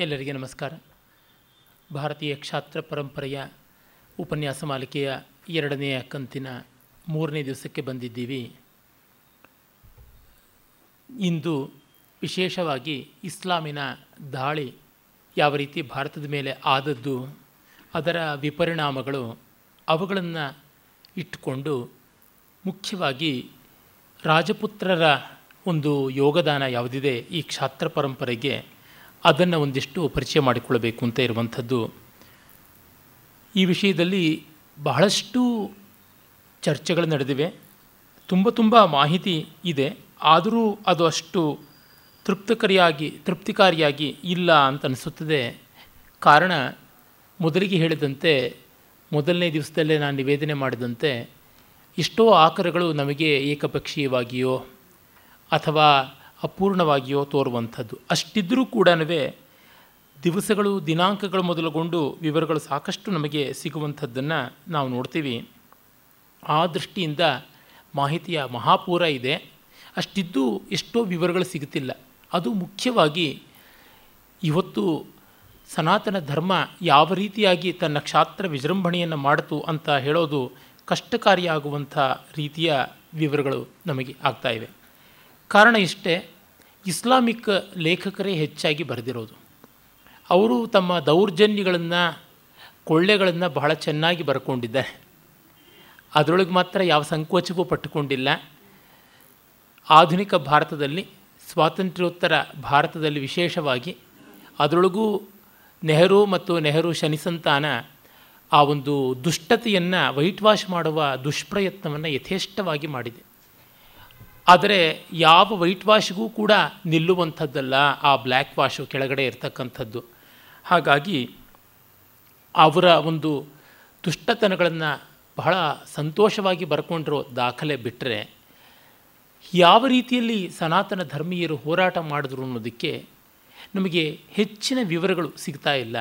ಎಲ್ಲರಿಗೆ ನಮಸ್ಕಾರ. ಭಾರತೀಯ ಕ್ಷಾತ್ರ ಪರಂಪರೆಯ ಉಪನ್ಯಾಸ ಮಾಲಿಕೆಯ ಎರಡನೆಯ ಕಂತಿನ ಮೂರನೇ ದಿವಸಕ್ಕೆ ಬಂದಿದ್ದೀವಿ. ಇಂದು ವಿಶೇಷವಾಗಿ ಇಸ್ಲಾಮಿನ ದಾಳಿ ಯಾವ ರೀತಿ ಭಾರತದ ಮೇಲೆ ಆದದ್ದು, ಅದರ ವಿಪರಿಣಾಮಗಳು ಅವುಗಳನ್ನು ಇಟ್ಟುಕೊಂಡು ಮುಖ್ಯವಾಗಿ ರಾಜಪುತ್ರರ ಒಂದು ಯೋಗದಾನ ಯಾವುದಿದೆ ಈ ಕ್ಷಾತ್ರ ಪರಂಪರೆಗೆ? ಅದನ್ನು ಒಂದಿಷ್ಟು ಪರಿಚಯ ಮಾಡಿಕೊಳ್ಳಬೇಕು ಅಂತ ಇರುವಂಥದ್ದು. ಈ ವಿಷಯದಲ್ಲಿ ಬಹಳಷ್ಟು ಚರ್ಚೆಗಳು ನಡೆದಿವೆ. ತುಂಬ ತುಂಬ ಮಾಹಿತಿ ಇದೆ. ಆದರೂ ಅದು ಅಷ್ಟು ತೃಪ್ತಕರಿಯಾಗಿ, ತೃಪ್ತಿಕಾರಿಯಾಗಿ ಇಲ್ಲ ಅಂತ ಅನಿಸುತ್ತದೆ. ಕಾರಣ ಮೊದಲಿಗೆ ಹೇಳಿದಂತೆ, ಮೊದಲನೇ ದಿವಸದಲ್ಲೇ ನಾನು ನಿವೇದನೆ ಮಾಡಿದಂತೆ, ಎಷ್ಟೋ ಆಕರಗಳು ನಮಗೆ ಏಕಪಕ್ಷೀಯವಾಗಿಯೋ ಅಥವಾ ಅಪೂರ್ಣವಾಗಿಯೋ ತೋರುವಂಥದ್ದು. ಅಷ್ಟಿದ್ದರೂ ಕೂಡ ದಿವಸಗಳು, ದಿನಾಂಕಗಳು ಮೊದಲುಗೊಂಡು ವಿವರಗಳು ಸಾಕಷ್ಟು ನಮಗೆ ಸಿಗುವಂಥದ್ದನ್ನು ನಾವು ನೋಡ್ತೀವಿ. ಆ ದೃಷ್ಟಿಯಿಂದ ಮಾಹಿತಿಯ ಮಹಾಪೂರ ಇದೆ. ಅಷ್ಟಿದ್ದು ಎಷ್ಟೋ ವಿವರಗಳು ಸಿಗುತ್ತಿಲ್ಲ. ಅದು ಮುಖ್ಯವಾಗಿ ಇವತ್ತು ಸನಾತನ ಧರ್ಮ ಯಾವ ರೀತಿಯಾಗಿ ತನ್ನ ಕ್ಷಾತ್ರ ವಿಜೃಂಭಣೆಯನ್ನು ಮಾಡಿತು ಅಂತ ಹೇಳೋದು ಕಷ್ಟಕಾರಿಯಾಗುವಂಥ ರೀತಿಯ ವಿವರಗಳು ನಮಗೆ ಆಗ್ತಾ ಇವೆ. ಕಾರಣ ಇಷ್ಟೇ, ಇಸ್ಲಾಮಿಕ್ ಲೇಖಕರೇ ಹೆಚ್ಚಾಗಿ ಬರೆದಿರೋದು. ಅವರು ತಮ್ಮ ದೌರ್ಜನ್ಯಗಳನ್ನು, ಕೊಳ್ಳೆಗಳನ್ನು ಬಹಳ ಚೆನ್ನಾಗಿ ಬರ್ಕೊಂಡಿದ್ದಾರೆ. ಅದರೊಳಗೆ ಮಾತ್ರ ಯಾವ ಸಂಕೋಚವೂ ಪಟ್ಟುಕೊಂಡಿಲ್ಲ. ಆಧುನಿಕ ಭಾರತದಲ್ಲಿ, ಸ್ವಾತಂತ್ರ್ಯೋತ್ತರ ಭಾರತದಲ್ಲಿ ವಿಶೇಷವಾಗಿ ಅದರೊಳಗೂ ನೆಹರು ಮತ್ತು ನೆಹರು ಶನಿಸಂತಾನ ಆ ಒಂದು ದುಷ್ಟತೆಯನ್ನು ವೈಟ್ ವಾಶ್ ಮಾಡುವ ದುಷ್ಪ್ರಯತ್ನವನ್ನು ಯಥೇಷ್ಟವಾಗಿ ಮಾಡಿದೆ. ಆದರೆ ಯಾವ ವೈಟ್ ವಾಶ್ಗೂ ಕೂಡ ನಿಲ್ಲುವಂಥದ್ದಲ್ಲ ಆ ಬ್ಲ್ಯಾಕ್ ವಾಶು ಕೆಳಗಡೆ ಇರ್ತಕ್ಕಂಥದ್ದು. ಹಾಗಾಗಿ ಅವರ ಒಂದು ದುಷ್ಟತನಗಳನ್ನು ಬಹಳ ಸಂತೋಷವಾಗಿ ಬರ್ಕೊಂಡಿರೋ ದಾಖಲೆ ಬಿಟ್ಟರೆ ಯಾವ ರೀತಿಯಲ್ಲಿ ಸನಾತನ ಧರ್ಮೀಯರು ಹೋರಾಟ ಮಾಡಿದ್ರು ಅನ್ನೋದಕ್ಕೆ ನಮಗೆ ಹೆಚ್ಚಿನ ವಿವರಗಳು ಸಿಗ್ತಾ ಇಲ್ಲ.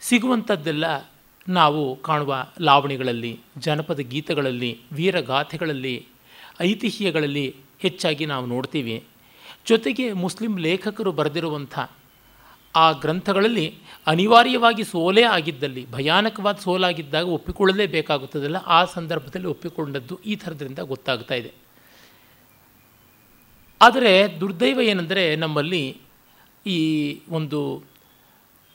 ಸಿಗುವಂಥದ್ದೆಲ್ಲ ನಾವು ಕಾಣುವ ಲಾವಣಿಗಳಲ್ಲಿ, ಜನಪದ ಗೀತೆಗಳಲ್ಲಿ, ವೀರಗಾಥೆಗಳಲ್ಲಿ, ಐತಿಹ್ಯಗಳಲ್ಲಿ ಹೆಚ್ಚಾಗಿ ನಾವು ನೋಡ್ತೀವಿ. ಜೊತೆಗೆ ಮುಸ್ಲಿಂ ಲೇಖಕರು ಬರೆದಿರುವಂಥ ಆ ಗ್ರಂಥಗಳಲ್ಲಿ ಅನಿವಾರ್ಯವಾಗಿ ಸೋಲೇ ಆಗಿದ್ದಲ್ಲಿ, ಭಯಾನಕವಾದ ಸೋಲಾಗಿದ್ದಾಗ ಒಪ್ಪಿಕೊಳ್ಳಲೇಬೇಕಾಗುತ್ತದಲ್ಲ, ಆ ಸಂದರ್ಭದಲ್ಲಿ ಒಪ್ಪಿಕೊಂಡದ್ದು ಈ ಥರದ್ರಿಂದ ಗೊತ್ತಾಗ್ತಾ ಇದೆ. ಆದರೆ ದುರ್ದೈವ ಏನೆಂದರೆ ನಮ್ಮಲ್ಲಿ ಈ ಒಂದು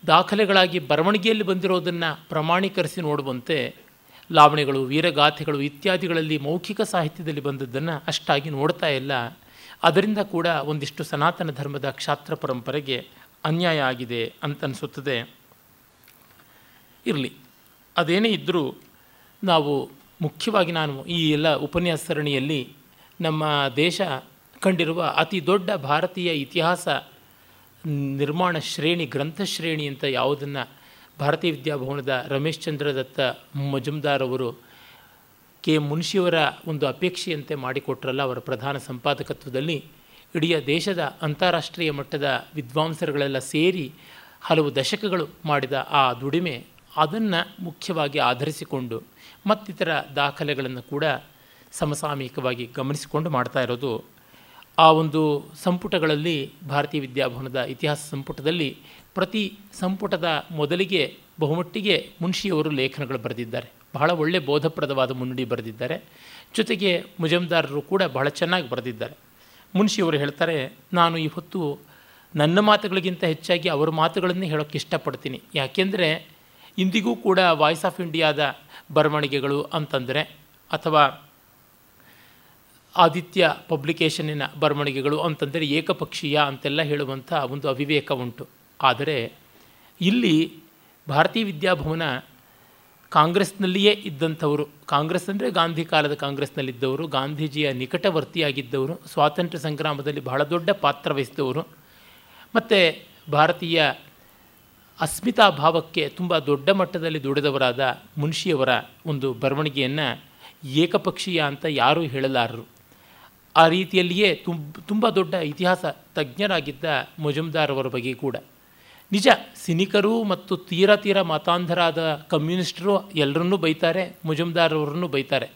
ದಾಖಲೆಗಳಾಗಿ ಬರವಣಿಗೆಯಲ್ಲಿ ಬಂದಿರೋದನ್ನು ಪ್ರಮಾಣೀಕರಿಸಿ ನೋಡುವಂತೆ ಲಾವಣಿಗಳು ವೀರಗಾಥೆಗಳು ಇತ್ಯಾದಿಗಳಲ್ಲಿ ಮೌಖಿಕ ಸಾಹಿತ್ಯದಲ್ಲಿ ಬಂದದ್ದನ್ನು ಅಷ್ಟಾಗಿ ನೋಡ್ತಾ ಇಲ್ಲ. ಅದರಿಂದ ಕೂಡ ಒಂದಿಷ್ಟು ಸನಾತನ ಧರ್ಮದ ಕ್ಷಾತ್ರ ಪರಂಪರೆಗೆ ಅನ್ಯಾಯ ಆಗಿದೆ ಅಂತ ಅನಿಸುತ್ತದೆ ಇರಲಿ, ಅದೇನೇ ಇದ್ದರೂ ನಾವು ಮುಖ್ಯವಾಗಿ ನಾನು ಈ ಎಲ್ಲ ಉಪನ್ಯಾಸ ಸರಣಿಯಲ್ಲಿ ನಮ್ಮ ದೇಶ ಕಂಡಿರುವ ಅತಿ ದೊಡ್ಡ ಭಾರತೀಯ ಇತಿಹಾಸ ನಿರ್ಮಾಣ ಶ್ರೇಣಿ ಗ್ರಂಥ ಶ್ರೇಣಿ ಅಂತ ಯಾವುದನ್ನು ಭಾರತೀಯ ವಿದ್ಯಾಭವನದ ರಮೇಶ್ ಚಂದ್ರ ದತ್ತ ಮಜುಮ್ದಾರ್ ಅವರು ಕೆ ಮುನ್ಷಿಯವರ ಒಂದು ಅಪೇಕ್ಷೆಯಂತೆ ಮಾಡಿಕೊಟ್ರಲ್ಲ ಅವರ ಪ್ರಧಾನ ಸಂಪಾದಕತ್ವದಲ್ಲಿ. ಇಡೀ ದೇಶದ ಅಂತಾರಾಷ್ಟ್ರೀಯ ಮಟ್ಟದ ವಿದ್ವಾಂಸರುಗಳೆಲ್ಲ ಸೇರಿ ಹಲವು ದಶಕಗಳು ಮಾಡಿದ ಆ ದುಡಿಮೆ ಅದನ್ನು ಮುಖ್ಯವಾಗಿ ಆಧರಿಸಿಕೊಂಡು ಮತ್ತಿತರ ದಾಖಲೆಗಳನ್ನು ಕೂಡ ಸಮಸಾಮಯಿಕವಾಗಿ ಗಮನಿಸಿಕೊಂಡು ಮಾಡ್ತಾ ಇರೋದು. ಆ ಒಂದು ಸಂಪುಟಗಳಲ್ಲಿ ಭಾರತೀಯ ವಿದ್ಯಾಭವನದ ಇತಿಹಾಸ ಸಂಪುಟದಲ್ಲಿ ಪ್ರತಿ ಸಂಪುಟದ ಮೊದಲಿಗೆ ಬಹುಮಟ್ಟಿಗೆ ಮುನ್ಷಿಯವರು ಲೇಖನಗಳು ಬರೆದಿದ್ದಾರೆ. ಬಹಳ ಒಳ್ಳೆಯ ಬೋಧಪ್ರದವಾದ ಮುನ್ನುಡಿ ಬರೆದಿದ್ದಾರೆ. ಜೊತೆಗೆ ಮುಜಮ್ದಾರರು ಕೂಡ ಬಹಳ ಚೆನ್ನಾಗಿ ಬರೆದಿದ್ದಾರೆ. ಮುನ್ಷಿಯವರು ಹೇಳ್ತಾರೆ, ನಾನು ಇವತ್ತು ನನ್ನ ಮಾತುಗಳಿಗಿಂತ ಹೆಚ್ಚಾಗಿ ಅವರ ಮಾತುಗಳನ್ನೇ ಹೇಳೋಕ್ಕೆ ಇಷ್ಟಪಡ್ತೀನಿ. ಯಾಕೆಂದರೆ ಇಂದಿಗೂ ಕೂಡ ವಾಯ್ಸ್ ಆಫ್ ಇಂಡಿಯಾದ ಬರವಣಿಗೆಗಳು ಅಂತಂದರೆ ಅಥವಾ ಆದಿತ್ಯ ಪಬ್ಲಿಕೇಶನ್ನಿನ ಬರವಣಿಗೆಗಳು ಅಂತಂದರೆ ಏಕಪಕ್ಷೀಯ ಅಂತೆಲ್ಲ ಹೇಳುವಂಥ ಒಂದು ಅವಿವೇಕ ಉಂಟು. ಆದರೆ ಇಲ್ಲಿ ಭಾರತೀಯ ವಿದ್ಯಾಭವನ ಕಾಂಗ್ರೆಸ್ನಲ್ಲಿಯೇ ಇದ್ದಂಥವರು, ಕಾಂಗ್ರೆಸ್ ಅಂದರೆ ಗಾಂಧಿ ಕಾಲದ ಕಾಂಗ್ರೆಸ್ನಲ್ಲಿದ್ದವರು, ಗಾಂಧೀಜಿಯ ನಿಕಟವರ್ತಿಯಾಗಿದ್ದವರು, ಸ್ವಾತಂತ್ರ್ಯ ಸಂಗ್ರಾಮದಲ್ಲಿ ಬಹಳ ದೊಡ್ಡ ಪಾತ್ರ ವಹಿಸಿದವರು. ಮತ್ತು ಭಾರತೀಯ ಅಸ್ಮಿತಾ ಭಾವಕ್ಕೆ ತುಂಬ ದೊಡ್ಡ ಮಟ್ಟದಲ್ಲಿ ದುಡಿದವರಾದ ಮುನ್ಷಿಯವರ ಒಂದು ಬರವಣಿಗೆಯನ್ನು ಏಕಪಕ್ಷೀಯ ಅಂತ ಯಾರೂ ಹೇಳಲಾರರು. ಆ ರೀತಿಯಲ್ಲಿಯೇ ತುಂಬ ದೊಡ್ಡ ಇತಿಹಾಸ ತಜ್ಞರಾಗಿದ್ದ ಮಜುಮ್ದಾರ್ ಅವರ ಬಗ್ಗೆ ಕೂಡ. ನಿಜ, ಸಿನಿಕರು ಮತ್ತು ತೀರ ತೀರ ಮತಾಂಧರಾದ ಕಮ್ಯುನಿಸ್ಟರು ಎಲ್ಲರನ್ನೂ ಬೈತಾರೆ ಮುಜುಮ್ದಾರ್ ಅವರನ್ನು ಬೈತಾರೆ.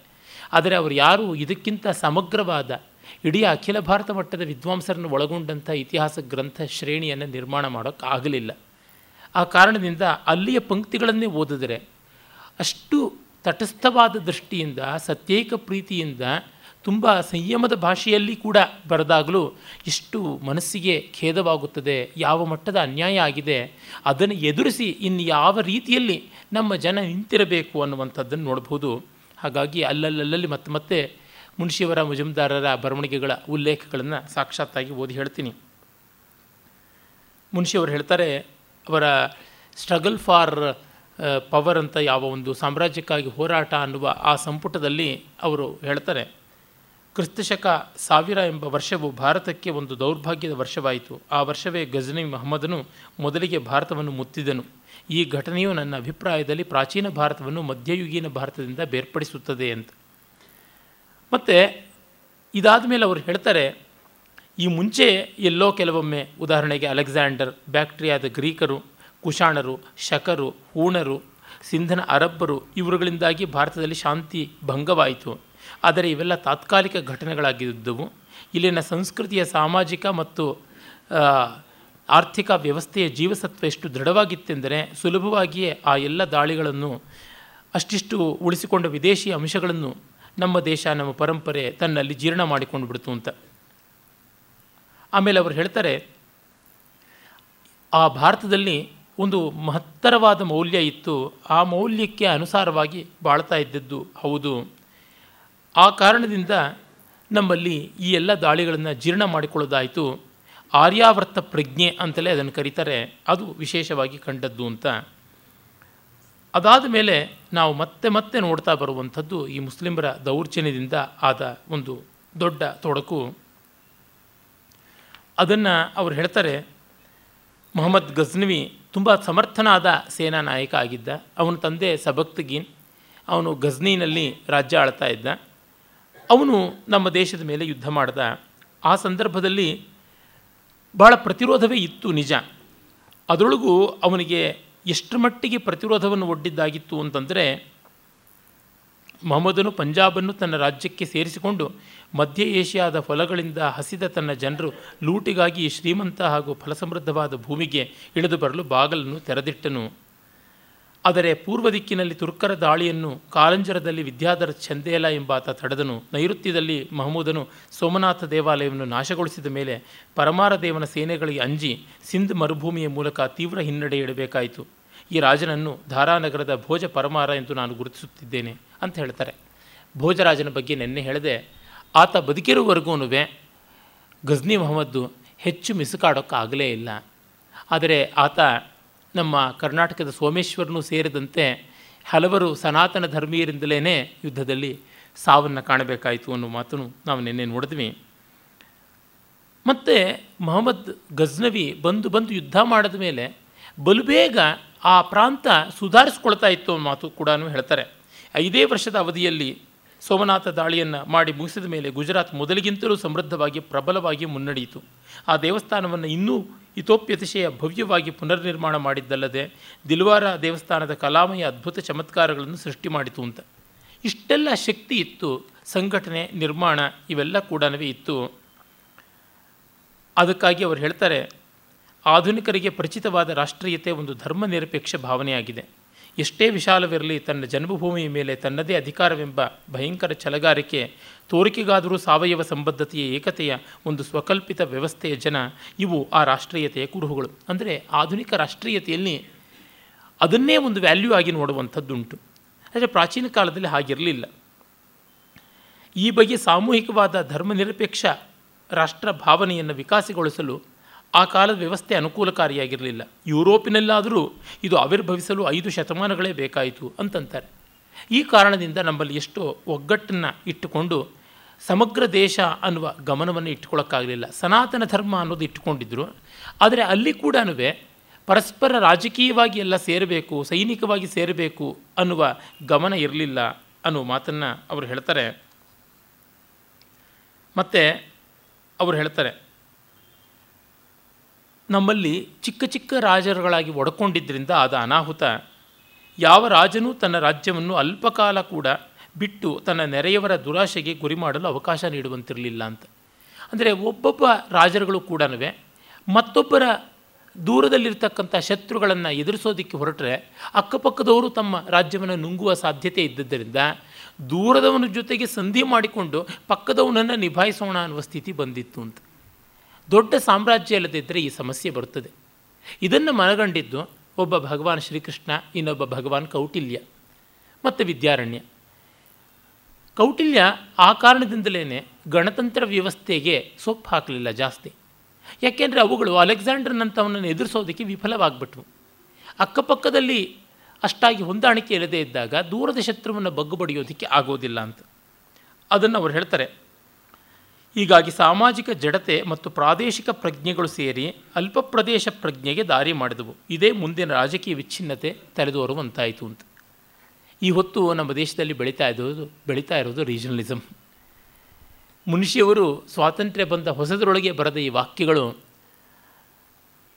ಆದರೆ ಅವರು ಯಾರು? ಇದಕ್ಕಿಂತ ಸಮಗ್ರವಾದ, ಇಡೀ ಅಖಿಲ ಭಾರತ ಮಟ್ಟದ ವಿದ್ವಾಂಸರನ್ನು ಒಳಗೊಂಡಂಥ ಇತಿಹಾಸ ಗ್ರಂಥ ಶ್ರೇಣಿಯನ್ನು ನಿರ್ಮಾಣ ಮಾಡೋಕ್ಕಾಗಲಿಲ್ಲ ಆ ಕಾರಣದಿಂದ ಅಲ್ಲಿಯ ಪಂಕ್ತಿಗಳನ್ನೇ ಓದಿದರೆ ಅಷ್ಟು ತಟಸ್ಥವಾದ ದೃಷ್ಟಿಯಿಂದ, ಸತ್ಯೇಕ ಪ್ರೀತಿಯಿಂದ ತುಂಬ ಸಂಯಮದ ಭಾಷೆಯಲ್ಲಿ ಕೂಡ ಬರೆದಾಗಲೂ ಎಷ್ಟು ಮನಸ್ಸಿಗೆ ಖೇದವಾಗುತ್ತದೆ, ಯಾವ ಮಟ್ಟದ ಅನ್ಯಾಯ ಆಗಿದೆ, ಅದನ್ನು ಎದುರಿಸಿ ಇನ್ನು ಯಾವ ರೀತಿಯಲ್ಲಿ ನಮ್ಮ ಜನ ನಿಂತಿರಬೇಕು ಅನ್ನುವಂಥದ್ದನ್ನು ನೋಡ್ಬೋದು. ಹಾಗಾಗಿ ಅಲ್ಲಲ್ಲಲ್ಲಿ ಮತ್ತೆ ಮತ್ತೆ ಮುನ್ಷಿಯವರ ಮುಜುಮ್ದಾರರ ಬರವಣಿಗೆಗಳ ಉಲ್ಲೇಖಗಳನ್ನು ಸಾಕ್ಷಾತ್ತಾಗಿ ಓದಿ ಹೇಳ್ತೀನಿ. ಮುನ್ಷಿಯವರು ಹೇಳ್ತಾರೆ, ಅವರ ಸ್ಟ್ರಗಲ್ ಫಾರ್ ಪವರ್ ಅಂತ ಯಾವ ಒಂದು ಸಾಮ್ರಾಜ್ಯಕ್ಕಾಗಿ ಹೋರಾಟ ಅನ್ನುವ ಆ ಸಂಪುಟದಲ್ಲಿ ಅವರು ಹೇಳ್ತಾರೆ. ಕ್ರಿಸ್ತಶಕ ಸಾವಿರ ಎಂಬ ವರ್ಷವು ಭಾರತಕ್ಕೆ ಒಂದು ದೌರ್ಭಾಗ್ಯದ ವರ್ಷವಾಯಿತು. ಆ ವರ್ಷವೇ ಗಜನಿ ಮಹಮ್ಮದನು ಮೊದಲಿಗೆ ಭಾರತವನ್ನು ಮುತ್ತಿದನು. ಈ ಘಟನೆಯು ನನ್ನ ಅಭಿಪ್ರಾಯದಲ್ಲಿ ಪ್ರಾಚೀನ ಭಾರತವನ್ನು ಮಧ್ಯಯುಗೀನ ಭಾರತದಿಂದ ಬೇರ್ಪಡಿಸುತ್ತದೆ ಅಂತ. ಮತ್ತು ಇದಾದ ಮೇಲೆ ಅವರು ಹೇಳ್ತಾರೆ, ಈ ಮುಂಚೆ ಎಲ್ಲೋ ಕೆಲವೊಮ್ಮೆ ಉದಾಹರಣೆಗೆ ಅಲೆಕ್ಸಾಂಡರ್, ಬ್ಯಾಕ್ಟ್ರಿಯಾದ ಗ್ರೀಕರು, ಕುಶಾಣರು, ಶಕರು, ಹೂಣರು, ಸಿಂಧನ ಅರಬ್ಬರು, ಇವರುಗಳಿಂದಾಗಿ ಭಾರತದಲ್ಲಿ ಶಾಂತಿ ಭಂಗವಾಯಿತು. ಆದರೆ ಇವೆಲ್ಲ ತಾತ್ಕಾಲಿಕ ಘಟನೆಗಳಾಗಿದ್ದವು. ಇಲ್ಲಿನ ಸಂಸ್ಕೃತಿಯ ಸಾಮಾಜಿಕ ಮತ್ತು ಆರ್ಥಿಕ ವ್ಯವಸ್ಥೆಯ ಜೀವಸತ್ವ ಎಷ್ಟು ದೃಢವಾಗಿತ್ತೆಂದರೆ ಸುಲಭವಾಗಿಯೇ ಆ ಎಲ್ಲ ದಾಳಿಗಳನ್ನು ಅಷ್ಟಿಷ್ಟು ಉಳಿಸಿಕೊಂಡ ವಿದೇಶಿ ಅಂಶಗಳನ್ನು ನಮ್ಮ ದೇಶ, ನಮ್ಮ ಪರಂಪರೆ ತನ್ನಲ್ಲಿ ಜೀರ್ಣ ಮಾಡಿಕೊಂಡು ಬಿಡ್ತು ಅಂತ. ಆಮೇಲೆ ಅವರು ಹೇಳ್ತಾರೆ, ಆ ಭಾರತದಲ್ಲಿ ಒಂದು ಮಹತ್ತರವಾದ ಮೌಲ್ಯ ಇತ್ತು. ಆ ಮೌಲ್ಯಕ್ಕೆ ಅನುಸಾರವಾಗಿ ಬಾಳ್ತಾ ಇದ್ದದ್ದು ಹೌದು. ಆ ಕಾರಣದಿಂದ ನಮ್ಮಲ್ಲಿ ಈ ಎಲ್ಲ ದಾಳಿಗಳನ್ನು ಜೀರ್ಣ ಮಾಡಿಕೊಳ್ಳೋದಾಯಿತು. ಆರ್ಯಾವರ್ತ ಪ್ರಜ್ಞೆ ಅಂತಲೇ ಅದನ್ನು ಕರೀತಾರೆ. ಅದು ವಿಶೇಷವಾಗಿ ಕಂಡದ್ದು ಅಂತ. ಅದಾದ ಮೇಲೆ ನಾವು ಮತ್ತೆ ಮತ್ತೆ ನೋಡ್ತಾ ಬರುವಂಥದ್ದು ಈ ಮುಸ್ಲಿಮರ ದೌರ್ಜನ್ಯದಿಂದ ಆದ ಒಂದು ದೊಡ್ಡ ತೊಡಕು. ಅದನ್ನು ಅವರು ಹೇಳ್ತಾರೆ, ಮೊಹಮ್ಮದ್ ಗಜ್ನವಿ ತುಂಬ ಸಮರ್ಥನಾದ ಸೇನಾ ನಾಯಕ ಆಗಿದ್ದ. ಅವನ ತಂದೆ ಸಬಕ್ತಗೀನ್. ಅವನು ಗಜ್ನಿನಲ್ಲಿ ರಾಜ್ಯ ಆಳ್ತಾ ಇದ್ದ. ಅವನು ನಮ್ಮ ದೇಶದ ಮೇಲೆ ಯುದ್ಧ ಮಾಡಿದ. ಆ ಸಂದರ್ಭದಲ್ಲಿ ಭಾಳ ಪ್ರತಿರೋಧವೇ ಇತ್ತು ನಿಜ. ಅದರೊಳಗೂ ಅವನಿಗೆ ಎಷ್ಟು ಮಟ್ಟಿಗೆ ಪ್ರತಿರೋಧವನ್ನು ಒಡ್ಡಿದ್ದಾಗಿತ್ತು ಅಂತಂದರೆ ಮೊಹಮ್ಮದನು ಪಂಜಾಬನ್ನು ತನ್ನ ರಾಜ್ಯಕ್ಕೆ ಸೇರಿಸಿಕೊಂಡು ಮಧ್ಯ ಏಷ್ಯಾದ ಹೊಲಗಳಿಂದ ಹಸಿದ ತನ್ನ ಜನರು ಲೂಟಿಗಾಗಿ ಶ್ರೀಮಂತ ಹಾಗೂ ಫಲಸಮೃದ್ಧವಾದ ಭೂಮಿಗೆ ಇಳಿದು ಬರಲು ಬಾಗಲನ್ನು ತೆರೆದಿಟ್ಟನು. ಆದರೆ ಪೂರ್ವ ದಿಕ್ಕಿನಲ್ಲಿ ತುರ್ಕರ ದಾಳಿಯನ್ನು ಕಾಲಂಜರದಲ್ಲಿ ವಿದ್ಯಾಧರ ಚಂದೇಲ ಎಂಬಾತ ತಡೆದನು. ನೈಋತ್ಯದಲ್ಲಿ ಮಹಮೂದನು ಸೋಮನಾಥ ದೇವಾಲಯವನ್ನು ನಾಶಗೊಳಿಸಿದ ಮೇಲೆ ಪರಮಾರ ದೇವನ ಸೇನೆಗಳಿಗೆ ಅಂಜಿ ಸಿಂಧ್ ಮರುಭೂಮಿಯ ಮೂಲಕ ತೀವ್ರ ಹಿನ್ನಡೆ ಇಡಬೇಕಾಯಿತು. ಈ ರಾಜನನ್ನು ಧಾರಾನಗರದ ಭೋಜ ಪರಮಾರ ಎಂದು ನಾನು ಗುರುತಿಸುತ್ತಿದ್ದೇನೆ ಅಂತ ಹೇಳ್ತಾರೆ. ಭೋಜರಾಜನ ಬಗ್ಗೆ ನೆನ್ನೆ ಹೇಳಿದೆ, ಆತ ಬದುಕಿರುವವರೆಗೂ ಗಜ್ನಿ ಮೊಹಮ್ಮದ್ದು ಹೆಚ್ಚು ಮಿಸುಕಾಡೋಕ್ಕಾಗಲೇ ಇಲ್ಲ. ಆದರೆ ಆತ ನಮ್ಮ ಕರ್ನಾಟಕದ ಸೋಮೇಶ್ವರನೂ ಸೇರಿದಂತೆ ಹಲವರು ಸನಾತನ ಧರ್ಮೀಯರಿಂದಲೇ ಯುದ್ಧದಲ್ಲಿ ಸಾವನ್ನು ಕಾಣಬೇಕಾಯಿತು ಅನ್ನೋ ಮಾತನ್ನು ನಾವು ನಿನ್ನೆ ನೋಡಿದ್ವಿ. ಮತ್ತು ಮೊಹಮ್ಮದ್ ಗಜ್ನವಿ ಬಂದು ಬಂದು ಯುದ್ಧ ಮಾಡಿದ ಮೇಲೆ ಬಲು ಬೇಗ ಆ ಪ್ರಾಂತ ಸುಧಾರಿಸ್ಕೊಳ್ತಾ ಇತ್ತು ಅನ್ನೋ ಮಾತು ಕೂಡ ಹೇಳ್ತಾರೆ. ಐದೇ ವರ್ಷದ ಅವಧಿಯಲ್ಲಿ ಸೋಮನಾಥ ದಾಳಿಯನ್ನು ಮಾಡಿ ಮುಗಿಸಿದ ಮೇಲೆ ಗುಜರಾತ್ ಮೊದಲಿಗಿಂತಲೂ ಸಮೃದ್ಧವಾಗಿ ಪ್ರಬಲವಾಗಿ ಮುನ್ನಡೆಯಿತು. ಆ ದೇವಸ್ಥಾನವನ್ನು ಇನ್ನೂ ಹಿತೋಪ್ಯತಿಶಯ ಭವ್ಯವಾಗಿ ಪುನರ್ನಿರ್ಮಾಣ ಮಾಡಿದ್ದಲ್ಲದೆ ದಿಲ್ವಾರ ದೇವಸ್ಥಾನದ ಕಲಾಮಯ ಅದ್ಭುತ ಚಮತ್ಕಾರಗಳನ್ನು ಸೃಷ್ಟಿ ಮಾಡಿತು ಅಂತ. ಇಷ್ಟೆಲ್ಲ ಶಕ್ತಿ ಇತ್ತು, ಸಂಘಟನೆ, ನಿರ್ಮಾಣ ಇವೆಲ್ಲ ಕೂಡ ಇತ್ತು. ಅದಕ್ಕಾಗಿ ಅವರು ಹೇಳ್ತಾರೆ, ಆಧುನಿಕರಿಗೆ ಪರಿಚಿತವಾದ ರಾಷ್ಟ್ರೀಯತೆ ಒಂದು ಧರ್ಮ ನಿರಪೇಕ್ಷ ಭಾವನೆಯಾಗಿದೆ. ಎಷ್ಟೇ ವಿಶಾಲವಿರಲಿ, ತನ್ನ ಜನ್ಮಭೂಮಿಯ ಮೇಲೆ ತನ್ನದೇ ಅಧಿಕಾರವೆಂಬ ಭಯಂಕರ ಚಲಗಾರಿಕೆ ತೋರಿಕೆಗಾದರೂ ಸಾವಯವ ಸಂಬದ್ಧತೆಯ ಏಕತೆಯ ಒಂದು ಸ್ವಕಲ್ಪಿತ ವ್ಯವಸ್ಥೆಯ ಜನ, ಇವು ಆ ರಾಷ್ಟ್ರೀಯತೆಯ ಕುರುಹುಗಳು. ಅಂದರೆ ಆಧುನಿಕ ರಾಷ್ಟ್ರೀಯತೆಯಲ್ಲಿ ಅದನ್ನೇ ಒಂದು ವ್ಯಾಲ್ಯೂ ಆಗಿ ನೋಡುವಂಥದ್ದುಂಟು. ಆದರೆ ಪ್ರಾಚೀನ ಕಾಲದಲ್ಲಿ ಹಾಗಿರಲಿಲ್ಲ. ಈ ಬಗ್ಗೆ ಸಾಮೂಹಿಕವಾದ ಧರ್ಮನಿರಪೇಕ್ಷ ರಾಷ್ಟ್ರ ಭಾವನೆಯನ್ನು ವಿಕಾಸಗೊಳಿಸಲು ಆ ಕಾಲದ ವ್ಯವಸ್ಥೆ ಅನುಕೂಲಕಾರಿಯಾಗಿರಲಿಲ್ಲ. ಯುರೋಪಿನಲ್ಲಾದರೂ ಇದು ಆವಿರ್ಭವಿಸಲು ಐದು ಶತಮಾನಗಳೇ ಬೇಕಾಯಿತು ಅಂತಂತಾರೆ. ಈ ಕಾರಣದಿಂದ ನಮ್ಮಲ್ಲಿ ಎಷ್ಟೋ ಒಗ್ಗಟ್ಟನ್ನು ಇಟ್ಟುಕೊಂಡು ಸಮಗ್ರ ದೇಶ ಅನ್ನುವ ಗಮನವನ್ನು ಇಟ್ಕೊಳ್ಳೋಕ್ಕಾಗಲಿಲ್ಲ ಸನಾತನ ಧರ್ಮ ಅನ್ನೋದು ಇಟ್ಟುಕೊಂಡಿದ್ದರು ಆದರೆ ಅಲ್ಲಿ ಕೂಡ ಪರಸ್ಪರ ರಾಜಕೀಯವಾಗಿ ಎಲ್ಲ ಸೇರಬೇಕು, ಸೈನಿಕವಾಗಿ ಸೇರಬೇಕು ಅನ್ನುವ ಗಮನ ಇರಲಿಲ್ಲ ಅನ್ನುವ ಮಾತನ್ನು ಅವರು ಹೇಳ್ತಾರೆ. ಮತ್ತು ಅವರು ಹೇಳ್ತಾರೆ ನಮ್ಮಲ್ಲಿ ಚಿಕ್ಕ ಚಿಕ್ಕ ರಾಜರುಗಳಾಗಿ ಒಡ್ಕೊಂಡಿದ್ದರಿಂದ ಆದ ಅನಾಹುತ. ಯಾವ ರಾಜನೂ ತನ್ನ ರಾಜ್ಯವನ್ನು ಅಲ್ಪಕಾಲ ಕೂಡ ಬಿಟ್ಟು ತನ್ನ ನೆರೆಯವರ ದುರಾಶೆಗೆ ಗುರಿ ಮಾಡಲು ಅವಕಾಶ ನೀಡುವಂತಿರಲಿಲ್ಲ ಅಂತ. ಅಂದರೆ ಒಬ್ಬೊಬ್ಬ ರಾಜರುಗಳು ಕೂಡ ಮತ್ತೊಬ್ಬರ ದೂರದಲ್ಲಿರ್ತಕ್ಕಂಥ ಶತ್ರುಗಳನ್ನು ಎದುರಿಸೋದಕ್ಕೆ ಹೊರಟರೆ ಅಕ್ಕಪಕ್ಕದವರು ತಮ್ಮ ರಾಜ್ಯವನ್ನು ನುಂಗುವ ಸಾಧ್ಯತೆ ಇದ್ದದ್ದರಿಂದ ದೂರದವನ ಜೊತೆಗೆ ಸಂಧಿ ಮಾಡಿಕೊಂಡು ಪಕ್ಕದವನನ್ನು ನಿಭಾಯಿಸೋಣ ಅನ್ನುವ ಸ್ಥಿತಿ ಬಂದಿತ್ತು ಅಂತ. ದೊಡ್ಡ ಸಾಮ್ರಾಜ್ಯ ಇಲ್ಲದಿದ್ದರೆ ಈ ಸಮಸ್ಯೆ ಬರುತ್ತದೆ. ಇದನ್ನು ಮನಗಂಡಿದ್ದು ಒಬ್ಬ ಭಗವಾನ್ ಶ್ರೀಕೃಷ್ಣ, ಇನ್ನೊಬ್ಬ ಭಗವಾನ್ ಕೌಟಿಲ್ಯ ಮತ್ತು ವಿದ್ಯಾರಣ್ಯ. ಕೌಟಿಲ್ಯ ಆ ಕಾರಣದಿಂದಲೇ ಗಣತಂತ್ರ ವ್ಯವಸ್ಥೆಗೆ ಸೊಪ್ಪು ಹಾಕಲಿಲ್ಲ ಜಾಸ್ತಿ. ಯಾಕೆಂದರೆ ಅವುಗಳು ಅಲೆಕ್ಸಾಂಡರ್ನಂಥವನನ್ನು ಎದುರಿಸೋದಕ್ಕೆ ವಿಫಲವಾಗ್ಬಿಟ್ವು. ಅಕ್ಕಪಕ್ಕದಲ್ಲಿ ಅಷ್ಟಾಗಿ ಹೊಂದಾಣಿಕೆ ಇಲ್ಲದೇ ಇದ್ದಾಗ ದೂರದ ಶತ್ರುವನ್ನು ಬಗ್ಗು ಬಡಿಯೋದಕ್ಕೆ ಆಗೋದಿಲ್ಲ ಅಂತ. ಅದನ್ನು ಅವ್ರು ಹೇಳ್ತಾರೆ ಹೀಗಾಗಿ ಸಾಮಾಜಿಕ ಜಡತೆ ಮತ್ತು ಪ್ರಾದೇಶಿಕ ಪ್ರಜ್ಞೆಗಳು ಸೇರಿ ಅಲ್ಪ ಪ್ರದೇಶ ಪ್ರಜ್ಞೆಗೆ ದಾರಿ ಮಾಡಿದವು. ಇದೇ ಮುಂದಿನ ರಾಜಕೀಯ ವಿಚ್ಛಿನ್ನತೆ ತಲೆದೋರುವಂತಾಯಿತು ಅಂತ. ಈ ಹೊತ್ತು ನಮ್ಮ ದೇಶದಲ್ಲಿ ಬೆಳೀತಾ ಇರೋದು ಬೆಳೀತಾ ಇರೋದು ರೀಜನಲಿಸಮ್ ಮುನಿಷಿಯವರು ಸ್ವಾತಂತ್ರ್ಯ ಬಂದ ಹೊಸದರೊಳಗೆ ಬರೆದ ಈ ವಾಕ್ಯಗಳು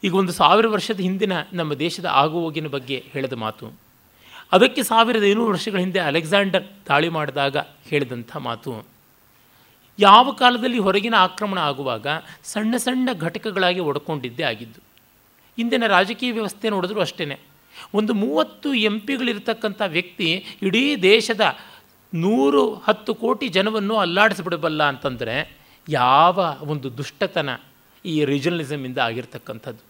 ಈಗ ಒಂದು ಸಾವಿರ ವರ್ಷದ ಹಿಂದಿನ ನಮ್ಮ ದೇಶದ ಆಗುಹೋಗಿನ ಬಗ್ಗೆ ಹೇಳಿದ ಮಾತು. ಅದಕ್ಕೆ ಸಾವಿರದ ಐನೂರು ವರ್ಷಗಳ ಹಿಂದೆ ಅಲೆಕ್ಸಾಂಡರ್ ದಾಳಿ ಮಾಡಿದಾಗ ಹೇಳಿದಂಥ ಮಾತು. ಯಾವ ಕಾಲದಲ್ಲಿ ಹೊರಗಿನ ಆಕ್ರಮಣ ಆಗುವಾಗ ಸಣ್ಣ ಸಣ್ಣ ಘಟಕಗಳಾಗಿ ಒಡ್ಕೊಂಡಿದ್ದೇ ಆಗಿದ್ದು. ಇಂದಿನ ರಾಜಕೀಯ ವ್ಯವಸ್ಥೆ ನೋಡಿದ್ರು ಅಷ್ಟೇ ಒಂದು ಮೂವತ್ತು ಎಂ ಪಿಗಳಿರ್ತಕ್ಕಂಥ ವ್ಯಕ್ತಿ ಇಡೀ ದೇಶದ ನೂರು ಹತ್ತು ಕೋಟಿ ಜನವನ್ನು ಅಲ್ಲಾಡಿಸ್ಬಿಡಬಲ್ಲ ಅಂತಂದರೆ ಯಾವ ಒಂದು ದುಷ್ಟತನ ಈ ರೀಜನಲಿಸಮಿಂದ ಆಗಿರ್ತಕ್ಕಂಥದ್ದು.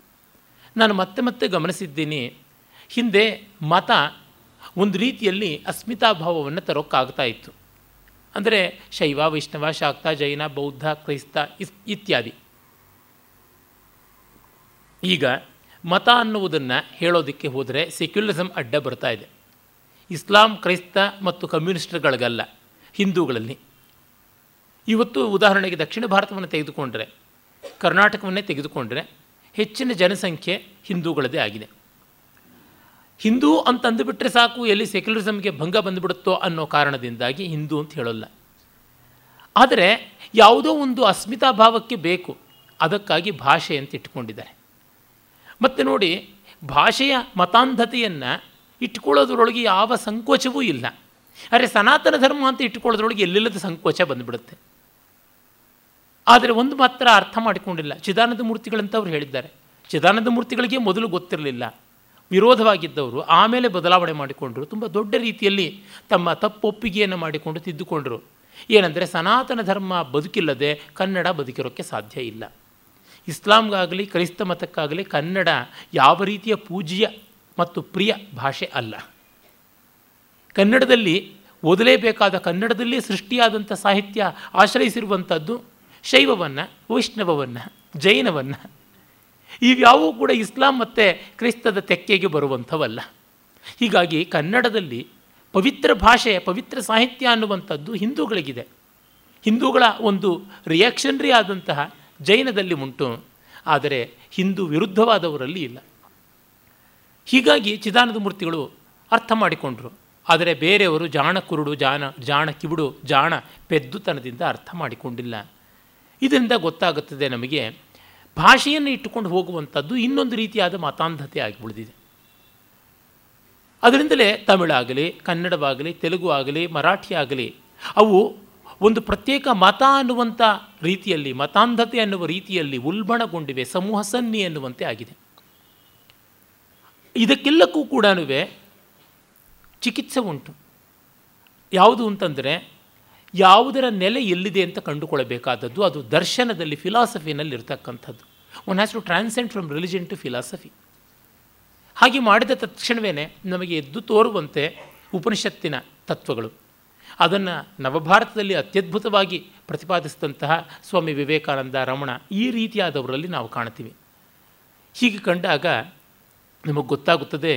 ನಾನು ಮತ್ತೆ ಮತ್ತೆ ಗಮನಿಸಿದ್ದೀನಿ. ಹಿಂದೆ ಮತ ಒಂದು ರೀತಿಯಲ್ಲಿ ಅಸ್ಮಿತಾಭಾವವನ್ನು ತರೋಕ್ಕಾಗ್ತಾ ಇತ್ತು. ಅಂದರೆ ಶೈವ, ವೈಷ್ಣವ, ಶಾಕ್ತ, ಜೈನ, ಬೌದ್ಧ, ಕ್ರೈಸ್ತ ಇತ್ಯಾದಿ. ಈಗ ಮತ ಅನ್ನುವುದನ್ನು ಹೇಳೋದಕ್ಕೆ ಹೋದರೆ ಸೆಕ್ಯುಲರಿಸಮ್ ಅಡ್ಡ ಬರ್ತಾ ಇದೆ. ಇಸ್ಲಾಂ, ಕ್ರೈಸ್ತ ಮತ್ತು ಕಮ್ಯುನಿಸ್ಟ್ಗಳಿಗಲ್ಲ ಹಿಂದೂಗಳಲ್ಲಿ. ಇವತ್ತು ಉದಾಹರಣೆಗೆ ದಕ್ಷಿಣ ಭಾರತವನ್ನು ತೆಗೆದುಕೊಂಡರೆ, ಕರ್ನಾಟಕವನ್ನೇ ತೆಗೆದುಕೊಂಡರೆ ಹೆಚ್ಚಿನ ಜನಸಂಖ್ಯೆ ಹಿಂದೂಗಳದೇ ಆಗಿದೆ. ಹಿಂದೂ ಅಂತ ಅಂದುಬಿಟ್ರೆ ಸಾಕು, ಎಲ್ಲಿ ಸೆಕ್ಯುಲರಿಸಮ್ಗೆ ಭಂಗ ಬಂದುಬಿಡುತ್ತೋ ಅನ್ನೋ ಕಾರಣದಿಂದಾಗಿ ಹಿಂದೂ ಅಂತ ಹೇಳೋಲ್ಲ. ಆದರೆ ಯಾವುದೋ ಒಂದು ಅಸ್ಮಿತಾ ಭಾವಕ್ಕೆ ಬೇಕು, ಅದಕ್ಕಾಗಿ ಭಾಷೆ ಅಂತ ಇಟ್ಕೊಂಡಿದ್ದಾರೆ. ಮತ್ತು ನೋಡಿ, ಭಾಷೆಯ ಮತಾಂಧತೆಯನ್ನು ಇಟ್ಕೊಳ್ಳೋದ್ರೊಳಗೆ ಯಾವ ಸಂಕೋಚವೂ ಇಲ್ಲ. ಆದರೆ ಸನಾತನ ಧರ್ಮ ಅಂತ ಇಟ್ಕೊಳ್ಳೋದ್ರೊಳಗೆ ಎಲ್ಲಿಲ್ಲದ ಸಂಕೋಚ ಬಂದುಬಿಡುತ್ತೆ. ಆದರೆ ಒಂದು ಮಾತ್ರ ಅರ್ಥ ಮಾಡಿಕೊಂಡಿಲ್ಲ. ಚಿದಾನಂದ ಮೂರ್ತಿಗಳಂತವ್ರು ಹೇಳಿದ್ದಾರೆ. ಚಿದಾನಂದ ಮೂರ್ತಿಗಳಿಗೆ ಮೊದಲು ಗೊತ್ತಿರಲಿಲ್ಲ. ವಿರೋಧವಾಗಿದ್ದವರು ಆಮೇಲೆ ಬದಲಾವಣೆ ಮಾಡಿಕೊಂಡರು. ತುಂಬ ದೊಡ್ಡ ರೀತಿಯಲ್ಲಿ ತಮ್ಮ ತಪ್ಪೊಪ್ಪಿಗೆಯನ್ನು ಮಾಡಿಕೊಂಡು ತಿದ್ದುಕೊಂಡರು. ಏನಂದರೆ ಸನಾತನ ಧರ್ಮ ಬದುಕಿಲ್ಲದೆ ಕನ್ನಡ ಬದುಕಿರೋಕ್ಕೆ ಸಾಧ್ಯ ಇಲ್ಲ. ಇಸ್ಲಾಂಗಾಗಲಿ, ಕ್ರೈಸ್ತ ಮತಕ್ಕಾಗಲಿ ಕನ್ನಡ ಯಾವ ರೀತಿಯ ಪೂಜ್ಯ ಮತ್ತು ಪ್ರಿಯ ಭಾಷೆ ಅಲ್ಲ. ಕನ್ನಡದಲ್ಲಿ ಓದಲೇಬೇಕಾದ ಕನ್ನಡದಲ್ಲಿ ಸೃಷ್ಟಿಯಾದಂಥ ಸಾಹಿತ್ಯ ಆಶ್ರಯಿಸಿರುವಂಥದ್ದು ಶೈವವನ್ನು, ವೈಷ್ಣವವನ್ನು, ಜೈನವನ್ನು. ಇವ್ಯಾವೂ ಕೂಡ ಇಸ್ಲಾಂ ಮತ್ತು ಕ್ರಿಸ್ತದ ತೆಕ್ಕೆಗೆ ಬರುವಂಥವಲ್ಲ. ಹೀಗಾಗಿ ಕನ್ನಡದಲ್ಲಿ ಪವಿತ್ರ ಭಾಷೆ ಪವಿತ್ರ ಸಾಹಿತ್ಯ ಅನ್ನುವಂಥದ್ದು ಹಿಂದೂಗಳಿಗಿದೆ. ಹಿಂದೂಗಳ ಒಂದು ರಿಯಾಕ್ಷನ್ರಿ ಆದಂತಹ ಜೈನದಲ್ಲಿ ಉಂಟು. ಆದರೆ ಹಿಂದೂ ವಿರುದ್ಧವಾದವರಲ್ಲಿ ಇಲ್ಲ. ಹೀಗಾಗಿ ಚಿದಾನಂದ ಮೂರ್ತಿಗಳು ಅರ್ಥ ಮಾಡಿಕೊಂಡರು. ಆದರೆ ಬೇರೆಯವರು ಜಾಣ ಕುರುಡು, ಜಾಣ ಜಾಣ ಕಿವುಡು, ಜಾಣ ಪೆದ್ದುತನದಿಂದ ಅರ್ಥ ಮಾಡಿಕೊಂಡಿಲ್ಲ. ಇದರಿಂದ ಗೊತ್ತಾಗುತ್ತದೆ ನಮಗೆ ಭಾಷೆಯನ್ನು ಇಟ್ಟುಕೊಂಡು ಹೋಗುವಂಥದ್ದು ಇನ್ನೊಂದು ರೀತಿಯಾದ ಮತಾಂಧತೆ ಆಗಿ ಉಳಿದಿದೆ ಅದರಿಂದಲೇ ತಮಿಳಾಗಲಿ, ಕನ್ನಡವಾಗಲಿ ತೆಲುಗು ಆಗಲಿ ಮರಾಠಿ ಆಗಲಿ ಅವು ಒಂದು ಪ್ರತ್ಯೇಕ ಮತ ಅನ್ನುವಂಥ ರೀತಿಯಲ್ಲಿ, ಮತಾಂಧತೆ ಅನ್ನುವ ರೀತಿಯಲ್ಲಿ ಉಲ್ಬಣಗೊಂಡಿವೆ, ಸಮೂಹ ಸನ್ನಿ ಎನ್ನುವಂತೆ ಆಗಿದೆ. ಇದಕ್ಕೆಲ್ಲಕ್ಕೂ ಕೂಡ ಚಿಕಿತ್ಸೆ ಉಂಟು. ಯಾವುದು ಅಂತಂದರೆ ಯಾವುದರ ನೆಲೆ ಎಲ್ಲಿದೆ ಅಂತ ಕಂಡುಕೊಳ್ಳಬೇಕಾದದ್ದು, ಅದು ದರ್ಶನದಲ್ಲಿ ಫಿಲಾಸಫಿನಲ್ಲಿ ಇರತಕ್ಕಂಥದ್ದು. One has to transcend from religion to philosophy ಹಾಗೆ ಮಾಡಿದ ತಕ್ಷಣವೇ ನಮಗೆ ಎದ್ದು ತೋರುವಂತೆ ಉಪನಿಷತ್ತಿನ ತತ್ವಗಳು. ಅದನ್ನು ನವಭಾರತದಲ್ಲಿ ಅತ್ಯದ್ಭುತವಾಗಿ ಪ್ರತಿಪಾದಿಸಿದಂತಹ ಸ್ವಾಮಿ ವಿವೇಕಾನಂದ ರಮಣ ಈ ರೀತಿಯಾದವರಲ್ಲಿ ನಾವು ಕಾಣ್ತೀವಿ. ಹೀಗೆ ಕಂಡಾಗ ನಮಗೆ ಗೊತ್ತಾಗುತ್ತದೆ,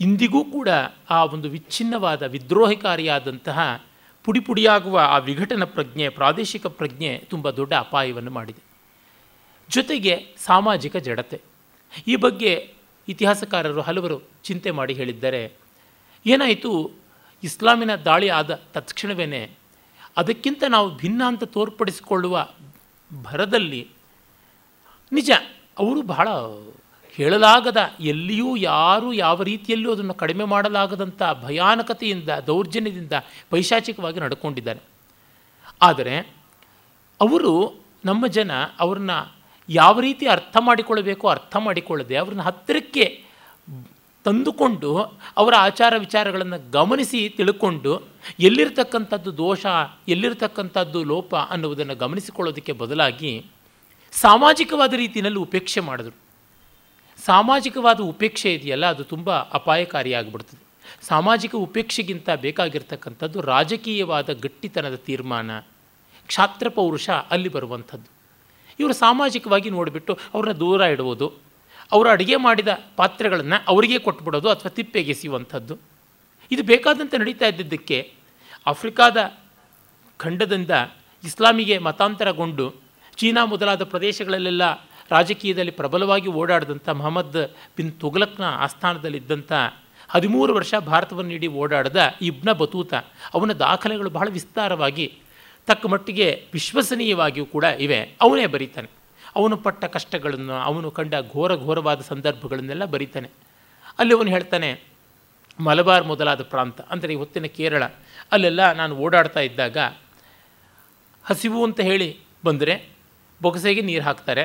ಇಂದಿಗೂ ಕೂಡ ಆ ಒಂದು ವಿಚ್ಛಿನ್ನವಾದ, ವಿದ್ರೋಹಕಾರಿಯಾದಂತಹ ಪುಡಿ ಪುಡಿಯಾಗುವ ಆ ವಿಘಟನ ಪ್ರಜ್ಞೆ, ಪ್ರಾದೇಶಿಕ ಪ್ರಜ್ಞೆ ತುಂಬ ದೊಡ್ಡ ಅಪಾಯವನ್ನು ಮಾಡಿದೆ. ಜೊತೆಗೆ ಸಾಮಾಜಿಕ ಜಡತೆ. ಈ ಬಗ್ಗೆ ಇತಿಹಾಸಕಾರರು ಹಲವರು ಚಿಂತೆ ಮಾಡಿ ಹೇಳಿದ್ದಾರೆ. ಏನಾಯಿತು? ಇಸ್ಲಾಮಿನ ದಾಳಿ ಆದ ತಕ್ಷಣವೇ ಅದಕ್ಕಿಂತ ನಾವು ಭಿನ್ನ ಅಂತ ತೋರ್ಪಡಿಸಿಕೊಳ್ಳುವ ಭರದಲ್ಲಿ ನಿಜ, ಅವರು ಬಹಳ ಹೇಳಲಾಗದ ಎಲ್ಲಿಯೂ ಯಾರು ಯಾವ ರೀತಿಯಲ್ಲೂ ಅದನ್ನು ಕಡಿಮೆ ಮಾಡಲಾಗದಂಥ ಭಯಾನಕತೆಯಿಂದ, ದೌರ್ಜನ್ಯದಿಂದ ಪೈಶಾಚಿಕವಾಗಿ ನಡ್ಕೊಂಡಿದ್ದಾನೆ ಆದರೆ ಅವರು ನಮ್ಮ ಜನ ಅವ್ರನ್ನ ಯಾವ ರೀತಿ ಅರ್ಥ ಮಾಡಿಕೊಳ್ಳಬೇಕೋ ಅರ್ಥ ಮಾಡಿಕೊಳ್ಳದೆ ಅವ್ರನ್ನ ಹತ್ತಿರಕ್ಕೆ ತಂದುಕೊಂಡು ಅವರ ಆಚಾರ ವಿಚಾರಗಳನ್ನು ಗಮನಿಸಿ ತಿಳ್ಕೊಂಡು ಎಲ್ಲಿರ್ತಕ್ಕಂಥದ್ದು ದೋಷ, ಎಲ್ಲಿರ್ತಕ್ಕಂಥದ್ದು ಲೋಪ ಅನ್ನುವುದನ್ನು ಗಮನಿಸಿಕೊಳ್ಳೋದಕ್ಕೆ ಬದಲಾಗಿ ಸಾಮಾಜಿಕವಾದ ರೀತಿಯಲ್ಲಿ ಉಪೇಕ್ಷೆ ಮಾಡಿದ್ರು. ಸಾಮಾಜಿಕವಾದ ಉಪೇಕ್ಷೆ ಇದೆಯಲ್ಲ, ಅದು ತುಂಬ ಅಪಾಯಕಾರಿಯಾಗಿಬಿಡ್ತದೆ. ಸಾಮಾಜಿಕ ಉಪೇಕ್ಷೆಗಿಂತ ಬೇಕಾಗಿರ್ತಕ್ಕಂಥದ್ದು ರಾಜಕೀಯವಾದ ಗಟ್ಟಿತನದ ತೀರ್ಮಾನ, ಕ್ಷಾತ್ರ ಪೌರುಷ ಅಲ್ಲಿ ಬರುವಂಥದ್ದು. ಇವರು ಸಾಮಾಜಿಕವಾಗಿ ನೋಡಿಬಿಟ್ಟು ಅವ್ರನ್ನ ದೂರ ಇಡುವುದು ಅವರು ಅಡುಗೆ ಮಾಡಿದ ಪಾತ್ರೆಗಳನ್ನು ಅವರಿಗೆ ಕೊಟ್ಬಿಡೋದು ಅಥವಾ ತಿಪ್ಪೆಗೆಸೆಯುವಂಥದ್ದು ಇದು ಬೇಕಾದಂತೆ ನಡೀತಾ ಇದ್ದಿದ್ದಕ್ಕೆ ಆಫ್ರಿಕಾದ ಖಂಡದಿಂದ ಇಸ್ಲಾಮಿಗೆ ಮತಾಂತರಗೊಂಡು ಚೀನಾ ಮೊದಲಾದ ಪ್ರದೇಶಗಳಲ್ಲೆಲ್ಲ ರಾಜಕೀಯದಲ್ಲಿ ಪ್ರಬಲವಾಗಿ ಓಡಾಡಿದಂಥ ಮೊಹಮ್ಮದ್ ಬಿನ್ ತುಘಲಕ್ನ ಆಸ್ಥಾನದಲ್ಲಿದ್ದಂಥ ಹದಿಮೂರು ವರ್ಷ ಭಾರತವನ್ನು ನೀಡಿ ಓಡಾಡಿದ ಇಬ್ನ ಬತೂತ, ಅವನ ದಾಖಲೆಗಳು ಬಹಳ ವಿಸ್ತಾರವಾಗಿ ತಕ್ಕ ಮಟ್ಟಿಗೆ ವಿಶ್ವಸನೀಯವಾಗಿಯೂ ಕೂಡ ಇವೆ. ಅವನೇ ಬರೀತಾನೆ. ಅವನು ಪಟ್ಟ ಕಷ್ಟಗಳನ್ನು, ಅವನು ಕಂಡ ಘೋರ ಘೋರವಾದ ಸಂದರ್ಭಗಳನ್ನೆಲ್ಲ ಬರೀತಾನೆ. ಅಲ್ಲಿ ಅವನು ಹೇಳ್ತಾನೆ, ಮಲಬಾರ್ ಮೊದಲಾದ ಪ್ರಾಂತ, ಅಂದರೆ ಹೊತ್ತಿನ ಕೇರಳ, ಅಲ್ಲೆಲ್ಲ ನಾನು ಓಡಾಡ್ತಾ ಇದ್ದಾಗ ಹಸಿವು ಅಂತ ಹೇಳಿ ಬಂದರೆ ಬೊಗಸೆಗೆ ನೀರು ಹಾಕ್ತಾರೆ.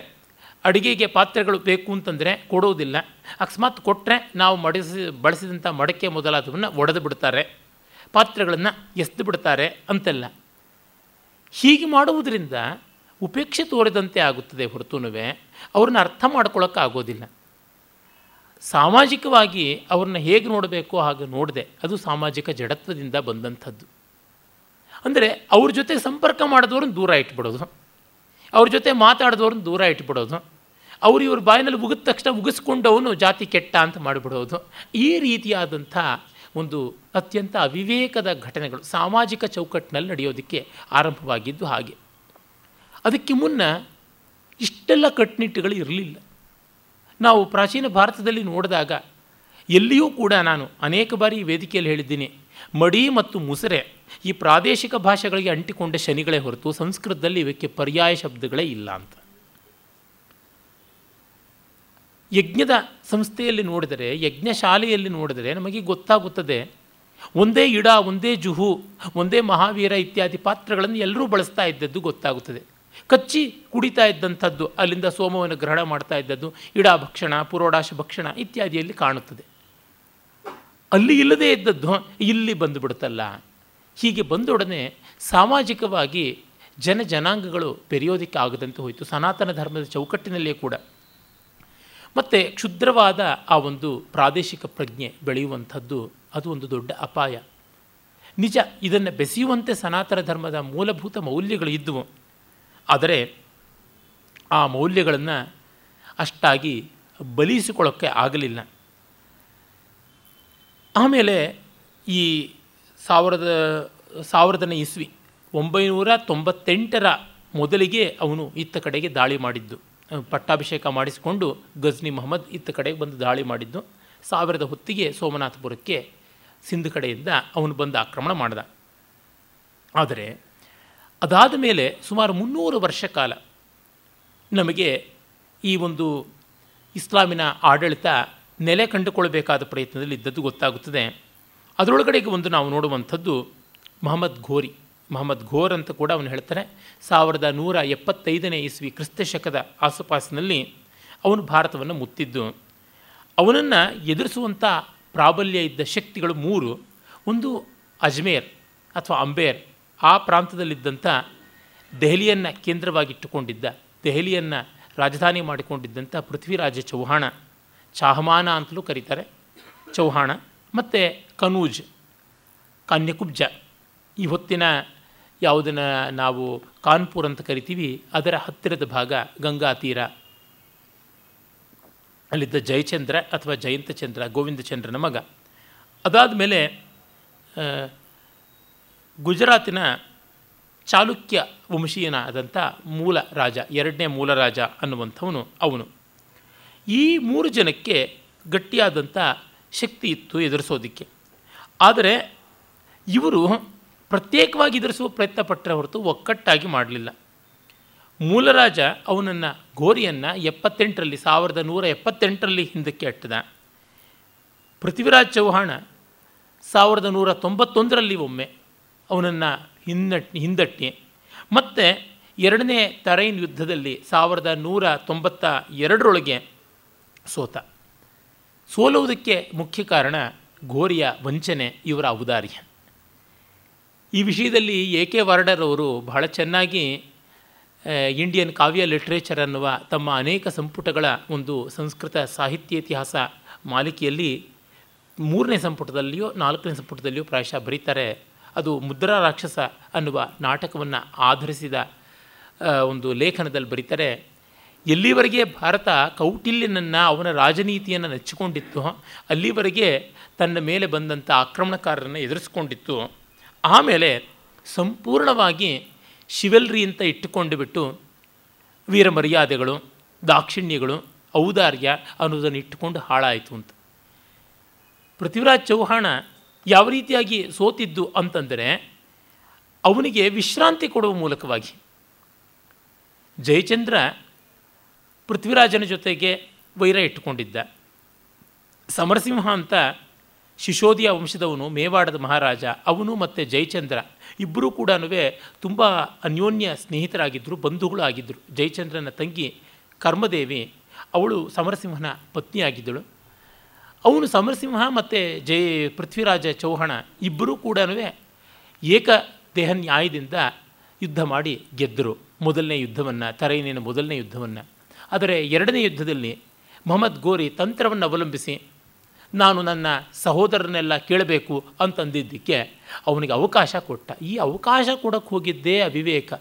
ಅಡುಗೆಗೆ ಪಾತ್ರೆಗಳು ಬೇಕು ಅಂತಂದರೆ ಕೊಡೋದಿಲ್ಲ. ಅಕಸ್ಮಾತ್ ಕೊಟ್ಟರೆ ನಾವು ಮಡಿಸಿ ಬಳಸಿದಂಥ ಮಡಕೆ ಮೊದಲಾದವನ್ನು ಒಡೆದು ಬಿಡ್ತಾರೆ. ಪಾತ್ರೆಗಳನ್ನು ಎಸ್ದು ಬಿಡ್ತಾರೆ ಅಂತೆಲ್ಲ. ಹೀಗೆ ಮಾಡುವುದರಿಂದ ಉಪೇಕ್ಷೆ ತೋರಿದಂತೆ ಆಗುತ್ತದೆ ಹೊರತುನುವೆ ಅವ್ರನ್ನ ಅರ್ಥ ಮಾಡ್ಕೊಳ್ಳೋಕ್ಕಾಗೋದಿಲ್ಲ ಸಾಮಾಜಿಕವಾಗಿ ಅವ್ರನ್ನ ಹೇಗೆ ನೋಡಬೇಕು ಹಾಗೆ ನೋಡಿದೆ, ಅದು ಸಾಮಾಜಿಕ ಜಡತ್ವದಿಂದ ಬಂದಂಥದ್ದು. ಅಂದರೆ ಅವ್ರ ಜೊತೆ ಸಂಪರ್ಕ ಮಾಡಿದವ್ರನ್ನ ದೂರ ಇಟ್ಬಿಡೋದು. ಅವ್ರ ಜೊತೆ ಮಾತಾಡಿದವ್ರನ್ನ ದೂರ ಇಟ್ಬಿಡೋದು. ಅವರು ಇವ್ರ ಬಾಯಿನಲ್ಲಿ ಉಗಿದ ತಕ್ಷಣ ಮುಗಿಸ್ಕೊಂಡವನು ಜಾತಿ ಕೆಟ್ಟ ಅಂತ ಮಾಡಿಬಿಡೋದು. ಈ ರೀತಿಯಾದಂಥ ಒಂದು ಅತ್ಯಂತ ಅವಿವೇಕದ ಘಟನೆಗಳು ಸಾಮಾಜಿಕ ಚೌಕಟ್ಟಿನಲ್ಲಿ ನಡೆಯೋದಕ್ಕೆ ಆರಂಭವಾಗಿದ್ದು ಹಾಗೆ. ಅದಕ್ಕೆ ಮುನ್ನ ಇಷ್ಟೆಲ್ಲ ಕಟ್ಟುನಿಟ್ಟುಗಳು ಇರಲಿಲ್ಲ. ನಾವು ಪ್ರಾಚೀನ ಭಾರತದಲ್ಲಿ ನೋಡಿದಾಗ ಎಲ್ಲಿಯೂ ಕೂಡ ನಾನು ಅನೇಕ ಬಾರಿ ವೇದಿಕೆಯಲ್ಲಿ ಹೇಳಿದ್ದೀನಿ, ಮಡಿ ಮತ್ತು ಮುಸರೆ ಈ ಪ್ರಾದೇಶಿಕ ಭಾಷೆಗಳಿಗೆ ಅಂಟಿಕೊಂಡ ಶನಿಗಳೇ ಹೊರತು ಸಂಸ್ಕೃತದಲ್ಲಿ ಇವಕ್ಕೆ ಪರ್ಯಾಯ ಶಬ್ದಗಳೇ ಇಲ್ಲ ಅಂತ. ಯಜ್ಞದ ಸಂಸ್ಥೆಯಲ್ಲಿ ನೋಡಿದರೆ ಯಜ್ಞಶಾಲೆಯಲ್ಲಿ ನೋಡಿದರೆ ನಮಗೆ ಗೊತ್ತಾಗುತ್ತದೆ, ಒಂದೇ ಇಡ, ಒಂದೇ ಜುಹು, ಒಂದೇ ಮಹಾವೀರ ಇತ್ಯಾದಿ ಪಾತ್ರಗಳನ್ನು ಎಲ್ಲರೂ ಬಳಸ್ತಾ ಇದ್ದದ್ದು ಗೊತ್ತಾಗುತ್ತದೆ. ಕಚ್ಚಿ ಕುಡಿತಾ ಇದ್ದಂಥದ್ದು, ಅಲ್ಲಿಂದ ಸೋಮವನ್ನು ಗ್ರಹಣ ಮಾಡ್ತಾ ಇದ್ದದ್ದು, ಇಡಾ ಭಕ್ಷಣ, ಪುರೋಡಾಶ ಭಕ್ಷಣ ಇತ್ಯಾದಿಯಲ್ಲಿ ಕಾಣುತ್ತದೆ. ಅಲ್ಲಿ ಇಲ್ಲದೇ ಇದ್ದದ್ದು, ಇಲ್ಲಿ ಬಂದುಬಿಡುತ್ತಲ್ಲ ಹೀಗೆ ಬಂದೊಡನೆ ಸಾಮಾಜಿಕವಾಗಿ ಜನ ಜನಾಂಗಗಳು ಬೆರೆಯೋದಕ್ಕೆ ಆಗದಂತೆ ಹೋಯಿತು. ಸನಾತನ ಧರ್ಮದ ಚೌಕಟ್ಟಿನಲ್ಲಿಯೇ ಕೂಡ. ಮತ್ತು ಕ್ಷುದ್ರವಾದ ಆ ಒಂದು ಪ್ರಾದೇಶಿಕ ಪ್ರಜ್ಞೆ ಬೆಳೆಯುವಂಥದ್ದು ಅದು ಒಂದು ದೊಡ್ಡ ಅಪಾಯ. ನಿಜ, ಇದನ್ನು ಬೆಸೆಯುವಂತೆ ಸನಾತನ ಧರ್ಮದ ಮೂಲಭೂತ ಮೌಲ್ಯಗಳು ಇದ್ದವು ಆದರೆ ಆ ಮೌಲ್ಯಗಳನ್ನು ಅಷ್ಟಾಗಿ ಬಲಿಸಿಕೊಳ್ಳೋಕ್ಕೆ ಆಗಲಿಲ್ಲ. ಆಮೇಲೆ ಈ ಸಾವಿರದ, ಸಾವಿರದನೇ ಇಸ್ವಿ, ಒಂಬೈನೂರ ತೊಂಬತ್ತೆಂಟರ ಮೊದಲಿಗೆ ಅವನು ಇತ್ತ ಕಡೆಗೆ ದಾಳಿ ಮಾಡಿದ್ದು. ಪಟ್ಟಾಭಿಷೇಕ ಮಾಡಿಸಿಕೊಂಡು ಗಜ್ನಿ ಮೊಹಮ್ಮದ್ ಇತ್ತ ಕಡೆಗೆ ಬಂದು ದಾಳಿ ಮಾಡಿದ್ದು. ಸಾವಿರದ ಹೊತ್ತಿಗೆ ಸೋಮನಾಥಪುರಕ್ಕೆ ಸಿಂಧು ಕಡೆಯಿಂದ ಅವನು ಬಂದು ಆಕ್ರಮಣ ಮಾಡಿದ. ಆದರೆ ಅದಾದ ಮೇಲೆ ಸುಮಾರು ಮುನ್ನೂರು ವರ್ಷ ಕಾಲ ನಮಗೆ ಈ ಒಂದು ಇಸ್ಲಾಮಿನ ಆಡಳಿತ ನೆಲೆ ಕಂಡುಕೊಳ್ಬೇಕಾದ ಪ್ರಯತ್ನದಲ್ಲಿ ಇದ್ದದ್ದು ಗೊತ್ತಾಗುತ್ತದೆ. ಅದರೊಳಗಡೆಗೆ ಒಂದು ನಾವು ನೋಡುವಂಥದ್ದು ಮಹಮ್ಮದ್ ಘೋರಿ. ಮಹಮ್ಮದ್ ಘೋರ್ ಅಂತ ಕೂಡ ಅವನು ಹೇಳ್ತಾರೆ ಸಾವಿರದ ನೂರ ಎಪ್ಪತ್ತೈದನೇ ಇಸ್ವಿ ಕ್ರಿಸ್ತ ಶಕದ ಆಸುಪಾಸಿನಲ್ಲಿ ಅವನು ಭಾರತವನ್ನು ಮುತ್ತಿದ್ದು. ಅವನನ್ನು ಎದುರಿಸುವಂಥ ಪ್ರಾಬಲ್ಯ ಇದ್ದ ಶಕ್ತಿಗಳು ಮೂರು. ಒಂದು ಅಜ್ಮೇರ್ ಅಥವಾ ಅಂಬೇರ್. ಆ ಪ್ರಾಂತದಲ್ಲಿದ್ದಂಥ ದೆಹಲಿಯನ್ನು ಕೇಂದ್ರವಾಗಿಟ್ಟುಕೊಂಡಿದ್ದ, ದೆಹಲಿಯನ್ನು ರಾಜಧಾನಿ ಮಾಡಿಕೊಂಡಿದ್ದಂಥ ಪೃಥ್ವಿರಾಜ ಚೌಹಾಣ, ಚಾಹಮಾನ ಅಂತಲೂ ಕರೀತಾರೆ. ಚೌಹಾಣ. ಮತ್ತು ಕನೂಜ್, ಕಾನ್ಯಕುಬ್ಜ. ಈ ಹೊತ್ತಿನ ಯಾವುದನ್ನು ನಾವು ಕಾನ್ಪುರ್ ಅಂತ ಕರಿತೀವಿ, ಅದರ ಹತ್ತಿರದ ಭಾಗ ಗಂಗಾ ತೀರ. ಅಲ್ಲಿದ್ದ ಜಯಚಂದ್ರ ಅಥವಾ ಜಯಂತಚಂದ್ರ, ಗೋವಿಂದಚಂದ್ರನ ಮಗ. ಅದಾದ ಮೇಲೆ ಗುಜರಾತಿನ ಚಾಲುಕ್ಯ ವಂಶೀಯನಾದಂಥ ಮೂಲ ರಾಜ, ಎರಡನೇ ಮೂಲ ರಾಜ ಅನ್ನುವಂಥವನು ಅವನು. ಈ ಮೂರು ಜನಕ್ಕೆ ಗಟ್ಟಿಯಾದಂಥ ಶಕ್ತಿ ಇತ್ತು ಎದುರಿಸೋದಕ್ಕೆ. ಆದರೆ ಇವರು ಪ್ರತ್ಯೇಕವಾಗಿ ಎದುರಿಸುವ ಪ್ರಯತ್ನ ಪಟ್ಟರೆ ಹೊರತು ಒಕ್ಕಟ್ಟಾಗಿ ಮಾಡಲಿಲ್ಲ. ಮೂಲರಾಜ ಅವನನ್ನು, ಗೋರಿಯನ್ನು ಎಪ್ಪತ್ತೆಂಟರಲ್ಲಿ, ಸಾವಿರದ ನೂರ ಎಪ್ಪತ್ತೆಂಟರಲ್ಲಿ ಹಿಂದಕ್ಕೆ ಅಟ್ಟದ. ಪೃಥ್ವಿರಾಜ್ ಚೌಹಾಣ ಸಾವಿರದ ನೂರ ತೊಂಬತ್ತೊಂದರಲ್ಲಿ ಒಮ್ಮೆ ಅವನನ್ನು ಹಿನ್ನಟ್, ಹಿಂದಟ್ಟಿ. ಮತ್ತು ಎರಡನೇ ತರೈನ್ ಯುದ್ಧದಲ್ಲಿ ಸಾವಿರದ ನೂರ ತೊಂಬತ್ತ ಎರಡರೊಳಗೆ ಸೋತ. ಸೋಲುವುದಕ್ಕೆ ಮುಖ್ಯ ಕಾರಣ ಘೋರಿಯ ವಂಚನೆ, ಇವರ ಔದಾರ್ಯ. ಈ ವಿಷಯದಲ್ಲಿ ಎ ಕೆ ವಾರ್ಡರ್ ಅವರು ಬಹಳ ಚೆನ್ನಾಗಿ ಇಂಡಿಯನ್ ಕಾವ್ಯ ಲಿಟ್ರೇಚರ್ ಅನ್ನುವ ತಮ್ಮ ಅನೇಕ ಸಂಪುಟಗಳ ಒಂದು ಸಂಸ್ಕೃತ ಸಾಹಿತ್ಯ ಇತಿಹಾಸ ಮಾಲಿಕೆಯಲ್ಲಿ ಮೂರನೇ ಸಂಪುಟದಲ್ಲಿಯೋ, ನಾಲ್ಕನೇ ಸಂಪುಟದಲ್ಲಿಯೋ ಪ್ರಾಯಶಃ ಬರೀತಾರೆ. ಅದು ಮುದ್ರಾ ರಾಕ್ಷಸ ಅನ್ನುವ ನಾಟಕವನ್ನು ಆಧರಿಸಿದ ಒಂದು ಲೇಖನದಲ್ಲಿ ಬರೀತಾರೆ. ಎಲ್ಲಿವರೆಗೆ ಭಾರತ ಕೌಟಿಲ್ಯನನ್ನು ಅವನ ರಾಜನೀತಿಯನ್ನು ನೆಚ್ಚಿಕೊಂಡಿತ್ತು ಅಲ್ಲಿವರೆಗೆ ತನ್ನ ಮೇಲೆ ಬಂದಂಥ ಆಕ್ರಮಣಕಾರರನ್ನು ಎದುರಿಸ್ಕೊಂಡಿತ್ತು. ಆಮೇಲೆ ಸಂಪೂರ್ಣವಾಗಿ ಶಿವೆಲ್ರಿ ಅಂತ ಇಟ್ಟುಕೊಂಡು ಬಿಟ್ಟು ವೀರ ಮರ್ಯಾದೆಗಳು, ದಾಕ್ಷಿಣ್ಯಗಳು, ಔದಾರ್ಯ ಅನ್ನೋದನ್ನು ಇಟ್ಟುಕೊಂಡು ಹಾಳಾಯಿತು ಅಂತ. ಪೃಥ್ವಿರಾಜ್ ಚೌಹಾಣ ಯಾವ ರೀತಿಯಾಗಿ ಸೋತಿದ್ದು ಅಂತಂದರೆ ಅವನಿಗೆ ವಿಶ್ರಾಂತಿ ಕೊಡುವ ಮೂಲಕವಾಗಿ. ಜಯಚಂದ್ರ ಪೃಥ್ವಿರಾಜನ ಜೊತೆಗೆ ವೈರ ಇಟ್ಟುಕೊಂಡಿದ್ದ. ಸಮರಸಿಂಹ ಅಂತ ಶಿಶೋದಿಯ ವಂಶದವನು, ಮೇವಾಡದ ಮಹಾರಾಜ, ಅವನು ಮತ್ತು ಜಯಚಂದ್ರ ಇಬ್ಬರೂ ಕೂಡ ತುಂಬ ಅನ್ಯೋನ್ಯ ಸ್ನೇಹಿತರಾಗಿದ್ದರು ಬಂಧುಗಳು ಆಗಿದ್ದರು ಜಯಚಂದ್ರನ ತಂಗಿ ಕರ್ಮದೇವಿ, ಅವಳು ಸಮರಸಿಂಹನ ಪತ್ನಿಯಾಗಿದ್ದಳು. ಅವನು ಸಮರಸಿಂಹ ಮತ್ತು ಜಯ, ಪೃಥ್ವಿರಾಜ ಚೌಹಾಣ ಇಬ್ಬರೂ ಕೂಡ ಏಕ ದೇಹ ನ್ಯಾಯದಿಂದ ಯುದ್ಧ ಮಾಡಿ ಗೆದ್ದರು. ಮೊದಲನೇ ಯುದ್ಧವನ್ನು, ತರೈನಿನ ಮೊದಲನೇ ಯುದ್ಧವನ್ನು. ಆದರೆ ಎರಡನೇ ಯುದ್ಧದಲ್ಲಿ ಮೊಹಮ್ಮದ್ ಗೋರಿ ತಂತ್ರವನ್ನು ಅವಲಂಬಿಸಿ, ನಾನು ನನ್ನ ಸಹೋದರನೆಲ್ಲ ಕೇಳಬೇಕು ಅಂತಂದಿದ್ದಕ್ಕೆ ಅವನಿಗೆ ಅವಕಾಶ ಕೊಟ್ಟ. ಈ ಅವಕಾಶ ಕೊಡಕ್ಕೆ ಹೋಗಿದ್ದೇ ಅವಿವೇಕ.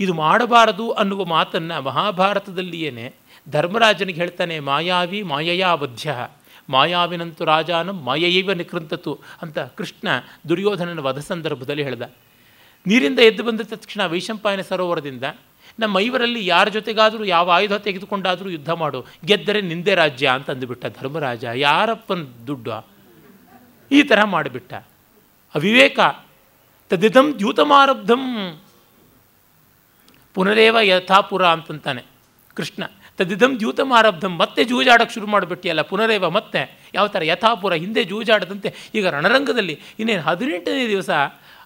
ಇದು ಮಾಡಬಾರದು ಅನ್ನುವ ಮಾತನ್ನು ಮಹಾಭಾರತದಲ್ಲಿಯೇ ಧರ್ಮರಾಜನಿಗೆ ಹೇಳ್ತಾನೆ, ಮಾಯಾವಿ ಮಾಯಯಾವಧ್ಯ. ಮಾಯಾವಿನಂತು ರಾಜಾನಂ ಮಾಯೈವ ನಿಕೃಂತತು ಅಂತ ಕೃಷ್ಣ ದುರ್ಯೋಧನನ ವಧ ಸಂದರ್ಭದಲ್ಲಿ ಹೇಳ್ದ. ನೀರಿಂದ ಎದ್ದು ಬಂದ ತಕ್ಷಣ ವೈಶಂಪಾಯನ ಸರೋವರದಿಂದ ನಮ್ಮ ಐವರಲ್ಲಿ ಯಾರ ಜೊತೆಗಾದರೂ, ಯಾವ ಆಯುಧ ತೆಗೆದುಕೊಂಡಾದರೂ ಯುದ್ಧ ಮಾಡು. ಗೆದ್ದರೆ ನಿಂದೆ ರಾಜ್ಯ ಅಂತ ಅಂದುಬಿಟ್ಟ ಧರ್ಮರಾಜ. ಯಾರಪ್ಪನ ದುಡ್ಡು? ಈ ಥರ ಮಾಡಿಬಿಟ್ಟ. ಅವಿವೇಕ, ತದಿದಂ ದ್ಯೂತಮಾರಬ್ಧಂ, ಪುನರೇವ ಯಥಾಪುರ ಅಂತಂತಾನೆ ಕೃಷ್ಣ. ತದಿದಂ ದ್ಯೂತಮಾರಬ್ಧಂ, ಮತ್ತೆ ಜೂಜಾಡಕ್ಕೆ ಶುರು ಮಾಡಿಬಿಟ್ಟಿಯಲ್ಲ ಪುನರೇವ ಮತ್ತೆ. ಯಾವ ಥರ ಯಥಾಪುರ, ಹಿಂದೆ ಜೂಜಾಡದಂತೆ, ಈಗ ರಣರಂಗದಲ್ಲಿ ಇನ್ನೇನು ಹದಿನೆಂಟನೇ ದಿವಸ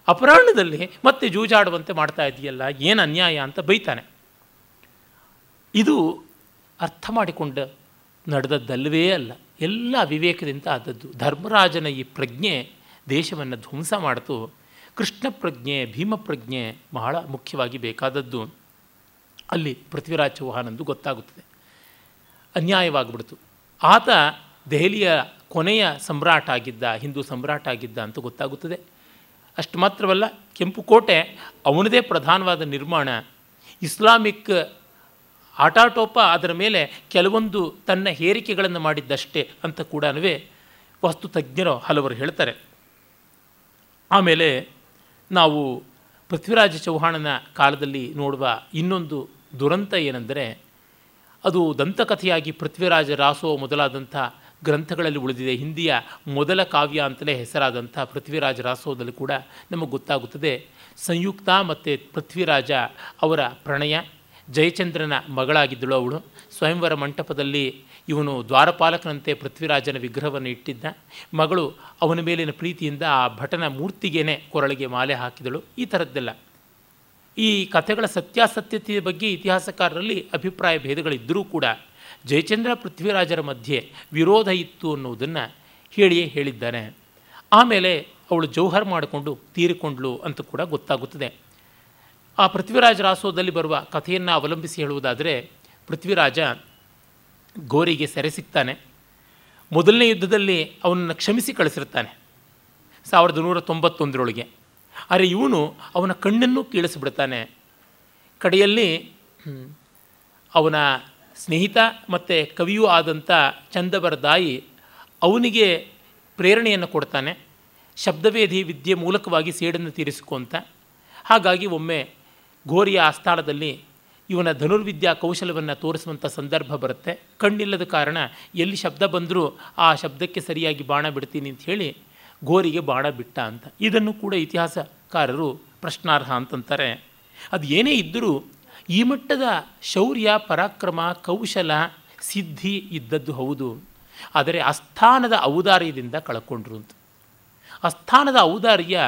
ಅಪರಾಹ್ನದಲ್ಲಿ ಮತ್ತೆ ಜೂಜಾಡುವಂತೆ ಮಾಡ್ತಾ ಇದೆಯಲ್ಲ, ಏನು ಅನ್ಯಾಯ ಅಂತ ಬೈತಾನೆ. ಇದು ಅರ್ಥ ಮಾಡಿಕೊಂಡು ನಡೆದದ್ದಲ್ಲವೇ ಅಲ್ಲ, ಎಲ್ಲ ವಿವೇಕದಿಂದ ಆದದ್ದು. ಧರ್ಮರಾಜನ ಈ ಪ್ರಜ್ಞೆ ದೇಶವನ್ನು ಧ್ವಂಸ ಮಾಡಿತು. ಕೃಷ್ಣ ಪ್ರಜ್ಞೆ, ಭೀಮ ಪ್ರಜ್ಞೆ ಬಹಳ ಮುಖ್ಯವಾಗಿ ಬೇಕಾದದ್ದು. ಅಲ್ಲಿ ಪೃಥ್ವಿರಾಜ್ ಚೌಹಾನಂದು ಗೊತ್ತಾಗುತ್ತದೆ. ಅನ್ಯಾಯವಾಗ್ಬಿಡ್ತು. ಆತ ದೆಹಲಿಯ ಕೊನೆಯ ಸಮ್ರಾಟ ಆಗಿದ್ದ, ಹಿಂದೂ ಸಮ್ರಾಟ ಆಗಿದ್ದ ಅಂತ ಗೊತ್ತಾಗುತ್ತದೆ. ಅಷ್ಟು ಮಾತ್ರವಲ್ಲ, ಕೆಂಪು ಕೋಟೆ ಅವನದೇ ಪ್ರಧಾನವಾದ ನಿರ್ಮಾಣ. ಇಸ್ಲಾಮಿಕ್ ಆಟಾಟೋಪ ಅದರ ಮೇಲೆ ಕೆಲವೊಂದು ತನ್ನ ಹೇರಿಕೆಗಳನ್ನು ಮಾಡಿದ್ದಷ್ಟೇ ಅಂತ ಕೂಡ ವಸ್ತು ತಜ್ಞರು ಹಲವರು ಹೇಳ್ತಾರೆ. ಆಮೇಲೆ ನಾವು ಪೃಥ್ವಿರಾಜ ಚೌಹಾಣನ ಕಾಲದಲ್ಲಿ ನೋಡುವ ಇನ್ನೊಂದು ದುರಂತ ಏನೆಂದರೆ, ಅದು ದಂತಕಥೆಯಾಗಿ ಪೃಥ್ವಿರಾಜ ರಾಸೋ ಮೊದಲಾದಂಥ ಗ್ರಂಥಗಳಲ್ಲಿ ಉಳಿದಿದೆ. ಹಿಂದಿಯ ಮೊದಲ ಕಾವ್ಯ ಅಂತಲೇ ಹೆಸರಾದಂಥ ಪೃಥ್ವಿರಾಜ ರಾಸೋದಲ್ಲಿ ಕೂಡ ನಮಗೆ ಗೊತ್ತಾಗುತ್ತದೆ. ಸಂಯುಕ್ತ ಮತ್ತು ಪೃಥ್ವಿರಾಜ ಅವರ ಪ್ರಣಯ, ಜಯಚಂದ್ರನ ಮಗಳಾಗಿದ್ದಳು ಅವಳು. ಸ್ವಯಂವರ ಮಂಟಪದಲ್ಲಿ ಇವನು ದ್ವಾರಪಾಲಕನಂತೆ ಪೃಥ್ವಿರಾಜನ ವಿಗ್ರಹವನ್ನು ಇಟ್ಟಿದ್ದ. ಮಗಳು ಅವನ ಮೇಲಿನ ಪ್ರೀತಿಯಿಂದ ಆ ಭಟನ ಮೂರ್ತಿಗೇನೆ ಕೊರಳಿಗೆ ಮಾಲೆ ಹಾಕಿದಳು. ಈ ಥರದ್ದೆಲ್ಲ. ಈ ಕಥೆಗಳ ಸತ್ಯಾಸತ್ಯತೆಯ ಬಗ್ಗೆ ಇತಿಹಾಸಕಾರರಲ್ಲಿ ಅಭಿಪ್ರಾಯ ಭೇದಗಳಿದ್ದರೂ ಕೂಡ ಜಯಚಂದ್ರ ಪೃಥ್ವಿರಾಜರ ಮಧ್ಯೆ ವಿರೋಧ ಇತ್ತು ಅನ್ನೋದನ್ನು ಹೇಳಿಯೇ ಹೇಳಿದ್ದಾನೆ. ಆಮೇಲೆ ಅವಳು ಜೌಹರ್ ಮಾಡಿಕೊಂಡು ತೀರಿಕೊಂಡ್ಳು ಅಂತ ಕೂಡ ಗೊತ್ತಾಗುತ್ತದೆ. ಆ ಪೃಥ್ವಿರಾಜ ರಾಸೋದಲ್ಲಿ ಬರುವ ಕಥೆಯನ್ನು ಅವಲಂಬಿಸಿ ಹೇಳುವುದಾದರೆ ಪೃಥ್ವಿರಾಜ ಗೋರಿಗೆ ಸೆರೆ ಸಿಗ್ತಾನೆ ಮೊದಲನೇ ಯುದ್ಧದಲ್ಲಿ ಅವನನ್ನು ಕ್ಷಮಿಸಿ ಕಳಿಸಿರ್ತಾನೆ. ಸಾವಿರದ ನೂರ ತೊಂಬತ್ತೊಂದರೊಳಗೆ. ಆದರೆ ಇವನು ಅವನ ಕಣ್ಣನ್ನು ಕೀಳಿಸಿಬಿಡ್ತಾನೆ. ಕಡೆಯಲ್ಲಿ ಅವನ ಸ್ನೇಹಿತ ಮತ್ತು ಕವಿಯೂ ಆದಂಥ ಚಂದಬರದಾಯಿ ಅವನಿಗೆ ಪ್ರೇರಣೆಯನ್ನು ಕೊಡ್ತಾನೆ. ಶಬ್ದವೇಧಿ ವಿದ್ಯೆ ಮೂಲಕವಾಗಿ ಸೇಡನ್ನು ತೀರಿಸಿಕೊಂತ. ಹಾಗಾಗಿ ಒಮ್ಮೆ ಘೋರಿಯ ಆಸ್ಥಾನದಲ್ಲಿ ಇವನ ಧನುರ್ವಿದ್ಯಾ ಕೌಶಲವನ್ನು ತೋರಿಸುವಂಥ ಸಂದರ್ಭ ಬರುತ್ತೆ. ಕಣ್ಣಿಲ್ಲದ ಕಾರಣ ಎಲ್ಲಿ ಶಬ್ದ ಬಂದರೂ ಆ ಶಬ್ದಕ್ಕೆ ಸರಿಯಾಗಿ ಬಾಣ ಬಿಡ್ತೀನಿ ಅಂತ ಹೇಳಿ ಘೋರಿಗೆ ಬಾಣ ಬಿಟ್ಟ ಅಂತ. ಇದನ್ನು ಕೂಡ ಇತಿಹಾಸಕಾರರು ಪ್ರಶ್ನಾರ್ಹ ಅಂತಂತಾರೆ. ಅದು ಏನೇ ಇದ್ದರೂ ಈ ಮಟ್ಟದ ಶೌರ್ಯ, ಪರಾಕ್ರಮ, ಕೌಶಲ ಸಿದ್ಧಿ ಇದ್ದದ್ದು ಹೌದು. ಆದರೆ ಅಸ್ಥಾನದ ಔದಾರ್ಯದಿಂದ ಕಳ್ಕೊಂಡ್ರು ಅಂತ ಅಸ್ಥಾನದ ಔದಾರ್ಯ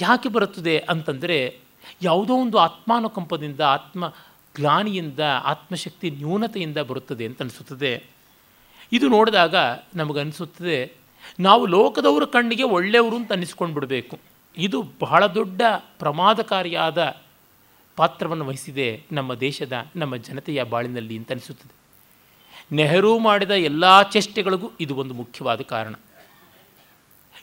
ಯಾಕೆ ಬರುತ್ತದೆ ಅಂತಂದರೆ ಯಾವುದೋ ಒಂದು ಆತ್ಮಾನುಕಂಪದಿಂದ, ಆತ್ಮ ಗ್ಲಾನಿಯಿಂದ ಆತ್ಮಶಕ್ತಿ ನ್ಯೂನತೆಯಿಂದ ಬರುತ್ತದೆ ಅಂತ ಅನಿಸುತ್ತದೆ. ಇದು ನೋಡಿದಾಗ ನಮಗನ್ನಿಸುತ್ತದೆ ನಾವು ಲೋಕದವರ ಕಣ್ಣಿಗೆ ಒಳ್ಳೆಯವರು ಅಂತ ಅನ್ನಿಸ್ಕೊಂಡು ಬಿಡಬೇಕು ಇದು ಬಹಳ ದೊಡ್ಡ ಪ್ರಮಾದಕಾರಿಯಾದ ಪಾತ್ರವನ್ನು ವಹಿಸಿದೆ ನಮ್ಮ ದೇಶದ, ನಮ್ಮ ಜನತೆಯ ಬಾಳಿನಲ್ಲಿ ಅಂತ ಅನಿಸುತ್ತದೆ. ನೆಹರು ಮಾಡಿದ ಎಲ್ಲ ಚೇಷ್ಟೆಗಳಿಗೂ ಇದು ಒಂದು ಮುಖ್ಯವಾದ ಕಾರಣ.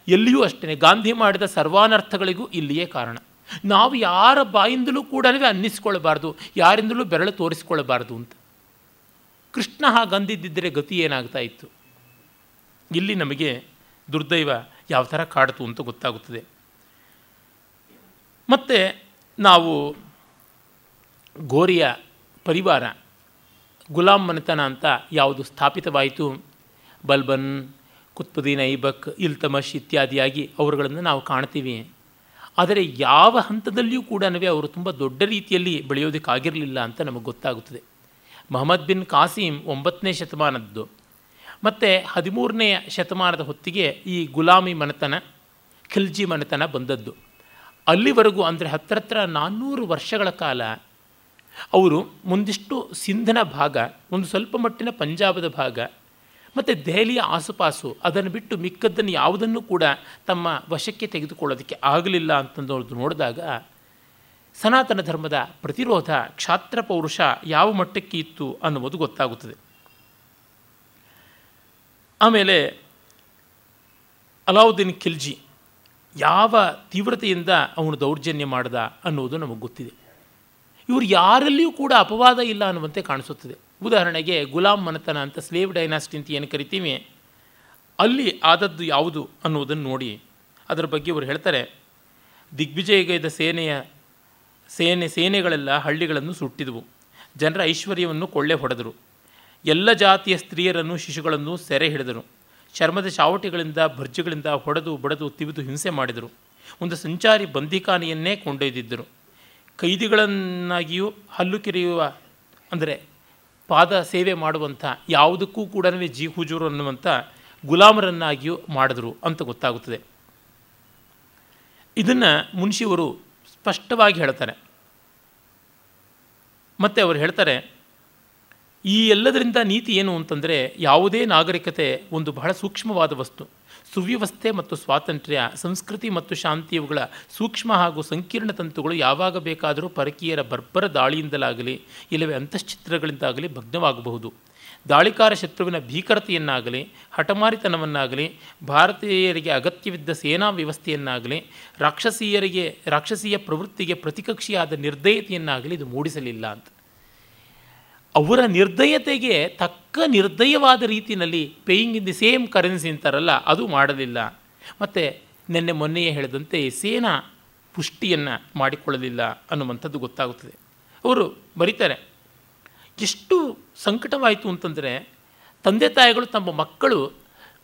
ಎಲ್ಲಿಯೂ ಅಷ್ಟೇ ಗಾಂಧಿ ಮಾಡಿದ ಸರ್ವಾನರ್ಥಗಳಿಗೂ ಇಲ್ಲಿಯೇ ಕಾರಣ. ನಾವು ಯಾರ ಬಾಯಿಂದಲೂ ಕೂಡ ಅನ್ನಿಸ್ಕೊಳ್ಬಾರ್ದು ಯಾರಿಂದಲೂ ಬೆರಳು ತೋರಿಸ್ಕೊಳ್ಬಾರ್ದು ಅಂತ. ಕೃಷ್ಣ ಹಾಗಂದಿದ್ದರೆ ಗತಿ ಏನಾಗ್ತಾ ಇತ್ತು? ಇಲ್ಲಿ ನಮಗೆ ದುರ್ದೈವ ಯಾವ ಥರ ಕಾಡ್ತು ಅಂತ ಗೊತ್ತಾಗುತ್ತದೆ. ಮತ್ತು ನಾವು ಗೋರಿಯ ಪರಿವಾರ, ಗುಲಾಂ ಮನೆತನ ಅಂತ ಯಾವುದು ಸ್ಥಾಪಿತವಾಯಿತು? ಬಲ್ಬನ್, ಕುತ್ಬುದ್ದೀನ್ ಐಬಕ್ ಇಲ್ತಮಶ್ ಇತ್ಯಾದಿಯಾಗಿ ಅವರುಗಳನ್ನು ನಾವು ಕಾಣ್ತೀವಿ. ಆದರೆ ಯಾವ ಹಂತದಲ್ಲಿಯೂ ಕೂಡ ಅವರು ತುಂಬ ದೊಡ್ಡ ರೀತಿಯಲ್ಲಿ ಬೆಳೆಯೋದಕ್ಕಾಗಿರಲಿಲ್ಲ ಅಂತ ನಮಗೆ ಗೊತ್ತಾಗುತ್ತದೆ. ಮೊಹಮ್ಮದ್ ಬಿನ್ ಕಾಸಿಂ ಒಂಬತ್ತನೇ ಶತಮಾನದ್ದು. ಮತ್ತು ಹದಿಮೂರನೇ ಶತಮಾನದ ಹೊತ್ತಿಗೆ ಈ ಗುಲಾಮಿ ಮನೆತನ, ಖಿಲ್ಜಿ ಮನೆತನ ಬಂದದ್ದು. ಅಲ್ಲಿವರೆಗೂ ಅಂದರೆ ಹತ್ತಿರ ನಾನ್ನೂರು ವರ್ಷಗಳ ಕಾಲ ಅವರು ಮುಂದಿಷ್ಟು ಸಿಂಧನ ಭಾಗ, ಒಂದು ಸ್ವಲ್ಪ ಮಟ್ಟಿನ ಪಂಜಾಬದ ಭಾಗ, ಮತ್ತು ದೆಹಲಿಯ ಆಸುಪಾಸು, ಅದನ್ನು ಬಿಟ್ಟು ಮಿಕ್ಕದ್ದನ್ನು ಯಾವುದನ್ನು ಕೂಡ ತಮ್ಮ ವಶಕ್ಕೆ ತೆಗೆದುಕೊಳ್ಳೋದಕ್ಕೆ ಆಗಲಿಲ್ಲ ಅಂತಂದು ನೋಡಿದಾಗ, ಸನಾತನ ಧರ್ಮದ ಪ್ರತಿರೋಧ ಕ್ಷಾತ್ರ ಪೌರುಷ ಯಾವ ಮಟ್ಟಕ್ಕೆ ಇತ್ತು ಅನ್ನುವುದು ಗೊತ್ತಾಗುತ್ತದೆ. ಆಮೇಲೆ ಅಲಾವುದ್ದೀನ್ ಖಿಲ್ಜಿ ಯಾವ ತೀವ್ರತೆಯಿಂದ ಅವನು ದೌರ್ಜನ್ಯ ಮಾಡ್ದ ಅನ್ನೋದು ನಮಗೆ ಗೊತ್ತಿದೆ. ಇವರು ಯಾರಲ್ಲಿಯೂ ಕೂಡ ಅಪವಾದ ಇಲ್ಲ ಅನ್ನುವಂತೆ ಕಾಣಿಸುತ್ತದೆ. ಉದಾಹರಣೆಗೆ ಗುಲಾಮ್ ಮನತನ ಅಂತ ಸ್ಲೇವ್ ಡೈನಾಸ್ಟಿ ಅಂತ ಏನು ಕರಿತೀವಿ? ಅಲ್ಲಿ ಆದದ್ದು ಯಾವುದು ಅನ್ನುವುದನ್ನು ನೋಡಿ. ಅದರ ಬಗ್ಗೆ ಇವರು ಹೇಳ್ತಾರೆ, ದಿಗ್ವಿಜಯಗೈದ ಸೇನೆಯ ಸೇನೆ, ಸೇನೆಗಳೆಲ್ಲ ಹಳ್ಳಿಗಳನ್ನು ಸುಟ್ಟಿದವು. ಜನರ ಐಶ್ವರ್ಯವನ್ನು ಕೊಳ್ಳೆ ಹೊಡೆದರು. ಎಲ್ಲ ಜಾತಿಯ ಸ್ತ್ರೀಯರನ್ನು, ಶಿಶುಗಳನ್ನು ಸೆರೆ ಹಿಡಿದರು. ಚರ್ಮದ ಚಾವಟಿಗಳಿಂದ, ಭರ್ಜಿಗಳಿಂದ ಹೊಡೆದು, ಬಡದು, ತಿವಿದು ಹಿಂಸೆ ಮಾಡಿದರು. ಒಂದು ಸಂಚಾರಿ ಬಂದಿಖಾನೆಯನ್ನೇ ಕೊಂಡೊಯ್ದಿದ್ದರು. ಕೈದಿಗಳನ್ನಾಗಿಯೂ ಹಲ್ಲು ಕಿರಿಯುವ, ಅಂದರೆ ಪಾದ ಸೇವೆ ಮಾಡುವಂಥ, ಯಾವುದಕ್ಕೂ ಕೂಡ ಜಿ ಹುಜೂರು ಅನ್ನುವಂಥ ಗುಲಾಮರನ್ನಾಗಿಯೂ ಮಾಡಿದ್ರು ಅಂತ ಗೊತ್ತಾಗುತ್ತದೆ. ಇದನ್ನು ಮುನ್ಷಿಯವರು ಸ್ಪಷ್ಟವಾಗಿ ಹೇಳ್ತಾರೆ. ಮತ್ತು ಅವರು ಹೇಳ್ತಾರೆ ಈ ಎಲ್ಲದರಿಂದ ನೀತಿ ಏನು ಅಂತಂದರೆ ಯಾವುದೇ ನಾಗರಿಕತೆ ಒಂದು ಬಹಳ ಸೂಕ್ಷ್ಮವಾದ ವಸ್ತು. ಸುವ್ಯವಸ್ಥೆ ಮತ್ತು ಸ್ವಾತಂತ್ರ್ಯ, ಸಂಸ್ಕೃತಿ ಮತ್ತು ಶಾಂತಿ ಇವುಗಳ ಸೂಕ್ಷ್ಮ ಹಾಗೂ ಸಂಕೀರ್ಣ ತಂತುಗಳು ಯಾವಾಗ ಬೇಕಾದರೂ ಪರಕೀಯರ ಬರ್ಬರ ದಾಳಿಯಿಂದಲಾಗಲಿ, ಇಲ್ಲವೇ ಅಂತಶ್ಚಿತ್ರಗಳಿಂದಾಗಲಿ ಭಗ್ನವಾಗಬಹುದು. ದಾಳಿಕಾರ ಶತ್ರುವಿನ ಭೀಕರತೆಯನ್ನಾಗಲಿ, ಹಠಮಾರಿತನವನ್ನಾಗಲಿ, ಭಾರತೀಯರಿಗೆ ಅಗತ್ಯವಿದ್ದ ಸೇನಾ ವ್ಯವಸ್ಥೆಯನ್ನಾಗಲಿ, ರಾಕ್ಷಸೀಯರಿಗೆ, ರಾಕ್ಷಸೀಯ ಪ್ರವೃತ್ತಿಗೆ ಪ್ರತಿಕಕ್ಷಿಯಾದ ನಿರ್ದಯತೆಯನ್ನಾಗಲಿ ಇದು ಮೂಡಿಸಲಿಲ್ಲ ಅಂತ. ಅವರ ನಿರ್ದಯತೆಗೆ ತಕ್ಕ ನಿರ್ದಯವಾದ ರೀತಿಯಲ್ಲಿ paying in the same currency ಅಂತಾರಲ್ಲ, ಅದು ಮಾಡಲಿಲ್ಲ. ಮತ್ತು ನಿನ್ನೆ ಮೊನ್ನೆಯೇ ಹೇಳಿದಂತೆ ಸೇನಾ ಪುಷ್ಟಿಯನ್ನು ಮಾಡಿಕೊಳ್ಳಲಿಲ್ಲ ಅನ್ನುವಂಥದ್ದು ಗೊತ್ತಾಗುತ್ತದೆ. ಅವರು ಬರೀತಾರೆ ಎಷ್ಟು ಸಂಕಟವಾಯಿತು ಅಂತಂದರೆ ತಂದೆ ತಾಯಿಗಳು ತಮ್ಮ ಮಕ್ಕಳು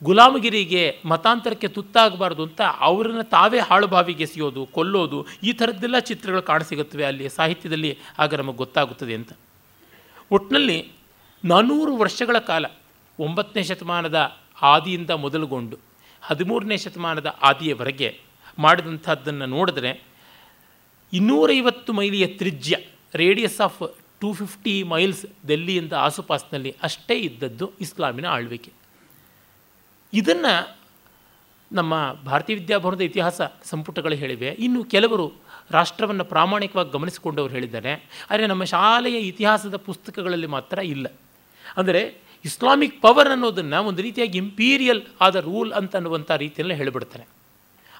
ಗುಲಾಮಗಿರಿಗೆ ಮತಾಂತರಕ್ಕೆ ತುತ್ತಾಗಬಾರ್ದು ಅಂತ ಅವರನ್ನು ತಾವೇ ಹಾಳುಬಾವಿಗೆ ಎಸೆಯೋದು, ಕೊಲ್ಲೋದು, ಈ ಥರದ್ದೆಲ್ಲ ಚಿತ್ರಗಳು ಕಾಣಸಿಗುತ್ತವೆ ಅಲ್ಲಿ ಸಾಹಿತ್ಯದಲ್ಲಿ. ಆಗ ನಮಗೆ ಗೊತ್ತಾಗುತ್ತದೆ ಅಂತ. ಒಟ್ಟಿನಲ್ಲಿ ನಾನ್ನೂರು ವರ್ಷಗಳ ಕಾಲ ಒಂಬತ್ತನೇ ಶತಮಾನದ ಆದಿಯಿಂದ ಮೊದಲುಗೊಂಡು ಹದಿಮೂರನೇ ಶತಮಾನದ ಆದಿಯವರೆಗೆ ಮಾಡಿದಂಥದ್ದನ್ನು ನೋಡಿದ್ರೆ ಇನ್ನೂರೈವತ್ತು ಮೈಲಿಯ ತ್ರಿಜ್ಯ radius of two fifty miles ದೆಲ್ಲಿಯಿಂದ ಆಸುಪಾಸಿನಲ್ಲಿ ಅಷ್ಟೇ ಇದ್ದದ್ದು ಇಸ್ಲಾಮಿನ ಆಳ್ವಿಕೆ. ಇದನ್ನು ನಮ್ಮ ಭಾರತೀಯ ವಿದ್ಯಾಭವನದ ಇತಿಹಾಸ ಸಂಪುಟಗಳು ಹೇಳಿವೆ. ಇನ್ನು ಕೆಲವರು ರಾಷ್ಟ್ರವನ್ನು ಪ್ರಾಮಾಣಿಕವಾಗಿ ಗಮನಿಸಿಕೊಂಡವರು ಹೇಳಿದ್ದಾರೆ. ಆದರೆ ನಮ್ಮ ಶಾಲೆಯ ಇತಿಹಾಸದ ಪುಸ್ತಕಗಳಲ್ಲಿ ಮಾತ್ರ ಇಲ್ಲ. ಅಂದರೆ ಇಸ್ಲಾಮಿಕ್ ಪವರ್ ಅನ್ನೋದನ್ನು ಒಂದು ರೀತಿಯಾಗಿ ಇಂಪೀರಿಯಲ್ ಆದ ರೂಲ್ ಅಂತ ಅನ್ನುವಂಥ ರೀತಿಯಲ್ಲಿ ಹೇಳಿಬಿಡ್ತಾರೆ.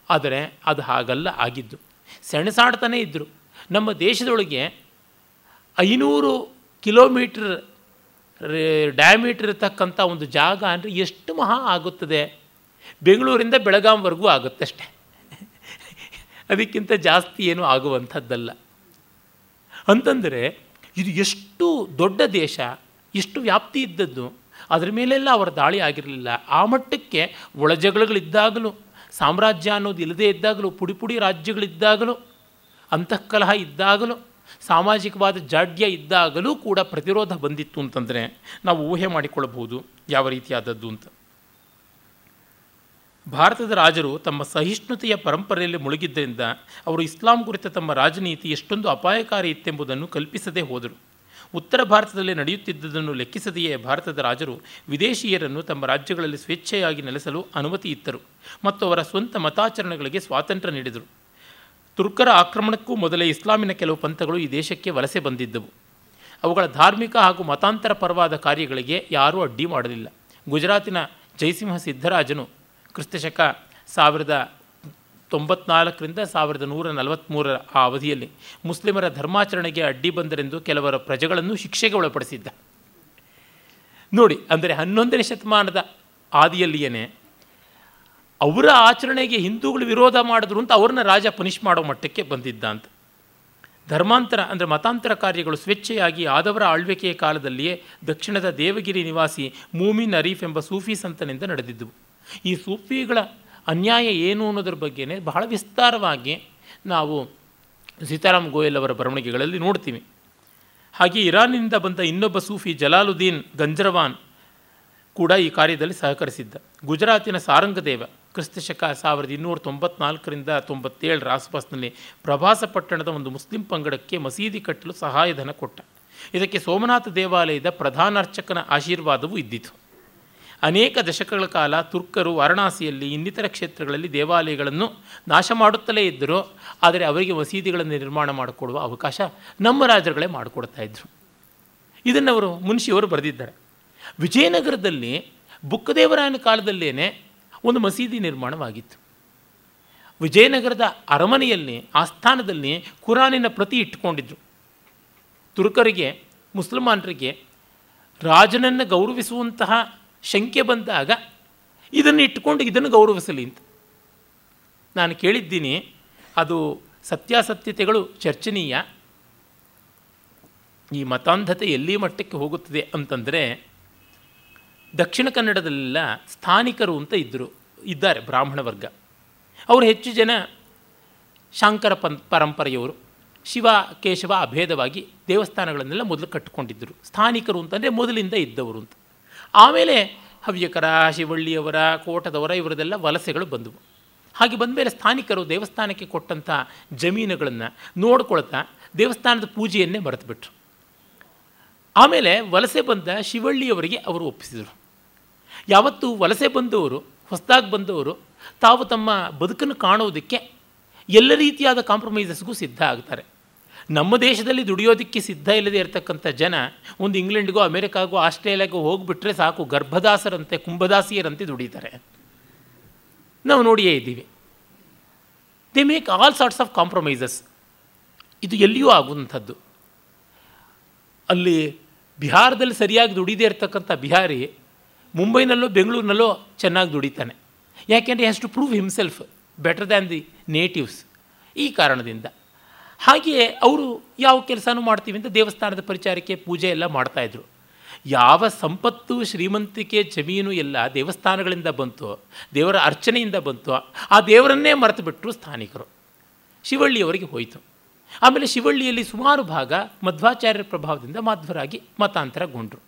ಆದರೆ ಅದು ಹಾಗಲ್ಲ ಆಗಿದ್ದು. ಸೆಣಸಾಡ್ತಾನೇ ಇದ್ದರು ನಮ್ಮ ದೇಶದೊಳಗೆ ಐನೂರು ಕಿಲೋಮೀಟ್ರ್ ಡಯಾಮೀಟ್ರ್ ಇರತಕ್ಕಂಥ ಒಂದು ಜಾಗ ಅಂದರೆ ಎಷ್ಟು ಮಹಾ ಆಗುತ್ತದೆ? ಬೆಂಗಳೂರಿಂದ ಬೆಳಗಾಂವರೆಗೂ ಆಗುತ್ತಷ್ಟೆ. ಅದಕ್ಕಿಂತ ಜಾಸ್ತಿ ಏನೂ ಆಗುವಂಥದ್ದಲ್ಲ. ಅಂತಂದರೆ, ಇದು ಎಷ್ಟು ದೊಡ್ಡ ದೇಶ, ಎಷ್ಟು ವ್ಯಾಪ್ತಿ ಇದ್ದದ್ದು, ಅದರ ಮೇಲೆಲ್ಲ ಅವರ ದಾಳಿ ಆಗಿರಲಿಲ್ಲ. ಆ ಮಟ್ಟಕ್ಕೆ ಒಳಜಗಳಗಳಿದ್ದಾಗಲೂ, ಸಾಮ್ರಾಜ್ಯ ಅನ್ನೋದು ಇಲ್ಲದೇ ಇದ್ದಾಗಲೂ, ಪುಡಿ ಪುಡಿ ರಾಜ್ಯಗಳಿದ್ದಾಗಲೂ, ಅಂತಃಕಲಹ ಇದ್ದಾಗಲೂ, ಸಾಮಾಜಿಕವಾದ ಜಾಡ್ಯ ಇದ್ದಾಗಲೂ ಕೂಡ ಪ್ರತಿರೋಧ ಬಂದಿತ್ತು ಅಂತಂದರೆ ನಾವು ಊಹೆ ಮಾಡಿಕೊಳ್ಳಬಹುದು ಯಾವ ರೀತಿಯಾದದ್ದು ಅಂತ. ಭಾರತದ ರಾಜರು ತಮ್ಮ ಸಹಿಷ್ಣುತೆಯ ಪರಂಪರೆಯಲ್ಲಿ ಮುಳುಗಿದ್ದರಿಂದ ಅವರು ಇಸ್ಲಾಂ ಕುರಿತ ತಮ್ಮ ರಾಜನೀತಿ ಎಷ್ಟೊಂದು ಅಪಾಯಕಾರಿ ಇತ್ತೆಂಬುದನ್ನು ಕಲ್ಪಿಸದೇ ಹೋದರು. ಉತ್ತರ ಭಾರತದಲ್ಲಿ ನಡೆಯುತ್ತಿದ್ದುದನ್ನು ಲೆಕ್ಕಿಸದೆಯೇ ಭಾರತದ ರಾಜರು ವಿದೇಶಿಯರನ್ನು ತಮ್ಮ ರಾಜ್ಯಗಳಲ್ಲಿ ಸ್ವೇಚ್ಛೆಯಾಗಿ ನೆಲೆಸಲು ಅನುಮತಿ ಇತ್ತರು ಮತ್ತು ಅವರ ಸ್ವಂತ ಮತಾಚರಣೆಗಳಿಗೆ ಸ್ವಾತಂತ್ರ್ಯ ನೀಡಿದರು. ತುರ್ಕರ ಆಕ್ರಮಣಕ್ಕೂ ಮೊದಲೇ ಇಸ್ಲಾಮಿನ ಕೆಲವು ಪಂಥಗಳು ಈ ದೇಶಕ್ಕೆ ವಲಸೆ ಬಂದಿದ್ದವು. ಅವುಗಳ ಧಾರ್ಮಿಕ ಹಾಗೂ ಮತಾಂತರ ಪರವಾದ ಕಾರ್ಯಗಳಿಗೆ ಯಾರೂ ಅಡ್ಡಿ ಮಾಡಲಿಲ್ಲ. ಗುಜರಾತಿನ ಜಯಸಿಂಹ ಸಿದ್ದರಾಜನು ಕ್ರಿಸ್ತಶಕ ಸಾವಿರದ ತೊಂಬತ್ನಾಲ್ಕರಿಂದ ಸಾವಿರದ ನೂರ ನಲವತ್ತ್ಮೂರರ ಆ ಅವಧಿಯಲ್ಲಿ ಮುಸ್ಲಿಮರ ಧರ್ಮಾಚರಣೆಗೆ ಅಡ್ಡಿ ಬಂದರೆಂದು ಕೆಲವರ ಪ್ರಜೆಗಳನ್ನು ಶಿಕ್ಷೆಗೆ ಒಳಪಡಿಸಿದ್ದ. ನೋಡಿ, ಅಂದರೆ ಹನ್ನೊಂದನೇ ಶತಮಾನದ ಆದಿಯಲ್ಲಿಯೇ ಅವರ ಆಚರಣೆಗೆ ಹಿಂದೂಗಳು ವಿರೋಧ ಮಾಡಿದ್ರು ಅಂತ ಅವ್ರನ್ನ ರಾಜ ಪನಿಷ್ ಮಾಡೋ ಮಟ್ಟಕ್ಕೆ ಬಂದಿದ್ದ ಅಂತ. ಧರ್ಮಾಂತರ ಅಂದರೆ ಮತಾಂತರ ಕಾರ್ಯಗಳು ಸ್ವೇಚ್ಛೆಯಾಗಿ ಆದವರ ಆಳ್ವಿಕೆಯ ಕಾಲದಲ್ಲಿಯೇ ದಕ್ಷಿಣದ ದೇವಗಿರಿ ನಿವಾಸಿ ಮೂಮಿನ್ ಅರೀಫ್ ಎಂಬ ಸೂಫಿ ಸಂತನಿಂದ ನಡೆದಿದ್ದವು. ಈ ಸೂಫಿಗಳ ಅನ್ಯಾಯ ಏನು ಅನ್ನೋದ್ರ ಬಗ್ಗೆನೇ ಬಹಳ ವಿಸ್ತಾರವಾಗಿ ನಾವು ಸೀತಾರಾಮ್ ಗೋಯಲ್ ಅವರ ಬರವಣಿಗೆಗಳಲ್ಲಿ ನೋಡ್ತೀವಿ. ಹಾಗೆ ಇರಾನಿನಿಂದ ಬಂದ ಇನ್ನೊಬ್ಬ ಸೂಫಿ ಜಲಾಲುದ್ದೀನ್ ಗಂಜರವಾನ್ ಕೂಡ ಈ ಕಾರ್ಯದಲ್ಲಿ ಸಹಕರಿಸಿದ್ದ. ಗುಜರಾತಿನ ಸಾರಂಗದೇವ ಕ್ರಿಸ್ತಶಕ ಸಾವಿರದ ಇನ್ನೂರ ತೊಂಬತ್ನಾಲ್ಕರಿಂದ ತೊಂಬತ್ತೇಳರ ಆಸ್ಪಾಸ್ನಲ್ಲಿ ಪ್ರಭಾಸ ಪಟ್ಟಣದ ಒಂದು ಮುಸ್ಲಿಂ ಪಂಗಡಕ್ಕೆ ಮಸೀದಿ ಕಟ್ಟಲು ಸಹಾಯಧನ ಕೊಟ್ಟ. ಇದಕ್ಕೆ ಸೋಮನಾಥ ದೇವಾಲಯದ ಪ್ರಧಾನ ಅರ್ಚಕನ ಆಶೀರ್ವಾದವೂ ಇದ್ದಿತು. ಅನೇಕ ದಶಕಗಳ ಕಾಲ ತುರ್ಕರು ವಾರಣಾಸಿಯಲ್ಲಿ ಇನ್ನಿತರ ಕ್ಷೇತ್ರಗಳಲ್ಲಿ ದೇವಾಲಯಗಳನ್ನು ನಾಶ ಮಾಡುತ್ತಲೇ ಇದ್ದರು. ಆದರೆ ಅವರಿಗೆ ಮಸೀದಿಗಳನ್ನು ನಿರ್ಮಾಣ ಮಾಡಿಕೊಡುವ ಅವಕಾಶ ನಮ್ಮ ರಾಜರುಗಳೇ ಮಾಡಿಕೊಡ್ತಾ ಇದ್ದರು ಇದನ್ನು ಅವರು ಮುನ್ಷಿಯವರು ಬರೆದಿದ್ದಾರೆ. ವಿಜಯನಗರದಲ್ಲಿ ಬುಕ್ಕದೇವರಾಯನ ಕಾಲದಲ್ಲೇ ಒಂದು ಮಸೀದಿ ನಿರ್ಮಾಣವಾಗಿತ್ತು. ವಿಜಯನಗರದ ಅರಮನೆಯಲ್ಲಿ ಆಸ್ಥಾನದಲ್ಲಿ ಕುರಾನಿನ ಪ್ರತಿ ಇಟ್ಟುಕೊಂಡಿದ್ದರು ತುರ್ಕರಿಗೆ, ಮುಸಲ್ಮಾನರಿಗೆ ರಾಜನನ್ನು ಗೌರವಿಸುವಂತಹ ಶಂಕೆ ಬಂದಾಗ ಇದನ್ನು ಇಟ್ಟುಕೊಂಡು ಇದನ್ನು ಗೌರವಿಸಲಿ ಅಂತ. ನಾನು ಕೇಳಿದ್ದೀನಿ, ಅದು ಸತ್ಯಾಸತ್ಯತೆಗಳು ಚರ್ಚನೀಯ. ಈ ಮತಾಂಧತೆ ಎಲ್ಲಿ ಮಟ್ಟಕ್ಕೆ ಹೋಗುತ್ತದೆ ಅಂತಂದರೆ, ದಕ್ಷಿಣ ಕನ್ನಡದಲ್ಲೆಲ್ಲ ಸ್ಥಾನಿಕರು ಅಂತ ಇದ್ದರು ಇದ್ದಾರೆ ಬ್ರಾಹ್ಮಣ ವರ್ಗ. ಅವರು ಹೆಚ್ಚು ಜನ ಶಾಂಕರ ಪಂ, ಪರಂಪರೆಯವರು, ಶಿವ, ಕೇಶವ ಅಭೇದವಾಗಿ ದೇವಸ್ಥಾನಗಳನ್ನೆಲ್ಲ ಮೊದಲು ಕಟ್ಟಿಕೊಂಡಿದ್ದರು. ಸ್ಥಾನಿಕರು ಅಂತಂದರೆ ಮೊದಲಿಂದ ಇದ್ದವರು ಅಂತ. ಆಮೇಲೆ ಹವ್ಯಕರ ಶಿವಳ್ಳಿಯವರ ಕೋಟದವರ ಇವರದೆಲ್ಲ ವಲಸೆಗಳು ಬಂದವು. ಹಾಗೆ ಬಂದ ಮೇಲೆ ಸ್ಥಾನಿಕರು ದೇವಸ್ಥಾನಕ್ಕೆ ಕೊಟ್ಟಂಥ ಜಮೀನುಗಳನ್ನು ನೋಡ್ಕೊಳ್ತಾ ದೇವಸ್ಥಾನದ ಪೂಜೆಯನ್ನೇ ಮರೆತುಬಿಟ್ರು. ಆಮೇಲೆ ವಲಸೆ ಬಂದ ಶಿವಳ್ಳಿಯವರಿಗೆ ಅವರು ಒಪ್ಪಿಸಿದರು. ಯಾವತ್ತೂ ವಲಸೆ ಬಂದವರು, ಹೊಸದಾಗಿ ಬಂದವರು, ತಾವು ತಮ್ಮ ಬದುಕನ್ನು ಕಾಣೋದಕ್ಕೆ ಎಲ್ಲ ರೀತಿಯಾದ ಕಾಂಪ್ರಮೈಸಸ್ಗೂ ಸಿದ್ಧ ಆಗ್ತಾರೆ. ನಮ್ಮ ದೇಶದಲ್ಲಿ ದುಡಿಯೋದಕ್ಕೆ ಸಿದ್ಧ ಇಲ್ಲದೆ ಇರತಕ್ಕಂಥ ಜನ ಒಂದು ಇಂಗ್ಲೆಂಡ್ಗೋ, ಅಮೇರಿಕಾಗೋ, ಆಸ್ಟ್ರೇಲಿಯಾಗೋ ಹೋಗಿಬಿಟ್ರೆ ಸಾಕು, ಗರ್ಭದಾಸರಂತೆ, ಕುಂಭದಾಸಿಯರಂತೆ ದುಡಿತಾರೆ. ನಾವು ನೋಡಿಯೇ ಇದ್ದೀವಿ. They make all sorts of compromises ಇದು ಎಲ್ಲಿಯೂ ಆಗುವಂಥದ್ದು. ಅಲ್ಲಿ ಬಿಹಾರದಲ್ಲಿ ಸರಿಯಾಗಿ ದುಡಿದೇ ಇರತಕ್ಕಂಥ ಬಿಹಾರಿ ಮುಂಬೈನಲ್ಲೋ, ಬೆಂಗಳೂರಿನಲ್ಲೋ ಚೆನ್ನಾಗಿ ದುಡಿತಾನೆ. ಯಾಕೆಂದರೆ has to prove himself better than the natives ಈ ಕಾರಣದಿಂದ. ಹಾಗೆಯೇ ಅವರು ಯಾವ ಕೆಲಸನೂ ಮಾಡ್ತೀವಿ ಅಂತ ದೇವಸ್ಥಾನದ ಪರಿಚಾರಕ್ಕೆ ಪೂಜೆ ಎಲ್ಲ ಮಾಡ್ತಾಯಿದ್ರು ಯಾವ ಸಂಪತ್ತು ಶ್ರೀಮಂತಿಕೆ ಜಮೀನು ಎಲ್ಲ ದೇವಸ್ಥಾನಗಳಿಂದ ಬಂತು, ದೇವರ ಅರ್ಚನೆಯಿಂದ ಬಂತು, ಆ ದೇವರನ್ನೇ ಮರೆತು ಬಿಟ್ಟರು ಸ್ಥಾನಿಕರು. ಶಿವಳ್ಳಿಯವರಿಗೆ ಹೋಯಿತು. ಆಮೇಲೆ ಶಿವಳ್ಳಿಯಲ್ಲಿ ಸುಮಾರು ಭಾಗ ಮಧ್ವಾಚಾರ್ಯರ ಪ್ರಭಾವದಿಂದ ಮಾಧ್ವರಾಗಿ ಮತಾಂತರಗೊಂಡರು.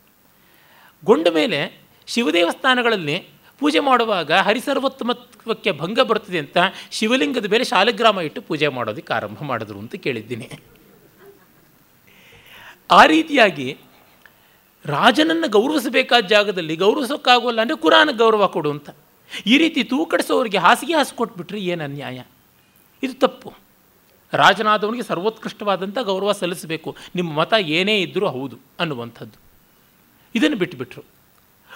ಗೊಂಡ ಮೇಲೆ ಶಿವದೇವಸ್ಥಾನಗಳಲ್ಲಿ ಪೂಜೆ ಮಾಡುವಾಗ ಹರಿಸರ್ವೋತ್ತಮತ್ವಕ್ಕೆ ಭಂಗ ಬರ್ತದೆ ಅಂತ ಶಿವಲಿಂಗದ ಮೇಲೆ ಶಾಲಗ್ರಾಮ ಇಟ್ಟು ಪೂಜೆ ಮಾಡೋದಕ್ಕೆ ಆರಂಭ ಮಾಡಿದ್ರು ಅಂತ ಕೇಳಿದ್ದೀನಿ. ಆ ರೀತಿಯಾಗಿ ರಾಜನನ್ನು ಗೌರವಿಸಬೇಕಾದ ಜಾಗದಲ್ಲಿ ಗೌರವಿಸೋಕ್ಕಾಗೋಲ್ಲ ಅಂದರೆ ಕುರಾನ ಗೌರವ ಕೊಡು ಅಂತ. ಈ ರೀತಿ ತೂಕಡಿಸೋರಿಗೆ ಹಾಸಿಗೆ ಹಾಸು ಕೊಟ್ಬಿಟ್ರೆ ಏನು ಅನ್ಯಾಯ? ಇದು ತಪ್ಪು. ರಾಜನಾದವನಿಗೆ ಸರ್ವೋತ್ಕೃಷ್ಟವಾದಂಥ ಗೌರವ ಸಲ್ಲಿಸಬೇಕು. ನಿಮ್ಮ ಮತ ಏನೇ ಇದ್ದರೂ ಹೌದು ಅನ್ನುವಂಥದ್ದು. ಇದನ್ನು ಬಿಟ್ಟುಬಿಟ್ರು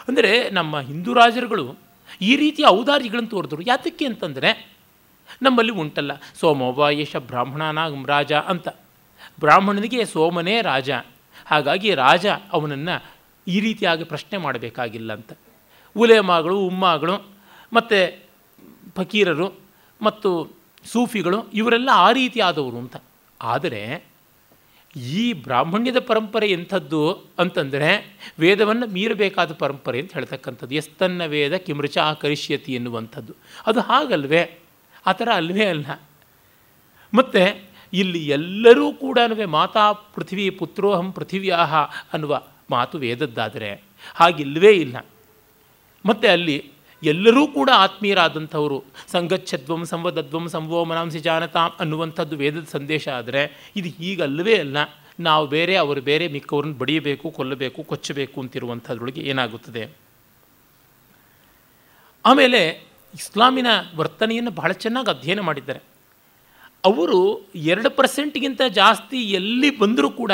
ಅಂದರೆ ನಮ್ಮ ಹಿಂದೂ ರಾಜರುಗಳು ಈ ರೀತಿಯ ಔದಾರ್ಯಗಳನ್ನು ತೋರಿದ್ರು ಯಾತಕ್ಕೆ ಅಂತಂದರೆ, ನಮ್ಮಲ್ಲಿ ಉಂಟಲ್ಲ ಸೋಮೋಬ ಯಶ ಬ್ರಾಹ್ಮಣನ ರಾಜ ಅಂತ. ಬ್ರಾಹ್ಮಣನಿಗೆ ಸೋಮನೇ ರಾಜ. ಹಾಗಾಗಿ ರಾಜ ಅವನನ್ನು ಈ ರೀತಿಯಾಗಿ ಪ್ರಶ್ನೆ ಮಾಡಬೇಕಾಗಿಲ್ಲ ಅಂತ. ಉಲೇಮಾಗಳು ಉಮ್ಮಾಗಳು, ಮತ್ತು ಫಕೀರರು ಮತ್ತು ಸೂಫಿಗಳು, ಇವರೆಲ್ಲ ಆ ರೀತಿಯಾದವರು ಅಂತ. ಆದರೆ ಈ ಬ್ರಾಹ್ಮಣ್ಯದ ಪರಂಪರೆ ಎಂಥದ್ದು ಅಂತಂದರೆ ವೇದವನ್ನು ಮೀರಬೇಕಾದ ಪರಂಪರೆ ಅಂತ ಹೇಳ್ತಕ್ಕಂಥದ್ದು. ಎಸ್ತನ್ನ ವೇದ ಕಿಮೃಚ ಕರಿಷ್ಯತಿ ಎನ್ನುವಂಥದ್ದು. ಅದು ಹಾಗಲ್ವೇ? ಆ ಥರ ಅಲ್ವೇ ಅಲ್ಲ. ಮತ್ತು ಇಲ್ಲಿ ಎಲ್ಲರೂ ಕೂಡ ಮಾತಾ ಪೃಥ್ವಿ ಪುತ್ರೋಹಂ ಪೃಥಿವ್ಯಾಹ ಅನ್ನುವ ಮಾತು ವೇದದ್ದಾದರೆ ಹಾಗಿಲ್ವೇ ಇಲ್ಲ. ಮತ್ತು ಅಲ್ಲಿ ಎಲ್ಲರೂ ಕೂಡ ಆತ್ಮೀಯರಾದಂಥವರು. ಸಂಗಚ್ಛದ್ವಂ, ಸಂವದದ್ವಂ ಸಂವೋ ಮನಾಂಸಿ ಜಾನತಾಂ ಅನ್ನುವಂಥದ್ದು ವೇದದ ಸಂದೇಶ ಆದರೆ ಇದು ಹೀಗಲ್ಲವೇ ಅಲ್ಲ. ನಾವು ಬೇರೆ, ಅವರು ಬೇರೆ, ಮಿಕ್ಕವ್ರನ್ನ ಬಡಿಯಬೇಕು, ಕೊಲ್ಲಬೇಕು, ಕೊಚ್ಚಬೇಕು ಅಂತಿರುವಂಥದ್ರೊಳಗೆ ಏನಾಗುತ್ತದೆ? ಆಮೇಲೆ ಇಸ್ಲಾಮಿನ ವರ್ತನೆಯನ್ನು ಬಹಳ ಚೆನ್ನಾಗಿ ಅಧ್ಯಯನ ಮಾಡಿದ್ದಾರೆ. ಅವರು ಎರಡು ಪರ್ಸೆಂಟ್ಗಿಂತ ಜಾಸ್ತಿ ಎಲ್ಲಿ ಬಂದರೂ ಕೂಡ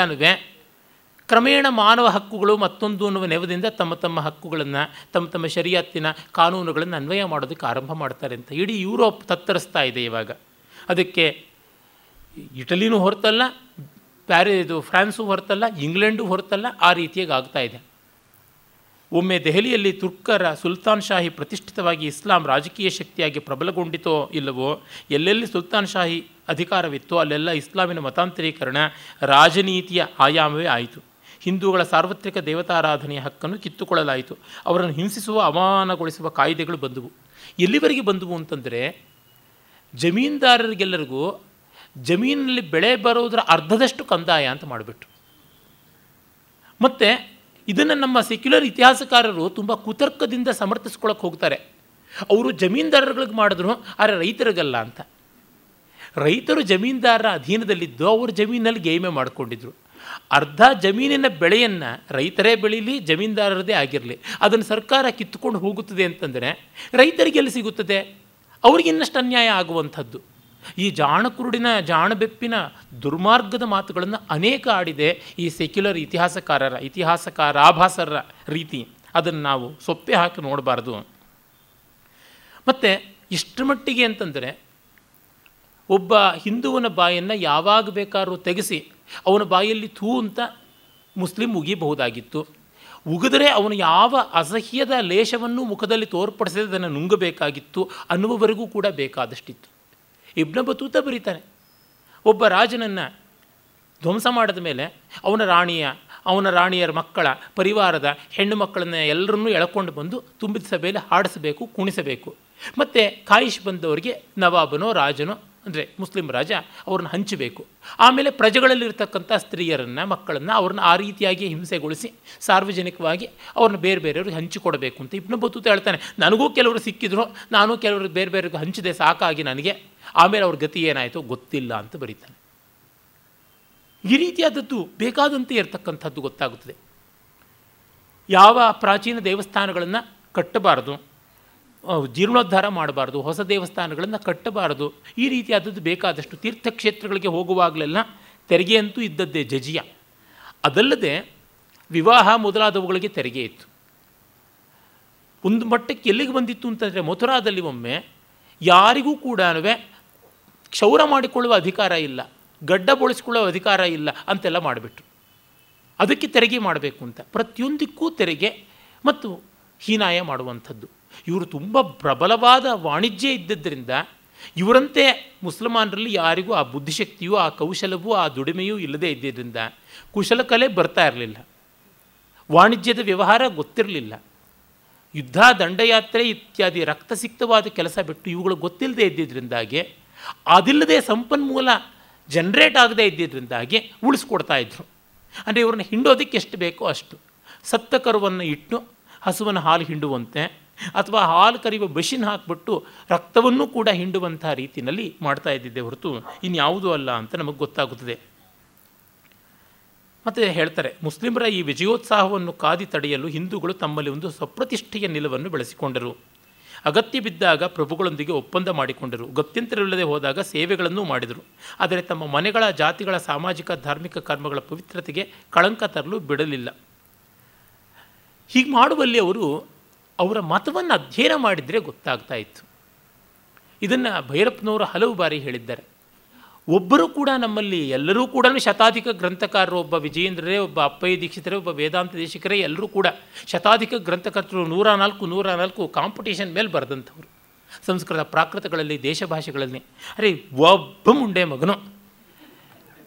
ಕ್ರಮೇಣ ಮಾನವ ಹಕ್ಕುಗಳು ಮತ್ತೊಂದು ಅನ್ನುವ ನೆವದಿಂದ ತಮ್ಮ ತಮ್ಮ ಹಕ್ಕುಗಳನ್ನು, ತಮ್ಮ ತಮ್ಮ ಶರಿಯತ್ತಿನ ಕಾನೂನುಗಳನ್ನು ಅನ್ವಯ ಮಾಡೋದಕ್ಕೆ ಆರಂಭ ಮಾಡ್ತಾರೆ ಅಂತ. ಇಡೀ ಯುರೋಪ್ ತತ್ತರಿಸ್ತಾ ಇದೆ ಇವಾಗ. ಅದಕ್ಕೆ ಇಟಲಿನೂ ಹೊರತಲ್ಲ, ಪ್ಯಾರಿ, ಇದು ಫ್ರಾನ್ಸು ಹೊರತಲ್ಲ, ಇಂಗ್ಲೆಂಡು ಹೊರತಲ್ಲ, ಆ ರೀತಿಯಾಗಿ ಆಗ್ತಾ ಇದೆ. ಒಮ್ಮೆ ದೆಹಲಿಯಲ್ಲಿ ತುರ್ಕರ ಸುಲ್ತಾನ್ ಶಾಹಿ ಪ್ರತಿಷ್ಠಿತವಾಗಿ ಇಸ್ಲಾಂ ರಾಜಕೀಯ ಶಕ್ತಿಯಾಗಿ ಪ್ರಬಲಗೊಂಡಿತೋ ಇಲ್ಲವೋ, ಎಲ್ಲೆಲ್ಲಿ ಸುಲ್ತಾನ್ ಶಾಹಿ ಅಧಿಕಾರವಿತ್ತೋ ಅಲ್ಲೆಲ್ಲ ಇಸ್ಲಾಮಿನ ಮತಾಂತರೀಕರಣ ರಾಜನೀತಿಯ ಆಯಾಮವೇ ಆಯಿತು. ಹಿಂದೂಗಳ ಸಾರ್ವತ್ರಿಕ ದೇವತಾರಾಧನೆಯ ಹಕ್ಕನ್ನು ಕಿತ್ತುಕೊಳ್ಳಲಾಯಿತು. ಅವರನ್ನು ಹಿಂಸಿಸುವ, ಅವಮಾನಗೊಳಿಸುವ ಕಾಯ್ದೆಗಳು ಬಂದವು. ಎಲ್ಲಿವರೆಗೆ ಬಂದವು ಅಂತಂದರೆ, ಜಮೀನ್ದಾರರಿಗೆಲ್ಲರಿಗೂ ಜಮೀನಲ್ಲಿ ಬೆಳೆ ಬರೋದರ ಅರ್ಧದಷ್ಟು ಕಂದಾಯ ಅಂತ ಮಾಡಿಬಿಟ್ರು. ಮತ್ತು ಇದನ್ನು ನಮ್ಮ ಸೆಕ್ಯುಲರ್ ಇತಿಹಾಸಕಾರರು ತುಂಬ ಕುತರ್ಕದಿಂದ ಸಮರ್ಥಿಸ್ಕೊಳಕ್ಕೆ ಹೋಗ್ತಾರೆ. ಅವರು ಜಮೀನ್ದಾರರಿಗೆ ಮಾಡಿದ್ರು, ಆದರೆ ರೈತರಿಗಲ್ಲ ಅಂತ. ರೈತರು ಜಮೀನ್ದಾರರ ಅಧೀನದಲ್ಲಿದ್ದು, ಅವರು ಜಮೀನಲ್ಲಿ ಗೇಮೆ ಮಾಡಿಕೊಂಡಿದ್ರು. ಅರ್ಧ ಜಮೀನಿನ ಬೆಳೆಯನ್ನು ರೈತರೇ ಬೆಳೀಲಿ, ಜಮೀನ್ದಾರರದೇ ಆಗಿರಲಿ, ಅದನ್ನು ಸರ್ಕಾರ ಕಿತ್ತುಕೊಂಡು ಹೋಗುತ್ತದೆ ಅಂತಂದರೆ ರೈತರಿಗೆಲ್ಲಿ ಸಿಗುತ್ತದೆ? ಅವ್ರಿಗೆ ಇನ್ನಷ್ಟು ಅನ್ಯಾಯ ಆಗುವಂಥದ್ದು. ಈ ಜಾಣಕುರುಡಿನ, ಜಾಣಬೆಪ್ಪಿನ ದುರ್ಮಾರ್ಗದ ಮಾತುಗಳನ್ನು ಅನೇಕ ಆಡಿದೆ ಈ ಸೆಕ್ಯುಲರ್ ಇತಿಹಾಸಕಾರರ ಇತಿಹಾಸಕಾರ ಆಭಾಸರ ರೀತಿ. ಅದನ್ನು ನಾವು ಸೊಪ್ಪೆ ಹಾಕಿ ನೋಡಬಾರ್ದು. ಮತ್ತು ಇಷ್ಟು ಮಟ್ಟಿಗೆ ಅಂತಂದರೆ ಒಬ್ಬ ಹಿಂದುವನ ಬಾಯನ್ನು ಯಾವಾಗ ಬೇಕಾದ್ರೂ ತೆಗೆಸಿ ಅವನ ಬಾಯಲ್ಲಿ ಥೂ ಅಂತ ಮುಸ್ಲಿಂ ಉಗಿಬಹುದಾಗಿತ್ತು ಉಗಿದರೆ ಅವನು ಯಾವ ಅಸಹ್ಯದ ಲೇಷವನ್ನು ಮುಖದಲ್ಲಿ ತೋರ್ಪಡಿಸದೆ ಅದನ್ನು ನುಂಗಬೇಕಾಗಿತ್ತು ಅನ್ನುವವರೆಗೂ ಕೂಡ ಬೇಕಾದಷ್ಟಿತ್ತು. ಇಬ್ನ ಬತೂತ ಬರೀತಾನೆ. ಒಬ್ಬ ರಾಜನನ್ನು ಧ್ವಂಸ ಮಾಡಿದ ಮೇಲೆ ಅವನ ರಾಣಿಯ, ಅವನ ರಾಣಿಯರ ಮಕ್ಕಳ ಪರಿವಾರದ ಹೆಣ್ಣು ಮಕ್ಕಳನ್ನ ಎಲ್ಲರನ್ನೂ ಎಳ್ಕೊಂಡು ಬಂದು ತುಂಬಿದ ಸಭೆಯಲ್ಲಿ ಹಾಡಿಸಬೇಕು, ಕುಣಿಸಬೇಕು. ಮತ್ತು ಕಾಯಿಷ್ ಬಂದವರಿಗೆ ನವಾಬನೋ ರಾಜನೋ ಅಂದರೆ ಮುಸ್ಲಿಂ ರಾಜ ಅವ್ರನ್ನ ಹಂಚಬೇಕು. ಆಮೇಲೆ ಪ್ರಜೆಗಳಲ್ಲಿರ್ತಕ್ಕಂಥ ಸ್ತ್ರೀಯರನ್ನು, ಮಕ್ಕಳನ್ನು ಅವ್ರನ್ನ ಆ ರೀತಿಯಾಗಿ ಹಿಂಸೆಗೊಳಿಸಿ ಸಾರ್ವಜನಿಕವಾಗಿ ಅವ್ರನ್ನ ಬೇರೆ ಬೇರೆಯವ್ರಿಗೆ ಹಂಚಿಕೊಡಬೇಕು ಅಂತ ಇಬ್ನ ಬತ್ತೂತ ಹೇಳ್ತಾನೆ. ನನಗೂ ಕೆಲವರು ಸಿಕ್ಕಿದ್ರು, ನಾನು ಕೆಲವರು ಬೇರೆ ಬೇರೆ ಹಂಚಿದೆ ಸಾಕಾಗಿ ನನಗೆ. ಆಮೇಲೆ ಅವ್ರ ಗತಿ ಏನಾಯಿತು ಗೊತ್ತಿಲ್ಲ ಅಂತ ಬರೀತಾನೆ. ಈ ರೀತಿಯಾದದ್ದು ಬೇಕಾದಂತೆ ಇರತಕ್ಕಂಥದ್ದು ಗೊತ್ತಾಗುತ್ತದೆ. ಯಾವ ಪ್ರಾಚೀನ ದೇವಸ್ಥಾನಗಳನ್ನು ಕಟ್ಟಬಾರದು. ಜೀರ್ಣೋದ್ಧಾರ ಮಾಡಬಾರ್ದು, ಹೊಸ ದೇವಸ್ಥಾನಗಳನ್ನು ಕಟ್ಟಬಾರದು. ಈ ರೀತಿಯಾದದ್ದು ಬೇಕಾದಷ್ಟು ತೀರ್ಥಕ್ಷೇತ್ರಗಳಿಗೆ ಹೋಗುವಾಗಲೆಲ್ಲ ತೆರಿಗೆ ಅಂತೂ ಇದ್ದದ್ದೇ ಜಜಿಯ. ಅದಲ್ಲದೆ ವಿವಾಹ ಮೊದಲಾದವುಗಳಿಗೆ ತೆರಿಗೆ ಇತ್ತು. ಒಂದು ಮಟ್ಟಕ್ಕೆ ಎಲ್ಲಿಗೆ ಬಂದಿತ್ತು ಅಂತಂದರೆ ಮಥುರಾದಲ್ಲಿ ಒಮ್ಮೆ ಯಾರಿಗೂ ಕೂಡ ಕ್ಷೌರ ಮಾಡಿಕೊಳ್ಳುವ ಅಧಿಕಾರ ಇಲ್ಲ, ಗಡ್ಡ ಬೋಳಿಸಿಕೊಳ್ಳುವ ಅಧಿಕಾರ ಇಲ್ಲ ಅಂತೆಲ್ಲ ಮಾಡಿಬಿಟ್ರು. ಅದಕ್ಕೆ ತೆರಿಗೆ ಮಾಡಬೇಕು ಅಂತ. ಪ್ರತಿಯೊಂದಕ್ಕೂ ತೆರಿಗೆ ಮತ್ತು ಹೀನಾಯ ಮಾಡುವಂಥದ್ದು. ಇವರು ತುಂಬ ಪ್ರಬಲವಾದ ವಾಣಿಜ್ಯ ಇದ್ದದ್ದರಿಂದ ಇವರಂತೆ ಮುಸಲ್ಮಾನರಲ್ಲಿ ಯಾರಿಗೂ ಆ ಬುದ್ಧಿಶಕ್ತಿಯೂ, ಆ ಕೌಶಲವೂ, ಆ ದುಡಿಮೆಯೂ ಇಲ್ಲದೇ ಇದ್ದಿದ್ದರಿಂದ ಕುಶಲಕಲೆ ಬರ್ತಾ ಇರಲಿಲ್ಲ. ವಾಣಿಜ್ಯದ ವ್ಯವಹಾರ ಗೊತ್ತಿರಲಿಲ್ಲ. ಯುದ್ಧ, ದಂಡಯಾತ್ರೆ ಇತ್ಯಾದಿ ರಕ್ತಸಿಕ್ತವಾದ ಕೆಲಸ ಬಿಟ್ಟು ಇವುಗಳು ಗೊತ್ತಿಲ್ಲದೆ ಇದ್ದಿದ್ದರಿಂದಾಗಿ ಅದಿಲ್ಲದೆ ಸಂಪನ್ಮೂಲ ಜನ್ರೇಟ್ ಆಗದೇ ಇದ್ದಿದ್ದರಿಂದಾಗಿ ಉಳಿಸ್ಕೊಡ್ತಾ ಇದ್ರು. ಅಂದರೆ ಇವ್ರನ್ನ ಹಿಂಡೋದಕ್ಕೆ ಎಷ್ಟು ಬೇಕೋ ಅಷ್ಟು. ಸತ್ತ ಕರುವನ್ನು ಇಟ್ಟು ಹಸುವನ್ನು ಹಾಲು ಹಿಂಡುವಂತೆ ಅಥವಾ ಹಾಲು ಕರೆಯುವ ಮಷಿನ್ ಹಾಕಿಬಿಟ್ಟು ರಕ್ತವನ್ನು ಕೂಡ ಹಿಂಡುವಂಥ ರೀತಿಯಲ್ಲಿ ಮಾಡ್ತಾ ಇದ್ದಿದ್ದೆ ಹೊರತು ಇನ್ಯಾವುದೂ ಅಲ್ಲ ಅಂತ ನಮಗೆ ಗೊತ್ತಾಗುತ್ತದೆ. ಮತ್ತು ಹೇಳ್ತಾರೆ, ಮುಸ್ಲಿಮರ ಈ ವಿಜಯೋತ್ಸಾಹವನ್ನು ಕಾದಿ ತಡೆಯಲು ಹಿಂದೂಗಳು ತಮ್ಮಲ್ಲಿ ಒಂದು ಸ್ವಪ್ರತಿಷ್ಠೆಯ ನಿಲುವನ್ನು ಬೆಳೆಸಿಕೊಂಡರು. ಅಗತ್ಯ ಬಿದ್ದಾಗ ಪ್ರಭುಗಳೊಂದಿಗೆ ಒಪ್ಪಂದ ಮಾಡಿಕೊಂಡರು. ಗತ್ಯಂತರವಿಲ್ಲದೆ ಹೋದಾಗ ಸೇವೆಗಳನ್ನು ಮಾಡಿದರು. ಆದರೆ ತಮ್ಮ ಮನೆಗಳ ಜಾತಿಗಳ ಸಾಮಾಜಿಕ, ಧಾರ್ಮಿಕ ಕರ್ಮಗಳ ಪವಿತ್ರತೆಗೆ ಕಳಂಕ ತರಲು ಬಿಡಲಿಲ್ಲ. ಹೀಗೆ ಮಾಡುವಲ್ಲಿ ಅವರು ಅವರ ಮತವನ್ನು ಅಧ್ಯಯನ ಮಾಡಿದರೆ ಗೊತ್ತಾಗ್ತಾ ಇತ್ತು. ಇದನ್ನು ಭೈರಪ್ಪನವರು ಹಲವು ಬಾರಿ ಹೇಳಿದ್ದಾರೆ. ಒಬ್ಬರು ಕೂಡ ನಮ್ಮಲ್ಲಿ ಎಲ್ಲರೂ ಕೂಡ ಶತಾಧಿಕ ಗ್ರಂಥಕಾರರು, ಒಬ್ಬ ವಿಜಯೇಂದ್ರರೇ, ಒಬ್ಬ ಅಪ್ಪಯ್ಯ ದೀಕ್ಷಿತರೇ, ಒಬ್ಬ ವೇದಾಂತ ದೇಶಿಕರೇ ಎಲ್ಲರೂ ಕೂಡ ಶತಾಧಿಕ ಗ್ರಂಥಕರ್ತರು ನೂರ ನಾಲ್ಕು ನೂರ ನಾಲ್ಕು ಕಾಂಪಿಟೇಷನ್ ಮೇಲೆ ಬರೆದಂಥವ್ರು. ಸಂಸ್ಕೃತ ಪ್ರಾಕೃತಗಳಲ್ಲಿ, ದೇಶ ಭಾಷೆಗಳಲ್ಲಿ. ಅರೆ, ಒಬ್ಬ ಮುಂಡೆ ಮಗನು.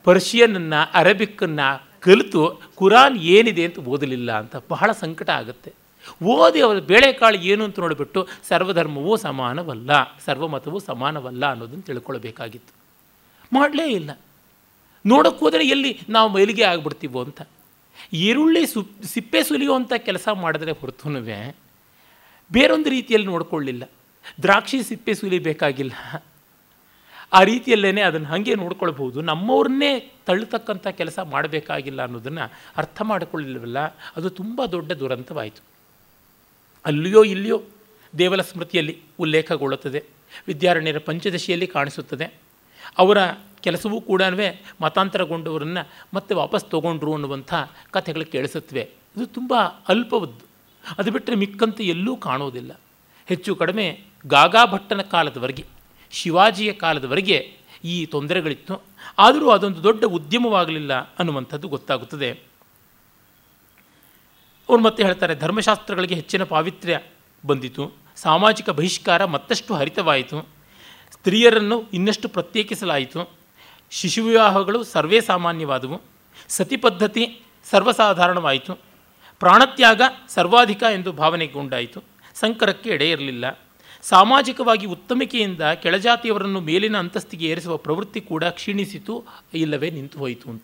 ಪರ್ಷಿಯನನ್ನು, ಅರಬಿಕ್ಕನ್ನು ಕಲಿತು, ಕುರಾನ್ ಏನಿದೆ ಅಂತ ಓದಲಿಲ್ಲ ಅಂತ ಬಹಳ ಸಂಕಟ ಆಗುತ್ತೆ. ಓದಿ ಅವರ ಬೇಳೆಕಾಳು ಏನು ಅಂತ ನೋಡಿಬಿಟ್ಟು ಸರ್ವಧರ್ಮವೂ ಸಮಾನವಲ್ಲ, ಸರ್ವಮತವೂ ಸಮಾನವಲ್ಲ ಅನ್ನೋದನ್ನು ತಿಳ್ಕೊಳ್ಬೇಕಾಗಿತ್ತು. ಮಾಡಲೇ ಇಲ್ಲ. ನೋಡೋಕ್ಕೆ ಹೋದರೆ ಎಲ್ಲಿ ನಾವು ಮೈಲಿಗೆ ಆಗಿಬಿಡ್ತೀವೋ ಅಂತ. ಈರುಳ್ಳಿ ಸು ಸಿಪ್ಪೆ ಸುಲಿಯುವಂಥ ಕೆಲಸ ಮಾಡಿದ್ರೆ ಹೊರತುನುವೆ, ಬೇರೊಂದು ರೀತಿಯಲ್ಲಿ ನೋಡಿಕೊಳ್ಳಿಲ್ಲ. ದ್ರಾಕ್ಷಿ ಸಿಪ್ಪೆ ಸುಲಿಬೇಕಾಗಿಲ್ಲ. ಆ ರೀತಿಯಲ್ಲೇ ಅದನ್ನು ಹಾಗೆ ನೋಡ್ಕೊಳ್ಬೋದು ನಮ್ಮವ್ರನ್ನೇ ತಳ್ಳತಕ್ಕಂಥ ಕೆಲಸ ಮಾಡಬೇಕಾಗಿಲ್ಲ ಅನ್ನೋದನ್ನು ಅರ್ಥ ಮಾಡಿಕೊಳ್ಳಿಲ್ಲವಲ್ಲ ಅದು ತುಂಬ ದೊಡ್ಡ ದುರಂತವಾಯಿತು. ಅಲ್ಲಿಯೋ ಇಲ್ಲಿಯೋ ದೇವಲ ಸ್ಮೃತಿಯಲ್ಲಿ ಉಲ್ಲೇಖಗೊಳ್ಳುತ್ತದೆ. ವಿದ್ಯಾರಣ್ಯರ ಪಂಚದಶಿಯಲ್ಲಿ ಕಾಣಿಸುತ್ತದೆ. ಅವರ ಕೆಲಸವೂ ಕೂಡ ಮತಾಂತರಗೊಂಡವರನ್ನು ಮತ್ತೆ ವಾಪಸ್ ತಗೊಂಡ್ರು ಅನ್ನುವಂಥ ಕಥೆಗಳು ಕೇಳಿಸುತ್ತವೆ. ಇದು ತುಂಬ ಅಲ್ಪವದ್ದು. ಅದು ಬಿಟ್ಟರೆ ಮಿಕ್ಕಂತೆ ಎಲ್ಲೂ ಕಾಣೋದಿಲ್ಲ ಹೆಚ್ಚು ಕಡಿಮೆ ಗಾಗಾ ಭಟ್ಟನ ಕಾಲದವರೆಗೆ, ಶಿವಾಜಿಯ ಕಾಲದವರೆಗೆ ಈ ತೊಂದರೆಗಳಿತ್ತು. ಆದರೂ ಅದೊಂದು ದೊಡ್ಡ ಉದ್ಯಮವಾಗಲಿಲ್ಲ ಅನ್ನುವಂಥದ್ದು ಗೊತ್ತಾಗುತ್ತದೆ. ಅವ್ರು ಮತ್ತೆ ಹೇಳ್ತಾರೆ, ಧರ್ಮಶಾಸ್ತ್ರಗಳಿಗೆ ಹೆಚ್ಚಿನ ಪಾವಿತ್ರ್ಯ ಬಂದಿತು. ಸಾಮಾಜಿಕ ಬಹಿಷ್ಕಾರ ಮತ್ತಷ್ಟು ಹರಿತವಾಯಿತು. ಸ್ತ್ರೀಯರನ್ನು ಇನ್ನಷ್ಟು ಪ್ರತ್ಯೇಕಿಸಲಾಯಿತು. ಶಿಶುವಿವಾಹಗಳು ಸರ್ವೇ ಸಾಮಾನ್ಯವಾದವು. ಸತಿ ಪದ್ಧತಿ ಸರ್ವಸಾಧಾರಣವಾಯಿತು. ಪ್ರಾಣತ್ಯಾಗ ಸರ್ವಾಧಿಕ ಎಂದು ಭಾವನೆಗೊಂಡಾಯಿತು ಸಂಕರಕ್ಕೆ ಎಡೆ ಇರಲಿಲ್ಲ. ಸಾಮಾಜಿಕವಾಗಿ ಉತ್ತಮಿಕೆಯಿಂದ ಕೆಳಜಾತಿಯವರನ್ನು ಮೇಲಿನ ಅಂತಸ್ತಿಗೆ ಏರಿಸುವ ಪ್ರವೃತ್ತಿ ಕೂಡ ಕ್ಷೀಣಿಸಿತು, ಇಲ್ಲವೇ ನಿಂತು ಹೋಯಿತು ಅಂತ.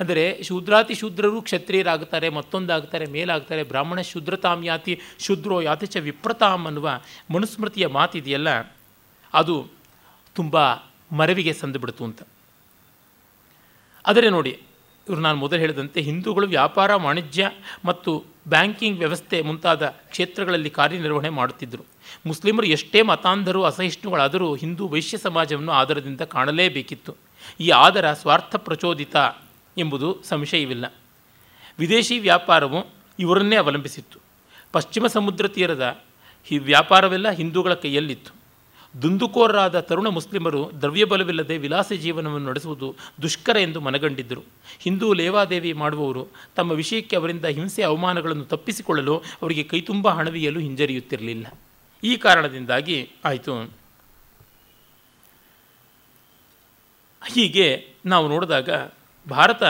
ಅಂದರೆ ಶೂದ್ರಾತಿ ಶೂದ್ರರು ಕ್ಷತ್ರಿಯರಾಗ್ತಾರೆ, ಮತ್ತೊಂದಾಗ್ತಾರೆ, ಮೇಲಾಗ್ತಾರೆ, ಬ್ರಾಹ್ಮಣ ಶೂದ್ರತಾಂ ಯಾತಿ ಶೂದ್ರೋ ಯಾತಿಚ ವಿಪ್ರತಾಂ ಅನ್ನುವ ಮನುಸ್ಮೃತಿಯ ಮಾತಿದೆಯಲ್ಲ, ಅದು ತುಂಬ ಮರವಿಗೆ ಸಂದುಬಿಡ್ತು ಅಂತ. ಆದರೆ ನೋಡಿ, ಇವರು ನಾನು ಮೊದಲು ಹೇಳಿದಂತೆ ಹಿಂದೂಗಳು ವ್ಯಾಪಾರ, ವಾಣಿಜ್ಯ ಮತ್ತು ಬ್ಯಾಂಕಿಂಗ್ ವ್ಯವಸ್ಥೆ ಮುಂತಾದ ಕ್ಷೇತ್ರಗಳಲ್ಲಿ ಕಾರ್ಯನಿರ್ವಹಣೆ ಮಾಡುತ್ತಿದ್ದರು. ಮುಸ್ಲಿಮರು ಎಷ್ಟೇ ಮತಾಂಧರು, ಅಸಹಿಷ್ಣುಗಳಾದರೂ ಹಿಂದೂ ವೈಶ್ಯ ಸಮಾಜವನ್ನು ಆದರದಿಂದ ಕಾಣಲೇಬೇಕಿತ್ತು. ಈ ಆದರ ಸ್ವಾರ್ಥ ಪ್ರಚೋದಿತ ಎಂಬುದು ಸಂಶಯವಿಲ್ಲ. ವಿದೇಶಿ ವ್ಯಾಪಾರವು ಇವರನ್ನೇ ಅವಲಂಬಿಸಿತ್ತು. ಪಶ್ಚಿಮ ಸಮುದ್ರ ತೀರದ ಈ ವ್ಯಾಪಾರವೆಲ್ಲ ಹಿಂದೂಗಳ ಕೈಯಲ್ಲಿತ್ತು. ದುಂದುಕೋರರಾದ ತರುಣ ಮುಸ್ಲಿಮರು ದ್ರವ್ಯಬಲವಿಲ್ಲದೆ ವಿಲಾಸ ಜೀವನವನ್ನು ನಡೆಸುವುದು ದುಷ್ಕರ ಎಂದು ಮನಗಂಡಿದ್ದರು. ಹಿಂದೂ ಲೇವಾದೇವಿ ಮಾಡುವವರು ತಮ್ಮ ವಿಷಯಕ್ಕೆ ಅವರಿಂದ ಹಿಂಸೆ ಅವಮಾನಗಳನ್ನು ತಪ್ಪಿಸಿಕೊಳ್ಳಲು ಅವರಿಗೆ ಕೈತುಂಬ ಹಣವಿಯಲು ಹಿಂಜರಿಯುತ್ತಿರಲಿಲ್ಲ. ಈ ಕಾರಣದಿಂದಾಗಿ ಆಯಿತು. ಹೀಗೆ ನಾವು ನೋಡಿದಾಗ ಭಾರತ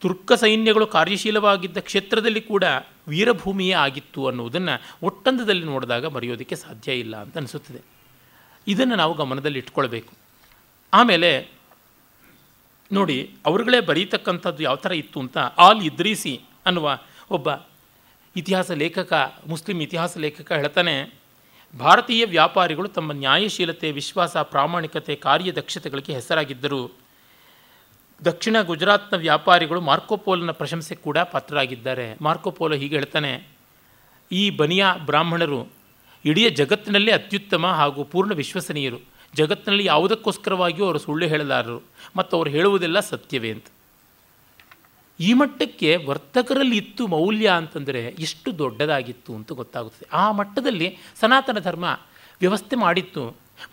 ತುರ್ಕ ಸೈನ್ಯಗಳು ಕಾರ್ಯಶೀಲವಾಗಿದ್ದ ಕ್ಷೇತ್ರದಲ್ಲಿ ಕೂಡ ವೀರಭೂಮಿಯೇ ಆಗಿತ್ತು ಅನ್ನುವುದನ್ನು ಒಟ್ಟಂದದಲ್ಲಿ ನೋಡಿದಾಗ ಮರೆಯೋದಕ್ಕೆ ಸಾಧ್ಯ ಇಲ್ಲ ಅಂತ ಅನಿಸುತ್ತದೆ. ಇದನ್ನು ನಾವು ಗಮನದಲ್ಲಿ ಇಟ್ಕೊಳ್ಬೇಕು. ಆಮೇಲೆ ನೋಡಿ, ಅವರುಗಳೇ ಬರೀತಕ್ಕಂಥದ್ದು ಯಾವ ಥರ ಇತ್ತು ಅಂತ ಆಲ್ ಇದ್ರೀಸಿ ಅನ್ನುವ ಒಬ್ಬ ಇತಿಹಾಸ ಲೇಖಕ, ಮುಸ್ಲಿಂ ಇತಿಹಾಸ ಲೇಖಕ ಹೇಳ್ತಾನೆ, ಭಾರತೀಯ ವ್ಯಾಪಾರಿಗಳು ತಮ್ಮ ನ್ಯಾಯಶೀಲತೆ, ವಿಶ್ವಾಸ, ಪ್ರಾಮಾಣಿಕತೆ, ಕಾರ್ಯದಕ್ಷತೆಗಳಿಗೆ ಹೆಸರಾಗಿದ್ದರು. ದಕ್ಷಿಣ ಗುಜರಾತ್ನ ವ್ಯಾಪಾರಿಗಳು ಮಾರ್ಕೋಪೋಲನ ಪ್ರಶಂಸೆ ಕೂಡ ಪಾತ್ರರಾಗಿದ್ದಾರೆ. ಮಾರ್ಕೋಪೋಲೋ ಹೀಗೆ ಹೇಳ್ತಾನೆ, ಈ ಬನಿಯಾ ಬ್ರಾಹ್ಮಣರು ಇಡೀ ಜಗತ್ತಿನಲ್ಲೇ ಅತ್ಯುತ್ತಮ ಹಾಗೂ ಪೂರ್ಣ ವಿಶ್ವಸನೀಯರು. ಜಗತ್ತಿನಲ್ಲಿ ಯಾವುದಕ್ಕೋಸ್ಕರವಾಗಿಯೂ ಅವರು ಸುಳ್ಳು ಹೇಳಲಾರರು ಮತ್ತು ಅವರು ಹೇಳುವುದೆಲ್ಲ ಸತ್ಯವೇ ಅಂತ. ಈ ಮಟ್ಟಕ್ಕೆ ವರ್ತಕರಲ್ಲಿ ಇತ್ತು ಮೌಲ್ಯ ಅಂತಂದರೆ ಎಷ್ಟು ದೊಡ್ಡದಾಗಿತ್ತು ಅಂತ ಗೊತ್ತಾಗುತ್ತದೆ. ಆ ಮಟ್ಟದಲ್ಲಿ ಸನಾತನ ಧರ್ಮ ವ್ಯವಸ್ಥೆ ಮಾಡಿತ್ತು.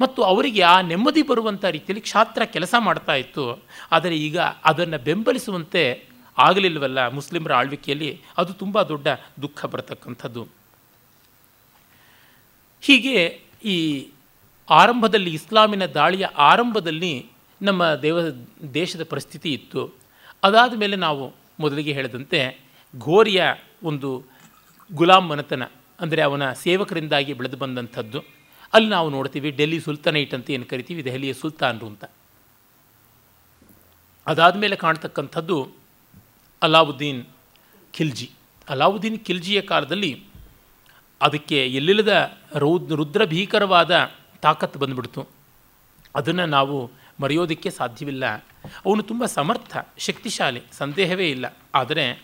ಮತ್ತು ಅವರಿಗೆ ಆ ನೆಮ್ಮದಿ ಬರುವಂಥ ರೀತಿಯಲ್ಲಿ ಕ್ಷಾತ್ರ ಕೆಲಸ ಮಾಡ್ತಾ ಇತ್ತು. ಆದರೆ ಈಗ ಅದನ್ನು ಬೆಂಬಲಿಸುವಂತೆ ಆಗಲಿಲ್ಲವಲ್ಲ ಮುಸ್ಲಿಮರ ಆಳ್ವಿಕೆಯಲ್ಲಿ? ಅದು ತುಂಬ ದೊಡ್ಡ ದುಃಖ ಬರತಕ್ಕಂಥದ್ದು. ಹೀಗೆ ಈ ಆರಂಭದಲ್ಲಿ ಇಸ್ಲಾಮಿನ ದಾಳಿಯ ಆರಂಭದಲ್ಲಿ ನಮ್ಮ ದೇವ, ದೇಶದ ಪರಿಸ್ಥಿತಿ ಇತ್ತು. ಅದಾದ ಮೇಲೆ ನಾವು ಮೊದಲಿಗೆ ಹೇಳಿದಂತೆ ಘೋರಿಯ ಒಂದು ಗುಲಾಮ್ ಮನತನ, ಅಂದರೆ ಅವನ ಸೇವಕರಿಂದಾಗಿ ಬೆಳೆದು ಬಂದಂಥದ್ದು. ಅಲ್ಲಿ ನಾವು ನೋಡ್ತೀವಿ, ಡೆಲ್ಲಿ ಸುಲ್ತಾನೇಟ್ ಅಂತ ಏನು ಕರಿತೀವಿ, ದೆಹಲಿಯ ಸುಲ್ತಾನರು ಅಂತ. ಅದಾದ ಮೇಲೆ ಕಾಣ್ತಕ್ಕಂಥದ್ದು ಅಲಾವುದ್ದೀನ್ ಖಿಲ್ಜಿ. ಅಲಾವುದ್ದೀನ್ ಖಿಲ್ಜಿಯ ಕಾಲದಲ್ಲಿ ಅದಕ್ಕೆ ಎಲ್ಲಿಲ್ಲದ ರೌದ್ ರುದ್ರ ಭೀಕರವಾದ ತಾಕತ್ತು ಬಂದುಬಿಡ್ತು. ಅದನ್ನು ನಾವು ಮರೆಯೋದಕ್ಕೆ ಸಾಧ್ಯವಿಲ್ಲ. ಅವನು ತುಂಬ ಸಮರ್ಥ, ಶಕ್ತಿಶಾಲಿ, ಸಂದೇಹವೇ ಇಲ್ಲ. ಆದರೆ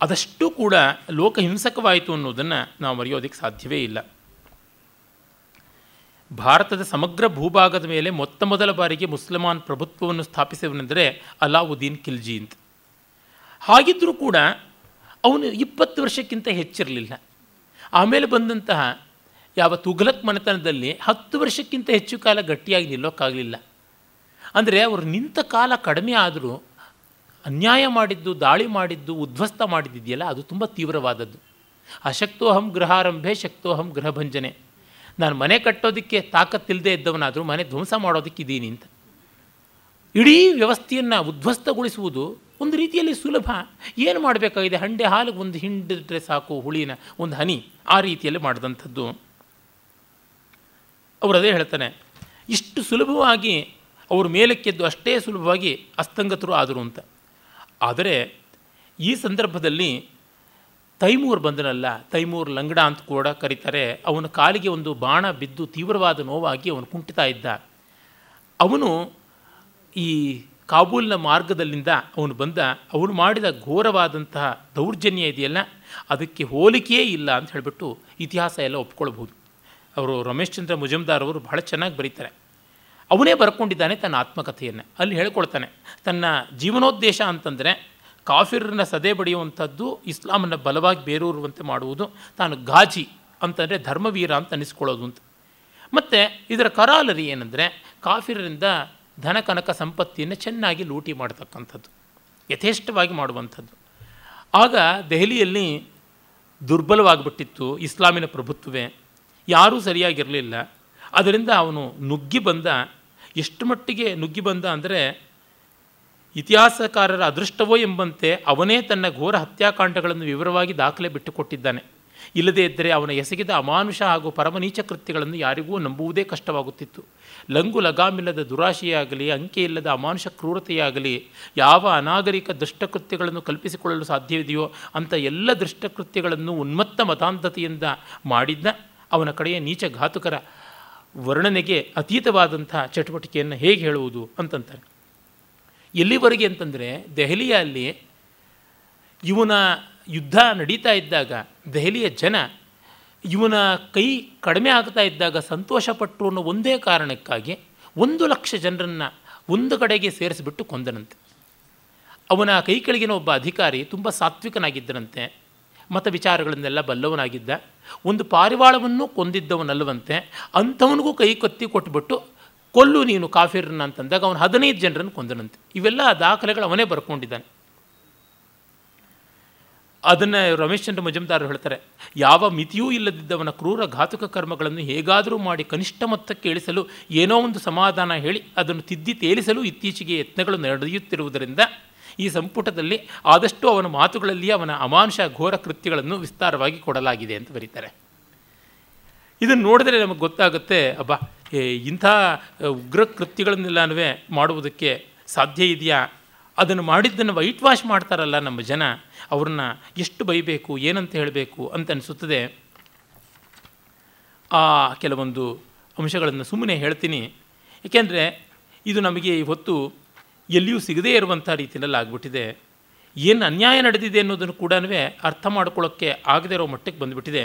ಅದಷ್ಟು ಕೂಡ ಲೋಕಹಿಂಸಕವಾಯಿತು ಅನ್ನೋದನ್ನು ನಾವು ಮರೆಯೋದಕ್ಕೆ ಸಾಧ್ಯವೇ ಇಲ್ಲ. ಭಾರತದ ಸಮಗ್ರ ಭೂಭಾಗದ ಮೇಲೆ ಮೊತ್ತ ಮೊದಲ ಬಾರಿಗೆ ಮುಸ್ಲಿಮಾನ್ ಪ್ರಭುತ್ವವನ್ನು ಸ್ಥಾಪಿಸಿದವನೆಂದರೆ ಅಲಾವುದ್ದೀನ್ ಖಿಲ್ಜಿ ಅಂತ. ಹಾಗಿದ್ದರೂ ಕೂಡ ಅವನು ಇಪ್ಪತ್ತು ವರ್ಷಕ್ಕಿಂತ ಹೆಚ್ಚಿರಲಿಲ್ಲ. ಆಮೇಲೆ ಬಂದಂತಹ ಯಾವ ತುಘಲಕ್ ಮನೆತನದಲ್ಲಿ ಹತ್ತು ವರ್ಷಕ್ಕಿಂತ ಹೆಚ್ಚು ಕಾಲ ಗಟ್ಟಿಯಾಗಿ ನಿಲ್ಲೋಕ್ಕಾಗಲಿಲ್ಲ ಅಂದರೆ ಅವರು ನಿಂತ ಕಾಲ ಕಡಿಮೆ ಆದರೂ ಅನ್ಯಾಯ ಮಾಡಿದ್ದು, ದಾಳಿ ಮಾಡಿದ್ದು ಉದ್ವಸ್ತ ಮಾಡಿದ್ದಿದೆಯಲ್ಲ, ಅದು ತುಂಬ ತೀವ್ರವಾದದ್ದು. ಅಶಕ್ತೋಹಂ ಗೃಹಾರಂಭೆ ಶಕ್ತೋಹಂ ಗೃಹಭಂಜನೆ. ನಾನು ಮನೆ ಕಟ್ಟೋದಕ್ಕೆ ತಾಕತ್ತಿಲ್ಲದೆ ಇದ್ದವನಾದರೂ ಮನೆ ಧ್ವಂಸ ಮಾಡೋದಕ್ಕಿದ್ದೀನಿ ಅಂತ. ಇಡೀ ವ್ಯವಸ್ಥೆಯನ್ನು ಉದ್ಧ್ವಸ್ತಗೊಳಿಸುವುದು ಒಂದು ರೀತಿಯಲ್ಲಿ ಸುಲಭ. ಏನು ಮಾಡಬೇಕಾಗಿದೆ? ಹಂಡೆ ಹಾಲಿಗೆ ಒಂದು ಹಿಂಡಿದ್ರೆ ಸಾಕು ಹುಳಿನ, ಒಂದು ಹನಿ ಆ ರೀತಿಯಲ್ಲಿ ಮಾಡಿದಂಥದ್ದು. ಅವರು ಅದೇ ಹೇಳ್ತಾನೆ, ಇಷ್ಟು ಸುಲಭವಾಗಿ ಅವರು ಮೇಲಕ್ಕೆದ್ದು ಅಷ್ಟೇ ಸುಲಭವಾಗಿ ಅಸ್ತಂಗತರು ಆದರು ಅಂತ. ಆದರೆ ಈ ಸಂದರ್ಭದಲ್ಲಿ ತೈಮೂರ್ ಬಂದನಲ್ಲ, ತೈಮೂರ್ ಲಂಗಡ ಅಂತ ಕೂಡ ಕರೀತಾರೆ. ಅವನ ಕಾಲಿಗೆ ಒಂದು ಬಾಣ ಬಿದ್ದು ತೀವ್ರವಾದ ನೋವಾಗಿ ಅವನು ಕುಂಟಿತಾ ಇದ್ದ. ಅವನು ಈ ಕಾಬೂಲ್ನ ಮಾರ್ಗದಲ್ಲಿಂದ ಅವನು ಬಂದ. ಅವನು ಮಾಡಿದ ಘೋರವಾದಂತಹ ದೌರ್ಜನ್ಯ ಇದೆಯಲ್ಲ, ಅದಕ್ಕೆ ಹೋಲಿಕೆಯೇ ಇಲ್ಲ ಅಂತ ಹೇಳಿಬಿಟ್ಟು ಇತಿಹಾಸ ಎಲ್ಲ ಒಪ್ಕೊಳ್ಬೋದು ಅವರು ರಮೇಶ್ ಚಂದ್ರ ಮುಜುಮ್ದಾರ್ ಅವರು ಬಹಳ ಚೆನ್ನಾಗಿ ಬರೀತಾರೆ. ಅವನೇ ಬರ್ಕೊಂಡಿದ್ದಾನೆ ತನ್ನ ಆತ್ಮಕಥೆಯನ್ನು. ಅಲ್ಲಿ ಹೇಳ್ಕೊಳ್ತಾನೆ, ತನ್ನ ಜೀವನೋದ್ದೇಶ ಅಂತಂದರೆ ಕಾಫಿರನ್ನ ಸದೆ ಬಡಿಯುವಂಥದ್ದು ಇಸ್ಲಾಮನ್ನು ಬಲವಾಗಿ ಬೇರೂರುವಂತೆ ಮಾಡುವುದು ತಾನು ಗಾಜಿ ಅಂತಂದರೆ ಧರ್ಮವೀರ ಅಂತ ಅನಿಸ್ಕೊಳ್ಳೋದು ಅಂತ. ಮತ್ತು ಇದರ ಕರಾಲರಿ ಏನಂದರೆ ಕಾಫಿರರಿಂದ ಧನ ಕನಕ ಸಂಪತ್ತಿಯನ್ನು ಚೆನ್ನಾಗಿ ಲೂಟಿ ಮಾಡ್ತಕ್ಕಂಥದ್ದು, ಯಥೇಷ್ಟವಾಗಿ ಮಾಡುವಂಥದ್ದು. ಆಗ ದೆಹಲಿಯಲ್ಲಿ ದುರ್ಬಲವಾಗಿಬಿಟ್ಟಿತ್ತು ಇಸ್ಲಾಮಿನ ಪ್ರಭುತ್ವವೇ, ಯಾರೂ ಸರಿಯಾಗಿರಲಿಲ್ಲ. ಅದರಿಂದ ಅವನು ನುಗ್ಗಿ ಬಂದ, ಎಷ್ಟು ಮಟ್ಟಿಗೆ ನುಗ್ಗಿ ಬಂದ ಅಂದರೆ ಇತಿಹಾಸಕಾರರ ಅದೃಷ್ಟವೋ ಎಂಬಂತೆ ಅವನೇ ತನ್ನ ಘೋರ ಹತ್ಯಾಕಾಂಡಗಳನ್ನು ವಿವರವಾಗಿ ದಾಖಲೆ ಬಿಟ್ಟುಕೊಟ್ಟಿದ್ದಾನೆ. ಇಲ್ಲದೇ ಇದ್ದರೆ ಅವನ ಎಸಗಿದ ಅಮಾನುಷ ಹಾಗೂ ಪರಮನೀಚ ಕೃತ್ಯಗಳನ್ನು ಯಾರಿಗೂ ನಂಬುವುದೇ ಕಷ್ಟವಾಗುತ್ತಿತ್ತು. ಲಂಗು ಲಗಾಮಿಲ್ಲದ ದುರಾಶೆಯಾಗಲಿ ಅಂಕೆ ಇಲ್ಲದ ಅಮಾನುಷ ಕ್ರೂರತೆಯಾಗಲಿ, ಯಾವ ಅನಾಗರಿಕ ದುಷ್ಟಕೃತ್ಯಗಳನ್ನು ಕಲ್ಪಿಸಿಕೊಳ್ಳಲು ಸಾಧ್ಯವಿದೆಯೋ ಅಂಥ ಎಲ್ಲ ದುಷ್ಟಕೃತ್ಯಗಳನ್ನು ಉನ್ಮತ್ತ ಮತಾಂಧತೆಯಿಂದ ಮಾಡಿದ್ದ ಅವನ ಕಡೆಯ ನೀಚ ಘಾತುಕರ ವರ್ಣನೆಗೆ ಅತೀತವಾದಂಥ ಚಟುವಟಿಕೆಯನ್ನು ಹೇಗೆ ಹೇಳುವುದು ಅಂತಂತಾರೆ. ಎಲ್ಲಿವರೆಗೆ ಅಂತಂದರೆ ದೆಹಲಿಯಲ್ಲಿ ಇವನ ಯುದ್ಧ ನಡೀತಾ ಇದ್ದಾಗ, ದೆಹಲಿಯ ಜನ ಇವನ ಕೈ ಕಡಿಮೆ ಆಗ್ತಾ ಇದ್ದಾಗ ಸಂತೋಷಪಟ್ಟು ಅನ್ನೋ ಒಂದೇ ಕಾರಣಕ್ಕಾಗಿ ಒಂದು ಲಕ್ಷ ಜನರನ್ನು ಒಂದು ಕಡೆಗೆ ಸೇರಿಸಿಬಿಟ್ಟು ಕೊಂದನಂತೆ. ಅವನ ಕೈ ಕೆಳಗಿನ ಒಬ್ಬ ಅಧಿಕಾರಿ ತುಂಬ ಸಾತ್ವಿಕನಾಗಿದ್ದನಂತೆ, ಮತ ವಿಚಾರಗಳನ್ನೆಲ್ಲ ಬಲ್ಲವನಾಗಿದ್ದ, ಒಂದು ಪಾರಿವಾಳವನ್ನು ಕೊಂದಿದ್ದವನಲ್ಲವಂತೆ, ಅಂಥವನಿಗೂ ಕೈ ಕತ್ತಿ ಕೊಟ್ಬಿಟ್ಟು ಕೊಲ್ಲು ನೀನು ಕಾಫಿರನ್ನ ಅಂತಂದಾಗ ಅವನು ಹದಿನೈದು ಜನರನ್ನು ಕೊಂದನಂತೆ. ಇವೆಲ್ಲ ದಾಖಲೆಗಳು ಅವನೇ ಬರ್ಕೊಂಡಿದ್ದಾನೆ. ಅದನ್ನು ರಮೇಶ್ ಚಂದ್ರ ಮಜುಮ್ದಾರ್ ಹೇಳ್ತಾರೆ, ಯಾವ ಮಿತಿಯೂ ಇಲ್ಲದಿದ್ದವನ ಕ್ರೂರ ಘಾತುಕ ಕರ್ಮಗಳನ್ನು ಹೇಗಾದರೂ ಮಾಡಿ ಕನಿಷ್ಠ ಮೊತ್ತಕ್ಕೆ ಇಳಿಸಲು ಏನೋ ಒಂದು ಸಮಾಧಾನ ಹೇಳಿ ಅದನ್ನು ತಿದ್ದಿ ತೇಲಿಸಲು ಇತ್ತೀಚೆಗೆ ಯತ್ನಗಳು ನಡೆಯುತ್ತಿರುವುದರಿಂದ ಈ ಸಂಪುಟದಲ್ಲಿ ಆದಷ್ಟು ಅವನ ಮಾತುಗಳಲ್ಲಿ ಅವನ ಅಮಾನುಷ ಘೋರ ಕೃತ್ಯಗಳನ್ನು ವಿಸ್ತಾರವಾಗಿ ಕೊಡಲಾಗಿದೆ ಅಂತ ಬರೀತಾರೆ. ಇದನ್ನು ನೋಡಿದ್ರೆ ನಮಗೆ ಗೊತ್ತಾಗುತ್ತೆ, ಅಬ್ಬಾ ಇಂಥ ಉಗ್ರ ಕೃತ್ಯಗಳನ್ನೆಲ್ಲನೂ ಮಾಡುವುದಕ್ಕೆ ಸಾಧ್ಯ ಇದೆಯಾ? ಅದನ್ನು ಮಾಡಿದ್ದನ್ನು ವೈಟ್ ವಾಶ್ ಮಾಡ್ತಾರಲ್ಲ ನಮ್ಮ ಜನ, ಅವ್ರನ್ನ ಎಷ್ಟು ಬೈಬೇಕು, ಏನಂತ ಹೇಳಬೇಕು ಅಂತ ಅನಿಸುತ್ತದೆ. ಆ ಕೆಲವೊಂದು ಅಂಶಗಳನ್ನು ಸುಮ್ಮನೆ ಹೇಳ್ತೀನಿ. ಏಕೆಂದರೆ ಇದು ನಮಗೆ ಇವತ್ತು ಎಲ್ಲಿಯೂ ಸಿಗದೇ ಇರುವಂಥ ರೀತಿಯಲ್ಲಿ ಆಗಿಬಿಟ್ಟಿದೆ. ಏನು ಅನ್ಯಾಯ ನಡೆದಿದೆ ಅನ್ನೋದನ್ನು ಕೂಡ ಅರ್ಥ ಮಾಡ್ಕೊಳ್ಳೋಕ್ಕೆ ಆಗದೇ ಇರೋ ಮಟ್ಟಕ್ಕೆ ಬಂದುಬಿಟ್ಟಿದೆ.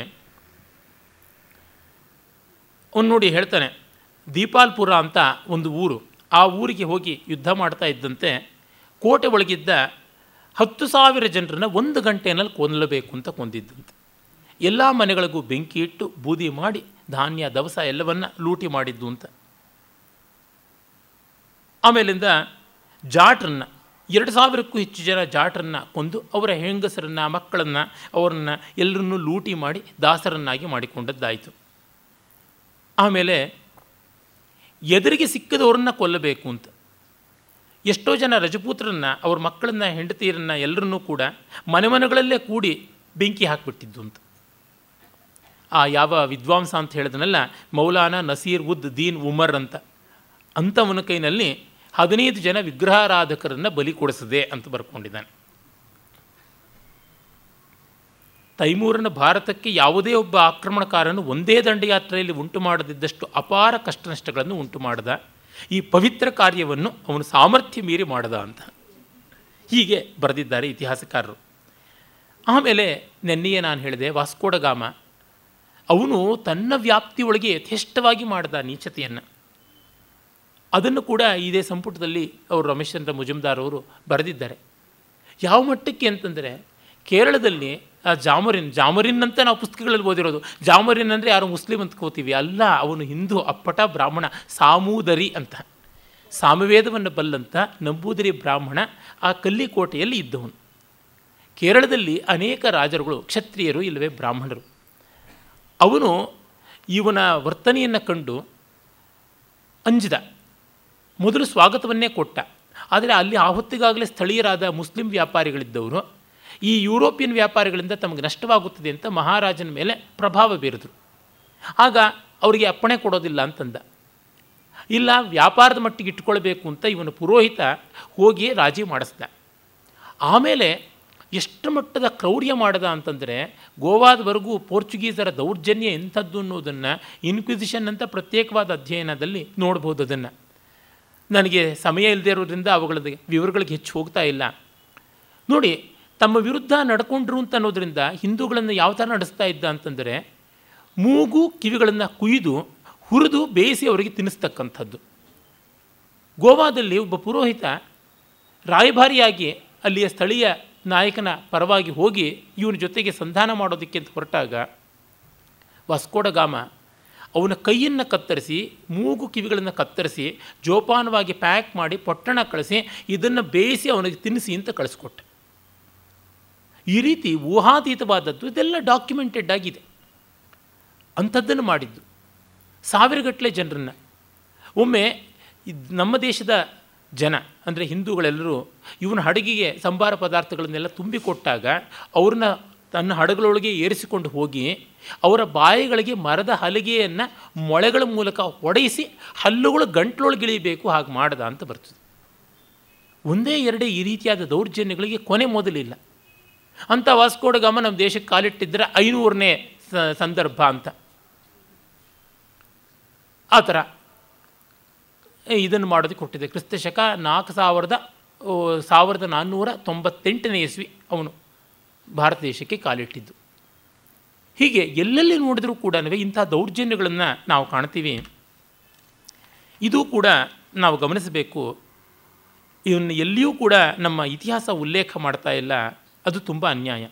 ಅವನು ನೋಡಿ ಹೇಳ್ತಾನೆ. ದೀಪಾಲ್ಪುರ ಅಂತ ಒಂದು ಊರು. ಆ ಊರಿಗೆ ಹೋಗಿ ಯುದ್ಧ ಮಾಡ್ತಾ ಇದ್ದಂತೆ ಕೋಟೆ ಒಳಗಿದ್ದ ಹತ್ತು ಸಾವಿರ ಜನರನ್ನ ಒಂದು ಗಂಟೆನಲ್ಲಿ ಕೊಲ್ಲಬೇಕು ಅಂತ ಕೊಂದಿದ್ದಂತೆ. ಎಲ್ಲ ಮನೆಗಳಿಗೂ ಬೆಂಕಿ ಇಟ್ಟು ಬೂದಿ ಮಾಡಿ ಧಾನ್ಯ, ದವಸ ಎಲ್ಲವನ್ನ ಲೂಟಿ ಮಾಡಿದ್ದು ಅಂತ. ಆಮೇಲಿಂದ ಜಾಟ್ರನ್ನು, ಎರಡು ಸಾವಿರಕ್ಕೂ ಹೆಚ್ಚು ಜನ ಜಾಟ್ರನ್ನು ಕೊಂದು ಅವರ ಹೆಂಗಸರನ್ನು, ಮಕ್ಕಳನ್ನು, ಅವರನ್ನು ಎಲ್ಲರನ್ನೂ ಲೂಟಿ ಮಾಡಿ ದಾಸರನ್ನಾಗಿ ಮಾಡಿಕೊಂಡದ್ದಾಯಿತು. ಆಮೇಲೆ ಎದುರಿಗೆ ಸಿಕ್ಕದವ್ರನ್ನ ಕೊಲ್ಲಬೇಕು ಅಂತ. ಎಷ್ಟೋ ಜನ ರಜಪೂತ್ರರನ್ನು ಅವ್ರ ಮಕ್ಕಳನ್ನ, ಹೆಂಡತಿಯರನ್ನು ಎಲ್ಲರನ್ನೂ ಕೂಡ ಮನೆ ಮನೆಗಳಲ್ಲೇ ಕೂಡಿ ಬೆಂಕಿ ಹಾಕಿಬಿಟ್ಟಿದ್ದು ಅಂತ. ಆ ಯಾವ ವಿದ್ವಾಂಸ ಅಂತ ಹೇಳಿದನಲ್ಲ, ಮೌಲಾನಾ ನಸೀರ್ ಉದ್ ದೀನ್ ಉಮರ್ ಅಂತ. ಅಂಥವನ ಕೈನಲ್ಲಿ ಹದಿನೈದು ಜನ ವಿಗ್ರಹಾರಾಧಕರನ್ನು ಬಲಿ ಕೊಡಿಸದೆ ಅಂತ ಬರ್ಕೊಂಡಿದ್ದಾನೆ. ತೈಮೂರನ ಭಾರತಕ್ಕೆ ಯಾವುದೇ ಒಬ್ಬ ಆಕ್ರಮಣಕಾರನು ಒಂದೇ ದಂಡಯಾತ್ರೆಯಲ್ಲಿ ಉಂಟು ಮಾಡದಿದ್ದಷ್ಟು ಅಪಾರ ಕಷ್ಟನಷ್ಟಗಳನ್ನು ಉಂಟು ಮಾಡಿದ. ಈ ಪವಿತ್ರ ಕಾರ್ಯವನ್ನು ಅವನು ಸಾಮರ್ಥ್ಯ ಮೀರಿ ಮಾಡದ ಅಂತ. ಹೀಗೆ ಬರೆದಿದ್ದಾರೆ ಇತಿಹಾಸಕಾರರು. ಆಮೇಲೆ ನೆನ್ನೆಯೇ ನಾನು ಹೇಳಿದೆ ವಾಸ್ಕೋಡಗಾಮ ಅವನು ತನ್ನ ವ್ಯಾಪ್ತಿಯೊಳಗೆ ಯಥೇಷ್ಟವಾಗಿ ಮಾಡಿದ ನೀಚತೆಯನ್ನು. ಅದನ್ನು ಕೂಡ ಇದೇ ಸಂಪುಟದಲ್ಲಿ ಅವರು ರಮೇಶ್ಚಂದ್ರ ಮುಜುಮ್ದಾರ್ ಅವರು ಬರೆದಿದ್ದಾರೆ. ಯಾವ ಮಟ್ಟಕ್ಕೆ ಅಂತಂದರೆ, ಕೇರಳದಲ್ಲಿ ಜಾಮರಿನ್ ಜಾಮರಿನ್ ಅಂತ ನಾವು ಪುಸ್ತಕಗಳಲ್ಲಿ ಓದಿರೋದು. ಜಾಮರಿನ್ ಅಂದರೆ ಯಾರು ಮುಸ್ಲಿಂ ಅಂತ ಕೋತೀವಿ. ಅಲ್ಲ, ಅವನು ಹಿಂದೂ, ಅಪ್ಪಟ, ಬ್ರಾಹ್ಮಣ, ಸಾಮೂದರಿ ಅಂತ. ಸಾಮವೇದವನ್ನು ಬಲ್ಲಂತ ನಂಬೂದರಿ ಬ್ರಾಹ್ಮಣ ಆ ಕಲ್ಲಿಕೋಟೆಯಲ್ಲಿ ಇದ್ದವನು. ಕೇರಳದಲ್ಲಿ ಅನೇಕ ರಾಜರುಗಳು, ಕ್ಷತ್ರಿಯರು, ಇಲ್ಲವೇ ಬ್ರಾಹ್ಮಣರು. ಅವನು ಇವನ ವರ್ತನೆಯನ್ನು ಕಂಡು ಅಂಜಿದ. ಮೊದಲು ಸ್ವಾಗತವನ್ನೇ ಕೊಟ್ಟ. ಆದರೆ ಅಲ್ಲಿ ಆ ಹೊತ್ತಿಗಾಗಲೇ ಸ್ಥಳೀಯರಾದ ಮುಸ್ಲಿಂ ವ್ಯಾಪಾರಿಗಳಿದ್ದವರು. ಈ ಯುರೋಪಿಯನ್ ವ್ಯಾಪಾರಿಗಳಿಂದ ತಮಗೆ ನಷ್ಟವಾಗುತ್ತದೆ ಅಂತ ಮಹಾರಾಜನ ಮೇಲೆ ಪ್ರಭಾವ ಬೀರಿದ್ರು. ಆಗ ಅವರಿಗೆ ಅಪ್ಪಣೆ ಕೊಡೋದಿಲ್ಲ ಅಂತಂದ. ಇಲ್ಲ, ವ್ಯಾಪಾರದ ಮಟ್ಟಿಗೆ ಇಟ್ಕೊಳ್ಬೇಕು ಅಂತ ಇವನು ಪುರೋಹಿತ ಹೋಗಿ ರಾಜಿ ಮಾಡಿಸ್ದ. ಆಮೇಲೆ ಎಷ್ಟು ಮಟ್ಟದ ಕ್ರೌರ್ಯ ಮಾಡದ ಅಂತಂದರೆ ಗೋವಾದವರೆಗೂ ಪೋರ್ಚುಗೀಸರ ದೌರ್ಜನ್ಯ ಎಂಥದ್ದು ಅನ್ನೋದನ್ನು ಇನ್ಕ್ವಿಸಿಷನ್ ಅಂತ ಪ್ರತ್ಯೇಕವಾದ ಅಧ್ಯಯನದಲ್ಲಿ ನೋಡ್ಬೋದು ಅದನ್ನು. ನನಗೆ ಸಮಯ ಇಲ್ಲದೆ ಇರೋದ್ರಿಂದ ಅವುಗಳ ವಿವರಗಳಿಗೆ ಹೆಚ್ಚು ಹೋಗ್ತಾ ಇಲ್ಲ. ನೋಡಿ ತಮ್ಮ ವಿರುದ್ಧ ನಡ್ಕೊಂಡ್ರು ಅಂತ ಅನ್ನೋದ್ರಿಂದ ಹಿಂದೂಗಳನ್ನು ಯಾವ ಥರ ನಡೆಸ್ತಾ ಇದ್ದ ಅಂತಂದರೆ ಮೂಗು ಕಿವಿಗಳನ್ನು ಕುಯ್ದು ಹುರಿದು ಬೇಯಿಸಿ ಅವರಿಗೆ ತಿನ್ನಿಸ್ತಕ್ಕಂಥದ್ದು. ಗೋವಾದಲ್ಲಿ ಒಬ್ಬ ಪುರೋಹಿತ ರಾಯಭಾರಿಯಾಗಿ ಅಲ್ಲಿಯ ಸ್ಥಳೀಯ ನಾಯಕನ ಪರವಾಗಿ ಹೋಗಿ ಇವನ ಜೊತೆಗೆ ಸಂಧಾನ ಮಾಡೋದಕ್ಕೆ ಅಂತ ಹೊರಟಾಗ ವಾಸ್ಕೋಡಗಾಮ ಅವನ ಕೈಯನ್ನು ಕತ್ತರಿಸಿ, ಮೂಗು ಕಿವಿಗಳನ್ನು ಕತ್ತರಿಸಿ ಜೋಪಾನವಾಗಿ ಪ್ಯಾಕ್ ಮಾಡಿ, ಪೊಟ್ಟಣ ಕಳಿಸಿ, ಇದನ್ನು ಬೇಯಿಸಿ ಅವನಿಗೆ ತಿನ್ನಿಸಿ ಅಂತ ಕಳಿಸ್ಕೊಟ್ಟೆ. ಈ ರೀತಿ ಊಹಾತೀತವಾದದ್ದು ಇದೆಲ್ಲ ಡಾಕ್ಯುಮೆಂಟೆಡ್ ಆಗಿದೆ. ಅಂಥದ್ದನ್ನು ಮಾಡಿದ್ದು. ಸಾವಿರಗಟ್ಟಲೆ ಜನರನ್ನು. ಒಮ್ಮೆ ನಮ್ಮ ದೇಶದ ಜನ, ಅಂದರೆ ಹಿಂದೂಗಳೆಲ್ಲರೂ ಇವನ ಹಡಗಿಗೆ ಸಂಬಾರ ಪದಾರ್ಥಗಳನ್ನೆಲ್ಲ ತುಂಬಿಕೊಟ್ಟಾಗ ಅವ್ರನ್ನ ತನ್ನ ಹಡಗಳೊಳಗೆ ಏರಿಸಿಕೊಂಡು ಹೋಗಿ ಅವರ ಬಾಯಿಗಳಿಗೆ ಮರದ ಹಲಿಗೆಯನ್ನು ಮೊಳೆಗಳ ಮೂಲಕ ಹೊಡೆಯಿಸಿ ಹಲ್ಲುಗಳು ಗಂಟ್ಲೊಳಗಿಳಿಬೇಕು ಹಾಗೆ ಮಾಡದ ಅಂತ ಬರ್ತದೆ. ಒಂದೇ ಎರಡೇ ಈ ರೀತಿಯಾದ ದೌರ್ಜನ್ಯಗಳಿಗೆ ಕೊನೆ ಮೊದಲಿಲ್ಲ. ಅಂಥ ವಾಸ್ಕೋಡಗಾಮ ನಮ್ಮ ದೇಶಕ್ಕೆ ಕಾಲಿಟ್ಟಿದ್ದರೆ ಐನೂರನೇ ಸಂದರ್ಭ ಅಂತ. ಆ ಥರ. ಇದನ್ನು ಮಾಡೋದಕ್ಕೆ ಕೊಟ್ಟಿದೆ. ಕ್ರಿಸ್ತ ಶಕ ನಾಲ್ಕು ಸಾವಿರದ ಸಾವಿರದ ನಾನ್ನೂರ ತೊಂಬತ್ತೆಂಟನೇ ಇಸ್ವಿ ಅವನು ಭಾರತ ದೇಶಕ್ಕೆ ಕಾಲಿಟ್ಟಿದ್ದು. ಹೀಗೆ ಎಲ್ಲೆಲ್ಲಿ ನೋಡಿದರೂ ಕೂಡ ಇಂಥ ದೌರ್ಜನ್ಯಗಳನ್ನು ನಾವು ಕಾಣ್ತೀವಿ. ಇದು ಕೂಡ ನಾವು ಗಮನಿಸಬೇಕು. ಇವನ್ನ ಎಲ್ಲಿಯೂ ಕೂಡ ನಮ್ಮ ಇತಿಹಾಸ ಉಲ್ಲೇಖ ಮಾಡ್ತಾ ಇಲ್ಲ. ಅದು ತುಂಬ ಅನ್ಯಾಯ.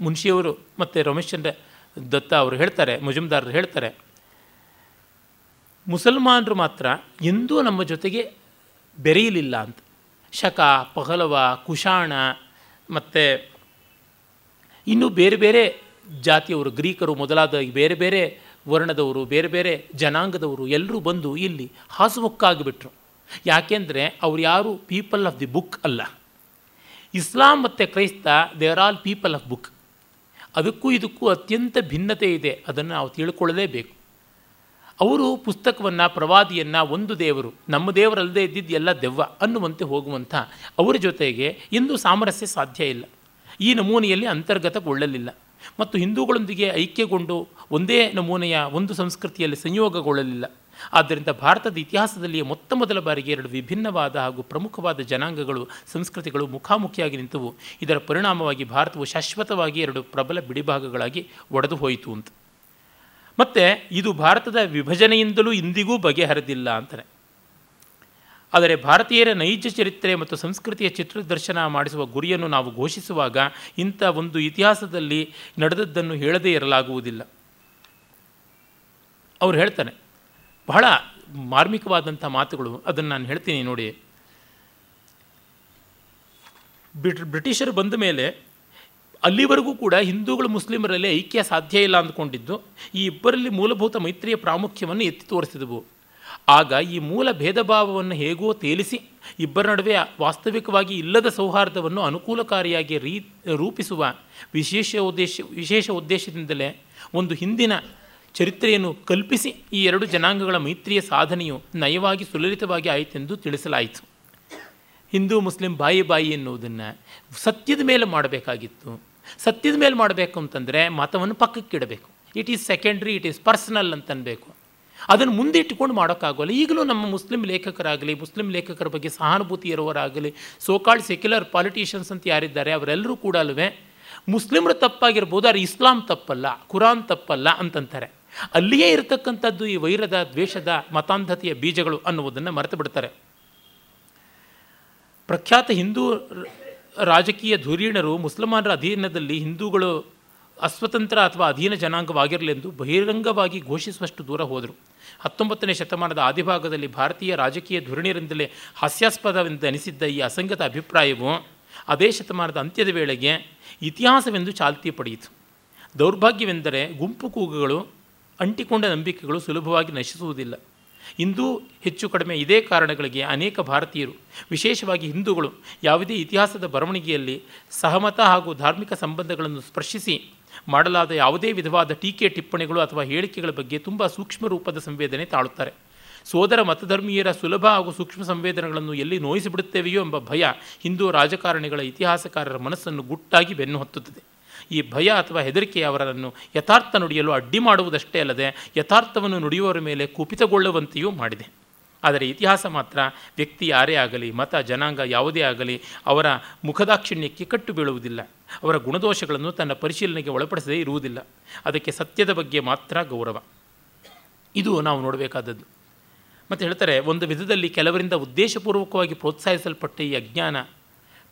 ಮುನ್ಷಿಯವರು ಮತ್ತು ರಮೇಶ್ಚಂದ್ರ ದತ್ತ ಅವರು ಹೇಳ್ತಾರೆ, ಮುಜುಮ್ದಾರರು ಹೇಳ್ತಾರೆ, ಮುಸಲ್ಮಾನರು ಮಾತ್ರ ಎಂದೂ ನಮ್ಮ ಜೊತೆಗೆ ಬೆರೆಯಲಿಲ್ಲ ಅಂತ. ಶಕ, ಪಹಲವ, ಕುಶಾಣ ಮತ್ತು ಇನ್ನೂ ಬೇರೆ ಬೇರೆ ಜಾತಿಯವರು, ಗ್ರೀಕರು ಮೊದಲಾದ ಬೇರೆ ಬೇರೆ ವರ್ಣದವರು, ಬೇರೆ ಬೇರೆ ಜನಾಂಗದವರು ಎಲ್ಲರೂ ಬಂದು ಇಲ್ಲಿ ಹಾಸುಮುಕ್ಕಾಗಿಬಿಟ್ರು ಯಾಕೆಂದರೆ ಅವ್ರು ಯಾರು ಪೀಪಲ್ ಆಫ್ ದಿ ಬುಕ್ ಅಲ್ಲ. ಇಸ್ಲಾಂ ಮತ್ತು ಕ್ರೈಸ್ತ they are all people of book ಅದಕ್ಕೂ ಇದಕ್ಕೂ ಅತ್ಯಂತ ಭಿನ್ನತೆ ಇದೆ. ಅದನ್ನು ನಾವು ತಿಳ್ಕೊಳ್ಳಲೇಬೇಕು. ಅವರು ಪುಸ್ತಕವನ್ನು, ಪ್ರವಾದಿಯನ್ನು, ಒಂದು ದೇವರು, ನಮ್ಮ ದೇವರಲ್ಲದೆ ಇದ್ದಿದ್ದು ಎಲ್ಲ ದೆವ್ವ ಅನ್ನುವಂತೆ ಹೋಗುವಂಥ ಅವರ ಜೊತೆಗೆ ಇಂದು ಸಾಮರಸ್ಯ ಸಾಧ್ಯ ಇಲ್ಲ. ಈ ನಮೂನೆಯಲ್ಲಿ ಅಂತರ್ಗತಗೊಳ್ಳಲಿಲ್ಲ. ಮತ್ತು ಹಿಂದೂಗಳೊಂದಿಗೆ ಐಕ್ಯಗೊಂಡು ಒಂದೇ ನಮೂನೆಯ ಒಂದು ಸಂಸ್ಕೃತಿಯಲ್ಲಿ ಸಂಯೋಗಗೊಳ್ಳಲಿಲ್ಲ. ಆದ್ದರಿಂದ ಭಾರತದ ಇತಿಹಾಸದಲ್ಲಿ ಮೊತ್ತ ಮೊದಲ ಬಾರಿಗೆ ಎರಡು ವಿಭಿನ್ನವಾದ ಹಾಗೂ ಪ್ರಮುಖವಾದ ಜನಾಂಗಗಳು, ಸಂಸ್ಕೃತಿಗಳು ಮುಖಾಮುಖಿಯಾಗಿ ನಿಂತವು. ಇದರ ಪರಿಣಾಮವಾಗಿ ಭಾರತವು ಶಾಶ್ವತವಾಗಿ ಎರಡು ಪ್ರಬಲ ಬಿಡಿಭಾಗಗಳಾಗಿ ಒಡೆದು ಹೋಯಿತು ಅಂತ. ಮತ್ತು ಇದು ಭಾರತದ ವಿಭಜನೆಯಿಂದಲೂ ಇಂದಿಗೂ ಬಗೆಹರಿದಿಲ್ಲ ಅಂತಾನೆ. ಆದರೆ ಭಾರತೀಯರ ನೈಜ ಚರಿತ್ರೆ ಮತ್ತು ಸಂಸ್ಕೃತಿಯ ಚಿತ್ರದರ್ಶನ ಮಾಡಿಸುವ ಗುರಿಯನ್ನು ನಾವು ಘೋಷಿಸುವಾಗ ಇಂಥ ಒಂದು ಇತಿಹಾಸದಲ್ಲಿ ನಡೆದದ್ದನ್ನು ಹೇಳದೇ ಇರಲಾಗುವುದಿಲ್ಲ. ಅವ್ರು ಹೇಳ್ತಾನೆ ಬಹಳ ಮಾರ್ಮಿಕವಾದಂಥ ಮಾತುಗಳು. ಅದನ್ನು ನಾನು ಹೇಳ್ತೀನಿ ನೋಡಿ. ಬ್ರಿಟ್, ಬ್ರಿಟಿಷರು ಬಂದ ಮೇಲೆ ಅಲ್ಲಿವರೆಗೂ ಕೂಡ ಹಿಂದೂಗಳು, ಮುಸ್ಲಿಮರಲ್ಲಿ ಐಕ್ಯ ಸಾಧ್ಯ ಇಲ್ಲ ಅಂದ್ಕೊಂಡಿದ್ದು, ಈ ಇಬ್ಬರಲ್ಲಿ ಮೂಲಭೂತ ಮೈತ್ರಿಯ ಪ್ರಾಮುಖ್ಯವನ್ನು ಎತ್ತಿ ತೋರಿಸಿದವು. ಆಗ ಈ ಮೂಲ ಭೇದ ಭಾವವನ್ನು ಹೇಗೋ ತೇಲಿಸಿ, ಇಬ್ಬರ ನಡುವೆ ವಾಸ್ತವಿಕವಾಗಿ ಇಲ್ಲದ ಸೌಹಾರ್ದವನ್ನು ಅನುಕೂಲಕಾರಿಯಾಗಿ ರೀ, ರೂಪಿಸುವ ವಿಶೇಷ ಉದ್ದೇಶ, ವಿಶೇಷ ಉದ್ದೇಶದಿಂದಲೇ ಒಂದು ಹಿಂದಿನ ಚರಿತ್ರೆಯನ್ನು ಕಲ್ಪಿಸಿ ಈ ಎರಡು ಜನಾಂಗಗಳ ಮೈತ್ರಿಯ ಸಾಧನೆಯು ನಯವಾಗಿ ಸುಲಲಿತವಾಗಿ ಆಯಿತೆಂದು ತಿಳಿಸಲಾಯಿತು. ಹಿಂದೂ, ಮುಸ್ಲಿಂ ಬಾಯಿ ಬಾಯಿ ಎನ್ನುವುದನ್ನು ಸತ್ಯದ ಮೇಲೆ ಮಾಡಬೇಕಾಗಿತ್ತು. ಸತ್ಯದ ಮೇಲೆ ಮಾಡಬೇಕು ಅಂತಂದರೆ ಮತವನ್ನು ಪಕ್ಕಕ್ಕಿಡಬೇಕು it is secondary it is personal ಅಂತನಬೇಕು. ಅದನ್ನು ಮುಂದೆ ಇಟ್ಟುಕೊಂಡು ಮಾಡೋಕ್ಕಾಗೋಲ್ಲ. ಈಗಲೂ ನಮ್ಮ ಮುಸ್ಲಿಂ ಲೇಖಕರಾಗಲಿ, ಮುಸ್ಲಿಂ ಲೇಖಕರ ಬಗ್ಗೆ ಸಹಾನುಭೂತಿ ಇರುವವರಾಗಲಿ ಸೋಕಾಳ್ ಸೆಕ್ಯುಲರ್ ಪಾಲಿಟಿಷಿಯನ್ಸ್ ಅಂತ ಯಾರಿದ್ದಾರೆ, ಅವರೆಲ್ಲರೂ ಕೂಡ ಅಲ್ವೇ ಮುಸ್ಲಿಮರು ತಪ್ಪಾಗಿರ್ಬೋದು, ಆದರೆ ಇಸ್ಲಾಂ ತಪ್ಪಲ್ಲ, ಕುರಾನ್ ತಪ್ಪಲ್ಲ ಅಂತಂತಾರೆ. ಅಲ್ಲಿಯೇ ಇರತಕ್ಕಂಥದ್ದು ಈ ವೈರದ ದ್ವೇಷದ ಮತಾಂಧತೆಯ ಬೀಜಗಳು ಅನ್ನುವುದನ್ನು ಮರೆತು ಬಿಡ್ತಾರೆ. ಪ್ರಖ್ಯಾತ ಹಿಂದೂ ರಾಜಕೀಯ ಧುರೀಣರು ಮುಸಲ್ಮಾನರ ಅಧೀನದಲ್ಲಿ ಹಿಂದೂಗಳು ಅಸ್ವತಂತ್ರ ಅಥವಾ ಅಧೀನ ಜನಾಂಗವಾಗಿರಲೆಂದು ಬಹಿರಂಗವಾಗಿ ಘೋಷಿಸುವಷ್ಟು ದೂರ ಹೋದರು. ಹತ್ತೊಂಬತ್ತನೇ ಶತಮಾನದ ಆದಿಭಾಗದಲ್ಲಿ ಭಾರತೀಯ ರಾಜಕೀಯ ಧುರಣಿಯರಿಂದಲೇ ಹಾಸ್ಯಾಸ್ಪದವೆಂದು ಅನಿಸಿದ್ದ ಈ ಅಸಂಗತ ಅಭಿಪ್ರಾಯವು ಅದೇ ಶತಮಾನದ ಅಂತ್ಯದ ವೇಳೆಗೆ ಇತಿಹಾಸವೆಂದು ಚಾಲ್ತಿ ಪಡೆಯಿತು. ದೌರ್ಭಾಗ್ಯವೆಂದರೆ ಗುಂಪು ಕೂಗುಗಳು ಅಂಟಿಕೊಂಡ ನಂಬಿಕೆಗಳು ಸುಲಭವಾಗಿ ನಶಿಸುವುದಿಲ್ಲ. ಇಂದೂ ಹೆಚ್ಚು ಕಡಿಮೆ ಇದೇ ಕಾರಣಗಳಿಗೆ ಅನೇಕ ಭಾರತೀಯರು, ವಿಶೇಷವಾಗಿ ಹಿಂದೂಗಳು, ಯಾವುದೇ ಇತಿಹಾಸದ ಬರವಣಿಗೆಯಲ್ಲಿ ಸಹಮತ ಹಾಗೂ ಧಾರ್ಮಿಕ ಸಂಬಂಧಗಳನ್ನು ಸ್ಪರ್ಶಿಸಿ ಮಾಡಲಾದ ಯಾವುದೇ ವಿಧವಾದ ಟೀಕೆ, ಟಿಪ್ಪಣಿಗಳು ಅಥವಾ ಹೇಳಿಕೆಗಳ ಬಗ್ಗೆ ತುಂಬ ಸೂಕ್ಷ್ಮ ರೂಪದ ಸಂವೇದನೆ ತಾಳುತ್ತಾರೆ. ಸೋದರ ಮತಧರ್ಮೀಯರ ಸುಲಭ ಹಾಗೂ ಸೂಕ್ಷ್ಮ ಸಂವೇದನೆಗಳನ್ನು ಎಲ್ಲಿ ನೋಯಿಸಿಬಿಡುತ್ತೇವೆಯೋ ಎಂಬ ಭಯ ಹಿಂದೂ ರಾಜಕಾರಣಿಗಳ ಇತಿಹಾಸಕಾರರ ಮನಸ್ಸನ್ನು ಗುಟ್ಟಾಗಿ ಬೆನ್ನು ಹತ್ತುತ್ತದೆ. ಈ ಭಯ ಅಥವಾ ಹೆದರಿಕೆ ಅವರನ್ನು ಯಥಾರ್ಥ ನುಡಿಯಲು ಅಡ್ಡಿ ಮಾಡುವುದಷ್ಟೇ ಅಲ್ಲದೆ ಯಥಾರ್ಥವನ್ನು ನುಡಿಯುವವರ ಮೇಲೆ ಕುಪಿತಗೊಳ್ಳುವಂತೆಯೂ ಮಾಡಿದೆ. ಆದರೆ ಇತಿಹಾಸ ಮಾತ್ರ ವ್ಯಕ್ತಿ ಯಾರೇ ಆಗಲಿ, ಮತ, ಜನಾಂಗ ಯಾವುದೇ ಆಗಲಿ ಅವರ ಮುಖದಾಕ್ಷಿಣ್ಯಕ್ಕೆ ಕಟ್ಟು ಬೀಳುವುದಿಲ್ಲ. ಅವರ ಗುಣದೋಷಗಳನ್ನು ತನ್ನ ಪರಿಶೀಲನೆಗೆ ಒಳಪಡಿಸದೇ ಇರುವುದಿಲ್ಲ. ಅದಕ್ಕೆ ಸತ್ಯದ ಬಗ್ಗೆ ಮಾತ್ರ ಗೌರವ. ಇದು ನಾವು ನೋಡಬೇಕಾದದ್ದು. ಮತ್ತು ಹೇಳ್ತಾರೆ, ಒಂದು ವಿಧದಲ್ಲಿ ಕೆಲವರಿಂದ ಉದ್ದೇಶಪೂರ್ವಕವಾಗಿ ಪ್ರೋತ್ಸಾಹಿಸಲ್ಪಟ್ಟ ಈ ಅಜ್ಞಾನ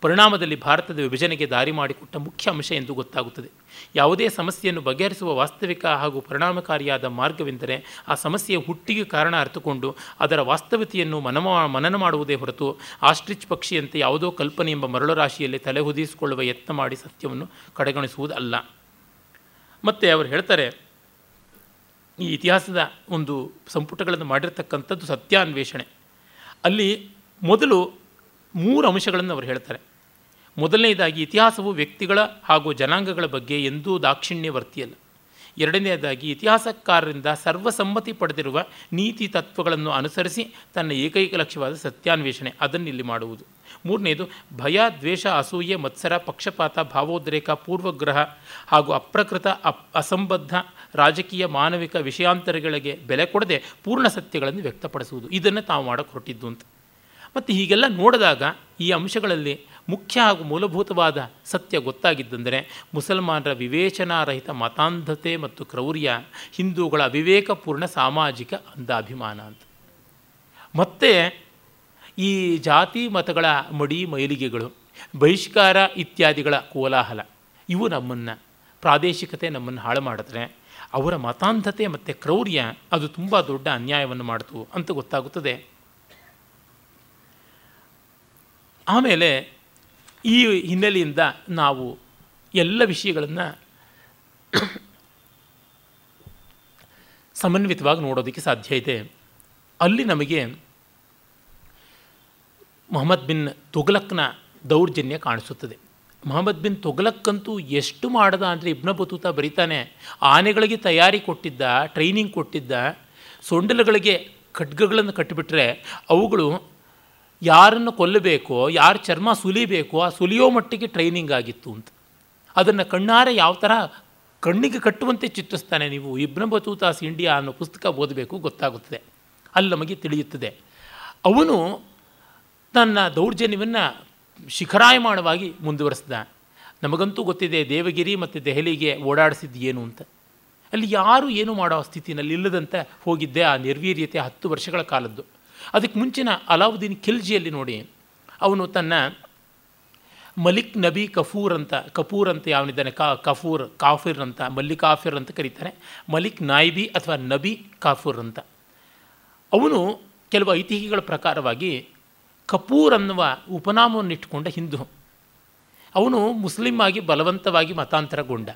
ಪರಿಣಾಮದಲ್ಲಿ ಭಾರತದ ವಿಭಜನೆಗೆ ದಾರಿ ಮಾಡಿಕೊಟ್ಟ ಮುಖ್ಯ ಅಂಶ ಎಂದು ಗೊತ್ತಾಗುತ್ತದೆ. ಯಾವುದೇ ಸಮಸ್ಯೆಯನ್ನು ಬಗೆಹರಿಸುವ ವಾಸ್ತವಿಕ ಹಾಗೂ ಪರಿಣಾಮಕಾರಿಯಾದ ಮಾರ್ಗವೆಂದರೆ ಆ ಸಮಸ್ಯೆಯ ಹುಟ್ಟಿಗೆ ಕಾರಣ ಅರ್ಥಕೊಂಡು ಅದರ ವಾಸ್ತವತೆಯನ್ನು ಮನಮ, ಮನನ ಮಾಡುವುದೇ ಹೊರತು ಆಸ್ಟ್ರಿಚ್ ಪಕ್ಷಿಯಂತೆ ಯಾವುದೋ ಕಲ್ಪನೆ ಎಂಬ ಮರಳು ರಾಶಿಯಲ್ಲಿ ತಲೆ ಹುದಿಸಿಕೊಳ್ಳುವ ಯತ್ನ ಮಾಡಿ ಸತ್ಯವನ್ನು ಕಡೆಗಣಿಸುವುದಲ್ಲ. ಮತ್ತು ಅವರು ಹೇಳ್ತಾರೆ, ಈ ಇತಿಹಾಸದ ಒಂದು ಸಂಪುಟಗಳನ್ನು ಮಾಡಿರ್ತಕ್ಕಂಥದ್ದು ಸತ್ಯಾನ್ವೇಷಣೆ. ಅಲ್ಲಿ ಮೊದಲು ಮೂರು ಅಂಶಗಳನ್ನು ಅವರು ಹೇಳ್ತಾರೆ. ಮೊದಲನೆಯದಾಗಿ ಇತಿಹಾಸವು ವ್ಯಕ್ತಿಗಳ ಹಾಗೂ ಜನಾಂಗಗಳ ಬಗ್ಗೆ ಎಂದೂ ದಾಕ್ಷಿಣ್ಯ ವರ್ತಿಯಲ್ಲ ಎರಡನೆಯದಾಗಿ ಇತಿಹಾಸಕಾರರಿಂದ ಸರ್ವಸಮ್ಮತಿ ಪಡೆದಿರುವ ನೀತಿ ತತ್ವಗಳನ್ನು ಅನುಸರಿಸಿ ತನ್ನ ಏಕೈಕ ಲಕ್ಷ್ಯವಾದ ಸತ್ಯಾನ್ವೇಷಣೆ ಅದನ್ನಿಲ್ಲಿ ಮಾಡುವುದು. ಮೂರನೇದು, ಭಯ, ದ್ವೇಷ, ಅಸೂಯೆ, ಮತ್ಸರ, ಪಕ್ಷಪಾತ, ಭಾವೋದ್ರೇಕ, ಪೂರ್ವಗ್ರಹ ಹಾಗೂ ಅಪ್ರಕೃತ, ಅಪ್, ಅಸಂಬದ್ಧ, ರಾಜಕೀಯ, ಮಾನವಿಕ ವಿಷಯಾಂತರಗಳಿಗೆ ಬೆಲೆ ಕೊಡದೆ ಪೂರ್ಣ ಸತ್ಯಗಳನ್ನು ವ್ಯಕ್ತಪಡಿಸುವುದು. ಇದನ್ನು ತಾವು ಮಾಡೋಕ್ಕೆ ಹೊರಟಿದ್ದು ಅಂತ. ಮತ್ತು ಹೀಗೆಲ್ಲ ನೋಡಿದಾಗ ಈ ಅಂಶಗಳಲ್ಲಿ ಮುಖ್ಯ ಹಾಗೂ ಮೂಲಭೂತವಾದ ಸತ್ಯ ಗೊತ್ತಾಗಿದ್ದಂದರೆ ಮುಸಲ್ಮಾನರ ವಿವೇಚನಾರಹಿತ ಮತಾಂಧತೆ ಮತ್ತು ಕ್ರೌರ್ಯ, ಹಿಂದೂಗಳ ವಿವೇಕಪೂರ್ಣ ಸಾಮಾಜಿಕ ಅಂಧಾಭಿಮಾನ ಅಂತ. ಮತ್ತು ಈ ಜಾತಿ ಮತಗಳ ಮಡಿ ಮೈಲಿಗೆಗಳು, ಬಹಿಷ್ಕಾರ ಇತ್ಯಾದಿಗಳ ಕೋಲಾಹಲ, ಇವು ನಮ್ಮನ್ನು ಪ್ರಾದೇಶಿಕತೆ ನಮ್ಮನ್ನು ಹಾಳು ಮಾಡಿದ್ರೆ ಅವರ ಮತಾಂಧತೆ ಮತ್ತು ಕ್ರೌರ್ಯ ಅದು ತುಂಬ ದೊಡ್ಡ ಅನ್ಯಾಯವನ್ನು ಮಾಡಿತು ಅಂತ ಗೊತ್ತಾಗುತ್ತದೆ. ಆಮೇಲೆ ಈ ಹಿನ್ನೆಲೆಯಿಂದ ನಾವು ಎಲ್ಲ ವಿಷಯಗಳನ್ನು ಸಮನ್ವಿತವಾಗಿ ನೋಡೋದಕ್ಕೆ ಸಾಧ್ಯ ಇದೆ. ಅಲ್ಲಿ ನಮಗೆ ಮೊಹಮ್ಮದ್ ಬಿನ್ ತುಗ್ಲಕ್ನ ದೌರ್ಜನ್ಯ ಕಾಣಿಸುತ್ತದೆ. ಮೊಹಮ್ಮದ್ ಬಿನ್ ತೊಗಲಕ್ಕಂತೂ ಎಷ್ಟು ಮಾಡದ ಅಂದರೆ ಇಬ್ನ ಬತೂತ ಬರೀತಾನೆ. ಆನೆಗಳಿಗೆ ತಯಾರಿ ಕೊಟ್ಟಿದ್ದ ಟ್ರೈನಿಂಗ್ ಕೊಟ್ಟಿದ್ದ, ಸೊಂಡಲಗಳಿಗೆ ಖಡ್ಗಗಳನ್ನು ಕಟ್ಟಿಬಿಟ್ರೆ ಅವುಗಳು ಯಾರನ್ನು ಕೊಲ್ಲಬೇಕೋ, ಯಾರು ಚರ್ಮ ಸುಲಿಬೇಕೋ, ಆ ಸುಲಿಯೋ ಮಟ್ಟಿಗೆ ಟ್ರೈನಿಂಗ್ ಆಗಿತ್ತು ಅಂತ. ಅದನ್ನು ಕಣ್ಣಾರೆ ಯಾವ ಥರ ಕಣ್ಣಿಗೆ ಕಟ್ಟುವಂತೆ ಚಿತ್ರಿಸ್ತಾನೆ ನೀವು. ಬತೂತಾಸ್ ಇಂಡಿಯಾ ಅನ್ನೋ ಪುಸ್ತಕ ಓದಬೇಕು, ಗೊತ್ತಾಗುತ್ತದೆ. ಅಲ್ಲಿ ನಮಗೆ ತಿಳಿಯುತ್ತದೆ. ಅವನು ತನ್ನ ದೌರ್ಜನ್ಯವನ್ನು ಶಿಖರಾಯಮಾಣವಾಗಿ ಮುಂದುವರೆಸಿದ ನಮಗಂತೂ ಗೊತ್ತಿದೆ, ದೇವಗಿರಿ ಮತ್ತು ದೆಹಲಿಗೆ ಓಡಾಡಿಸಿದ್ದು ಏನು ಅಂತ. ಅಲ್ಲಿ ಯಾರೂ ಏನು ಮಾಡೋ ಸ್ಥಿತಿನಲ್ಲಿ ಇಲ್ಲದಂತೆ ಹೋಗಿದ್ದೆ ಆ ನಿರ್ವೀರ್ಯತೆ ಹತ್ತು ವರ್ಷಗಳ ಕಾಲದ್ದು. ಅದಕ್ಕೆ ಮುಂಚಿನ ಅಲಾವುದ್ದೀನ್ ಖಿಲ್ಜಿಯಲ್ಲಿ ನೋಡಿ, ಅವನು ತನ್ನ ಮಲಿಕ್ ನಬಿ ಕಫೂರ್ ಅಂತ, ಕಪೂರ್ ಅಂತ ಯಾವನಿದ್ದಾನೆ, ಕಾ, ಕಫೂರ್, ಕಾಫಿರ್ ಅಂತ ಮಲ್ಲಿಕಾಫಿರ್ ಅಂತ ಕರೀತಾರೆ. ಮಲಿಕ್ ನಾಯ್ಬಿ ಅಥವಾ ನಬಿ ಕಾಫೂರ್ ಅಂತ. ಅವನು ಕೆಲವು ಐತಿಹ್ಯಗಳ ಪ್ರಕಾರವಾಗಿ ಕಪೂರ್ ಅನ್ನುವ ಉಪನಾಮವನ್ನು ಇಟ್ಟುಕೊಂಡ ಹಿಂದೂ. ಅವನು ಮುಸ್ಲಿಮ್ ಆಗಿ ಬಲವಂತವಾಗಿ ಮತಾಂತರಗೊಂಡ.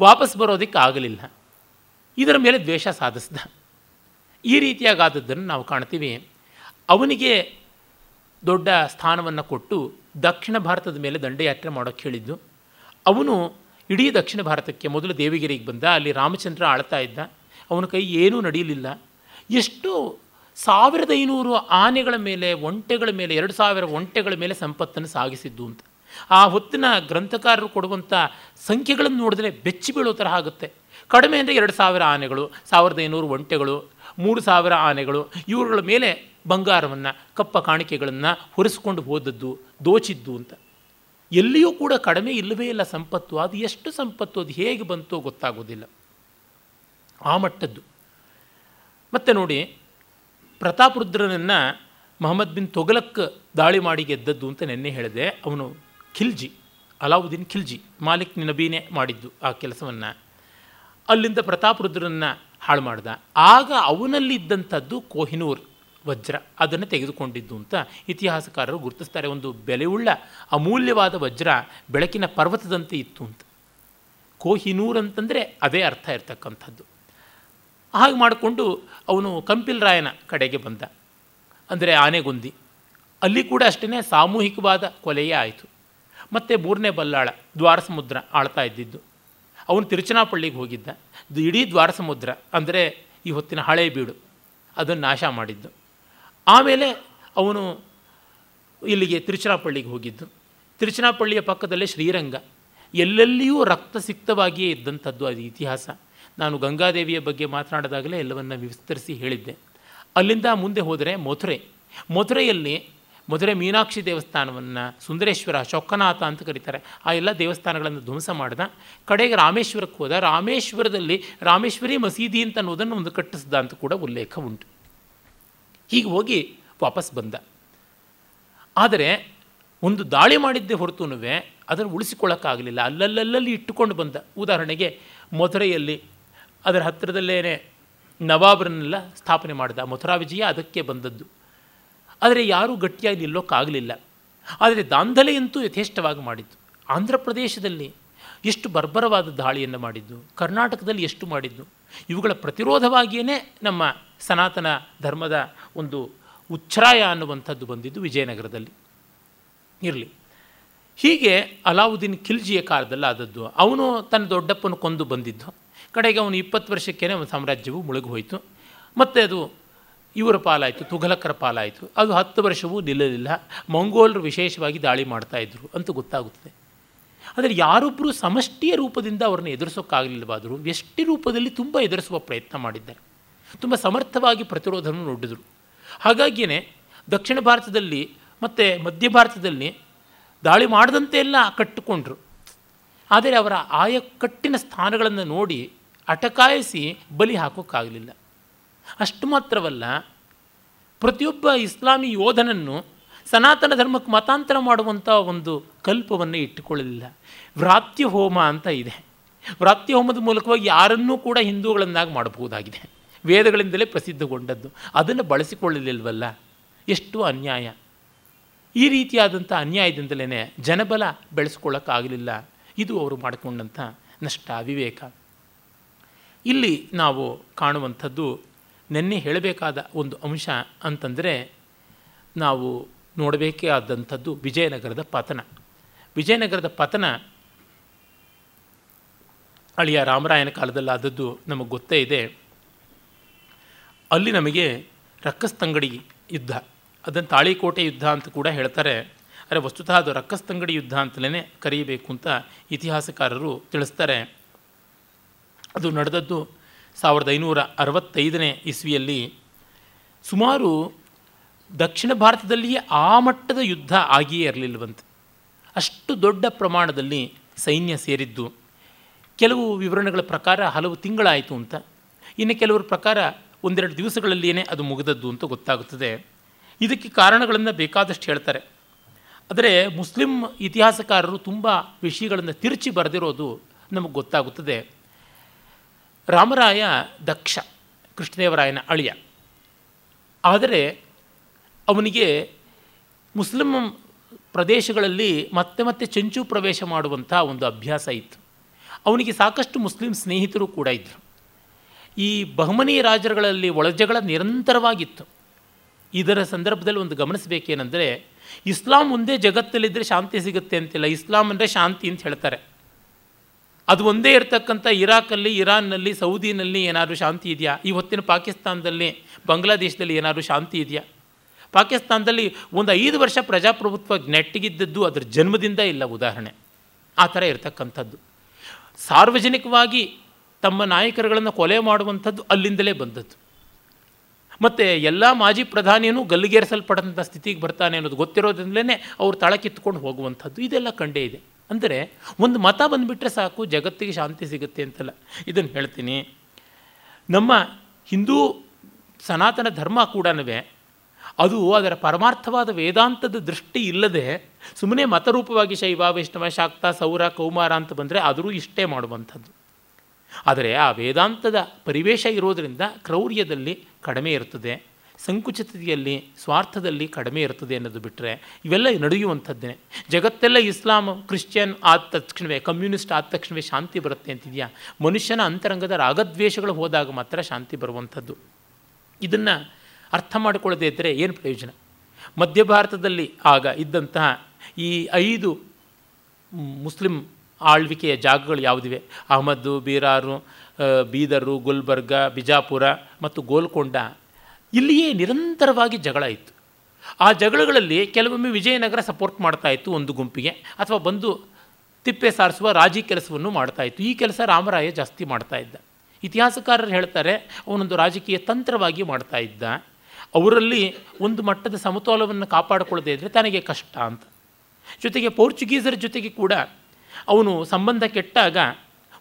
ವಾಪಸ್ ಬರೋದಕ್ಕೆ ಆಗಲಿಲ್ಲ ಇದರ ಮೇಲೆ ದ್ವೇಷ ಸಾಧಿಸ್ದ. ಈ ರೀತಿಯಾಗಾದದ್ದನ್ನು ನಾವು ಕಾಣ್ತೀವಿ. ಅವನಿಗೆ ದೊಡ್ಡ ಸ್ಥಾನವನ್ನು ಕೊಟ್ಟು ದಕ್ಷಿಣ ಭಾರತದ ಮೇಲೆ ದಂಡಯಾತ್ರೆ ಮಾಡೋಕ್ಕೆ ಹೇಳಿದ್ದು. ಅವನು ಇಡೀ ದಕ್ಷಿಣ ಭಾರತಕ್ಕೆ ಮೊದಲು ದೇವಿಗಿರಿಗೆ ಬಂದ, ಅಲ್ಲಿ ರಾಮಚಂದ್ರ ಆಳ್ತಾ ಇದ್ದ. ಅವನ ಕೈ ಏನೂ ನಡೆಯಲಿಲ್ಲ. ಎಷ್ಟು ಸಾವಿರದ ಐನೂರು ಆನೆಗಳ ಮೇಲೆ, ಒಂಟೆಗಳ ಮೇಲೆ, ಎರಡು ಸಾವಿರ ಒಂಟೆಗಳ ಮೇಲೆ ಸಂಪತ್ತನ್ನು ಸಾಗಿಸಿದ್ದು ಅಂತ. ಆ ಹೊತ್ತಿನ ಗ್ರಂಥಕಾರರು ಕೊಡುವಂಥ ಸಂಖ್ಯೆಗಳನ್ನು ನೋಡಿದ್ರೆ ಬೆಚ್ಚಿ ಬೀಳೋ ಥರ ಆಗುತ್ತೆ. ಕಡಿಮೆ ಅಂದರೆ ಎರಡು ಸಾವಿರ ಆನೆಗಳು, ಸಾವಿರದ ಐನೂರು ಒಂಟೆಗಳು ಮೂರು ಸಾವಿರ ಆನೆಗಳು, ಇವುಗಳ ಮೇಲೆ ಬಂಗಾರವನ್ನು, ಕಪ್ಪ ಕಾಣಿಕೆಗಳನ್ನು ಹೊರಿಸ್ಕೊಂಡು ಹೋದದ್ದು, ದೋಚಿದ್ದು ಅಂತ. ಎಲ್ಲಿಯೂ ಕೂಡ ಕಡಿಮೆ ಇಲ್ಲವೇ ಇಲ್ಲ ಸಂಪತ್ತು. ಅದು ಎಷ್ಟು ಸಂಪತ್ತು, ಅದು ಹೇಗೆ ಬಂತೋ ಗೊತ್ತಾಗೋದಿಲ್ಲ. ಆ ಮಟ್ಟದ್ದು. ಮತ್ತು ನೋಡಿ ಪ್ರತಾಪರುದ್ರನನ್ನು ಮೊಹಮ್ಮದ್ ಬಿನ್ ತೊಗಲಕ್ ದಾಳಿ ಮಾಡಿ ಗೆದ್ದದ್ದು ಅಂತ ನೆನ್ನೆ ಹೇಳಿದೆ. ಅವನು ಖಿಲ್ಜಿ, ಅಲಾವುದ್ದೀನ್ ಖಿಲ್ಜಿ ಮಾಲಿಕ್ ನಬೀನೇ ಮಾಡಿದ್ದು ಆ ಕೆಲಸವನ್ನು. ಅಲ್ಲಿಂದ ಪ್ರತಾಪರುದ್ರನನ್ನು ಹಾಳು ಮಾಡ್ದ. ಆಗ ಅವನಲ್ಲಿದ್ದಂಥದ್ದು ಕೋಹಿನೂರ್ ವಜ್ರ. ಅದನ್ನು ತೆಗೆದುಕೊಂಡಿದ್ದು ಅಂತ ಇತಿಹಾಸಕಾರರು ಗುರುತಿಸ್ತಾರೆ. ಒಂದು ಬೆಲೆಯುಳ್ಳ, ಅಮೂಲ್ಯವಾದ ವಜ್ರ ಬೆಳಕಿನ ಪರ್ವತದಂತೆ ಇತ್ತು ಅಂತ. ಕೋಹಿನೂರ್ ಅಂತಂದರೆ ಅದೇ ಅರ್ಥ ಇರ್ತಕ್ಕಂಥದ್ದು. ಹಾಗೆ ಮಾಡಿಕೊಂಡು ಅವನು ಕಂಪಿಲ್ರಾಯನ ಕಡೆಗೆ ಬಂದ. ಅಂದರೆ ಆನೆಗೊಂದಿ. ಅಲ್ಲಿ ಕೂಡ ಅಷ್ಟೇ ಸಾಮೂಹಿಕವಾದ ಕೊಲೆಯೇ ಆಯಿತು. ಮತ್ತು ಮೂರನೇ ಬಲ್ಲಾಳ ದ್ವಾರ ಸಮುದ್ರ ಆಳ್ತಾ ಇದ್ದಿದ್ದು. ಅವನು ತಿರುಚನಾಪಳ್ಳಿಗೆ ಹೋಗಿದ್ದ. ಇಡೀ ದ್ವಾರ ಸಮುದ್ರ ಅಂದರೆ ಈ ಹೊತ್ತಿನ ಹಳೆ ಬೀಡು, ಅದನ್ನು ನಾಶ ಮಾಡಿದ್ದು. ಆಮೇಲೆ ಅವನು ಇಲ್ಲಿಗೆ ತಿರುಚನಾಪಳ್ಳಿಗೆ ಹೋಗಿದ್ದು. ತಿರುಚನಾಪಳ್ಳಿಯ ಪಕ್ಕದಲ್ಲೇ ಶ್ರೀರಂಗ. ಎಲ್ಲೆಲ್ಲಿಯೂ ರಕ್ತಸಿಕ್ತವಾಗಿಯೇ ಇದ್ದಂಥದ್ದು ಅದು ಇತಿಹಾಸ. ನಾನು ಗಂಗಾದೇವಿಯ ಬಗ್ಗೆ ಮಾತನಾಡಿದಾಗಲೇ ಎಲ್ಲವನ್ನು ವಿಸ್ತರಿಸಿ ಹೇಳಿದ್ದೆ. ಅಲ್ಲಿಂದ ಮುಂದೆ ಹೋದರೆ ಮಥುರೆ. ಮಥುರೆಯಲ್ಲಿ ಮಧುರೆ ಮೀನಾಕ್ಷಿ ದೇವಸ್ಥಾನವನ್ನು ಸುಂದರೇಶ್ವರ, ಚೊಕ್ಕನಾಥ ಅಂತ ಕರೀತಾರೆ. ಆ ಎಲ್ಲ ದೇವಸ್ಥಾನಗಳನ್ನು ಧ್ವಂಸ ಮಾಡಿದ. ಕಡೆಗೆ ರಾಮೇಶ್ವರಕ್ಕೆ ಹೋದ. ರಾಮೇಶ್ವರದಲ್ಲಿ ರಾಮೇಶ್ವರಿ ಮಸೀದಿ ಅಂತ ಅನ್ನೋದನ್ನು ಒಂದು ಕಟ್ಟಿಸ್ದ ಅಂತ ಕೂಡ ಉಲ್ಲೇಖ ಉಂಟು. ಹೀಗೆ ಹೋಗಿ ವಾಪಸ್ ಬಂದ. ಆದರೆ ಒಂದು ದಾಳಿ ಮಾಡಿದ್ದೇ ಹೊರತು ಅದನ್ನು ಉಳಿಸಿಕೊಳ್ಳೋಕ್ಕಾಗಲಿಲ್ಲ. ಅಲ್ಲಲ್ಲಲ್ಲಿ ಇಟ್ಟುಕೊಂಡು ಬಂದ. ಉದಾಹರಣೆಗೆ ಮಧುರೆಯಲ್ಲಿ ಅದರ ಹತ್ತಿರದಲ್ಲೇ ನವಾಬರನ್ನೆಲ್ಲ ಸ್ಥಾಪನೆ ಮಾಡಿದ. ಮಥುರಾ ವಿಜಯ ಅದಕ್ಕೆ ಬಂದದ್ದು. ಆದರೆ ಯಾರೂ ಗಟ್ಟಿಯಾಗಿ ನಿಲ್ಲೋಕ್ಕಾಗಲಿಲ್ಲ. ಆದರೆ ದಾಂಧಲೆಯಂತೂ ಯಥೇಷ್ಟವಾಗಿ ಮಾಡಿದ್ದು. ಆಂಧ್ರ ಪ್ರದೇಶದಲ್ಲಿ ಎಷ್ಟು ಬರ್ಬರವಾದ ದಾಳಿಯನ್ನು ಮಾಡಿದ್ದು, ಕರ್ನಾಟಕದಲ್ಲಿ ಎಷ್ಟು ಮಾಡಿದ್ದು, ಇವುಗಳ ಪ್ರತಿರೋಧವಾಗಿಯೇ ನಮ್ಮ ಸನಾತನ ಧರ್ಮದ ಒಂದು ಉಚ್ಛ್ರಾಯ ಅನ್ನುವಂಥದ್ದು ಬಂದಿದ್ದು ವಿಜಯನಗರದಲ್ಲಿ. ಇರಲಿ. ಹೀಗೆ ಅಲಾವುದ್ದೀನ್ ಖಿಲ್ಜಿಯ ಕಾಲದಲ್ಲಿ ಆದದ್ದು ಅವನು ತನ್ನ ದೊಡ್ಡಪ್ಪನ ಕೊಂದು ಬಂದಿದ್ದು. ಕಡೆಗೆ ಅವನು ಇಪ್ಪತ್ತು ವರ್ಷಕ್ಕೇ ಅವನ ಸಾಮ್ರಾಜ್ಯವು ಮುಳುಗಿ ಹೋಯಿತು ಮತ್ತು ಅದು ಇವರ ಪಾಲಾಯಿತು, ತುಘಲಕರ ಪಾಲಾಯಿತು. ಅದು ಹತ್ತು ವರ್ಷವೂ ನಿಲ್ಲಲಿಲ್ಲ. ಮಂಗೋಲರು ವಿಶೇಷವಾಗಿ ದಾಳಿ ಮಾಡ್ತಾಯಿದ್ರು ಅಂತ ಗೊತ್ತಾಗುತ್ತದೆ. ಆದರೆ ಯಾರೊಬ್ಬರು ಸಮಷ್ಟಿಯ ರೂಪದಿಂದ ಅವ್ರನ್ನ ಎದುರಿಸೋಕ್ಕಾಗಲಿಲ್ಲವಾದರೂ ವ್ಯಷ್ಟಿ ರೂಪದಲ್ಲಿ ತುಂಬ ಎದುರಿಸುವ ಪ್ರಯತ್ನ ಮಾಡಿದ್ದಾರೆ. ತುಂಬ ಸಮರ್ಥವಾಗಿ ಪ್ರತಿರೋಧವನ್ನು ನೋಡಿದರು. ಹಾಗಾಗಿಯೇ ದಕ್ಷಿಣ ಭಾರತದಲ್ಲಿ ಮತ್ತು ಮಧ್ಯ ಭಾರತದಲ್ಲಿ ದಾಳಿ ಮಾಡದಂತೆ ಎಲ್ಲ ಕಟ್ಟಿಕೊಂಡ್ರು. ಆದರೆ ಅವರ ಆಯಕಟ್ಟಿನ ಸ್ಥಾನಗಳನ್ನು ನೋಡಿ ಅಟಕಾಯಿಸಿ ಬಲಿ ಹಾಕೋಕ್ಕಾಗಲಿಲ್ಲ. ಅಷ್ಟು ಮಾತ್ರವಲ್ಲ, ಪ್ರತಿಯೊಬ್ಬ ಇಸ್ಲಾಮಿ ಯೋಧನನ್ನು ಸನಾತನ ಧರ್ಮಕ್ಕೆ ಮತಾಂತರ ಮಾಡುವಂಥ ಒಂದು ಕಲ್ಪವನ್ನು ಇಟ್ಟುಕೊಳ್ಳಲಿಲ್ಲ. ವ್ರಾತ್ಯ ಹೋಮ ಅಂತ ಇದೆ. ವ್ರಾತ್ಯ ಹೋಮದ ಮೂಲಕವಾಗಿ ಯಾರನ್ನೂ ಕೂಡ ಹಿಂದೂಗಳನ್ನಾಗಿ ಮಾಡಬಹುದಾಗಿದೆ. ವೇದಗಳಿಂದಲೇ ಪ್ರಸಿದ್ಧಗೊಂಡದ್ದು. ಅದನ್ನು ಬಳಸಿಕೊಳ್ಳಲಿಲ್ವಲ್ಲ? ಎಷ್ಟು ಅನ್ಯಾಯ. ಈ ರೀತಿಯಾದಂಥ ಅನ್ಯಾಯದಿಂದಲೇ ಜನಬಲ ಬೆಳೆಸ್ಕೊಳ್ಳೋಕ್ಕಾಗಲಿಲ್ಲ. ಇದು ಅವರು ಮಾಡಿಕೊಂಡಂಥ ನಷ್ಟ ವಿವೇಕ ಇಲ್ಲಿ ನಾವು ಕಾಣುವಂಥದ್ದು ನೆನ್ನೆ ಹೇಳಬೇಕಾದ ಒಂದು ಅಂಶ ಅಂತಂದರೆ ನಾವು ನೋಡಬೇಕೇ ಆದಂಥದ್ದು ವಿಜಯನಗರದ ಪತನ. ವಿಜಯನಗರದ ಪತನ ಅಳಿಯ ರಾಮರಾಯನ ಕಾಲದಲ್ಲಾದದ್ದು ನಮಗೆ ಗೊತ್ತೇ ಇದೆ. ಅಲ್ಲಿ ನಮಗೆ ರಕ್ಕಸ್ತಂಗಡಿ ಯುದ್ಧ ಅದನ್ನು ತಾಳಿಕೋಟೆ ಯುದ್ಧ ಅಂತ ಕೂಡ ಹೇಳ್ತಾರೆ. ಆದರೆ ವಸ್ತುತಃ ಅದು ರಕ್ಕಸ್ತಂಗಡಿ ಯುದ್ಧ ಅಂತಲೇ ಕರೆಯಬೇಕು ಅಂತ ಇತಿಹಾಸಕಾರರು ತಿಳಿಸ್ತಾರೆ. ಅದು ನಡೆದದ್ದು ಸಾವಿರದ ಐನೂರ ಅರವತ್ತೈದನೇ ಇಸ್ವಿಯಲ್ಲಿ ಸುಮಾರು ದಕ್ಷಿಣ ಭಾರತದಲ್ಲಿಯೇ ಆ ಮಟ್ಟದ ಯುದ್ಧ ಆಗಿಯೇ ಇರಲಿಲ್ಲವಂತೆ. ಅಷ್ಟು ದೊಡ್ಡ ಪ್ರಮಾಣದಲ್ಲಿ ಸೈನ್ಯ ಸೇರಿದ್ದು. ಕೆಲವು ವಿವರಣೆಗಳ ಪ್ರಕಾರ ಹಲವು ತಿಂಗಳಾಯಿತು ಅಂತ. ಇನ್ನು ಕೆಲವರ ಪ್ರಕಾರ ಒಂದೆರಡು ದಿವಸಗಳಲ್ಲಿಯೇ ಅದು ಮುಗಿದದ್ದು ಅಂತ ಗೊತ್ತಾಗುತ್ತದೆ. ಇದಕ್ಕೆ ಕಾರಣಗಳನ್ನು ಬೇಕಾದಷ್ಟು ಹೇಳ್ತಾರೆ. ಆದರೆ ಮುಸ್ಲಿಂ ಇತಿಹಾಸಕಾರರು ತುಂಬ ವಿಷಯಗಳನ್ನು ತಿರುಚಿ ಬರೆದಿರೋದು ನಮಗೆ ಗೊತ್ತಾಗುತ್ತದೆ. ರಾಮರಾಯ ದಕ್ಷ, ಕೃಷ್ಣದೇವರಾಯನ ಅಳಿಯ. ಆದರೆ ಅವನಿಗೆ ಮುಸ್ಲಿಂ ಪ್ರದೇಶಗಳಲ್ಲಿ ಮತ್ತೆ ಮತ್ತೆ ಚೆಂಚು ಪ್ರವೇಶ ಮಾಡುವಂಥ ಒಂದು ಅಭ್ಯಾಸ ಇತ್ತು. ಅವನಿಗೆ ಸಾಕಷ್ಟು ಮುಸ್ಲಿಂ ಸ್ನೇಹಿತರು ಕೂಡ ಇದ್ದರು. ಈ ಬಹಮನಿ ರಾಜರುಗಳಲ್ಲಿ ಒಳಜಗಳ ನಿರಂತರವಾಗಿತ್ತು. ಇದರ ಸಂದರ್ಭದಲ್ಲಿ ಒಂದು ಗಮನಿಸಬೇಕೇನೆಂದರೆ, ಇಸ್ಲಾಂ ಒಂದೇ ಜಗತ್ತಲ್ಲಿದ್ದರೆ ಶಾಂತಿ ಸಿಗುತ್ತೆ ಅಂತಿಲ್ಲ. ಇಸ್ಲಾಂ ಅಂದರೆ ಶಾಂತಿ ಅಂತ ಹೇಳ್ತಾರೆ. ಅದು ಒಂದೇ ಇರತಕ್ಕಂಥ ಇರಾಕಲ್ಲಿ, ಇರಾನ್ನಲ್ಲಿ, ಸೌದಿನಲ್ಲಿ ಏನಾದರೂ ಶಾಂತಿ ಇದೆಯಾ? ಈ ಹೊತ್ತಿನ ಪಾಕಿಸ್ತಾನದಲ್ಲಿ, ಬಾಂಗ್ಲಾದೇಶದಲ್ಲಿ ಏನಾದರೂ ಶಾಂತಿ ಇದೆಯಾ? ಪಾಕಿಸ್ತಾನದಲ್ಲಿ ಒಂದು ಐದು ವರ್ಷ ಪ್ರಜಾಪ್ರಭುತ್ವ ನೆಟ್ಟಿಗಿದ್ದದ್ದು ಅದರ ಜನ್ಮದಿಂದ ಇಲ್ಲ ಉದಾಹರಣೆ. ಆ ಥರ ಇರತಕ್ಕಂಥದ್ದು. ಸಾರ್ವಜನಿಕವಾಗಿ ತಮ್ಮ ನಾಯಕರುಗಳನ್ನು ಕೊಲೆ ಮಾಡುವಂಥದ್ದು ಅಲ್ಲಿಂದಲೇ ಬಂದದ್ದು. ಮತ್ತು ಎಲ್ಲ ಮಾಜಿ ಪ್ರಧಾನಿಯೂ ಗಲ್ಲಿಗೇರಿಸಲ್ಪಡಂಥ ಸ್ಥಿತಿಗೆ ಬರ್ತಾನೆ ಅನ್ನೋದು ಗೊತ್ತಿರೋದ್ರಿಂದಲೇ ಅವ್ರು ತಳಕಿತ್ಕೊಂಡು ಹೋಗುವಂಥದ್ದು. ಇದೆಲ್ಲ ಕಂಡೇ ಇದೆ. ಅಂದರೆ ಒಂದು ಮತ ಬಂದುಬಿಟ್ರೆ ಸಾಕು, ಜಗತ್ತಿಗೆ ಶಾಂತಿ ಸಿಗುತ್ತೆ ಅಂತಲ್ಲ. ಇದನ್ನು ಹೇಳ್ತೀನಿ. ನಮ್ಮ ಹಿಂದೂ ಸನಾತನ ಧರ್ಮ ಕೂಡ ಅದು ಅದರ ಪರಮಾರ್ಥವಾದ ವೇದಾಂತದ ದೃಷ್ಟಿ ಇಲ್ಲದೆ ಸುಮ್ಮನೆ ಮತರೂಪವಾಗಿ ಶೈವ, ವೈಷ್ಣವ, ಶಾಕ್ತ, ಸೌರ, ಕೌಮಾರ ಅಂತ ಬಂದರೆ ಆದರೂ ಇಷ್ಟೇ ಮಾಡುವಂಥದ್ದು. ಆದರೆ ಆ ವೇದಾಂತದ ಪರಿವೇಶ ಇರೋದರಿಂದ ಕ್ರೌರ್ಯದಲ್ಲಿ ಕಡಿಮೆ ಇರ್ತದೆ. ಸಂಕುಚಿತತೆಯಲ್ಲಿ ಸ್ವಾರ್ಥದಲ್ಲಿ ಕಡಿಮೆ ಇರ್ತದೆ ಅನ್ನೋದು ಬಿಟ್ಟರೆ ಇವೆಲ್ಲ ನಡೆಯುವಂಥದ್ದೇ. ಜಗತ್ತೆಲ್ಲ ಇಸ್ಲಾಂ, ಕ್ರಿಶ್ಚಿಯನ್ ಆದ ತಕ್ಷಣವೇ, ಕಮ್ಯುನಿಸ್ಟ್ ಆದ ತಕ್ಷಣವೇ ಶಾಂತಿ ಬರುತ್ತೆ ಅಂತಿದೆಯಾ? ಮನುಷ್ಯನ ಅಂತರಂಗದ ರಾಗದ್ವೇಷಗಳು ಹೋದಾಗ ಮಾತ್ರ ಶಾಂತಿ ಬರುವಂಥದ್ದು. ಇದನ್ನು ಅರ್ಥ ಮಾಡಿಕೊಳ್ಳದೇ ಇದ್ದರೆ ಏನು ಪ್ರಯೋಜನ? ಮಧ್ಯ ಭಾರತದಲ್ಲಿ ಆಗ ಇದ್ದಂತಹ ಈ ಐದು ಮುಸ್ಲಿಂ ಆಳ್ವಿಕೆಯ ಜಾಗಗಳು ಯಾವುದಿವೆ? ಅಹಮದ್ದು ಬೀರಾರು ಬೀದರು, ಗುಲ್ಬರ್ಗ, ಬಿಜಾಪುರ ಮತ್ತು ಗೋಲ್ಕೊಂಡ ಇಲ್ಲಿಯೇ ನಿರಂತರವಾಗಿ ಜಗಳ ಇತ್ತು. ಆ ಜಗಳಗಳಲ್ಲಿ ಕೆಲವೊಮ್ಮೆ ವಿಜಯನಗರ ಸಪೋರ್ಟ್ ಮಾಡ್ತಾ ಇತ್ತು ಒಂದು ಗುಂಪಿಗೆ, ಅಥವಾ ಬಂದು ತಿಪ್ಪೆ ಸಾರಿಸುವ ರಾಜಿ ಕೆಲಸವನ್ನು ಮಾಡ್ತಾ ಇತ್ತು. ಈ ಕೆಲಸ ರಾಮರಾಯ ಜಾಸ್ತಿ ಮಾಡ್ತಾ ಇದ್ದ. ಇತಿಹಾಸಕಾರರು ಹೇಳ್ತಾರೆ, ಅವನೊಂದು ರಾಜಕೀಯ ತಂತ್ರವಾಗಿ ಮಾಡ್ತಾ ಇದ್ದ. ಅವರಲ್ಲಿ ಒಂದು ಮಟ್ಟದ ಸಮತೋಲವನ್ನು ಕಾಪಾಡಿಕೊಳ್ಳದೆ ಇದ್ದರೆ ತನಗೆ ಕಷ್ಟ ಅಂತ. ಜೊತೆಗೆ ಪೋರ್ಚುಗೀಸರ ಜೊತೆಗೆ ಕೂಡ ಅವನು ಸಂಬಂಧ ಕೆಟ್ಟಾಗ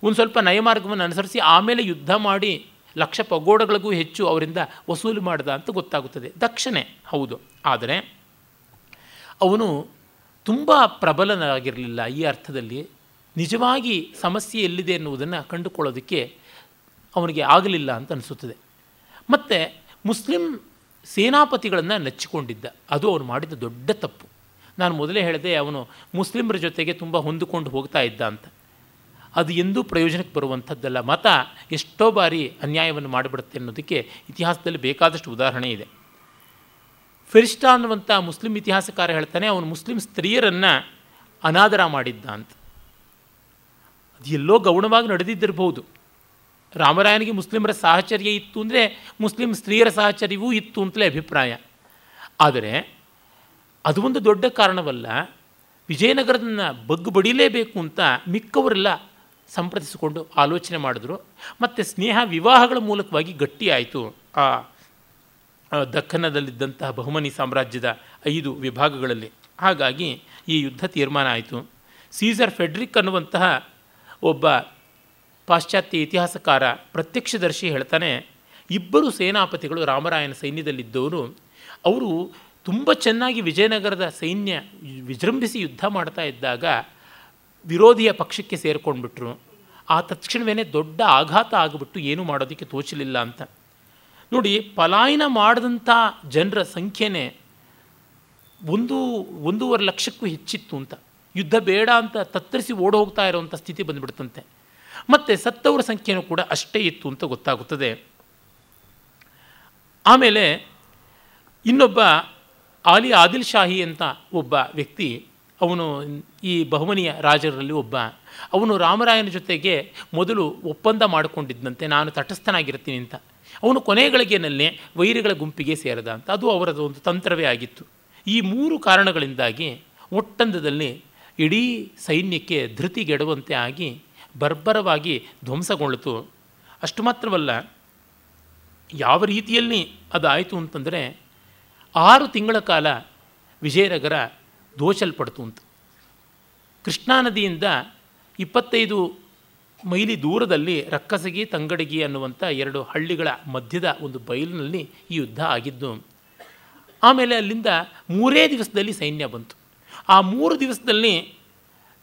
ಒಂದು ಸ್ವಲ್ಪ ನಯಮಾರ್ಗವನ್ನು ಅನುಸರಿಸಿ ಆಮೇಲೆ ಯುದ್ಧ ಮಾಡಿ ಲಕ್ಷ ಪಗೋಡಗಳಿಗೂ ಹೆಚ್ಚು ಅವರಿಂದ ವಸೂಲು ಮಾಡಿದ ಅಂತ ಗೊತ್ತಾಗುತ್ತದೆ. ದಕ್ಷಿಣೆ, ಹೌದು. ಆದರೆ ಅವನು ತುಂಬ ಪ್ರಬಲನಾಗಿರಲಿಲ್ಲ ಈ ಅರ್ಥದಲ್ಲಿ. ನಿಜವಾಗಿ ಸಮಸ್ಯೆ ಎಲ್ಲಿದೆ ಎನ್ನುವುದನ್ನು ಕಂಡುಕೊಳ್ಳೋದಕ್ಕೆ ಅವನಿಗೆ ಆಗಲಿಲ್ಲ ಅಂತ ಅನಿಸುತ್ತದೆ. ಮತ್ತು ಮುಸ್ಲಿಂ ಸೇನಾಪತಿಗಳನ್ನು ನೆಚ್ಚಿಕೊಂಡಿದ್ದ. ಅದು ಅವನು ಮಾಡಿದ ದೊಡ್ಡ ತಪ್ಪು. ನಾನು ಮೊದಲೇ ಹೇಳಿದೆ ಅವನು ಮುಸ್ಲಿಮರ ಜೊತೆಗೆ ತುಂಬ ಹೊಂದಿಕೊಂಡು ಹೋಗ್ತಾ ಇದ್ದ ಅಂತ. ಅದು ಎಂದೂ ಪ್ರಯೋಜನಕ್ಕೆ ಬರುವಂಥದ್ದಲ್ಲ. ಮತ ಎಷ್ಟೋ ಬಾರಿ ಅನ್ಯಾಯವನ್ನು ಮಾಡಿಬಿಡುತ್ತೆ ಅನ್ನೋದಕ್ಕೆ ಇತಿಹಾಸದಲ್ಲಿ ಬೇಕಾದಷ್ಟು ಉದಾಹರಣೆ ಇದೆ. ಫಿರಿಷ್ಟಾ ಅನ್ನುವಂಥ ಮುಸ್ಲಿಂ ಇತಿಹಾಸಕಾರ ಹೇಳ್ತಾನೆ, ಅವನು ಮುಸ್ಲಿಂ ಸ್ತ್ರೀಯರನ್ನು ಅನಾದರ ಮಾಡಿದ್ದ ಅಂತ. ಅದು ಎಲ್ಲೋ ಗೌಣವಾಗಿ ನಡೆದಿದ್ದಿರಬಹುದು. ರಾಮರಾಯನಿಗೆ ಮುಸ್ಲಿಮರ ಸಾಹಚರ್ಯ ಇತ್ತು ಅಂದರೆ ಮುಸ್ಲಿಂ ಸ್ತ್ರೀಯರ ಸಾಹಚರ್ಯವೂ ಇತ್ತು ಅಂತಲೇ ಅಭಿಪ್ರಾಯ. ಆದರೆ ಅದು ಒಂದು ದೊಡ್ಡ ಕಾರಣವಲ್ಲ, ವಿಜಯನಗರದನ್ನು ಬಗ್ಗು ಬಡಿಲೇಬೇಕು ಅಂತ ಮಿಕ್ಕವರೆಲ್ಲ ಸಂಪ್ರದಿಸಿಕೊಂಡು ಆಲೋಚನೆ ಮಾಡಿದ್ರು. ಮತ್ತು ಸ್ನೇಹ ವಿವಾಹಗಳ ಮೂಲಕವಾಗಿ ಗಟ್ಟಿಯಾಯಿತು ಆ ದಕ್ಕನದಲ್ಲಿದ್ದಂತಹ ಬಹುಮನಿ ಸಾಮ್ರಾಜ್ಯದ ಐದು ವಿಭಾಗಗಳಲ್ಲಿ. ಹಾಗಾಗಿ ಈ ಯುದ್ಧ ತೀರ್ಮಾನ ಆಯಿತು. ಸೀಸರ್ ಫೆಡ್ರಿಕ್ ಅನ್ನುವಂತಹ ಒಬ್ಬ ಪಾಶ್ಚಾತ್ಯ ಇತಿಹಾಸಕಾರ ಪ್ರತ್ಯಕ್ಷದರ್ಶಿ ಹೇಳ್ತಾನೆ, ಇಬ್ಬರು ಸೇನಾಪತಿಗಳು ರಾಮರಾಯನ ಸೈನ್ಯದಲ್ಲಿದ್ದವರು, ಅವರು ತುಂಬ ಚೆನ್ನಾಗಿ ವಿಜಯನಗರದ ಸೈನ್ಯ ವಿಜೃಂಭಿಸಿ ಯುದ್ಧ ಮಾಡ್ತಾ ಇದ್ದಾಗ ವಿರೋಧಿಯ ಪಕ್ಷಕ್ಕೆ ಸೇರಿಕೊಂಡ್ಬಿಟ್ರು. ಆ ತಕ್ಷಣವೇ ದೊಡ್ಡ ಆಘಾತ ಆಗಿಬಿಟ್ಟು ಏನೂ ಮಾಡೋದಕ್ಕೆ ತೋಚಲಿಲ್ಲ ಅಂತ. ನೋಡಿ, ಪಲಾಯನ ಮಾಡಿದಂಥ ಜನರ ಸಂಖ್ಯೆನೇ ಒಂದು, ಒಂದೂವರೆ ಲಕ್ಷಕ್ಕೂ ಹೆಚ್ಚಿತ್ತು ಅಂತ. ಯುದ್ಧ ಬೇಡ ಅಂತ ತತ್ತರಿಸಿ ಓಡಿ ಹೋಗ್ತಾ ಇರೋವಂಥ ಸ್ಥಿತಿ ಬಂದುಬಿಡ್ತಂತೆ. ಮತ್ತು ಸತ್ತವರ ಸಂಖ್ಯೆನೂ ಕೂಡ ಅಷ್ಟೇ ಇತ್ತು ಅಂತ ಗೊತ್ತಾಗುತ್ತದೆ. ಆಮೇಲೆ ಇನ್ನೊಬ್ಬ ಆಲಿ ಆದಿಲ್ ಶಾಹಿ ಅಂತ ಒಬ್ಬ ವ್ಯಕ್ತಿ ಅವನು ಈ ಬಹುಮನಿಯ ರಾಜರಲ್ಲಿ ಒಬ್ಬ. ಅವನು ರಾಮರಾಯನ ಜೊತೆಗೆ ಮೊದಲು ಒಪ್ಪಂದ ಮಾಡಿಕೊಂಡಿದ್ದಂತೆ, ನಾನು ತಟಸ್ಥನಾಗಿರ್ತೀನಿ ಅಂತ. ಅವನು ಕೊನೆಗಳಿಗೆನಲ್ಲೇ ವೈರಿಗಳ ಗುಂಪಿಗೆ ಸೇರಿದ ಅಂತ. ಅದು ಅವರದ ಒಂದು ತಂತ್ರವೇ ಆಗಿತ್ತು. ಈ ಮೂರು ಕಾರಣಗಳಿಂದಾಗಿ ಒಟ್ಟಂದದಲ್ಲಿ ಇಡೀ ಸೈನ್ಯಕ್ಕೆ ಧೃತಿಗೆಡುವಂತೆ ಆಗಿ ಬರ್ಬರವಾಗಿ ಧ್ವಂಸಗೊಳ್ಳಿತು ಅಷ್ಟು ಮಾತ್ರವಲ್ಲ, ಯಾವ ರೀತಿಯಲ್ಲಿ ಅದಾಯಿತು ಅಂತಂದರೆ, ಆರು ತಿಂಗಳ ಕಾಲ ವಿಜಯನಗರ ದೋಚಲ್ಪಡ್ತು ಅಂತ. ಕೃಷ್ಣಾ ನದಿಯಿಂದ ಇಪ್ಪತ್ತೈದು ಮೈಲಿ ದೂರದಲ್ಲಿ ರಕ್ಕಸಗಿ, ತಂಗಡಗಿ ಅನ್ನುವಂಥ ಎರಡು ಹಳ್ಳಿಗಳ ಮಧ್ಯದ ಒಂದು ಬಯಲಿನಲ್ಲಿ ಈ ಯುದ್ಧ ಆಗಿದ್ದು, ಆಮೇಲೆ ಅಲ್ಲಿಂದ ಮೂರೇ ದಿವಸದಲ್ಲಿ ಸೈನ್ಯ ಬಂತು. ಆ ಮೂರು ದಿವಸದಲ್ಲಿ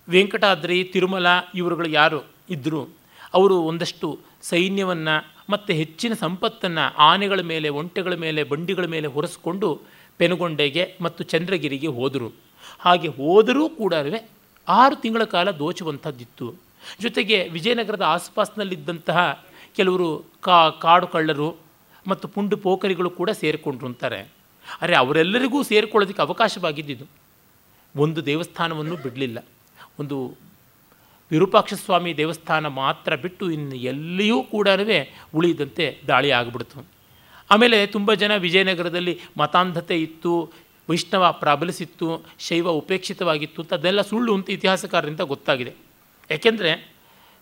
ವೆಂಕಟಾದ್ರಿ, ತಿರುಮಲ ಇವರುಗಳು ಯಾರು ಇದ್ದರು ಅವರು ಒಂದಷ್ಟು ಸೈನ್ಯವನ್ನು ಮತ್ತು ಹೆಚ್ಚಿನ ಸಂಪತ್ತನ್ನು ಆನೆಗಳ ಮೇಲೆ, ಒಂಟೆಗಳ ಮೇಲೆ, ಬಂಡಿಗಳ ಮೇಲೆ ಹೊರಿಸ್ಕೊಂಡು ಪೆನುಗೊಂಡೆಗೆ ಮತ್ತು ಚಂದ್ರಗಿರಿಗೆ ಹೋದರು. ಹಾಗೆ ಹೋದರೂ ಕೂಡ ಆರು ತಿಂಗಳ ಕಾಲ ದೋಚುವಂಥದ್ದಿತ್ತು. ಜೊತೆಗೆ ವಿಜಯನಗರದ ಆಸ್ಪಾಸ್ನಲ್ಲಿದ್ದಂತಹ ಕೆಲವರು ಕಾ, ಕಾಡು ಕಳ್ಳರು ಮತ್ತು ಪುಂಡು ಪೋಖರಿಗಳು ಕೂಡ ಸೇರಿಕೊಂಡ್ರು ಅಂತಾರೆ. ಅರೆ ಅವರೆಲ್ಲರಿಗೂ ಸೇರಿಕೊಳ್ಳೋದಕ್ಕೆ ಅವಕಾಶವಾಗಿದ್ದಿದ್ದು. ಒಂದು ದೇವಸ್ಥಾನವನ್ನು ಬಿಡಲಿಲ್ಲ. ಒಂದು ವಿರೂಪಾಕ್ಷ ಸ್ವಾಮಿ ದೇವಸ್ಥಾನ ಮಾತ್ರ ಬಿಟ್ಟು ಇನ್ನು ಎಲ್ಲಿಯೂ ಕೂಡ ಉಳಿದಂತೆ ದಾಳಿ ಆಗಿಬಿಡ್ತು. ಆಮೇಲೆ ತುಂಬ ಜನ ವಿಜಯನಗರದಲ್ಲಿ ಮತಾಂಧತೆ ಇತ್ತು ವೈಷ್ಣವ ಪ್ರಾಬಲಿಸಿತ್ತು ಶೈವ ಉಪೇಕ್ಷಿತವಾಗಿತ್ತು ಅಂತ ಅದೆಲ್ಲ ಸುಳ್ಳು ಅಂತ ಇತಿಹಾಸಕಾರರಿಂದ ಗೊತ್ತಾಗಿದೆ. ಯಾಕೆಂದರೆ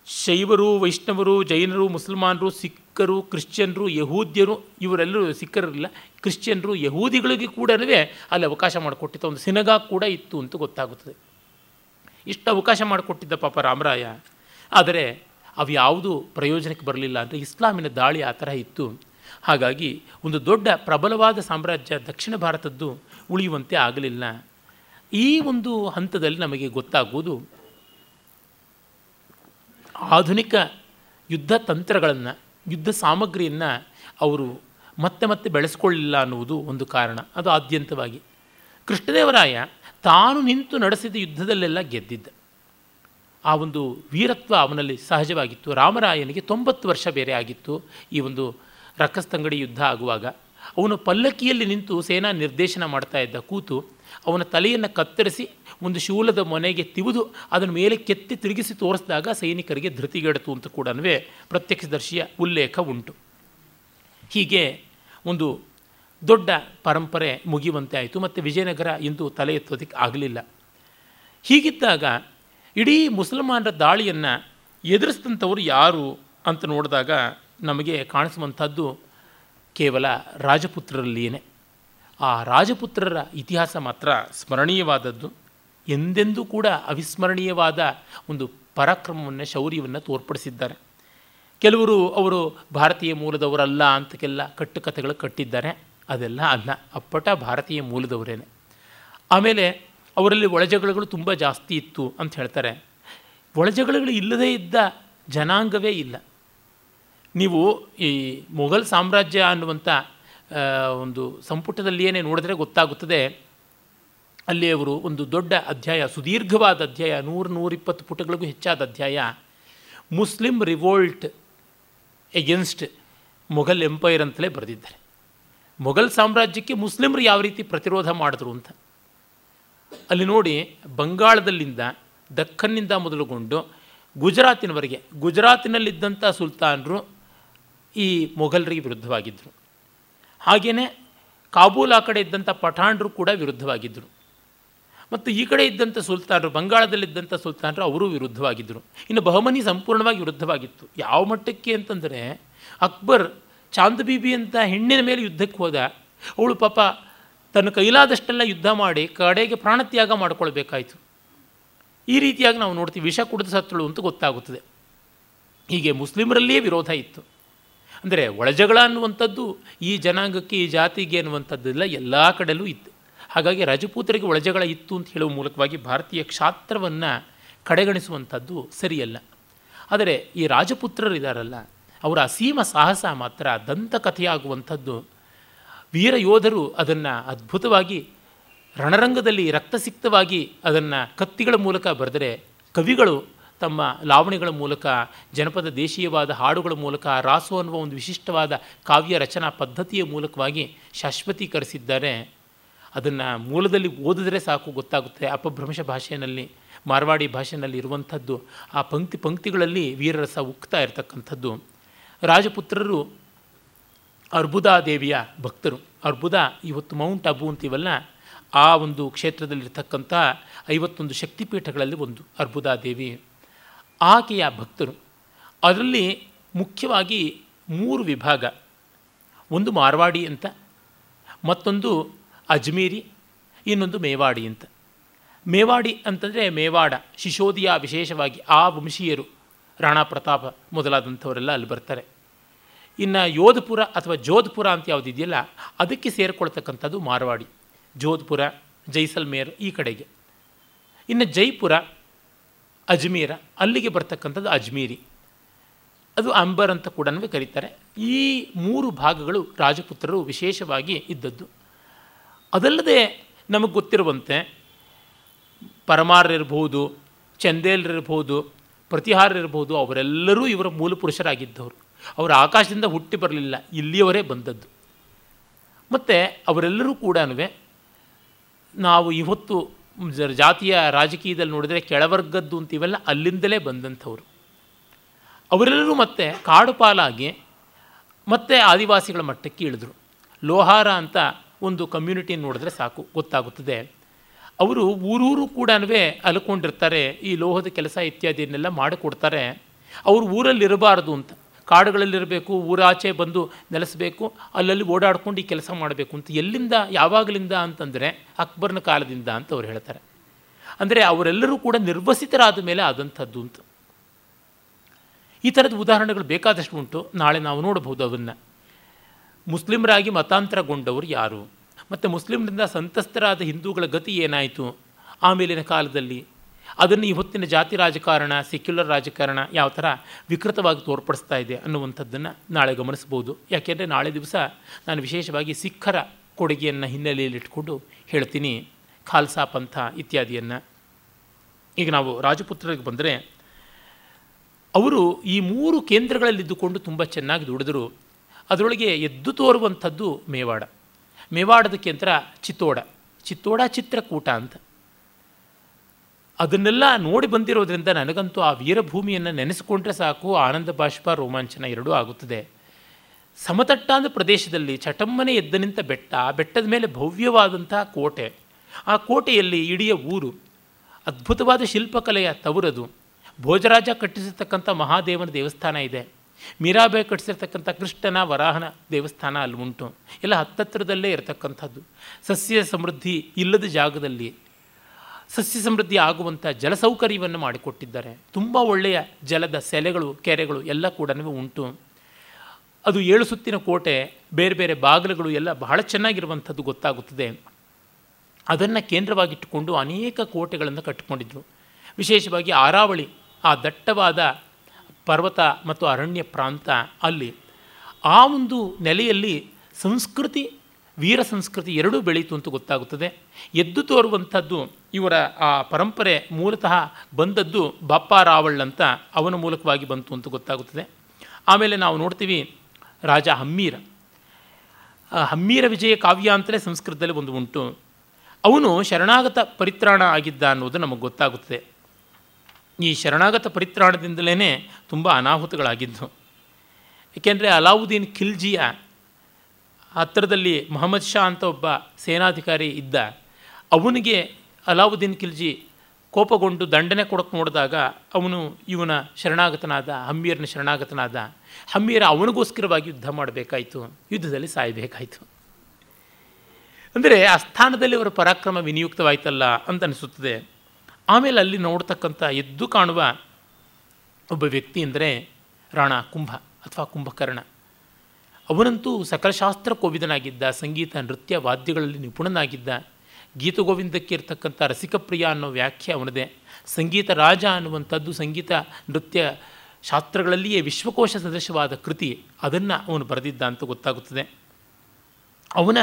ಶೈವರು, ವೈಷ್ಣವರು, ಜೈನರು, ಮುಸಲ್ಮಾನರು, ಸಿಖ್ಖರು, ಕ್ರಿಶ್ಚಿಯನ್ರು, ಯಹೂದ್ಯರು, ಇವರೆಲ್ಲರೂ ಸಿಖ್ಖರಿಲ್ಲ ಕ್ರಿಶ್ಚಿಯನ್ರು, ಯಹೂದಿಗಳಿಗೆ ಕೂಡ ಅಲ್ಲಿ ಅವಕಾಶ ಮಾಡಿಕೊಟ್ಟಿದ್ದ ಒಂದು ಸಿನಗಾಗ್ ಕೂಡ ಇತ್ತು ಅಂತ ಗೊತ್ತಾಗುತ್ತದೆ. ಇಷ್ಟು ಅವಕಾಶ ಮಾಡಿಕೊಟ್ಟಿದ್ದ ಪಾಪ ರಾಮರಾಯ. ಆದರೆ ಅವು ಯಾವುದೂ ಪ್ರಯೋಜನಕ್ಕೆ ಬರಲಿಲ್ಲ ಅಂದರೆ ಇಸ್ಲಾಮಿನ ದಾಳಿ ಆ ಥರ ಇತ್ತು. ಹಾಗಾಗಿ ಒಂದು ದೊಡ್ಡ ಪ್ರಬಲವಾದ ಸಾಮ್ರಾಜ್ಯ ದಕ್ಷಿಣ ಭಾರತದ್ದು ಉಳಿಯುವಂತೆ ಆಗಲಿಲ್ಲ. ಈ ಒಂದು ಹಂತದಲ್ಲಿ ನಮಗೆ ಗೊತ್ತಾಗುವುದು ಆಧುನಿಕ ಯುದ್ಧ ತಂತ್ರಗಳನ್ನು, ಯುದ್ಧ ಸಾಮಗ್ರಿಯನ್ನು ಅವರು ಮತ್ತೆ ಮತ್ತೆ ಬೆಳೆಸ್ಕೊಳ್ಳಿಲ್ಲ ಅನ್ನುವುದು ಒಂದು ಕಾರಣ. ಅದು ಆದ್ಯಂತವಾಗಿ. ಕೃಷ್ಣದೇವರಾಯ ತಾನು ನಿಂತು ನಡೆಸಿದ ಯುದ್ಧದಲ್ಲೆಲ್ಲ ಗೆದ್ದಿದ್ದ. ಆ ಒಂದು ವೀರತ್ವ ಅವನಲ್ಲಿ ಸಹಜವಾಗಿತ್ತು. ರಾಮರಾಯನಿಗೆ ತೊಂಬತ್ತು ವರ್ಷ ಬೇರೆ ಆಗಿತ್ತು ಈ ಒಂದು ರಕ್ಕಸ್ತಂಗಡಿ ಯುದ್ಧ ಆಗುವಾಗ. ಅವನು ಪಲ್ಲಕ್ಕಿಯಲ್ಲಿ ನಿಂತು ಸೇನಾ ನಿರ್ದೇಶನ ಮಾಡ್ತಾ ಇದ್ದ ಕೂತು ಅವನ ತಲೆಯನ್ನು ಕತ್ತರಿಸಿ ಒಂದು ಶೂಲದ ಮನೆಗೆ ತಿವಿದು ಅದನ್ನು ಮೇಲೆ ಕೆತ್ತಿ ತಿರುಗಿಸಿ ತೋರಿಸಿದಾಗ ಸೈನಿಕರಿಗೆ ಧೃತಿಗೆಡತು ಅಂತ ಕೂಡ ಪ್ರತ್ಯಕ್ಷದರ್ಶಿಯ ಉಲ್ಲೇಖ ಉಂಟು. ಹೀಗೆ ಒಂದು ದೊಡ್ಡ ಪರಂಪರೆ ಮುಗಿಯುವಂತೆ ಆಯಿತು ಮತ್ತು ವಿಜಯನಗರ ಇಂದು ತಲೆ ಎತ್ತೋದಕ್ಕೆ ಆಗಲಿಲ್ಲ. ಹೀಗಿದ್ದಾಗ ಇಡೀ ಮುಸಲ್ಮಾನರ ದಾಳಿಯನ್ನು ಎದುರಿಸಿದಂಥವ್ರು ಯಾರು ಅಂತ ನೋಡಿದಾಗ ನಮಗೆ ಕಾಣಿಸುವಂಥದ್ದು ಕೇವಲ ರಾಜಪುತ್ರರಲ್ಲಿಯೇ ಆ ರಾಜಪುತ್ರರ ಇತಿಹಾಸ ಮಾತ್ರ ಸ್ಮರಣೀಯವಾದದ್ದು. ಎಂದೆಂದೂ ಕೂಡ ಅವಿಸ್ಮರಣೀಯವಾದ ಒಂದು ಪರಾಕ್ರಮವನ್ನು, ಶೌರ್ಯವನ್ನು ತೋರ್ಪಡಿಸಿದ್ದಾರೆ. ಕೆಲವರು ಅವರು ಭಾರತೀಯ ಮೂಲದವರಲ್ಲ ಅಂತಕ್ಕೆಲ್ಲ ಕಟ್ಟುಕಥೆಗಳು ಕಟ್ಟಿದ್ದಾರೆ. ಅದೆಲ್ಲ ಅಲ್ಲ, ಅಪ್ಪಟ ಭಾರತೀಯ ಮೂಲದವರೇನೆ. ಆಮೇಲೆ ಅವರಲ್ಲಿ ಒಳಜಗಳಗಳು ತುಂಬ ಜಾಸ್ತಿ ಇತ್ತು ಅಂತ ಹೇಳ್ತಾರೆ. ಒಳಜಗಳಗಳು ಇಲ್ಲದೇ ಇದ್ದ ಜನಾಂಗವೇ ಇಲ್ಲ. ನೀವು ಈ ಮೊಘಲ್ ಸಾಮ್ರಾಜ್ಯ ಅನ್ನುವಂಥ ಒಂದು ಸಂಪುಟದಲ್ಲಿಯೇ ನೋಡಿದ್ರೆ ಗೊತ್ತಾಗುತ್ತದೆ. ಅಲ್ಲಿ ಅವರು ಒಂದು ದೊಡ್ಡ ಅಧ್ಯಾಯ, ಸುದೀರ್ಘವಾದ ಅಧ್ಯಾಯ, ನೂರು ನೂರಿಪ್ಪತ್ತು ಪುಟಗಳಿಗೂ ಹೆಚ್ಚಾದ ಅಧ್ಯಾಯ, Muslim revolt against Mughal empire ಅಂತಲೇ ಬರೆದಿದ್ದಾರೆ. ಮೊಘಲ್ ಸಾಮ್ರಾಜ್ಯಕ್ಕೆ ಮುಸ್ಲಿಮರು ಯಾವ ರೀತಿ ಪ್ರತಿರೋಧ ಮಾಡಿದ್ರು ಅಂತ. ಅಲ್ಲಿ ನೋಡಿ, ಬಂಗಾಳದಲ್ಲಿಂದ ದಕ್ಕನ್ನಿಂದ ಮೊದಲುಗೊಂಡು ಗುಜರಾತಿನವರೆಗೆ ಗುಜರಾತಿನಲ್ಲಿದ್ದಂಥ ಸುಲ್ತಾನರು ಈ ಮೊಘಲರಿಗೆ ವಿರುದ್ಧವಾಗಿದ್ದರು ಹಾಗೆಯೇ ಕಾಬೂಲ್ ಆ ಕಡೆ ಇದ್ದಂಥ ಪಠಾಣರು ಕೂಡ ವಿರುದ್ಧವಾಗಿದ್ದರು ಮತ್ತು ಈ ಕಡೆ ಇದ್ದಂಥ ಸುಲ್ತಾನರು, ಬಂಗಾಳದಲ್ಲಿದ್ದಂಥ ಸುಲ್ತಾನರು ಅವರು ವಿರುದ್ಧವಾಗಿದ್ದರು ಇನ್ನು ಬಹುಮನಿ ಸಂಪೂರ್ಣವಾಗಿ ವಿರುದ್ಧವಾಗಿತ್ತು. ಯಾವ ಮಟ್ಟಕ್ಕೆ ಅಂತಂದರೆ, ಅಕ್ಬರ್ ಚಾಂದ್ ಬೀಬಿ ಅಂತ ಹೆಣ್ಣಿನ ಮೇಲೆ ಯುದ್ಧಕ್ಕೆ ಹೋದ, ಅವಳು ಪಾಪ ತನ್ನ ಕೈಲಾದಷ್ಟೆಲ್ಲ ಯುದ್ಧ ಮಾಡಿ ಕಡೆಗೆ ಪ್ರಾಣತ್ಯಾಗ ಮಾಡಿಕೊಳ್ಬೇಕಾಯಿತು. ಈ ರೀತಿಯಾಗಿ ನಾವು ನೋಡ್ತೀವಿ, ವಿಷ ಕುಡಿದ ಸತ್ತಳು ಅಂತ ಗೊತ್ತಾಗುತ್ತದೆ. ಹೀಗೆ ಮುಸ್ಲಿಮರಲ್ಲಿಯೇ ವಿರೋಧ ಇತ್ತು. ಅಂದರೆ ಒಳಜಗಳ ಅನ್ನುವಂಥದ್ದು ಈ ಜನಾಂಗಕ್ಕೆ, ಈ ಜಾತಿಗೆ ಅನ್ನುವಂಥದ್ದೆಲ್ಲ ಎಲ್ಲ ಕಡೆಯಲ್ಲೂ ಇತ್ತು. ಹಾಗಾಗಿ ರಜಪೂತರಿಗೆ ಒಳಜಗಳ ಇತ್ತು ಅಂತ ಹೇಳುವ ಮೂಲಕವಾಗಿ ಭಾರತೀಯ ಕ್ಷಾತ್ರವನ್ನು ಕಡೆಗಣಿಸುವಂಥದ್ದು ಸರಿಯಲ್ಲ. ಆದರೆ ಈ ರಾಜಪುತ್ರರಿದ್ದಾರಲ್ಲ ಅವರ ಅಸೀಮ ಸಾಹಸ ಮಾತ್ರ ದಂತಕಥೆಯಾಗುವಂಥದ್ದು ವೀರ ಯೋಧರು ಅದನ್ನು ಅದ್ಭುತವಾಗಿ ರಣರಂಗದಲ್ಲಿ ರಕ್ತಸಿಕ್ತವಾಗಿ ಅದನ್ನು ಕತ್ತಿಗಳ ಮೂಲಕ ಬರೆದರೆ ಕವಿಗಳು ತಮ್ಮ ಲಾವಣಿಗಳ ಮೂಲಕ, ಜನಪದ ದೇಶೀಯವಾದ ಹಾಡುಗಳ ಮೂಲಕ ರಾಸು ಅನ್ನುವ ಒಂದು ವಿಶಿಷ್ಟವಾದ ಕಾವ್ಯ ರಚನಾ ಪದ್ಧತಿಯ ಮೂಲಕವಾಗಿ ಶಾಶ್ವತೀಕರಿಸಿದ್ದಾರೆ. ಅದನ್ನು ಮೂಲದಲ್ಲಿ ಓದಿದ್ರೆ ಸಾಕು ಗೊತ್ತಾಗುತ್ತೆ. ಅಪಭ್ರಂಶ ಭಾಷೆಯಲ್ಲಿ, ಮಾರ್ವಾಡಿ ಭಾಷೆಯಲ್ಲಿ ಇರುವಂಥದ್ದು, ಆ ಪಂಕ್ತಿ ಪಂಕ್ತಿಗಳಲ್ಲಿ ವೀರರಸ ಉಕ್ತಾ ಇರತಕ್ಕಂಥದ್ದು. ರಾಜಪುತ್ರರು ಅರ್ಬುದಾದೇವಿಯ ಭಕ್ತರು. ಅರ್ಬುದ, ಇವತ್ತು ಮೌಂಟ್ ಅಬು ಅಂತೀವಲ್ಲ? ಆ ಒಂದು ಕ್ಷೇತ್ರದಲ್ಲಿರ್ತಕ್ಕಂಥ ಐವತ್ತೊಂದು ಶಕ್ತಿಪೀಠಗಳಲ್ಲಿ ಒಂದು ಅರ್ಬುದಾದೇವಿ ಆಕೆಯ ಭಕ್ತರು. ಅದರಲ್ಲಿ ಮುಖ್ಯವಾಗಿ ಮೂರು ವಿಭಾಗ. ಒಂದು ಮಾರ್ವಾಡಿ ಅಂತ, ಮತ್ತೊಂದು ಅಜ್ಮೀರಿ, ಇನ್ನೊಂದು ಮೇವಾಡಿ ಅಂತ. ಮೇವಾಡಿ ಅಂತಂದರೆ ಮೇವಾಡ, ಶಿಶೋದಿಯ ವಿಶೇಷವಾಗಿ ಆ ವಂಶೀಯರು, ರಾಣಾ ಪ್ರತಾಪ ಮೊದಲಾದಂಥವರೆಲ್ಲ ಅಲ್ಲಿ ಬರ್ತಾರೆ. ಇನ್ನು ಯೋಧಪುರ ಅಥವಾ ಜೋಧ್ಪುರ ಅಂತ ಯಾವುದಿದೆಯಲ್ಲ ಅದಕ್ಕೆ ಸೇರಿಕೊಳ್ತಕ್ಕಂಥದ್ದು ಮಾರ್ವಾಡಿ. ಜೋಧ್ಪುರ, ಜೈಸಲ್ಮೇರ್ ಈ ಕಡೆಗೆ. ಇನ್ನು ಜೈಪುರ ಅಜ್ಮೀರ, ಅಲ್ಲಿಗೆ ಬರ್ತಕ್ಕಂಥದ್ದು ಅಜ್ಮೀರಿ. ಅದು ಅಂಬರ್ ಅಂತ ಕೂಡ ಕರೀತಾರೆ. ಈ ಮೂರು ಭಾಗಗಳು ರಾಜಪುತ್ರರು ವಿಶೇಷವಾಗಿ ಇದ್ದದ್ದು. ಅದಲ್ಲದೆ ನಮಗೆ ಗೊತ್ತಿರುವಂತೆ ಪರಮಾರರಿರ್ಬೋದು ಚಂದೇಲರಿರ್ಬೋದು ಪ್ರತಿಹಾರರಿರ್ಬೋದು ಅವರೆಲ್ಲರೂ ಇವರ ಮೂಲ ಪುರುಷರಾಗಿದ್ದವರು ಅವರು ಆಕಾಶದಿಂದ ಹುಟ್ಟಿ ಬರಲಿಲ್ಲ, ಇಲ್ಲಿಯವರೇ ಬಂದದ್ದು. ಮತ್ತು ಅವರೆಲ್ಲರೂ ಕೂಡ ನಾವು ಇವತ್ತು ಜಾತಿಯ ರಾಜಕೀಯದಲ್ಲಿ ನೋಡಿದರೆ ಕೆಳವರ್ಗದ್ದು ಅಂತೀವಲ್ಲ ಅಲ್ಲಿಂದಲೇ ಬಂದಂಥವ್ರು. ಅವರೆಲ್ಲರೂ ಮತ್ತೆ ಕಾಡುಪಾಲಾಗಿ ಮತ್ತೆ ಆದಿವಾಸಿಗಳ ಮಟ್ಟಕ್ಕೆ ಇಳಿದ್ರು. ಲೋಹಾರ ಅಂತ ಒಂದು ಕಮ್ಯುನಿಟಿ ನೋಡಿದ್ರೆ ಸಾಕು, ಗೊತ್ತಾಗುತ್ತದೆ. ಅವರು ಊರೂರು ಕೂಡ ಅಲ್ಕೊಂಡಿರ್ತಾರೆ, ಈ ಲೋಹದ ಕೆಲಸ ಇತ್ಯಾದಿಯನ್ನೆಲ್ಲ ಮಾಡಿಕೊಡ್ತಾರೆ. ಅವರು ಊರಲ್ಲಿ ಇರಬಾರ್ದು ಅಂತ. ಕಾಡುಗಳಲ್ಲಿರಬೇಕು, ಊರಾಚೆ ಬಂದು ನೆಲೆಸಬೇಕು, ಅಲ್ಲಲ್ಲಿ ಓಡಾಡ್ಕೊಂಡು ಈ ಕೆಲಸ ಮಾಡಬೇಕು ಅಂತ ಎಲ್ಲಿಂದ, ಯಾವಾಗಲಿಂದ ಅಂತಂದರೆ ಅಕ್ಬರ್ನ ಕಾಲದಿಂದ ಅಂತ ಅವ್ರು ಹೇಳ್ತಾರೆ. ಅಂದರೆ ಅವರೆಲ್ಲರೂ ಕೂಡ ನಿರ್ವಸಿತರಾದ ಮೇಲೆ ಆದಂಥದ್ದು ಅಂತ. ಈ ಥರದ ಉದಾಹರಣೆಗಳು ಬೇಕಾದಷ್ಟು ಉಂಟು. ನಾಳೆ ನಾವು ನೋಡಬಹುದು ಅದನ್ನು ಮುಸ್ಲಿಮರಾಗಿ ಮತಾಂತರಗೊಂಡವರು ಯಾರು? ಮತ್ತು ಮುಸ್ಲಿಮರಿಂದ ಸಂತಸ್ತರಾದ ಹಿಂದೂಗಳ ಗತಿ ಏನಾಯಿತು? ಆಮೇಲಿನ ಕಾಲದಲ್ಲಿ ಅದನ್ನು ಇವತ್ತಿನ ಜಾತಿ ರಾಜಕಾರಣ ಸೆಕ್ಯುಲರ್ ರಾಜಕಾರಣ ಯಾವ ಥರ ವಿಕೃತವಾಗಿ ತೋರ್ಪಡಿಸ್ತಾ ಇದೆ ಅನ್ನುವಂಥದ್ದನ್ನು ನಾಳೆ ಗಮನಿಸ್ಬೋದು. ಯಾಕೆಂದರೆ ನಾಳೆ ದಿವಸ ನಾನು ವಿಶೇಷವಾಗಿ ಸಿಖ್ಖರ ಕೊಡುಗೆಯನ್ನು ಹಿನ್ನೆಲೆಯಲ್ಲಿಟ್ಕೊಂಡು ಹೇಳ್ತೀನಿ. ಖಾಲ್ಸಾ ಪಂಥ ಇತ್ಯಾದಿಯನ್ನು. ಈಗ ನಾವು ರಾಜಪುತ್ರರಿಗೆ ಬಂದರೆ ಅವರು ಈ ಮೂರು ಕೇಂದ್ರಗಳಲ್ಲಿದ್ದುಕೊಂಡು ತುಂಬ ಚೆನ್ನಾಗಿ ದುಡಿದರು. ಅದರೊಳಗೆ ಎದ್ದು ತೋರುವಂಥದ್ದು ಮೇವಾಡ. ಮೇವಾಡದ ಕೇಂದ್ರ ಚಿತ್ತೋಡ. ಚಿತ್ತೋಡ ಚಿತ್ರಕೂಟ ಅಂತ. ಅದನ್ನೆಲ್ಲ ನೋಡಿ ಬಂದಿರೋದ್ರಿಂದ ನನಗಂತೂ ಆ ವೀರಭೂಮಿಯನ್ನು ನೆನೆಸಿಕೊಂಡ್ರೆ ಸಾಕು, ಆನಂದ ಬಾಷ್ಪ, ರೋಮಾಂಚನ ಎರಡೂ ಆಗುತ್ತದೆ. ಸಮತಟ್ಟಾದ ಪ್ರದೇಶದಲ್ಲಿ ಚಟಮ್ಮನೆ ಎದ್ದ ನಿಂತ ಬೆಟ್ಟ ಆ ಬೆಟ್ಟದ ಮೇಲೆ ಭವ್ಯವಾದಂಥ ಕೋಟೆ. ಆ ಕೋಟೆಯಲ್ಲಿ ಇಡೀ ಊರು, ಅದ್ಭುತವಾದ ಶಿಲ್ಪಕಲೆಯ ತವರದು, ಭೋಜರಾಜ ಕಟ್ಟಿಸಿರ್ತಕ್ಕಂಥ ಮಹಾದೇವನ ದೇವಸ್ಥಾನ ಇದೆ. ಮೀರಾಬಾಯಿ ಕಟ್ಟಿಸಿರ್ತಕ್ಕಂಥ ಕೃಷ್ಣನ ವರಾಹನ ದೇವಸ್ಥಾನ ಅಲ್ಲಿ ಉಂಟು. ಎಲ್ಲ ಹತ್ತತ್ರದಲ್ಲೇ ಇರತಕ್ಕಂಥದ್ದು. ಸಸ್ಯ ಸಮೃದ್ಧಿ ಇಲ್ಲದ ಜಾಗದಲ್ಲಿ ಸಸ್ಯ ಸಮೃದ್ಧಿ ಆಗುವಂಥ ಜಲಸೌಕರ್ಯವನ್ನು ಮಾಡಿಕೊಟ್ಟಿದ್ದಾರೆ. ತುಂಬ ಒಳ್ಳೆಯ ಜಲದ ಸೆಲೆಗಳು, ಕೆರೆಗಳು ಎಲ್ಲ ಕೂಡ ಉಂಟು. ಅದು ಏಳು ಸುತ್ತಿನ ಕೋಟೆ, ಬೇರೆ ಬೇರೆ ಬಾಗಿಲುಗಳು ಎಲ್ಲ ಬಹಳ ಚೆನ್ನಾಗಿರುವಂಥದ್ದು ಗೊತ್ತಾಗುತ್ತದೆ. ಅದನ್ನು ಕೇಂದ್ರವಾಗಿಟ್ಟುಕೊಂಡು ಅನೇಕ ಕೋಟೆಗಳನ್ನು ಕಟ್ಟಿಕೊಂಡಿದ್ದರು ವಿಶೇಷವಾಗಿ ಆರಾವಳಿ, ಆ ದಟ್ಟವಾದ ಪರ್ವತ ಮತ್ತು ಅರಣ್ಯ ಪ್ರಾಂತ ಅಲ್ಲಿ ಆ ಒಂದು ನೆಲೆಯಲ್ಲಿ ಸಂಸ್ಕೃತಿ ವೀರ ಸಂಸ್ಕೃತಿ ಎರಡೂ ಬೆಳೀತು ಅಂತ ಗೊತ್ತಾಗುತ್ತದೆ. ಎದ್ದು ತೋರುವಂಥದ್ದು ಇವರ, ಆ, ಪರಂಪರೆ ಮೂಲತಃ ಬಂದದ್ದು ಬಾಪ್ಪ ರಾವಳ್ ಅಂತ ಅವನ ಮೂಲಕವಾಗಿ ಬಂತು ಅಂತ ಗೊತ್ತಾಗುತ್ತದೆ. ಆಮೇಲೆ ನಾವು ನೋಡ್ತೀವಿ ರಾಜ ಹಮ್ಮೀರ. ಹಮ್ಮೀರ ವಿಜಯ ಕಾವ್ಯ ಅಂತಲೇ ಸಂಸ್ಕೃತದಲ್ಲಿ ಒಂದು ಉಂಟು. ಅವನು ಶರಣಾಗತ ಪರಿತ್ರಾಣ ಆಗಿದ್ದ ಅನ್ನೋದು ನಮಗೆ ಗೊತ್ತಾಗುತ್ತದೆ. ಈ ಶರಣಾಗತ ಪರಿತ್ರಾಣದಿಂದಲೇ ತುಂಬ ಅನಾಹುತಗಳಾಗಿದ್ದು. ಏಕೆಂದರೆ ಅಲಾವುದ್ದೀನ್ ಖಿಲ್ಜಿಯ ಹತ್ತಿರದಲ್ಲಿ ಮೊಹಮ್ಮದ್ ಶಾ ಅಂತ ಒಬ್ಬ ಸೇನಾಧಿಕಾರಿ ಇದ್ದ. ಅವನಿಗೆ ಅಲಾವುದ್ದೀನ್ ಖಿಲ್ಜಿ ಕೋಪಗೊಂಡು ದಂಡನೆ ಕೊಡಕ್ಕೆ ನೋಡಿದಾಗ ಅವನು ಇವನ ಶರಣಾಗತನಾದ ಹಮ್ಮೀರನ ಶರಣಾಗತನಾದ. ಹಮ್ಮೀರ ಅವನಿಗೋಸ್ಕರವಾಗಿ ಯುದ್ಧ ಮಾಡಬೇಕಾಯಿತು. ಯುದ್ಧದಲ್ಲಿ ಸಾಯಬೇಕಾಯಿತು. ಅಂದರೆ ಆ ಸ್ಥಾನದಲ್ಲಿ ಅವರ ಪರಾಕ್ರಮ ವಿನಿಯುಕ್ತವಾಯ್ತಲ್ಲ ಅಂತ ಅನಿಸುತ್ತದೆ. ಆಮೇಲೆ ಅಲ್ಲಿ ನೋಡ್ತಕ್ಕಂಥ ಎದ್ದು ಕಾಣುವ ಒಬ್ಬ ವ್ಯಕ್ತಿ ಅಂದರೆ ರಾಣಾ ಕುಂಭ ಅಥವಾ ಕುಂಭಕರ್ಣ. ಅವನಂತೂ ಸಕಲಶಾಸ್ತ್ರ ಕೋವಿದನಾಗಿದ್ದ, ಸಂಗೀತ, ನೃತ್ಯ, ವಾದ್ಯಗಳಲ್ಲಿ ನಿಪುಣನಾಗಿದ್ದ. ಗೀತಗೋವಿಂದಕ್ಕೆ ಇರತಕ್ಕಂಥ ರಸಿಕಪ್ರಿಯ ಅನ್ನೋ ವ್ಯಾಖ್ಯೆ ಅವನದೇ. ಸಂಗೀತ ರಾಜ ಅನ್ನುವಂಥದ್ದು ಸಂಗೀತ, ನೃತ್ಯ ಶಾಸ್ತ್ರಗಳಲ್ಲಿಯೇ ವಿಶ್ವಕೋಶ ಸದೃಶವಾದ ಕೃತಿ. ಅದನ್ನು ಅವನು ಬರೆದಿದ್ದ ಅಂತ ಗೊತ್ತಾಗುತ್ತದೆ. ಅವನ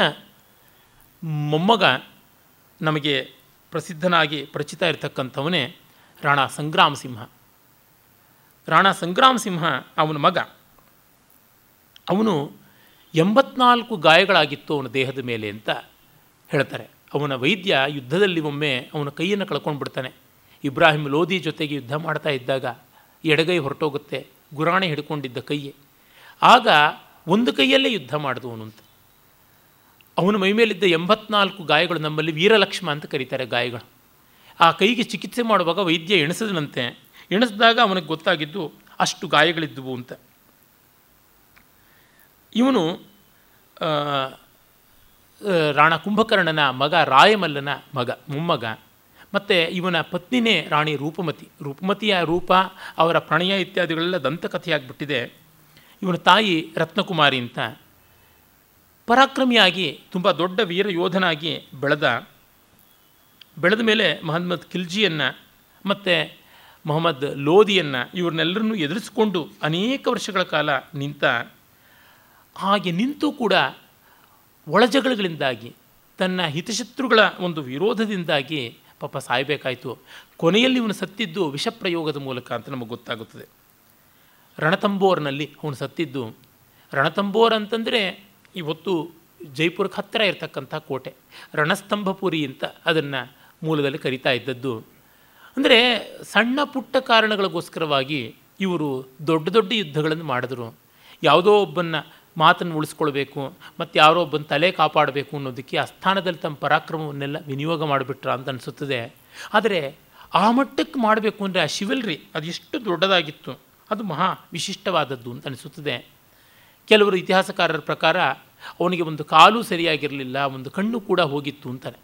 ಮೊಮ್ಮಗ ನಮಗೆ ಪ್ರಸಿದ್ಧನಾಗಿ ಪರಿಚಿತ ಇರತಕ್ಕಂಥವನೇ ರಾಣಾ ಸಂಗ್ರಾಮ ಸಿಂಹ ರಾಣಾ ಸಂಗ್ರಾಮ ಸಿಂಹ ಅವನ ಮಗ. ಅವನು ಎಂಬತ್ನಾಲ್ಕು ಗಾಯಗಳಾಗಿತ್ತು ಅವನ ದೇಹದ ಮೇಲೆ ಅಂತ ಹೇಳ್ತಾರೆ. ಅವನ ವೈದ್ಯ ಯುದ್ಧದಲ್ಲಿ ಒಮ್ಮೆ ಅವನ ಕೈಯನ್ನು ಕಳ್ಕೊಂಡು ಬಿಡ್ತಾನೆ. ಇಬ್ರಾಹಿಂ ಲೋಧಿ ಜೊತೆಗೆ ಯುದ್ಧ ಮಾಡ್ತಾ ಇದ್ದಾಗ ಎಡಗೈ ಹೊರಟೋಗುತ್ತೆ, ಗುರಾಣೆ ಹಿಡ್ಕೊಂಡಿದ್ದ ಕೈಯೇ. ಆಗ ಒಂದು ಕೈಯಲ್ಲೇ ಯುದ್ಧ ಮಾಡಿದವನು ಅಂತ. ಅವನ ಮೈಮೇಲಿದ್ದ ಎಂಬತ್ನಾಲ್ಕು ಗಾಯಗಳು ನಮ್ಮಲ್ಲಿ ವೀರಲಕ್ಷ್ಮ ಅಂತ ಕರೀತಾರೆ ಗಾಯಗಳು. ಆ ಕೈಗೆ ಚಿಕಿತ್ಸೆ ಮಾಡುವಾಗ ವೈದ್ಯ ಎಣಿಸದನಂತೆ. ಎಣಿಸಿದಾಗ ಅವನಿಗೆ ಗೊತ್ತಾಗಿದ್ದು ಅಷ್ಟು ಗಾಯಗಳಿದ್ದುವು ಅಂತ. ಇವನು ರಾಣ ಕುಂಭಕರ್ಣನ ಮಗ ರಾಯಮಲ್ಲನ ಮಗ, ಮೊಮ್ಮಗ. ಮತ್ತು ಇವನ ಪತ್ನಿನೇ ರಾಣಿ ರೂಪಮತಿ. ರೂಪಮತಿಯ ರೂಪ, ಅವರ ಪ್ರಣಯ ಇತ್ಯಾದಿಗಳೆಲ್ಲ ದಂತಕಥೆಯಾಗಿಬಿಟ್ಟಿದೆ. ಇವನ ತಾಯಿ ರತ್ನಕುಮಾರಿ ಅಂತ. ಪರಾಕ್ರಮಿಯಾಗಿ, ತುಂಬ ದೊಡ್ಡ ವೀರ ಯೋಧನಾಗಿ ಬೆಳೆದ ಬೆಳೆದ ಮೇಲೆ ಮಹಮ್ಮದ್ ಖಿಲ್ಜಿಯನ್ನು, ಮತ್ತು ಮೊಹಮ್ಮದ್ ಲೋದಿಯನ್ನು ಇವ್ರನ್ನೆಲ್ಲರನ್ನೂ ಎದುರಿಸಿಕೊಂಡು ಅನೇಕ ವರ್ಷಗಳ ಕಾಲ ನಿಂತ ಹಾಗೆ ನಿಂತು ಕೂಡ ಒಳಜಗಳಿಂದಾಗಿ ತನ್ನ ಹಿತಶತ್ರುಗಳ ಒಂದು ವಿರೋಧದಿಂದಾಗಿ ಪಾಪ ಸಾಯಬೇಕಾಯಿತು. ಕೊನೆಯಲ್ಲಿ ಇವನು ಸತ್ತಿದ್ದು ವಿಷಪ್ರಯೋಗದ ಮೂಲಕ ಅಂತ ನಮಗೆ ಗೊತ್ತಾಗುತ್ತದೆ. ರಣತಂಬೋರ್ನಲ್ಲಿ ಅವನು ಸತ್ತಿದ್ದು. ರಣತಂಬೋರ್ ಅಂತಂದರೆ ಇವತ್ತು ಜೈಪುರಕ್ಕೆ ಹತ್ತಿರ ಇರತಕ್ಕಂಥ ಕೋಟೆ. ರಣಸ್ತಂಭಪುರಿ ಅಂತ ಅದನ್ನು ಮೂಲದಲ್ಲಿ ಕರಿತಾ ಇದ್ದದ್ದು. ಅಂದರೆ ಸಣ್ಣ ಪುಟ್ಟ ಕಾರಣಗಳಿಗೋಸ್ಕರವಾಗಿ ಇವರು ದೊಡ್ಡ ದೊಡ್ಡ ಯುದ್ಧಗಳನ್ನು ಮಾಡಿದ್ರು. ಯಾವುದೋ ಒಬ್ಬನ್ನ ಮಾತನ್ನು ಉಳಿಸ್ಕೊಳ್ಬೇಕು, ಮತ್ತು ಯಾರೋ ಒಬ್ಬನ ತಲೆ ಕಾಪಾಡಬೇಕು ಅನ್ನೋದಕ್ಕೆ ಆ ಸ್ಥಾನದಲ್ಲಿ ತಮ್ಮ ಪರಾಕ್ರಮವನ್ನೆಲ್ಲ ವಿನಿಯೋಗ ಮಾಡಿಬಿಟ್ರ ಅಂತ ಅನಿಸುತ್ತದೆ. ಆದರೆ ಆ ಮಟ್ಟಕ್ಕೆ ಮಾಡಬೇಕು ಅಂದರೆ ಆ ಶಿವಲ್ರಿ ಅದೆಷ್ಟು ದೊಡ್ಡದಾಗಿತ್ತು, ಅದು ಮಹಾ ವಿಶಿಷ್ಟವಾದದ್ದು ಅಂತ ಅನಿಸುತ್ತದೆ. ಕೆಲವರು ಇತಿಹಾಸಕಾರರ ಪ್ರಕಾರ ಅವನಿಗೆ ಒಂದು ಕಾಲು ಸರಿಯಾಗಿರಲಿಲ್ಲ, ಒಂದು ಕಣ್ಣು ಕೂಡ ಹೋಗಿತ್ತು ಅಂತಾರೆ.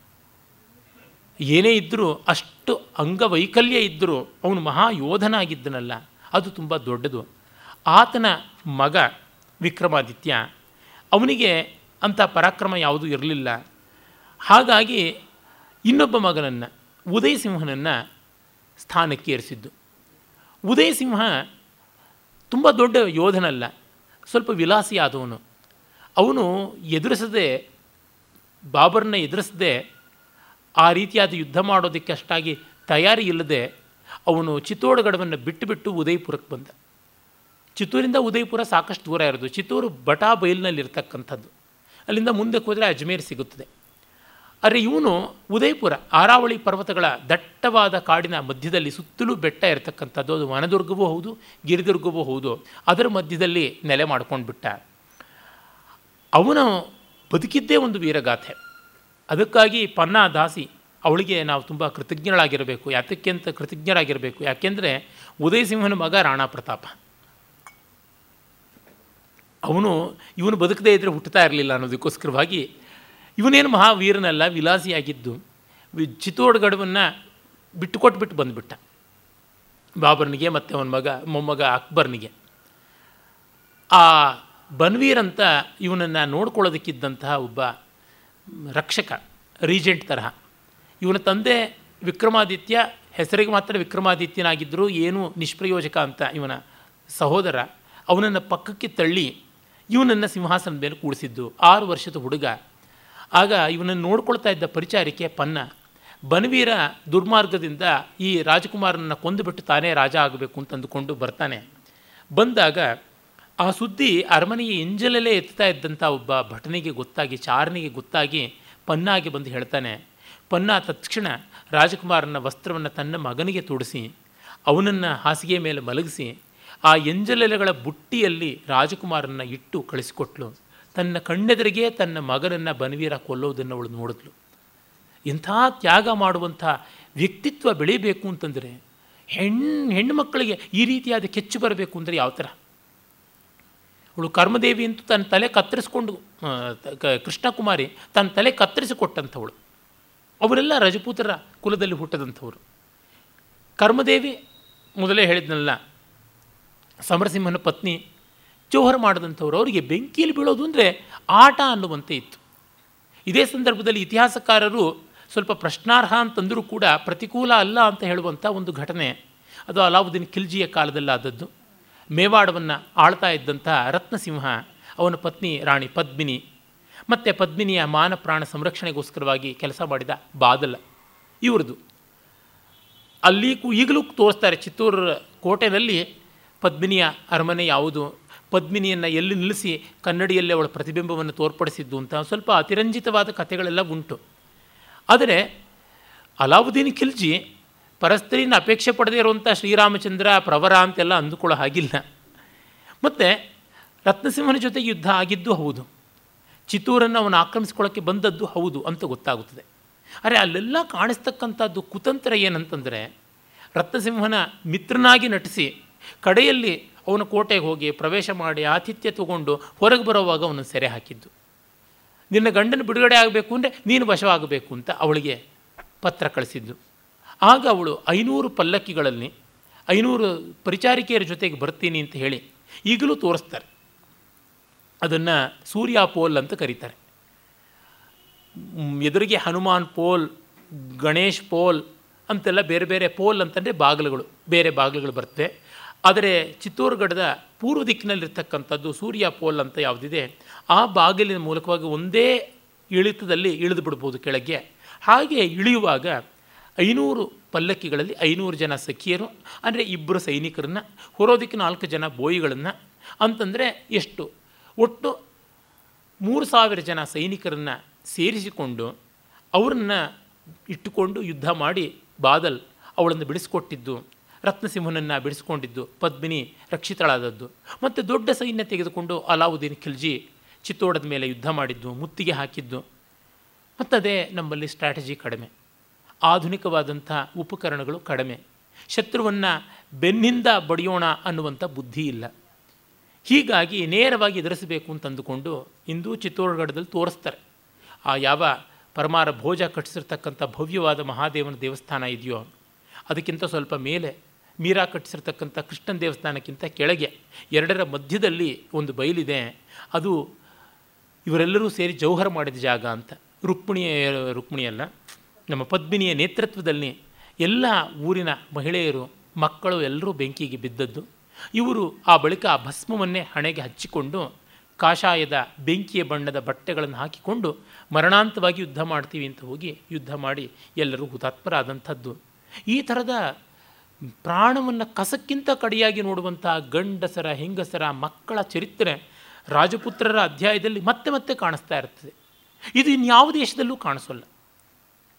ಏನೇ ಇದ್ದರೂ ಅಷ್ಟು ಅಂಗವೈಕಲ್ಯ ಇದ್ದರೂ ಅವನು ಮಹಾ ಯೋಧನಾಗಿದ್ದನಲ್ಲ, ಅದು ತುಂಬ ದೊಡ್ಡದು. ಆತನ ಮಗ ವಿಕ್ರಮಾದಿತ್ಯ. ಅವನಿಗೆ ಅಂಥ ಪರಾಕ್ರಮ ಯಾವುದೂ ಇರಲಿಲ್ಲ. ಹಾಗಾಗಿ ಇನ್ನೊಬ್ಬ ಮಗನನ್ನು, ಉದಯ ಸಿಂಹನನ್ನು ಸ್ಥಾನಕ್ಕೆ ಏರಿಸಿದ್ದು. ಉದಯ ಸಿಂಹ ತುಂಬ ದೊಡ್ಡ ಯೋಧನಲ್ಲ, ಸ್ವಲ್ಪ ವಿಲಾಸಿಯಾದವನು ಅವನು ಎದುರಿಸದೆ, ಬಾಬರ್ನ ಎದುರಿಸದೆ, ಆ ರೀತಿಯಾದ ಯುದ್ಧ ಮಾಡೋದಕ್ಕೆ ಅಷ್ಟಾಗಿ ತಯಾರಿ ಇಲ್ಲದೆ, ಅವನು ಚಿತ್ತೋಡಗಡವನ್ನು ಬಿಟ್ಟು ಬಿಟ್ಟು ಉದಯಪುರಕ್ಕೆ ಬಂದ. ಚಿತ್ತೂರಿಂದ ಉದಯಪುರ ಸಾಕಷ್ಟು ದೂರ ಇರೋದು. ಚಿತ್ತೂರು ಬಟಾ ಬೈಲಿನಲ್ಲಿರ್ತಕ್ಕಂಥದ್ದು ಅಲ್ಲಿಂದ ಮುಂದಕ್ಕೆ ಹೋದರೆ ಅಜ್ಮೇರ್ ಸಿಗುತ್ತದೆ. ಆದರೆ ಇವನು ಉದಯಪುರ, ಆರಾವಳಿ ಪರ್ವತಗಳ ದಟ್ಟವಾದ ಕಾಡಿನ ಮಧ್ಯದಲ್ಲಿ ಸುತ್ತಲೂ ಬೆಟ್ಟ ಇರತಕ್ಕಂಥದ್ದು. ಅದು ವನದುರ್ಗವೂ ಹೌದು, ಗಿರಿದುರ್ಗವೂ ಹೌದು. ಅದರ ಮಧ್ಯದಲ್ಲಿ ನೆಲೆ ಮಾಡ್ಕೊಂಡು ಬಿಟ್ಟ. ಅವನು ಬದುಕಿದ್ದೇ ಒಂದು ವೀರಗಾಥೆ. ಅದಕ್ಕಾಗಿ ಪನ್ನ ದಾಸಿ ಅವಳಿಗೆ ನಾವು ತುಂಬ ಕೃತಜ್ಞರಾಗಿರಬೇಕು ಯಾತಕ್ಕೆ ಅಂತ ಕೃತಜ್ಞರಾಗಿರಬೇಕು. ಯಾಕೆಂದರೆ ಉದಯಸಿಂಹನ ಮಗ ರಾಣಾ ಪ್ರತಾಪ. ಅವನು, ಇವನು ಬದುಕದೇ ಇದ್ದರೆ ಹುಟ್ಟುತ್ತಾ ಇರಲಿಲ್ಲ ಅನ್ನೋದಕ್ಕೋಸ್ಕರವಾಗಿ ಇವನೇನು ಮಹಾವೀರನಲ್ಲ, ವಿಲಾಸಿಯಾಗಿದ್ದು ಚಿತ್ತೋಡ್ಗಡವನ್ನು ಬಿಟ್ಟುಕೊಟ್ಬಿಟ್ಟು ಬಂದುಬಿಟ್ಟ. ಬಾಬರ್ನಿಗೆ ಮತ್ತು ಅವನ ಮಗ, ಮೊಮ್ಮಗ ಅಕ್ಬರ್ನಿಗೆ. ಆ ಬನ್ವೀರ್ ಅಂತ ಇವನನ್ನು ನೋಡ್ಕೊಳ್ಳೋದಕ್ಕಿದ್ದಂತಹ ಒಬ್ಬ ರಕ್ಷಕ ರೀಜೆಂಟ್ ತರಹ. ಇವನ ತಂದೆ ವಿಕ್ರಮಾದಿತ್ಯ, ಹೆಸರಿಗೆ ಮಾತ್ರ ವಿಕ್ರಮಾದಿತ್ಯನಾಗಿದ್ದರೂ ಏನು ನಿಷ್ಪ್ರಯೋಜಕ ಅಂತ ಇವನ ಸಹೋದರ, ಅವನನ್ನು ಪಕ್ಕಕ್ಕೆ ತಳ್ಳಿ ಇವನನ್ನು ಸಿಂಹಾಸನದ ಮೇಲೆ ಕೂಡಿಸಿದ್ದು ಆರು ವರ್ಷದ ಹುಡುಗ. ಆಗ ಇವನನ್ನು ನೋಡ್ಕೊಳ್ತಾ ಇದ್ದ ಪರಿಚಾರಿಕೆ ಪನ್ನ. ಬನ್ವೀರ ದುರ್ಮಾರ್ಗದಿಂದ ಈ ರಾಜಕುಮಾರನನ್ನು ಕೊಂದುಬಿಟ್ಟು ತಾನೇ ರಾಜ ಆಗಬೇಕು ಅಂತ ಅಂದುಕೊಂಡು ಬರ್ತಾನೆ. ಬಂದಾಗ ಆ ಸುದ್ದಿ ಅರಮನೆಯ ಇಂಜಲಲ್ಲೇ ಎತ್ತಾ ಇದ್ದಂಥ ಒಬ್ಬ ಭಟನಿಗೆ ಗೊತ್ತಾಗಿ, ಚಾರನಿಗೆ ಗೊತ್ತಾಗಿ ಪನ್ನಾಗೆ ಬಂದು ಹೇಳ್ತಾನೆ. ಪನ್ನ ತತ್ಕ್ಷಣ ರಾಜಕುಮಾರನ ವಸ್ತ್ರವನ್ನು ತನ್ನ ಮಗನಿಗೆ ತೊಡಿಸಿ, ಅವನನ್ನು ಹಾಸಿಗೆ ಮೇಲೆ ಮಲಗಿಸಿ ಆ ಎಂಜಲೆಲೆಗಳ ಬುಟ್ಟಿಯಲ್ಲಿ ರಾಜಕುಮಾರನ್ನು ಇಟ್ಟು ಕಳಿಸಿಕೊಟ್ಲು. ತನ್ನ ಕಣ್ಣೆದರಿಗೆ ತನ್ನ ಮಗನನ್ನು ಬನವೀರ ಕೊಲ್ಲೋದನ್ನು ಅವಳು ನೋಡಿದ್ಲು. ಇಂಥ ತ್ಯಾಗ ಮಾಡುವಂಥ ವ್ಯಕ್ತಿತ್ವ ಬೆಳೀಬೇಕು ಅಂತಂದರೆ ಹೆಣ್ಣು ಹೆಣ್ಣು ಮಕ್ಕಳಿಗೆ ಈ ರೀತಿಯಾದ ಕೆಚ್ಚು ಬರಬೇಕು ಅಂದರೆ ಯಾವ ಥರ? ಅವಳು ಕರ್ಮದೇವಿ ಅಂತೂ ತನ್ನ ತಲೆ ಕತ್ತರಿಸ್ಕೊಂಡು ಕೃಷ್ಣಕುಮಾರಿ ತನ್ನ ತಲೆ ಕತ್ತರಿಸಿಕೊಟ್ಟಂಥವಳು. ಅವರೆಲ್ಲ ರಜಪೂತರ ಕುಲದಲ್ಲಿ ಹುಟ್ಟದಂಥವರು. ಕರ್ಮದೇವಿ ಮೊದಲೇ ಹೇಳಿದ್ನಲ್ಲ ಸಮರಸಿಂಹನ ಪತ್ನಿ ಜೋಹರ್ ಮಾಡಿದಂಥವ್ರು ಅವರಿಗೆ ಬೆಂಕಿಯಲ್ಲಿ ಬೀಳೋದು ಅಂದರೆ ಆಟ ಅನ್ನುವಂತೆ ಇತ್ತು. ಇದೇ ಸಂದರ್ಭದಲ್ಲಿ ಇತಿಹಾಸಕಾರರು ಸ್ವಲ್ಪ ಪ್ರಶ್ನಾರ್ಹ ಅಂತಂದರೂ ಕೂಡ ಪ್ರತಿಕೂಲ ಅಲ್ಲ ಅಂತ ಹೇಳುವಂಥ ಒಂದು ಘಟನೆ. ಅದು ಅಲಾವುದ್ದೀನ್ ಖಿಲ್ಜಿಯ ಕಾಲದಲ್ಲಾದದ್ದು. ಮೇವಾಡವನ್ನು ಆಳ್ತಾ ಇದ್ದಂಥ ರತ್ನಸಿಂಹ, ಅವನ ಪತ್ನಿ ರಾಣಿ ಪದ್ಮಿನಿ, ಮತ್ತು ಪದ್ಮಿನಿಯ ಮಾನ ಪ್ರಾಣ ಸಂರಕ್ಷಣೆಗೋಸ್ಕರವಾಗಿ ಕೆಲಸ ಮಾಡಿದ ಬಾದಲ. ಇವ್ರದ್ದು. ಅಲ್ಲಿ ಈಗಲೂ ತೋರಿಸ್ತಾರೆ ಚಿತ್ತೂರು ಕೋಟೆಯಲ್ಲಿ ಪದ್ಮಿನಿಯ ಅರಮನೆ ಯಾವುದು? ಪದ್ಮಿನಿಯನ್ನು ಎಲ್ಲಿ ನಿಲ್ಲಿಸಿ ಕನ್ನಡಿಯಲ್ಲಿ ಅವಳ ಪ್ರತಿಬಿಂಬವನ್ನು ತೋರ್ಪಡಿಸಿದ್ದು ಅಂತ ಸ್ವಲ್ಪ ಅತಿರಂಜಿತವಾದ ಕಥೆಗಳೆಲ್ಲ ಉಂಟು. ಆದರೆ ಅಲಾವುದ್ದೀನ್ ಖಿಲ್ಜಿ ಪರಸ್ತ್ರೀನ ಅಪೇಕ್ಷೆ ಪಡೆದೇ ಇರುವಂಥ ಶ್ರೀರಾಮಚಂದ್ರ, ಪ್ರವರ ಅಂತೆಲ್ಲ ಅಂದುಕೊಳ್ಳೋ ಹಾಗಿಲ್ಲ. ಮತ್ತು ರತ್ನಸಿಂಹನ ಜೊತೆ ಯುದ್ಧ ಆಗಿದ್ದು ಹೌದು. ಚಿತ್ತೂರನ್ನು ಅವನು ಆಕ್ರಮಿಸ್ಕೊಳ್ಳೋಕ್ಕೆ ಬಂದದ್ದು ಹೌದು ಅಂತ ಗೊತ್ತಾಗುತ್ತದೆ. ಅರೆ ಅಲ್ಲೆಲ್ಲ ಕಾಣಿಸ್ತಕ್ಕಂಥದ್ದು ಕುತಂತ್ರ ಏನಂತಂದರೆ ರತ್ನಸಿಂಹನ ಮಿತ್ರನಾಗಿ ನಟಿಸಿ ಕಡೆಯಲ್ಲಿ ಅವನು ಕೋಟೆಗೆ ಹೋಗಿ ಪ್ರವೇಶ ಮಾಡಿ ಆತಿಥ್ಯ ತಗೊಂಡು ಹೊರಗೆ ಬರೋವಾಗ ಅವನು ಸೆರೆ ಹಾಕಿದ್ದು. ನಿನ್ನ ಗಂಡನ ಬಿಡುಗಡೆ ಆಗಬೇಕು ಅಂದರೆ ನೀನು ವಶವಾಗಬೇಕು ಅಂತ ಅವಳಿಗೆ ಪತ್ರ ಕಳಿಸಿದ್ದು. ಆಗ ಅವಳು ಐನೂರು ಪಲ್ಲಕ್ಕಿಗಳಲ್ಲಿ ಐನೂರು ಪರಿಚಾರಿಕೆಯರ ಜೊತೆಗೆ ಬರ್ತೀನಿ ಅಂತ ಹೇಳಿ ಈಗಲೂ ತೋರಿಸ್ತಾರೆ. ಅದನ್ನು ಸೂರ್ಯ ಪೋಲ್ ಅಂತ ಕರೀತಾರೆ. ಎದುರಿಗೆ ಹನುಮಾನ್ ಪೋಲ್, ಗಣೇಶ್ ಪೋಲ್ ಅಂತೆಲ್ಲ ಬೇರೆ ಬೇರೆ ಪೋಲ್ ಅಂತಂದರೆ ಬಾಗಿಲುಗಳು, ಬೇರೆ ಬಾಗಿಲುಗಳು ಬರ್ತವೆ. ಆದರೆ ಚಿತ್ತೋರ್ಗಢದ ಪೂರ್ವ ದಿಕ್ಕಿನಲ್ಲಿರ್ತಕ್ಕಂಥದ್ದು ಸೂರ್ಯ ಪೋಲ್ ಅಂತ ಯಾವುದಿದೆ, ಆ ಬಾಗಿಲಿನ ಮೂಲಕವಾಗಿ ಒಂದೇ ಇಳಿತದಲ್ಲಿ ಇಳಿದು ಬಿಡ್ಬೋದು ಕೆಳಗೆ. ಹಾಗೆ ಇಳಿಯುವಾಗ ಐನೂರು ಪಲ್ಲಕ್ಕಿಗಳಲ್ಲಿ ಐನೂರು ಜನ ಸಖಿಯರು, ಅಂದರೆ ಇಬ್ಬರು ಸೈನಿಕರನ್ನು, ಹೊರೋದಕ್ಕೆ ನಾಲ್ಕು ಜನ ಬೋಯಿಗಳನ್ನು, ಅಂತಂದರೆ ಎಷ್ಟು? ಒಟ್ಟು ಮೂರು ಸಾವಿರ ಜನ ಸೈನಿಕರನ್ನು ಸೇರಿಸಿಕೊಂಡು ಅವರನ್ನು ಇಟ್ಟುಕೊಂಡು ಯುದ್ಧ ಮಾಡಿ ಬಾದಲ್ ಅವಳನ್ನು ಬಿಡಿಸ್ಕೊಟ್ಟಿದ್ದು. ರತ್ನಸಿಂಹನನ್ನು ಬಿಡಿಸ್ಕೊಂಡಿದ್ದು ಪದ್ಮಿನಿ ರಕ್ಷಿತಳಾದದ್ದು. ಮತ್ತು ದೊಡ್ಡ ಸೈನ್ಯ ತೆಗೆದುಕೊಂಡು ಅಲಾವುದ್ದೀನ್ ಖಿಲ್ಜಿ ಚಿತ್ತೋಡದ ಮೇಲೆ ಯುದ್ಧ ಮಾಡಿದ್ದು, ಮುತ್ತಿಗೆ ಹಾಕಿದ್ದು. ಮತ್ತದೇ ನಮ್ಮಲ್ಲಿ ಸ್ಟ್ರಾಟಜಿ ಕಡಿಮೆ. ಆಧುನಿಕವಾದಂಥ ಉಪಕರಣಗಳು ಕಡಿಮೆ. ಶತ್ರುವನ್ನು ಬೆನ್ನಿಂದ ಬಡಿಯೋಣ ಅನ್ನುವಂಥ ಬುದ್ಧಿ ಇಲ್ಲ. ಹೀಗಾಗಿ ನೇರವಾಗಿ ಎದುರಿಸಬೇಕು ಅಂತಂದುಕೊಂಡು ಇಂದು ಚಿತ್ತೋಡಗಢದಲ್ಲಿ ತೋರಿಸ್ತಾರೆ. ಆ ಯಾವ ಪರಮಾರ ಭೋಜ ಕಟ್ಟಿಸಿರ್ತಕ್ಕಂಥ ಭವ್ಯವಾದ ಮಹಾದೇವನ ದೇವಸ್ಥಾನ ಇದೆಯೋ, ಅದಕ್ಕಿಂತ ಸ್ವಲ್ಪ ಮೇಲೆ ಮೀರಾ ಕಟ್ಟಿಸಿರ್ತಕ್ಕಂಥ ಕೃಷ್ಣನ ದೇವಸ್ಥಾನಕ್ಕಿಂತ ಕೆಳಗೆ, ಎರಡರ ಮಧ್ಯದಲ್ಲಿ ಒಂದು ಬಯಲಿದೆ. ಅದು ಇವರೆಲ್ಲರೂ ಸೇರಿ ಜೌಹರ ಮಾಡಿದ ಜಾಗ ಅಂತ. ರುಕ್ಮಿಣಿಯ ರುಕ್ಮಿಣಿಯಲ್ಲ ನಮ್ಮ ಪದ್ಮಿನಿಯ ನೇತೃತ್ವದಲ್ಲಿ ಎಲ್ಲ ಊರಿನ ಮಹಿಳೆಯರು, ಮಕ್ಕಳು ಎಲ್ಲರೂ ಬೆಂಕಿಗೆ ಬಿದ್ದದ್ದು. ಇವರು ಆ ಬಳಿಕ ಆ ಭಸ್ಮವನ್ನೇ ಹಣೆಗೆ ಹಚ್ಚಿಕೊಂಡು ಕಾಷಾಯದ ಬೆಂಕಿಯ ಬಣ್ಣದ ಬಟ್ಟೆಗಳನ್ನು ಹಾಕಿಕೊಂಡು ಮರಣಾಂತವಾಗಿ ಯುದ್ಧ ಮಾಡ್ತೀವಿ ಅಂತ ಹೋಗಿ ಯುದ್ಧ ಮಾಡಿ ಎಲ್ಲರೂ ಹುತಾತ್ಮರಾದಂಥದ್ದು. ಈ ಥರದ ಪ್ರಾಣವನ್ನು ಕಸಕ್ಕಿಂತ ಕಡಿಯಾಗಿ ನೋಡುವಂಥ ಗಂಡಸರ, ಹೆಂಗಸರ, ಮಕ್ಕಳ ಚರಿತ್ರೆ ರಾಜಪುತ್ರರ ಅಧ್ಯಾಯದಲ್ಲಿ ಮತ್ತೆ ಮತ್ತೆ ಕಾಣಿಸ್ತಾ ಇರ್ತದೆ. ಇದು ಇನ್ಯಾವ ದೇಶದಲ್ಲೂ ಕಾಣಿಸೋಲ್ಲ.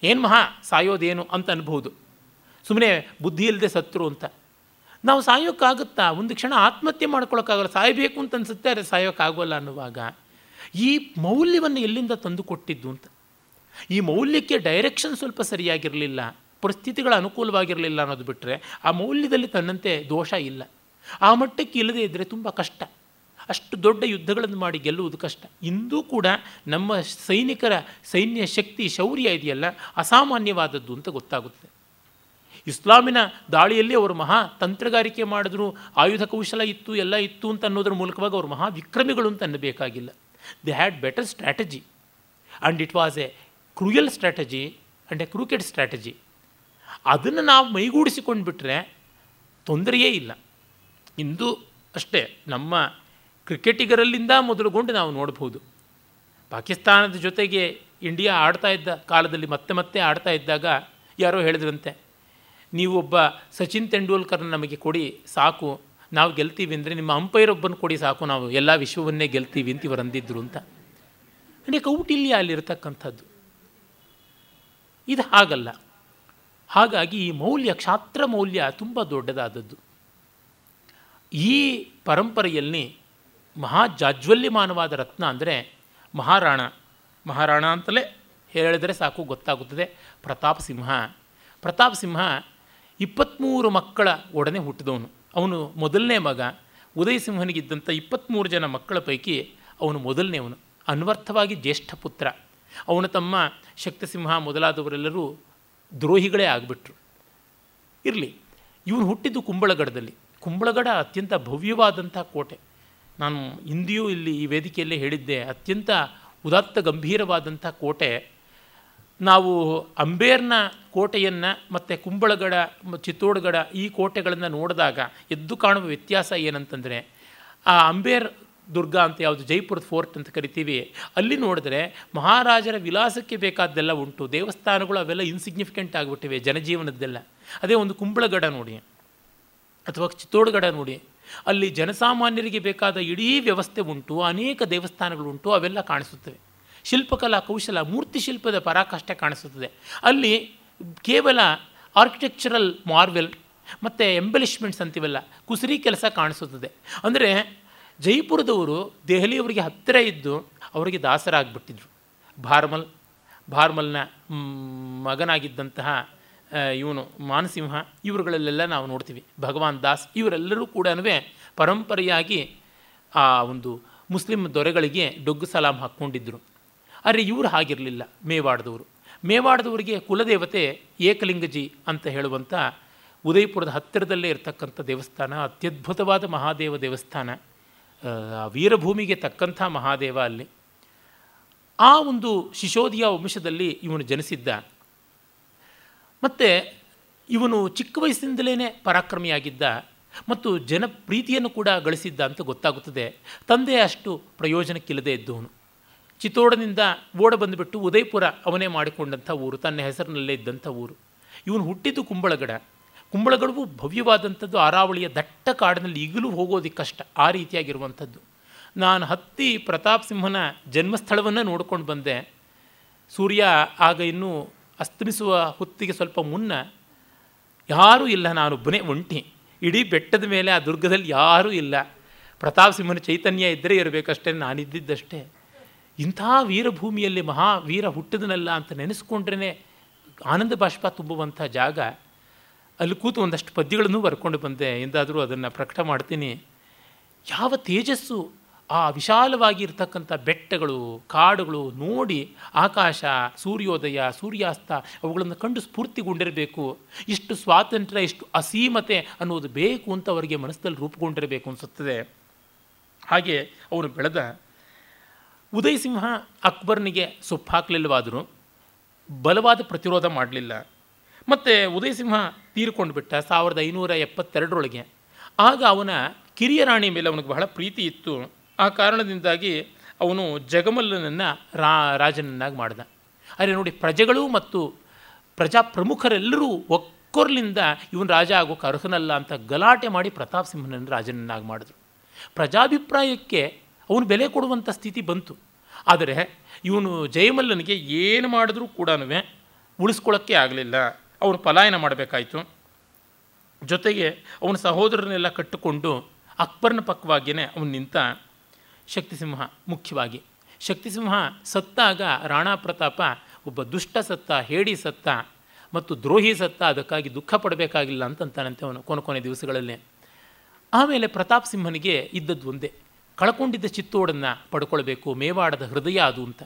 ಏನು ಮಹಾ ಸಾಯೋದೇನು ಅಂತ ಅನ್ಬೋದು ಸುಮ್ಮನೆ ಬುದ್ಧಿ ಇಲ್ಲದೆ ಸತ್ರು ಅಂತ. ನಾವು ಸಾಯೋಕ್ಕಾಗುತ್ತಾ? ಒಂದು ಕ್ಷಣ ಆತ್ಮಹತ್ಯೆ ಮಾಡ್ಕೊಳ್ಳೋಕ್ಕಾಗಲ್ಲ ಸಾಯಬೇಕು ಅಂತ ಅನಿಸುತ್ತೆ, ಆದರೆ ಸಾಯೋಕ್ಕಾಗೋಲ್ಲ ಅನ್ನುವಾಗ ಈ ಮೌಲ್ಯವನ್ನು ಎಲ್ಲಿಂದ ತಂದು ಕೊಟ್ಟಿದ್ದು ಅಂತ. ಈ ಮೌಲ್ಯಕ್ಕೆ ಡೈರೆಕ್ಷನ್ ಸ್ವಲ್ಪ ಸರಿಯಾಗಿರಲಿಲ್ಲ. ಪರಿಸ್ಥಿತಿಗಳ ಅನುಕೂಲವಾಗಿರಲಿಲ್ಲ ಅನ್ನೋದು ಬಿಟ್ಟರೆ ಆ ಮೌಲ್ಯದಲ್ಲಿ ತನ್ನಂತೆ ದೋಷ ಇಲ್ಲ. ಆ ಮಟ್ಟಕ್ಕೆ ಇಲ್ಲದೇ ಇದ್ದರೆ ತುಂಬ ಕಷ್ಟ. ಅಷ್ಟು ದೊಡ್ಡ ಯುದ್ಧಗಳನ್ನು ಮಾಡಿ ಗೆಲ್ಲುವುದು ಕಷ್ಟ. ಇಂದೂ ಕೂಡ ನಮ್ಮ ಸೈನಿಕರ ಸೈನ್ಯ ಶಕ್ತಿ ಶೌರ್ಯ ಇದೆಯಲ್ಲ, ಅಸಾಮಾನ್ಯವಾದದ್ದು ಅಂತ ಗೊತ್ತಾಗುತ್ತೆ. ಇಸ್ಲಾಮಿನ ದಾಳಿಯಲ್ಲಿ ಅವರು ಮಹಾ ತಂತ್ರಗಾರಿಕೆ ಮಾಡಿದ್ರು, ಆಯುಧ ಕೌಶಲ ಇತ್ತು, ಎಲ್ಲ ಇತ್ತು ಅಂತ ಅನ್ನೋದ್ರ ಮೂಲಕವಾಗಿ ಅವರು ಮಹಾ ವಿಕ್ರಮಿಗಳು ಅಂತ ಅನ್ನಬೇಕಾಗಿಲ್ಲ. They had better strategy and it was a cruel strategy and a crooked strategy ಅದನ್ನು ನಾವು ಮೈಗೂಡಿಸಿಕೊಂಡು ಬಿಟ್ಟರೆ ತೊಂದರೆಯೇ ಇಲ್ಲ. ಇಂದು ಅಷ್ಟೇ ನಮ್ಮ ಕ್ರಿಕೆಟಿಗರಲ್ಲಿಂದ ಮೊದಲುಗೊಂಡು ನಾವು ನೋಡಬಹುದು ಪಾಕಿಸ್ತಾನದ ಜೊತೆಗೆ ಇಂಡಿಯಾ ಆಡ್ತಾ ಇದ್ದ ಕಾಲದಲ್ಲಿ ಮತ್ತೆ ಮತ್ತೆ ಆಡ್ತಾ ಇದ್ದಾಗ ಯಾರೋ ಹೇಳಿದ್ರಂತೆ ನೀವೊಬ್ಬ ಸಚಿನ್ ತೆಂಡೂಲ್ಕರ್ನ ನಮಗೆ ಕೊಡಿ ಸಾಕು, ನಾವು ಗೆಲ್ತೀವಿ ಅಂದರೆ ನಿಮ್ಮ ಅಂಪೈರ್ ಒಬ್ಬನ ಕೊಡಿ ಸಾಕು, ನಾವು ಎಲ್ಲ ವಿಶ್ವವನ್ನೇ ಗೆಲ್ತೀವಿ ಅಂತ ಇವರು ಅಂದಿದ್ರು ಅಂತ. ಅಂದರೆ ಕೌಟಿಲ್ಯ ಅಲ್ಲಿರ್ತಕ್ಕಂಥದ್ದು. ಇದು ಹಾಗಲ್ಲ. ಹಾಗಾಗಿ ಈ ಮೌಲ್ಯ, ಕ್ಷಾತ್ರ ಮೌಲ್ಯ ತುಂಬ ದೊಡ್ಡದಾದದ್ದು. ಈ ಪರಂಪರೆಯಲ್ಲಿ ಮಹಾ ಜಾಜ್ವಲ್ಯಮಾನವಾದ ರತ್ನ ಅಂದರೆ ಮಹಾರಾಣ. ಮಹಾರಾಣ ಅಂತಲೇ ಹೇಳಿದರೆ ಸಾಕು, ಗೊತ್ತಾಗುತ್ತದೆ. ಪ್ರತಾಪ್ ಸಿಂಹ. ಪ್ರತಾಪ್ ಸಿಂಹ ಇಪ್ಪತ್ತ್ಮೂರು ಮಕ್ಕಳ ಒಡನೆ ಹುಟ್ಟಿದವನು. ಅವನು ಮೊದಲನೇ ಮಗ. ಉದಯ ಸಿಂಹನಿಗಿದ್ದಂಥ ಇಪ್ಪತ್ತ್ಮೂರು ಜನ ಮಕ್ಕಳ ಪೈಕಿ ಅವನು ಮೊದಲನೇವನು ಅನ್ವರ್ಥವಾಗಿ ಜ್ಯೇಷ್ಠ ಪುತ್ರ. ಅವನು ತಮ್ಮ ಶಕ್ತಸಿಂಹ ಮೊದಲಾದವರೆಲ್ಲರೂ ದ್ರೋಹಿಗಳೇ ಆಗಿಬಿಟ್ರು. ಇರಲಿ ಇವನು ಹುಟ್ಟಿದ್ದು ಕುಂಬಳಗಡದಲ್ಲಿ. ಕುಂಬಳಗಡ ಅತ್ಯಂತ ಭವ್ಯವಾದಂಥ ಕೋಟೆ. ನಾನು ಹಿಂದಿಯೂ ಇಲ್ಲಿ ಈ ವೇದಿಕೆಯಲ್ಲೇ ಹೇಳಿದ್ದೆ, ಅತ್ಯಂತ ಉದಾತ್ತ ಗಂಭೀರವಾದಂಥ ಕೋಟೆ. ನಾವು ಅಂಬೇರ್ನ ಕೋಟೆಯನ್ನು ಮತ್ತು ಕುಂಬಳಗಡ ಚಿತ್ತೋಡ್ಗಡ ಈ ಕೋಟೆಗಳನ್ನು ನೋಡಿದಾಗ ಎದ್ದು ಕಾಣುವ ವ್ಯತ್ಯಾಸ ಏನಂತಂದರೆ, ಆ ಅಂಬೇರ್ ದುರ್ಗ ಅಂತ ಯಾವುದು ಜೈಪುರದ ಫೋರ್ಟ್ ಅಂತ ಕರಿತೀವಿ, ಅಲ್ಲಿ ನೋಡಿದ್ರೆ ಮಹಾರಾಜರ ವಿಲಾಸಕ್ಕೆ ಬೇಕಾದ್ದೆಲ್ಲ ಉಂಟು, ದೇವಸ್ಥಾನಗಳು ಅವೆಲ್ಲ ಇನ್ಸಿಗ್ನಿಫಿಕೆಂಟ್ ಆಗಿಬಿಟ್ಟಿವೆ, ಜನಜೀವನದ್ದೆಲ್ಲ. ಅದೇ ಒಂದು ಕುಂಬಳಗಡ ನೋಡಿ, ಅಥವಾ ಚಿತ್ತೋಡ್ಗಡ ನೋಡಿ, ಅಲ್ಲಿ ಜನಸಾಮಾನ್ಯರಿಗೆ ಬೇಕಾದ ಇಡೀ ವ್ಯವಸ್ಥೆ ಉಂಟು, ಅನೇಕ ದೇವಸ್ಥಾನಗಳು ಉಂಟು, ಅವೆಲ್ಲ ಕಾಣಿಸುತ್ತವೆ. ಶಿಲ್ಪಕಲಾ ಕೌಶಲ, ಮೂರ್ತಿ ಶಿಲ್ಪದ ಪರಾಕಾಷ್ಠೆ ಕಾಣಿಸುತ್ತದೆ. ಅಲ್ಲಿ ಕೇವಲ ಆರ್ಕಿಟೆಕ್ಚರಲ್ ಮಾರ್ವೆಲ್ ಮತ್ತು ಎಂಬಲಿಷ್ಮೆಂಟ್ಸ್ ಅಂತೀವಲ್ಲ, ಕುಸರಿ ಕೆಲಸ ಕಾಣಿಸುತ್ತದೆ. ಅಂದರೆ ಜೈಪುರದವರು ದೆಹಲಿಯವರಿಗೆ ಹತ್ತಿರ ಇದ್ದು ಅವರಿಗೆ ದಾಸರಾಗ್ಬಿಟ್ಟಿದ್ರು. ಭಾರ್ಮಲ್, ಭಾರ್ಮಲ್ನ ಮಗನಾಗಿದ್ದಂತಹ ಇವನು ಮಾನಸಿಂಹ, ಇವರುಗಳಲ್ಲೆಲ್ಲ ನಾವು ನೋಡ್ತೀವಿ. ಭಗವಾನ್ ದಾಸ್ ಇವರೆಲ್ಲರೂ ಕೂಡ ಪರಂಪರೆಯಾಗಿ ಆ ಒಂದು ಮುಸ್ಲಿಂ ದೊರೆಗಳಿಗೆ ಡೊಗ್ಗು ಸಲಾಂ ಹಾಕ್ಕೊಂಡಿದ್ದರು ಆದರೆ ಇವರು ಹಾಗಿರಲಿಲ್ಲ, ಮೇವಾಡದವರು. ಮೇವಾಡದವರಿಗೆ ಕುಲದೇವತೆ ಏಕಲಿಂಗಜಿ ಅಂತ ಹೇಳುವಂಥ ಉದಯಪುರದ ಹತ್ತಿರದಲ್ಲೇ ಇರತಕ್ಕಂಥ ದೇವಸ್ಥಾನ, ಅತ್ಯದ್ಭುತವಾದ ಮಹಾದೇವ ದೇವಸ್ಥಾನ. ವೀರಭೂಮಿಗೆ ತಕ್ಕಂಥ ಮಹಾದೇವ ಅಲ್ಲಿ. ಆ ಒಂದು ಶಿಶೋದಿಯ ವಂಶದಲ್ಲಿ ಇವನು ಜನಿಸಿದ್ದ. ಮತ್ತು ಇವನು ಚಿಕ್ಕ ವಯಸ್ಸಿನಿಂದಲೇ ಪರಾಕ್ರಮಿಯಾಗಿದ್ದ ಮತ್ತು ಜನಪ್ರೀತಿಯನ್ನು ಕೂಡ ಗಳಿಸಿದ್ದ ಅಂತ ಗೊತ್ತಾಗುತ್ತದೆ. ತಂದೆ ಅಷ್ಟು ಪ್ರಯೋಜನಕ್ಕಿಲ್ಲದೆ ಇದ್ದವನು. ಚಿತ್ತೋಡನಿಂದ ಓಡ ಬಂದುಬಿಟ್ಟು ಉದಯಪುರ ಅವನೇ ಮಾಡಿಕೊಂಡಂಥ ಊರು, ತನ್ನ ಹೆಸರಿನಲ್ಲೇ ಇದ್ದಂಥ ಊರು. ಇವನು ಹುಟ್ಟಿದ್ದು ಕುಂಬಳಗಡ. ಕುಂಬಳಗಡವು ಭವ್ಯವಾದಂಥದ್ದು ಅರಾವಳಿಯ ದಟ್ಟ ಕಾಡಿನಲ್ಲಿ ಈಗಲೂ ಹೋಗೋದಕ್ಕೆ ಕಷ್ಟ, ಆ ರೀತಿಯಾಗಿರುವಂಥದ್ದು. ನಾನು ಹತ್ತಿ ಪ್ರತಾಪ್ ಸಿಂಹನ ಜನ್ಮಸ್ಥಳವನ್ನು ನೋಡ್ಕೊಂಡು ಬಂದೆ. ಸೂರ್ಯ ಆಗ ಇನ್ನೂ ಅಸ್ತಮಿಸುವ ಹೊತ್ತಿಗೆ ಸ್ವಲ್ಪ ಮುನ್ನ, ಯಾರೂ ಇಲ್ಲ, ನಾನೊಬ್ಬನೇ ಒಂಟಿ. ಇಡೀ ಬೆಟ್ಟದ ಮೇಲೆ ಆ ದುರ್ಗದಲ್ಲಿ ಯಾರೂ ಇಲ್ಲ. ಪ್ರತಾಪ್ ಸಿಂಹನ ಚೈತನ್ಯ ಇದ್ದರೆ ಇರಬೇಕಷ್ಟೇ, ನಾನಿದ್ದಿದ್ದಷ್ಟೇ. ಇಂಥ ವೀರಭೂಮಿಯಲ್ಲಿ ಮಹಾವೀರ ಹುಟ್ಟಿದನಲ್ಲ ಅಂತ ನೆನೆಸ್ಕೊಂಡ್ರೇ ಆನಂದ ಬಾಷ್ಪ ತುಂಬುವಂಥ ಜಾಗ. ಅಲ್ಲಿ ಕೂತು ಒಂದಷ್ಟು ಪದ್ಯಗಳನ್ನು ಬರ್ಕೊಂಡು ಬಂದೆ. ಎಂದಾದರೂ ಅದನ್ನು ಪ್ರಕಟ ಮಾಡ್ತೀನಿ. ಯಾವ ತೇಜಸ್ಸು ಆ ವಿಶಾಲವಾಗಿ ಇರ್ತಕ್ಕಂಥ ಬೆಟ್ಟಗಳು, ಕಾಡುಗಳು ನೋಡಿ ಆಕಾಶ, ಸೂರ್ಯೋದಯ, ಸೂರ್ಯಾಸ್ತ ಅವುಗಳನ್ನು ಕಂಡು ಸ್ಫೂರ್ತಿಗೊಂಡಿರಬೇಕು. ಇಷ್ಟು ಸ್ವಾತಂತ್ರ್ಯ, ಇಷ್ಟು ಅಸೀಮತೆ ಅನ್ನೋದು ಬೇಕು ಅಂತ ಅವರಿಗೆ ಮನಸ್ಸಲ್ಲಿ ರೂಪುಗೊಂಡಿರಬೇಕು ಅನಿಸುತ್ತದೆ. ಹಾಗೆ ಅವನು ಬೆಳೆದ ಉದಯ್ ಸಿಂಹ ಅಕ್ಬರ್ನಿಗೆ ಸೊಪ್ಪು ಹಾಕಲಿಲ್ಲವಾದರೂ ಬಲವಾದ ಪ್ರತಿರೋಧ ಮಾಡಲಿಲ್ಲ. ಮತ್ತು ಉದಯ್ ಸಿಂಹ ತೀರ್ಕೊಂಡು ಬಿಟ್ಟ ಸಾವಿರದ ಐನೂರ ಎಪ್ಪತ್ತೆರಡರೊಳಗೆ. ಆಗ ಅವನ ಕಿರಿಯ ರಾಣಿ ಮೇಲೆ ಅವನಿಗೆ ಬಹಳ ಪ್ರೀತಿ ಇತ್ತು. ಆ ಕಾರಣದಿಂದಾಗಿ ಅವನು ಜಗಮಲ್ಲನನ್ನು ರಾ, ರಾಜನನ್ನಾಗಿ ಮಾಡಿದ. ಆದರೆ ನೋಡಿ, ಪ್ರಜೆಗಳು ಮತ್ತು ಪ್ರಜಾ ಪ್ರಮುಖರೆಲ್ಲರೂ ಒಕ್ಕೊರ್ಲಿಂದ ಇವನು ರಾಜ ಆಗೋಕ್ಕೆ ಅರ್ಹನಲ್ಲ ಅಂತ ಗಲಾಟೆ ಮಾಡಿ ಪ್ರತಾಪ್ ಸಿಂಹನನ್ನು ರಾಜನನ್ನಾಗಿ ಮಾಡಿದ್ರು. ಪ್ರಜಾಭಿಪ್ರಾಯಕ್ಕೆ ಅವನು ಬೆಲೆ ಕೊಡುವಂಥ ಸ್ಥಿತಿ ಬಂತು. ಆದರೆ ಇವನು ಜಯಮಲ್ಲನಿಗೆ ಏನು ಮಾಡಿದ್ರೂ ಕೂಡ ಉಳಿಸ್ಕೊಳ್ಳೋಕ್ಕೆ ಆಗಲಿಲ್ಲ. ಅವನು ಪಲಾಯನ ಮಾಡಬೇಕಾಯಿತು. ಜೊತೆಗೆ ಅವನ ಸಹೋದರನೆಲ್ಲ ಕಟ್ಟಿಕೊಂಡು ಅಕ್ಬರ್ನ ಪಕ್ಕವಾಗಿಯೇ ಅವನು ನಿಂತ ಶಕ್ತಿಸಿಂಹ ಮುಖ್ಯವಾಗಿ. ಶಕ್ತಿಸಿಂಹ ಸತ್ತಾಗ ರಾಣಾ ಪ್ರತಾಪ ಒಬ್ಬ ದುಷ್ಟ ಸತ್ತ, ಹೇಡಿ ಸತ್ತ ಮತ್ತು ದ್ರೋಹಿ ಸತ್ತ, ಅದಕ್ಕಾಗಿ ದುಃಖ ಪಡಬೇಕಾಗಿಲ್ಲ ಅಂತಂತಾನಂತೆ ಅವನು ಕೊನೆ ಕೊನೆ ದಿವಸಗಳಲ್ಲಿ. ಆಮೇಲೆ ಪ್ರತಾಪ್ ಸಿಂಹನಿಗೆ ಇದ್ದದ್ದು ಒಂದೇ, ಕಳ್ಕೊಂಡಿದ್ದ ಚಿತ್ತೋಡನ್ನು ಪಡ್ಕೊಳ್ಬೇಕು, ಮೇವಾಡದ ಹೃದಯ ಅದು ಅಂತ.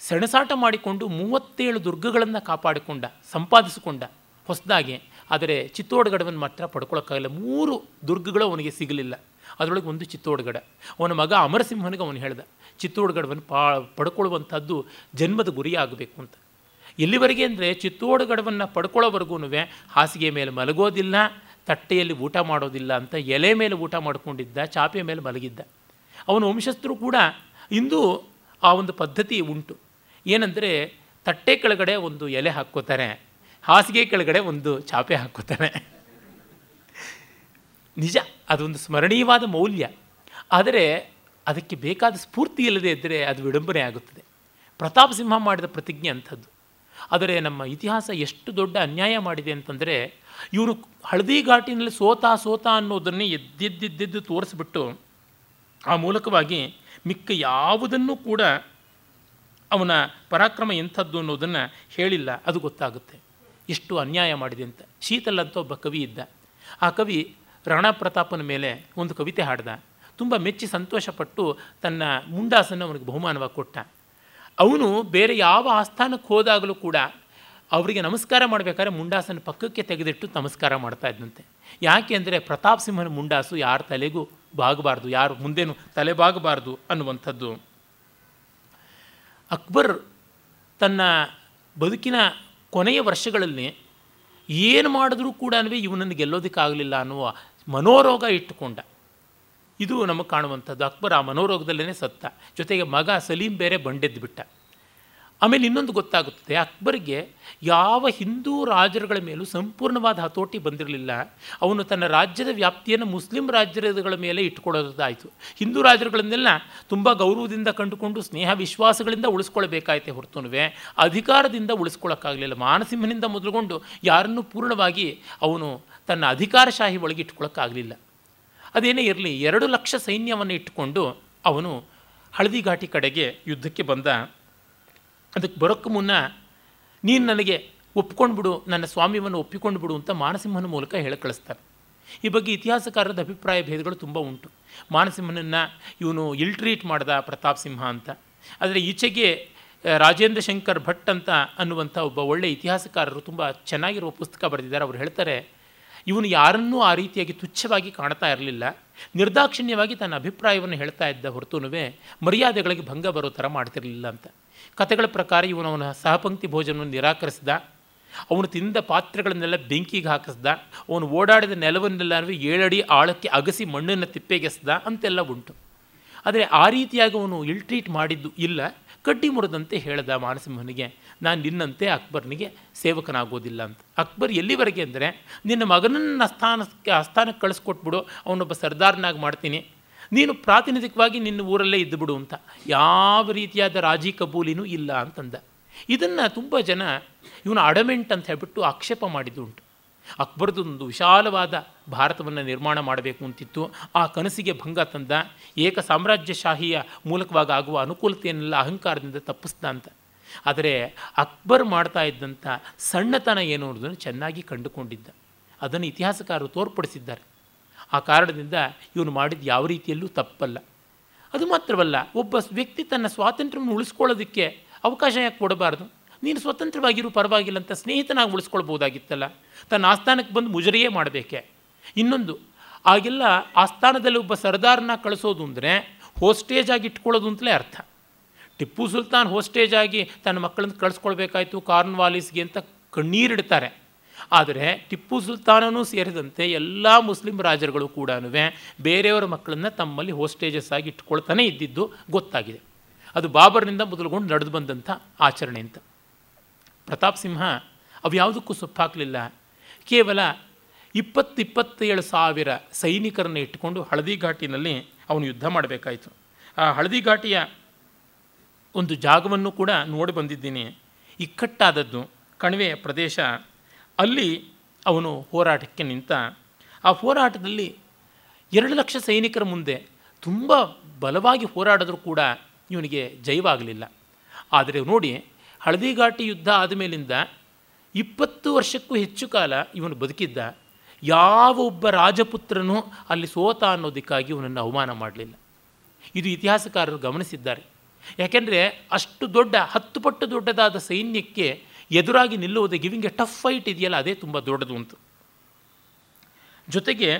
ಸೆಣಸಾಟ ಮಾಡಿಕೊಂಡು ಮೂವತ್ತೇಳು ದುರ್ಗಗಳನ್ನು ಕಾಪಾಡಿಕೊಂಡ, ಸಂಪಾದಿಸಿಕೊಂಡ ಹೊಸದಾಗಿ. ಆದರೆ ಚಿತ್ತೋಡ್ಗಡವನ್ನು ಮಾತ್ರ ಪಡ್ಕೊಳ್ಳೋಕ್ಕಾಗಲ್ಲ ಮೂರು ದುರ್ಗಗಳು ಅವನಿಗೆ ಸಿಗಲಿಲ್ಲ. ಅದರೊಳಗೆ ಒಂದು ಚಿತ್ತೋಡ್ಗಡ. ಅವನ ಮಗ ಅಮರಸಿಂಹನಿಗೆ ಅವನು ಹೇಳ್ದ ಚಿತ್ತೋಡ್ಗಡವನ್ನು ಪಾ, ಪಡ್ಕೊಳ್ಳುವಂಥದ್ದು ಜನ್ಮದ ಗುರಿಯಾಗಬೇಕು ಅಂತ. ಎಲ್ಲಿವರೆಗೆ ಅಂದರೆ ಚಿತ್ತೋಡ್ಗಡವನ್ನು ಪಡ್ಕೊಳ್ಳೋವರೆಗೂ ಹಾಸಿಗೆ ಮೇಲೆ ಮಲಗೋದಿಲ್ಲ, ತಟ್ಟೆಯಲ್ಲಿ ಊಟ ಮಾಡೋದಿಲ್ಲ ಅಂತ ಎಲೆ ಮೇಲೆ ಊಟ ಮಾಡಿಕೊಂಡಿದ್ದ, ಚಾಪೆ ಮೇಲೆ ಮಲಗಿದ್ದ. ಅವನ ವಂಶಸ್ಥರು ಕೂಡ ಇಂದು ಆ ಒಂದು ಪದ್ಧತಿ ಉಂಟು. ಏನಂದರೆ ತಟ್ಟೆ ಕೆಳಗಡೆ ಒಂದು ಎಲೆ ಹಾಕ್ಕೋತಾರೆ, ಹಾಸಿಗೆ ಕೆಳಗಡೆ ಒಂದು ಚಾಪೆ ಹಾಕ್ಕೋತಾರೆ. ನಿಜ, ಅದೊಂದು ಸ್ಮರಣೀಯವಾದ ಮೌಲ್ಯ. ಆದರೆ ಅದಕ್ಕೆ ಬೇಕಾದ ಸ್ಫೂರ್ತಿ ಇಲ್ಲದೆ ಇದ್ದರೆ ಅದು ವಿಡಂಬನೆ ಆಗುತ್ತದೆ. ಪ್ರತಾಪ್ ಸಿಂಹ ಮಾಡಿದ ಪ್ರತಿಜ್ಞೆ ಅಂಥದ್ದು. ಆದರೆ ನಮ್ಮ ಇತಿಹಾಸ ಎಷ್ಟು ದೊಡ್ಡ ಅನ್ಯಾಯ ಮಾಡಿದೆ ಅಂತಂದರೆ, ಇವರು ಹಳದಿ ಘಾಟಿನಲ್ಲಿ ಸೋತಾ ಸೋತ ಅನ್ನೋದನ್ನೇ ಎದ್ದೆದ್ದೆದ್ದೆದ್ದು ತೋರಿಸ್ಬಿಟ್ಟು ಆ ಮೂಲಕವಾಗಿ ಮಿಕ್ಕ ಯಾವುದನ್ನು ಕೂಡ ಅವನ ಪರಾಕ್ರಮ ಎಂಥದ್ದು ಅನ್ನೋದನ್ನು ಹೇಳಿಲ್ಲ, ಅದು ಗೊತ್ತಾಗುತ್ತೆ. ಎಷ್ಟು ಅನ್ಯಾಯ ಮಾಡಿದೆ ಅಂತ. ಶೀತಲ್ ಅಂತ ಒಬ್ಬ ಕವಿ ಇದ್ದ. ಆ ಕವಿ ರಾಣಾ ಪ್ರತಾಪನ ಮೇಲೆ ಒಂದು ಕವಿತೆ ಹಾಡ್ದ. ತುಂಬ ಮೆಚ್ಚಿ ಸಂತೋಷಪಟ್ಟು ತನ್ನ ಮುಂಡಾಸನ್ನು ಅವನಿಗೆ ಬಹುಮಾನವಾಗಿ ಕೊಟ್ಟ. ಅವನು ಬೇರೆ ಯಾವ ಆಸ್ಥಾನಕ್ಕೆ ಹೋದಾಗಲೂ ಕೂಡ ಅವರಿಗೆ ನಮಸ್ಕಾರ ಮಾಡಬೇಕಾದ್ರೆ ಮುಂಡಾಸನ ಪಕ್ಕಕ್ಕೆ ತೆಗೆದಿಟ್ಟು ನಮಸ್ಕಾರ ಮಾಡ್ತಾ ಇದ್ದಂತೆ ಯಾಕೆ ಅಂದರೆ ಪ್ರತಾಪ್ ಸಿಂಹನ ಮುಂಡಾಸು ಯಾರ ತಲೆಗೂ ಬಾಗಬಾರ್ದು, ಯಾರು ಮುಂದೇನು ತಲೆ ಬಾಗಬಾರ್ದು ಅನ್ನುವಂಥದ್ದು. ಅಕ್ಬರ್ ತನ್ನ ಬದುಕಿನ ಕೊನೆಯ ವರ್ಷಗಳಲ್ಲಿ ಏನು ಮಾಡಿದ್ರೂ ಕೂಡ ಇವನನ್ನು ಗೆಲ್ಲೋದಕ್ಕಾಗಲಿಲ್ಲ ಅನ್ನುವ ಮನೋರೋಗ ಇಟ್ಟುಕೊಂಡ. ಇದು ನಮಗೆ ಕಾಣುವಂಥದ್ದು. ಅಕ್ಬರ್ ಆ ಮನೋರೋಗದಲ್ಲೇ ಸತ್ತ. ಜೊತೆಗೆ ಮಗ ಸಲೀಂ ಬೇರೆ ಬಂಡೆದ್ದು ಬಿಟ್ಟ ಆಮೇಲೆ ಇನ್ನೊಂದು ಗೊತ್ತಾಗುತ್ತದೆ, ಅಕ್ಬರ್ಗೆ ಯಾವ ಹಿಂದೂ ರಾಜರುಗಳ ಮೇಲೂ ಸಂಪೂರ್ಣವಾದ ಹತೋಟಿ ಬಂದಿರಲಿಲ್ಲ. ಅವನು ತನ್ನ ರಾಜ್ಯದ ವ್ಯಾಪ್ತಿಯನ್ನು ಮುಸ್ಲಿಂ ರಾಜ್ಯಗಳ ಮೇಲೆ ಇಟ್ಕೊಳ್ಳೋದಾಯಿತು ಹಿಂದೂ ರಾಜರುಗಳನ್ನೆಲ್ಲ ತುಂಬ ಗೌರವದಿಂದ ಕಂಡುಕೊಂಡು, ಸ್ನೇಹ ವಿಶ್ವಾಸಗಳಿಂದ ಉಳಿಸ್ಕೊಳ್ಬೇಕಾಯ್ತೆ ಹೊರತುನುವೆ, ಅಧಿಕಾರದಿಂದ ಉಳಿಸ್ಕೊಳ್ಳೋಕ್ಕಾಗಲಿಲ್ಲ ಮಾನಸಿಂಹನಿಂದ ಮೊದಲುಗೊಂಡು ಯಾರನ್ನು ಪೂರ್ಣವಾಗಿ ಅವನು ತನ್ನ ಅಧಿಕಾರಶಾಹಿ ಒಳಗೆ ಇಟ್ಕೊಳ್ಳೋಕ್ಕಾಗಲಿಲ್ಲ ಅದೇನೇ ಇರಲಿ, ಎರಡು ಲಕ್ಷ ಸೈನ್ಯವನ್ನು ಇಟ್ಟುಕೊಂಡು ಅವನು ಹಳದಿ ಘಾಟಿ ಕಡೆಗೆ ಯುದ್ಧಕ್ಕೆ ಬಂದ ಅದಕ್ಕೆ ಬರೋಕ್ಕೆ ಮುನ್ನ ನೀನು ನನಗೆ ಒಪ್ಕೊಂಡು ಬಿಡು, ನನ್ನ ಸ್ವಾಮಿಯನ್ನು ಒಪ್ಪಿಕೊಂಡು ಬಿಡು ಅಂತ ಮಾನಸಿಂಹನ ಮೂಲಕ ಹೇಳಿ ಕಳಿಸ್ತಾರೆ. ಈ ಬಗ್ಗೆ ಇತಿಹಾಸಕಾರರದ ಅಭಿಪ್ರಾಯ ಭೇದಗಳು ತುಂಬ ಉಂಟು. ಮಾನಸಿಂಹನನ್ನು ಇವನು ಇಲ್ಟ್ರೀಟ್ ಮಾಡ್ದ ಪ್ರತಾಪ್ ಸಿಂಹ ಅಂತ. ಆದರೆ ಈಚೆಗೆ ರಾಜೇಂದ್ರ ಶಂಕರ್ ಭಟ್ ಅಂತ ಅನ್ನುವಂಥ ಒಬ್ಬ ಒಳ್ಳೆಯ ಇತಿಹಾಸಕಾರರು ತುಂಬ ಚೆನ್ನಾಗಿರುವ ಪುಸ್ತಕ ಬರೆದಿದ್ದಾರೆ. ಅವರು ಹೇಳ್ತಾರೆ, ಇವನು ಯಾರನ್ನೂ ಆ ರೀತಿಯಾಗಿ ತುಚ್ಛವಾಗಿ ಕಾಣ್ತಾ ಇರಲಿಲ್ಲ. ನಿರ್ದಾಕ್ಷಿಣ್ಯವಾಗಿ ತನ್ನ ಅಭಿಪ್ರಾಯವನ್ನು ಹೇಳ್ತಾ ಇದ್ದ ಹೊರತುನುವೆ ಮರ್ಯಾದೆಗಳಿಗೆ ಭಂಗ ಬರೋ ಥರ ಮಾಡ್ತಿರಲಿಲ್ಲ ಅಂತ. ಕಥೆಗಳ ಪ್ರಕಾರ ಇವನು ಅವನ ಸಹಪಂಕ್ತಿ ಭೋಜನವನ್ನು ನಿರಾಕರಿಸಿದ. ಅವನು ತಿಂದ ಪಾತ್ರೆಗಳನ್ನೆಲ್ಲ ಬೆಂಕಿಗೆ ಹಾಕಿಸ್ದ. ಅವನು ಓಡಾಡಿದ ನೆಲವನ್ನೆಲ್ಲ ಏಳಡಿ ಆಳಕ್ಕೆ ಅಗಸಿ ಮಣ್ಣನ್ನು ತಿಪ್ಪೆಗೆಸ್ದ ಅಂತೆಲ್ಲ ಉಂಟು. ಆದರೆ ಆ ರೀತಿಯಾಗಿ ಅವನು ಇಲ್ಟ್ರೀಟ್ ಮಾಡಿದ್ದು ಇಲ್ಲ. ಕಡ್ಡಿ ಮುರಿದಂತೆ ಹೇಳ್ದ ಮಾನಸಿಂಹನಿಗೆ, ನಾನು ನಿನ್ನಂತೆ ಅಕ್ಬರ್ನಿಗೆ ಸೇವಕನಾಗೋದಿಲ್ಲ ಅಂತ. ಅಕ್ಬರ್ ಎಲ್ಲಿವರೆಗೆ ಅಂದರೆ, ನಿನ್ನ ಮಗನನ್ನು ಅಸ್ಥಾನಕ್ಕೆ ಅಸ್ಥಾನಕ್ಕೆ ಕಳಿಸ್ಕೊಟ್ಬಿಡು. ಅವನೊಬ್ಬ ಸರ್ದಾರ್ನಾಗಿ ಮಾಡ್ತೀನಿ. ನೀನು ಪ್ರಾತಿನಿಧಿಕವಾಗಿ ನಿನ್ನ ಊರಲ್ಲೇ ಇದ್ದುಬಿಡು ಅಂತ. ಯಾವ ರೀತಿಯಾದ ರಾಜಿ ಕಬೂಲಿನೂ ಇಲ್ಲ ಅಂತಂದ. ಇದನ್ನು ತುಂಬ ಜನ ಇವನು ಅಡಮೆಂಟ್ ಅಂತ ಹೇಳ್ಬಿಟ್ಟು ಆಕ್ಷೇಪ ಮಾಡಿದ್ದುಂಟು. ಅಕ್ಬರ್ದೊಂದು ವಿಶಾಲವಾದ ಭಾರತವನ್ನು ನಿರ್ಮಾಣ ಮಾಡಬೇಕು ಅಂತಿತ್ತು. ಆ ಕನಸಿಗೆ ಭಂಗ ತಂದ. ಏಕ ಸಾಮ್ರಾಜ್ಯಶಾಹಿಯ ಮೂಲಕವಾಗಿ ಆಗುವ ಅನುಕೂಲತೆಯನ್ನೆಲ್ಲ ಅಹಂಕಾರದಿಂದ ತಪ್ಪಿಸ್ದ ಅಂತ. ಆದರೆ ಅಕ್ಬರ್ ಮಾಡ್ತಾ ಇದ್ದಂಥ ಸಣ್ಣತನ ಏನು ಅನ್ನೋದನ್ನು ಚೆನ್ನಾಗಿ ಕಂಡುಕೊಂಡಿದ್ದ. ಅದನ್ನು ಇತಿಹಾಸಕಾರರು ತೋರ್ಪಡಿಸಿದ್ದಾರೆ. ಆ ಕಾರಣದಿಂದ ಇವನು ಮಾಡಿದ ಯಾವ ರೀತಿಯಲ್ಲೂ ತಪ್ಪಲ್ಲ. ಅದು ಮಾತ್ರವಲ್ಲ, ಒಬ್ಬ ವ್ಯಕ್ತಿ ತನ್ನ ಸ್ವಾತಂತ್ರ್ಯವನ್ನು ಉಳಿಸ್ಕೊಳ್ಳೋದಕ್ಕೆ ಅವಕಾಶ ಯಾಕೆ ಕೊಡಬಾರ್ದು? ನೀನು ಸ್ವತಂತ್ರವಾಗಿರು ಪರವಾಗಿಲ್ಲ ಅಂತ ಸ್ನೇಹಿತನಾಗಿ ಉಳಿಸ್ಕೊಳ್ಬೋದಾಗಿತ್ತಲ್ಲ. ತನ್ನ ಆಸ್ಥಾನಕ್ಕೆ ಬಂದು ಮುಜರಿಯೇ ಮಾಡಬೇಕೆ? ಇನ್ನೊಂದು ಆಗೆಲ್ಲ ಆಸ್ಥಾನದಲ್ಲಿ ಒಬ್ಬ ಸರ್ದಾರನ್ನ ಕಳಿಸೋದು ಅಂದರೆ ಹೋಸ್ಟೇಜ್ ಆಗಿ ಇಟ್ಕೊಳ್ಳೋದು ಅಂತಲೇ ಅರ್ಥ. ಟಿಪ್ಪು ಸುಲ್ತಾನ್ ಹೋಸ್ಟೇಜ್ ಆಗಿ ತನ್ನ ಮಕ್ಕಳನ್ನು ಕಳಿಸ್ಕೊಳ್ಬೇಕಾಯ್ತು, ಕಾರ್ನ್ವಾಲಿಸ್ಗೆ ಅಂತ ಕಣ್ಣೀರಿಡ್ತಾರೆ. ಆದರೆ ಟಿಪ್ಪು ಸುಲ್ತಾನನೂ ಸೇರಿದಂತೆ ಎಲ್ಲ ಮುಸ್ಲಿಂ ರಾಜರುಗಳು ಕೂಡ ಬೇರೆಯವರ ಮಕ್ಕಳನ್ನು ತಮ್ಮಲ್ಲಿ ಹೋಸ್ಟೇಜಸ್ ಆಗಿ ಇಟ್ಕೊಳ್ತಾನೆ ಇದ್ದಿದ್ದು ಗೊತ್ತಾಗಿದೆ. ಅದು ಬಾಬರ್ನಿಂದ ಮೊದಲುಗೊಂಡು ನಡೆದು ಬಂದಂಥ ಆಚರಣೆ ಅಂತ. ಪ್ರತಾಪ್ ಸಿಂಹ ಅವ್ಯಾವುದಕ್ಕೂ ಸೊಪ್ಪಾಕಲಿಲ್ಲ. ಕೇವಲ ಇಪ್ಪತ್ತಿಪ್ಪತ್ತೇಳು ಸಾವಿರ ಸೈನಿಕರನ್ನು ಇಟ್ಟುಕೊಂಡು ಹಳದಿ ಘಾಟಿನಲ್ಲಿ ಅವನು ಯುದ್ಧ ಮಾಡಬೇಕಾಯಿತು. ಆ ಹಳದಿ ಘಾಟಿಯ ಒಂದು ಜಾಗವನ್ನು ಕೂಡ ನೋಡಿ ಬಂದಿದ್ದೀನಿ. ಇಕ್ಕಟ್ಟಾದದ್ದು ಕಣಿವೆಯ ಪ್ರದೇಶ ಅಲ್ಲಿ ಅವನು ಹೋರಾಟಕ್ಕೆ ನಿಂತ, ಆ ಹೋರಾಟದಲ್ಲಿ ಎರಡು ಲಕ್ಷ ಸೈನಿಕರ ಮುಂದೆ ತುಂಬ ಬಲವಾಗಿ ಹೋರಾಡಿದ್ರೂ ಕೂಡ ಇವನಿಗೆ ಜಯವಾಗಲಿಲ್ಲ. ಆದರೆ ನೋಡಿ, ಹಳದಿಘಾಟಿ ಯುದ್ಧ ಆದಮೇಲಿಂದ ಇಪ್ಪತ್ತು ವರ್ಷಕ್ಕೂ ಹೆಚ್ಚು ಕಾಲ ಇವನು ಬದುಕಿದ್ದ, ಯಾವ ಒಬ್ಬ ರಾಜಪುತ್ರನೂ ಅಲ್ಲಿ ಸೋತ ಅನ್ನೋದಕ್ಕಾಗಿ ಇವನನ್ನು ಅವಮಾನ ಮಾಡಲಿಲ್ಲ. ಇದು ಇತಿಹಾಸಕಾರರು ಗಮನಿಸಿದ್ದಾರೆ. ಯಾಕೆಂದರೆ ಅಷ್ಟು ದೊಡ್ಡ, ಹತ್ತು ಪಟ್ಟು ದೊಡ್ಡದಾದ ಸೈನ್ಯಕ್ಕೆ ಎದುರಾಗಿ ನಿಲ್ಲುವುದು ಗಿವಿಂಗ್ ಎ ಟಫ್ ಫೈಟ್ ಇದೆಯಲ್ಲ, ಅದೇ ತುಂಬ ದೊಡ್ಡದು ಅಂತ. ಜೊತೆಗೆ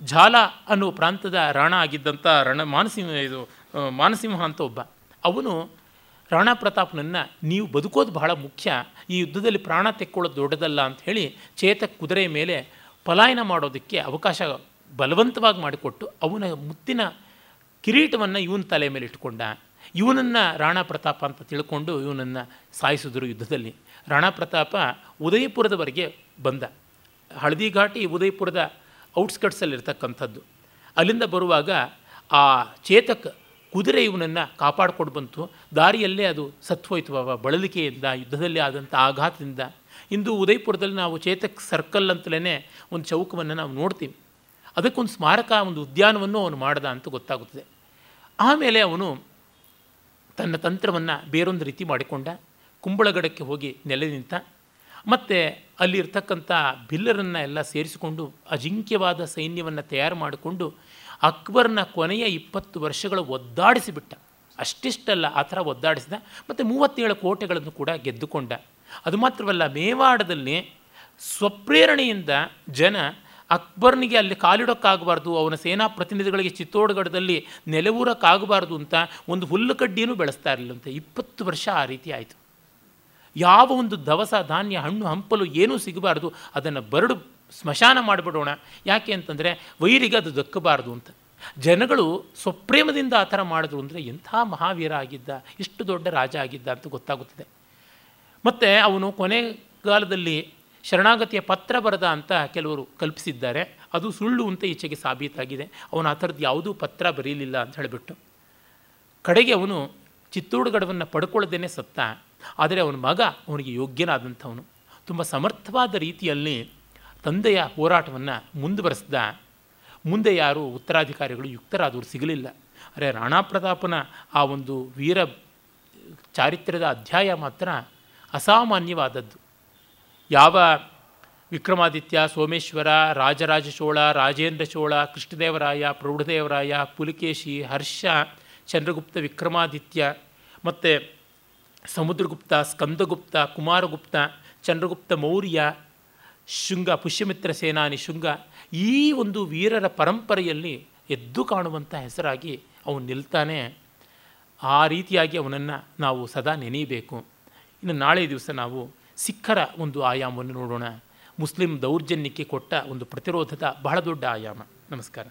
ಝಾಲ ಅನ್ನೋ ಪ್ರಾಂತದ ರಾಣ ಆಗಿದ್ದಂಥ ರಣ, ಮಾನಸಿಂಹ ಇದು ಮಾನಸಿಂಹ ಅಂತ ಒಬ್ಬ. ಅವನು ರಾಣಾ ಪ್ರತಾಪ್ನನ್ನು, ನೀವು ಬದುಕೋದು ಬಹಳ ಮುಖ್ಯ, ಈ ಯುದ್ಧದಲ್ಲಿ ಪ್ರಾಣ ತೆಕ್ಕೊಳ್ಳೋದು ದೊಡ್ಡದಲ್ಲ ಅಂತ ಹೇಳಿ ಚೇತಕ್ ಕುದುರೆ ಮೇಲೆ ಪಲಾಯನ ಮಾಡೋದಕ್ಕೆ ಅವಕಾಶ ಬಲವಂತವಾಗಿ ಮಾಡಿಕೊಟ್ಟು ಅವನ ಮುತ್ತಿನ ಕಿರೀಟವನ್ನು ಇವನ ತಲೆ ಮೇಲೆ ಇಟ್ಕೊಂಡ ಇವನನ್ನು ರಾಣಾ ಪ್ರತಾಪ ಅಂತ ತಿಳ್ಕೊಂಡು ಇವನನ್ನು ಸಾಯಿಸಿದ್ರು ಯುದ್ಧದಲ್ಲಿ. ರಾಣಾ ಪ್ರತಾಪ ಉದಯಪುರದವರೆಗೆ ಬಂದ. ಹಳದಿಘಾಟಿ ಉದಯಪುರದ ಔಟ್ಸ್ಕಟ್ಸಲ್ಲಿರ್ತಕ್ಕಂಥದ್ದು. ಅಲ್ಲಿಂದ ಬರುವಾಗ ಆ ಚೇತಕ್ ಕುದುರೆ ಇವನನ್ನು ಕಾಪಾಡಿಕೊಂಡು ಬಂತು. ದಾರಿಯಲ್ಲೇ ಅದು ಸತ್ವೋಯ್ತು. ಅವ ಬಳಲಿಕೆಯಿಂದ, ಯುದ್ಧದಲ್ಲಿ ಆದಂಥ ಆಘಾತದಿಂದ. ಇಂದು ಉದಯಪುರದಲ್ಲಿ ನಾವು ಚೇತಕ್ ಸರ್ಕಲ್ ಅಂತಲೇ ಒಂದು ಚೌಕವನ್ನು ನಾವು ನೋಡ್ತೀವಿ. ಅದಕ್ಕೊಂದು ಸ್ಮಾರಕ, ಒಂದು ಉದ್ಯಾನವನ್ನು ಅವನು ಮಾಡ್ದ ಅಂತ ಗೊತ್ತಾಗುತ್ತದೆ. ಆಮೇಲೆ ಅವನು ತನ್ನ ತಂತ್ರವನ್ನು ಬೇರೊಂದು ರೀತಿ ಮಾಡಿಕೊಂಡ, ಕುಂಬಳಗಡಕ್ಕೆ ಹೋಗಿ ನೆಲೆ ನಿಂತ, ಮತ್ತು ಅಲ್ಲಿರ್ತಕ್ಕಂಥ ಬಿಲ್ಲರನ್ನು ಎಲ್ಲ ಸೇರಿಸಿಕೊಂಡು ಅಜಿಂಕ್ಯವಾದ ಸೈನ್ಯವನ್ನು ತಯಾರು ಮಾಡಿಕೊಂಡು ಅಕ್ಬರ್ನ ಕೊನೆಯ ಇಪ್ಪತ್ತು ವರ್ಷಗಳ ಒದ್ದಾಡಿಸಿಬಿಟ್ಟ. ಅಷ್ಟಿಷ್ಟಲ್ಲ, ಆ ಥರ ಒದ್ದಾಡಿಸಿದ. ಮತ್ತು ಮೂವತ್ತೇಳು ಕೋಟೆಗಳನ್ನು ಕೂಡ ಗೆದ್ದುಕೊಂಡ. ಅದು ಮಾತ್ರವಲ್ಲ ಮೇವಾಡದಲ್ಲಿ ಸ್ವಪ್ರೇರಣೆಯಿಂದ ಜನ ಅಕ್ಬರ್ನಿಗೆ ಅಲ್ಲಿ ಕಾಲಿಡೋಕ್ಕಾಗಬಾರ್ದು, ಅವನ ಸೇನಾ ಪ್ರತಿನಿಧಿಗಳಿಗೆ ಚಿತ್ತೋಡ್ಗಢದಲ್ಲಿ ನೆಲೆಯೂರಕ್ಕಾಗಬಾರ್ದು ಅಂತ ಒಂದು ಹುಲ್ಲು ಕಡ್ಡಿಯೂ ಬೆಳೆಸ್ತಾ ಇರಲಿಲ್ಲಂತೆ. ಇಪ್ಪತ್ತು ವರ್ಷ ಆ ರೀತಿ ಆಯಿತು. ಯಾವ ಒಂದು ದವಸ ಧಾನ್ಯ, ಹಣ್ಣು, ಹಂಪಲು ಏನೂ ಸಿಗಬಾರ್ದು, ಅದನ್ನು ಬರಡು ಸ್ಮಶಾನ ಮಾಡಿಬಿಡೋಣ. ಯಾಕೆ ಅಂತಂದರೆ ವೈರಿಗೆ ಅದು ದಕ್ಕಬಾರ್ದು ಅಂತ. ಜನಗಳು ಸ್ವಪ್ರೇಮದಿಂದ ಆ ಥರ ಮಾಡಿದ್ರು ಅಂದರೆ ಎಂಥ ಮಹಾವೀರ ಆಗಿದ್ದ, ಇಷ್ಟು ದೊಡ್ಡ ರಾಜ ಆಗಿದ್ದ ಅಂತ ಗೊತ್ತಾಗುತ್ತದೆ. ಮತ್ತು ಅವನು ಕೊನೆಗಾಲದಲ್ಲಿ ಶರಣಾಗತಿಯ ಪತ್ರ ಬರೆದ ಅಂತ ಕೆಲವರು ಕಲ್ಪಿಸಿದ್ದಾರೆ. ಅದು ಸುಳ್ಳು ಅಂತ ಈಚೆಗೆ ಸಾಬೀತಾಗಿದೆ. ಅವನು ಆ ಥರದ್ದು ಯಾವುದೂ ಪತ್ರ ಬರೀಲಿಲ್ಲ ಅಂತ ಹೇಳಿಬಿಟ್ಟು. ಕಡೆಗೆ ಅವನು ಚಿತ್ತೋಡುಗಡವನ್ನು ಪಡ್ಕೊಳ್ಳದೇನೆ ಸತ್ತ. ಆದರೆ ಅವನ ಮಗ ಅವನಿಗೆ ಯೋಗ್ಯನಾದಂಥವನು. ತುಂಬ ಸಮರ್ಥವಾದ ರೀತಿಯಲ್ಲಿ ತಂದೆಯ ಹೋರಾಟವನ್ನು ಮುಂದುವರೆಸ್ದ. ಮುಂದೆ ಯಾರು ಉತ್ತರಾಧಿಕಾರಿಗಳು ಯುಕ್ತರಾದವರು ಸಿಗಲಿಲ್ಲ. ಅರೆ ರಾಣಾ ಪ್ರತಾಪನ ಆ ಒಂದು ವೀರ ಚಾರಿತ್ರ್ಯದ ಅಧ್ಯಾಯ ಮಾತ್ರ ಅಸಾಮಾನ್ಯವಾದದ್ದು. ಯಾವ ವಿಕ್ರಮಾದಿತ್ಯ, ಸೋಮೇಶ್ವರ ರಾಜರಾಜ ಚೋಳ ರಾಜೇಂದ್ರ ಚೋಳ ಕೃಷ್ಣದೇವರಾಯ, ಪ್ರೌಢದೇವರಾಯ, ಪುಲಿಕೇಶಿ, ಹರ್ಷ, ಚಂದ್ರಗುಪ್ತ, ವಿಕ್ರಮಾದಿತ್ಯ, ಮತ್ತು ಸಮುದ್ರಗುಪ್ತ, ಸ್ಕಂದಗುಪ್ತ, ಕುಮಾರಗುಪ್ತ, ಚಂದ್ರಗುಪ್ತ, ಮೌರ್ಯ, ಶೃಂಗ, ಪುಷ್ಯಮಿತ್ರ ಸೇನಾನಿ ಶೃಂಗ, ಈ ಒಂದು ವೀರರ ಪರಂಪರೆಯಲ್ಲಿ ಎದ್ದು ಕಾಣುವಂಥ ಹೆಸರಾಗಿ ಅವನು ನಿಲ್ತಾನೆ. ಆ ರೀತಿಯಾಗಿ ಅವನನ್ನು ನಾವು ಸದಾ ನೆನೆಯಬೇಕು ಇನ್ನು ನಾಳೆ ದಿವಸ ನಾವು ಸಿಖ್ಖರ ಒಂದು ಆಯಾಮವನ್ನು ನೋಡೋಣ. ಮುಸ್ಲಿಂ ದೌರ್ಜನ್ಯಕ್ಕೆ ಕೊಟ್ಟ ಒಂದು ಪ್ರತಿರೋಧದ ಬಹಳ ದೊಡ್ಡ ಆಯಾಮ. ನಮಸ್ಕಾರ.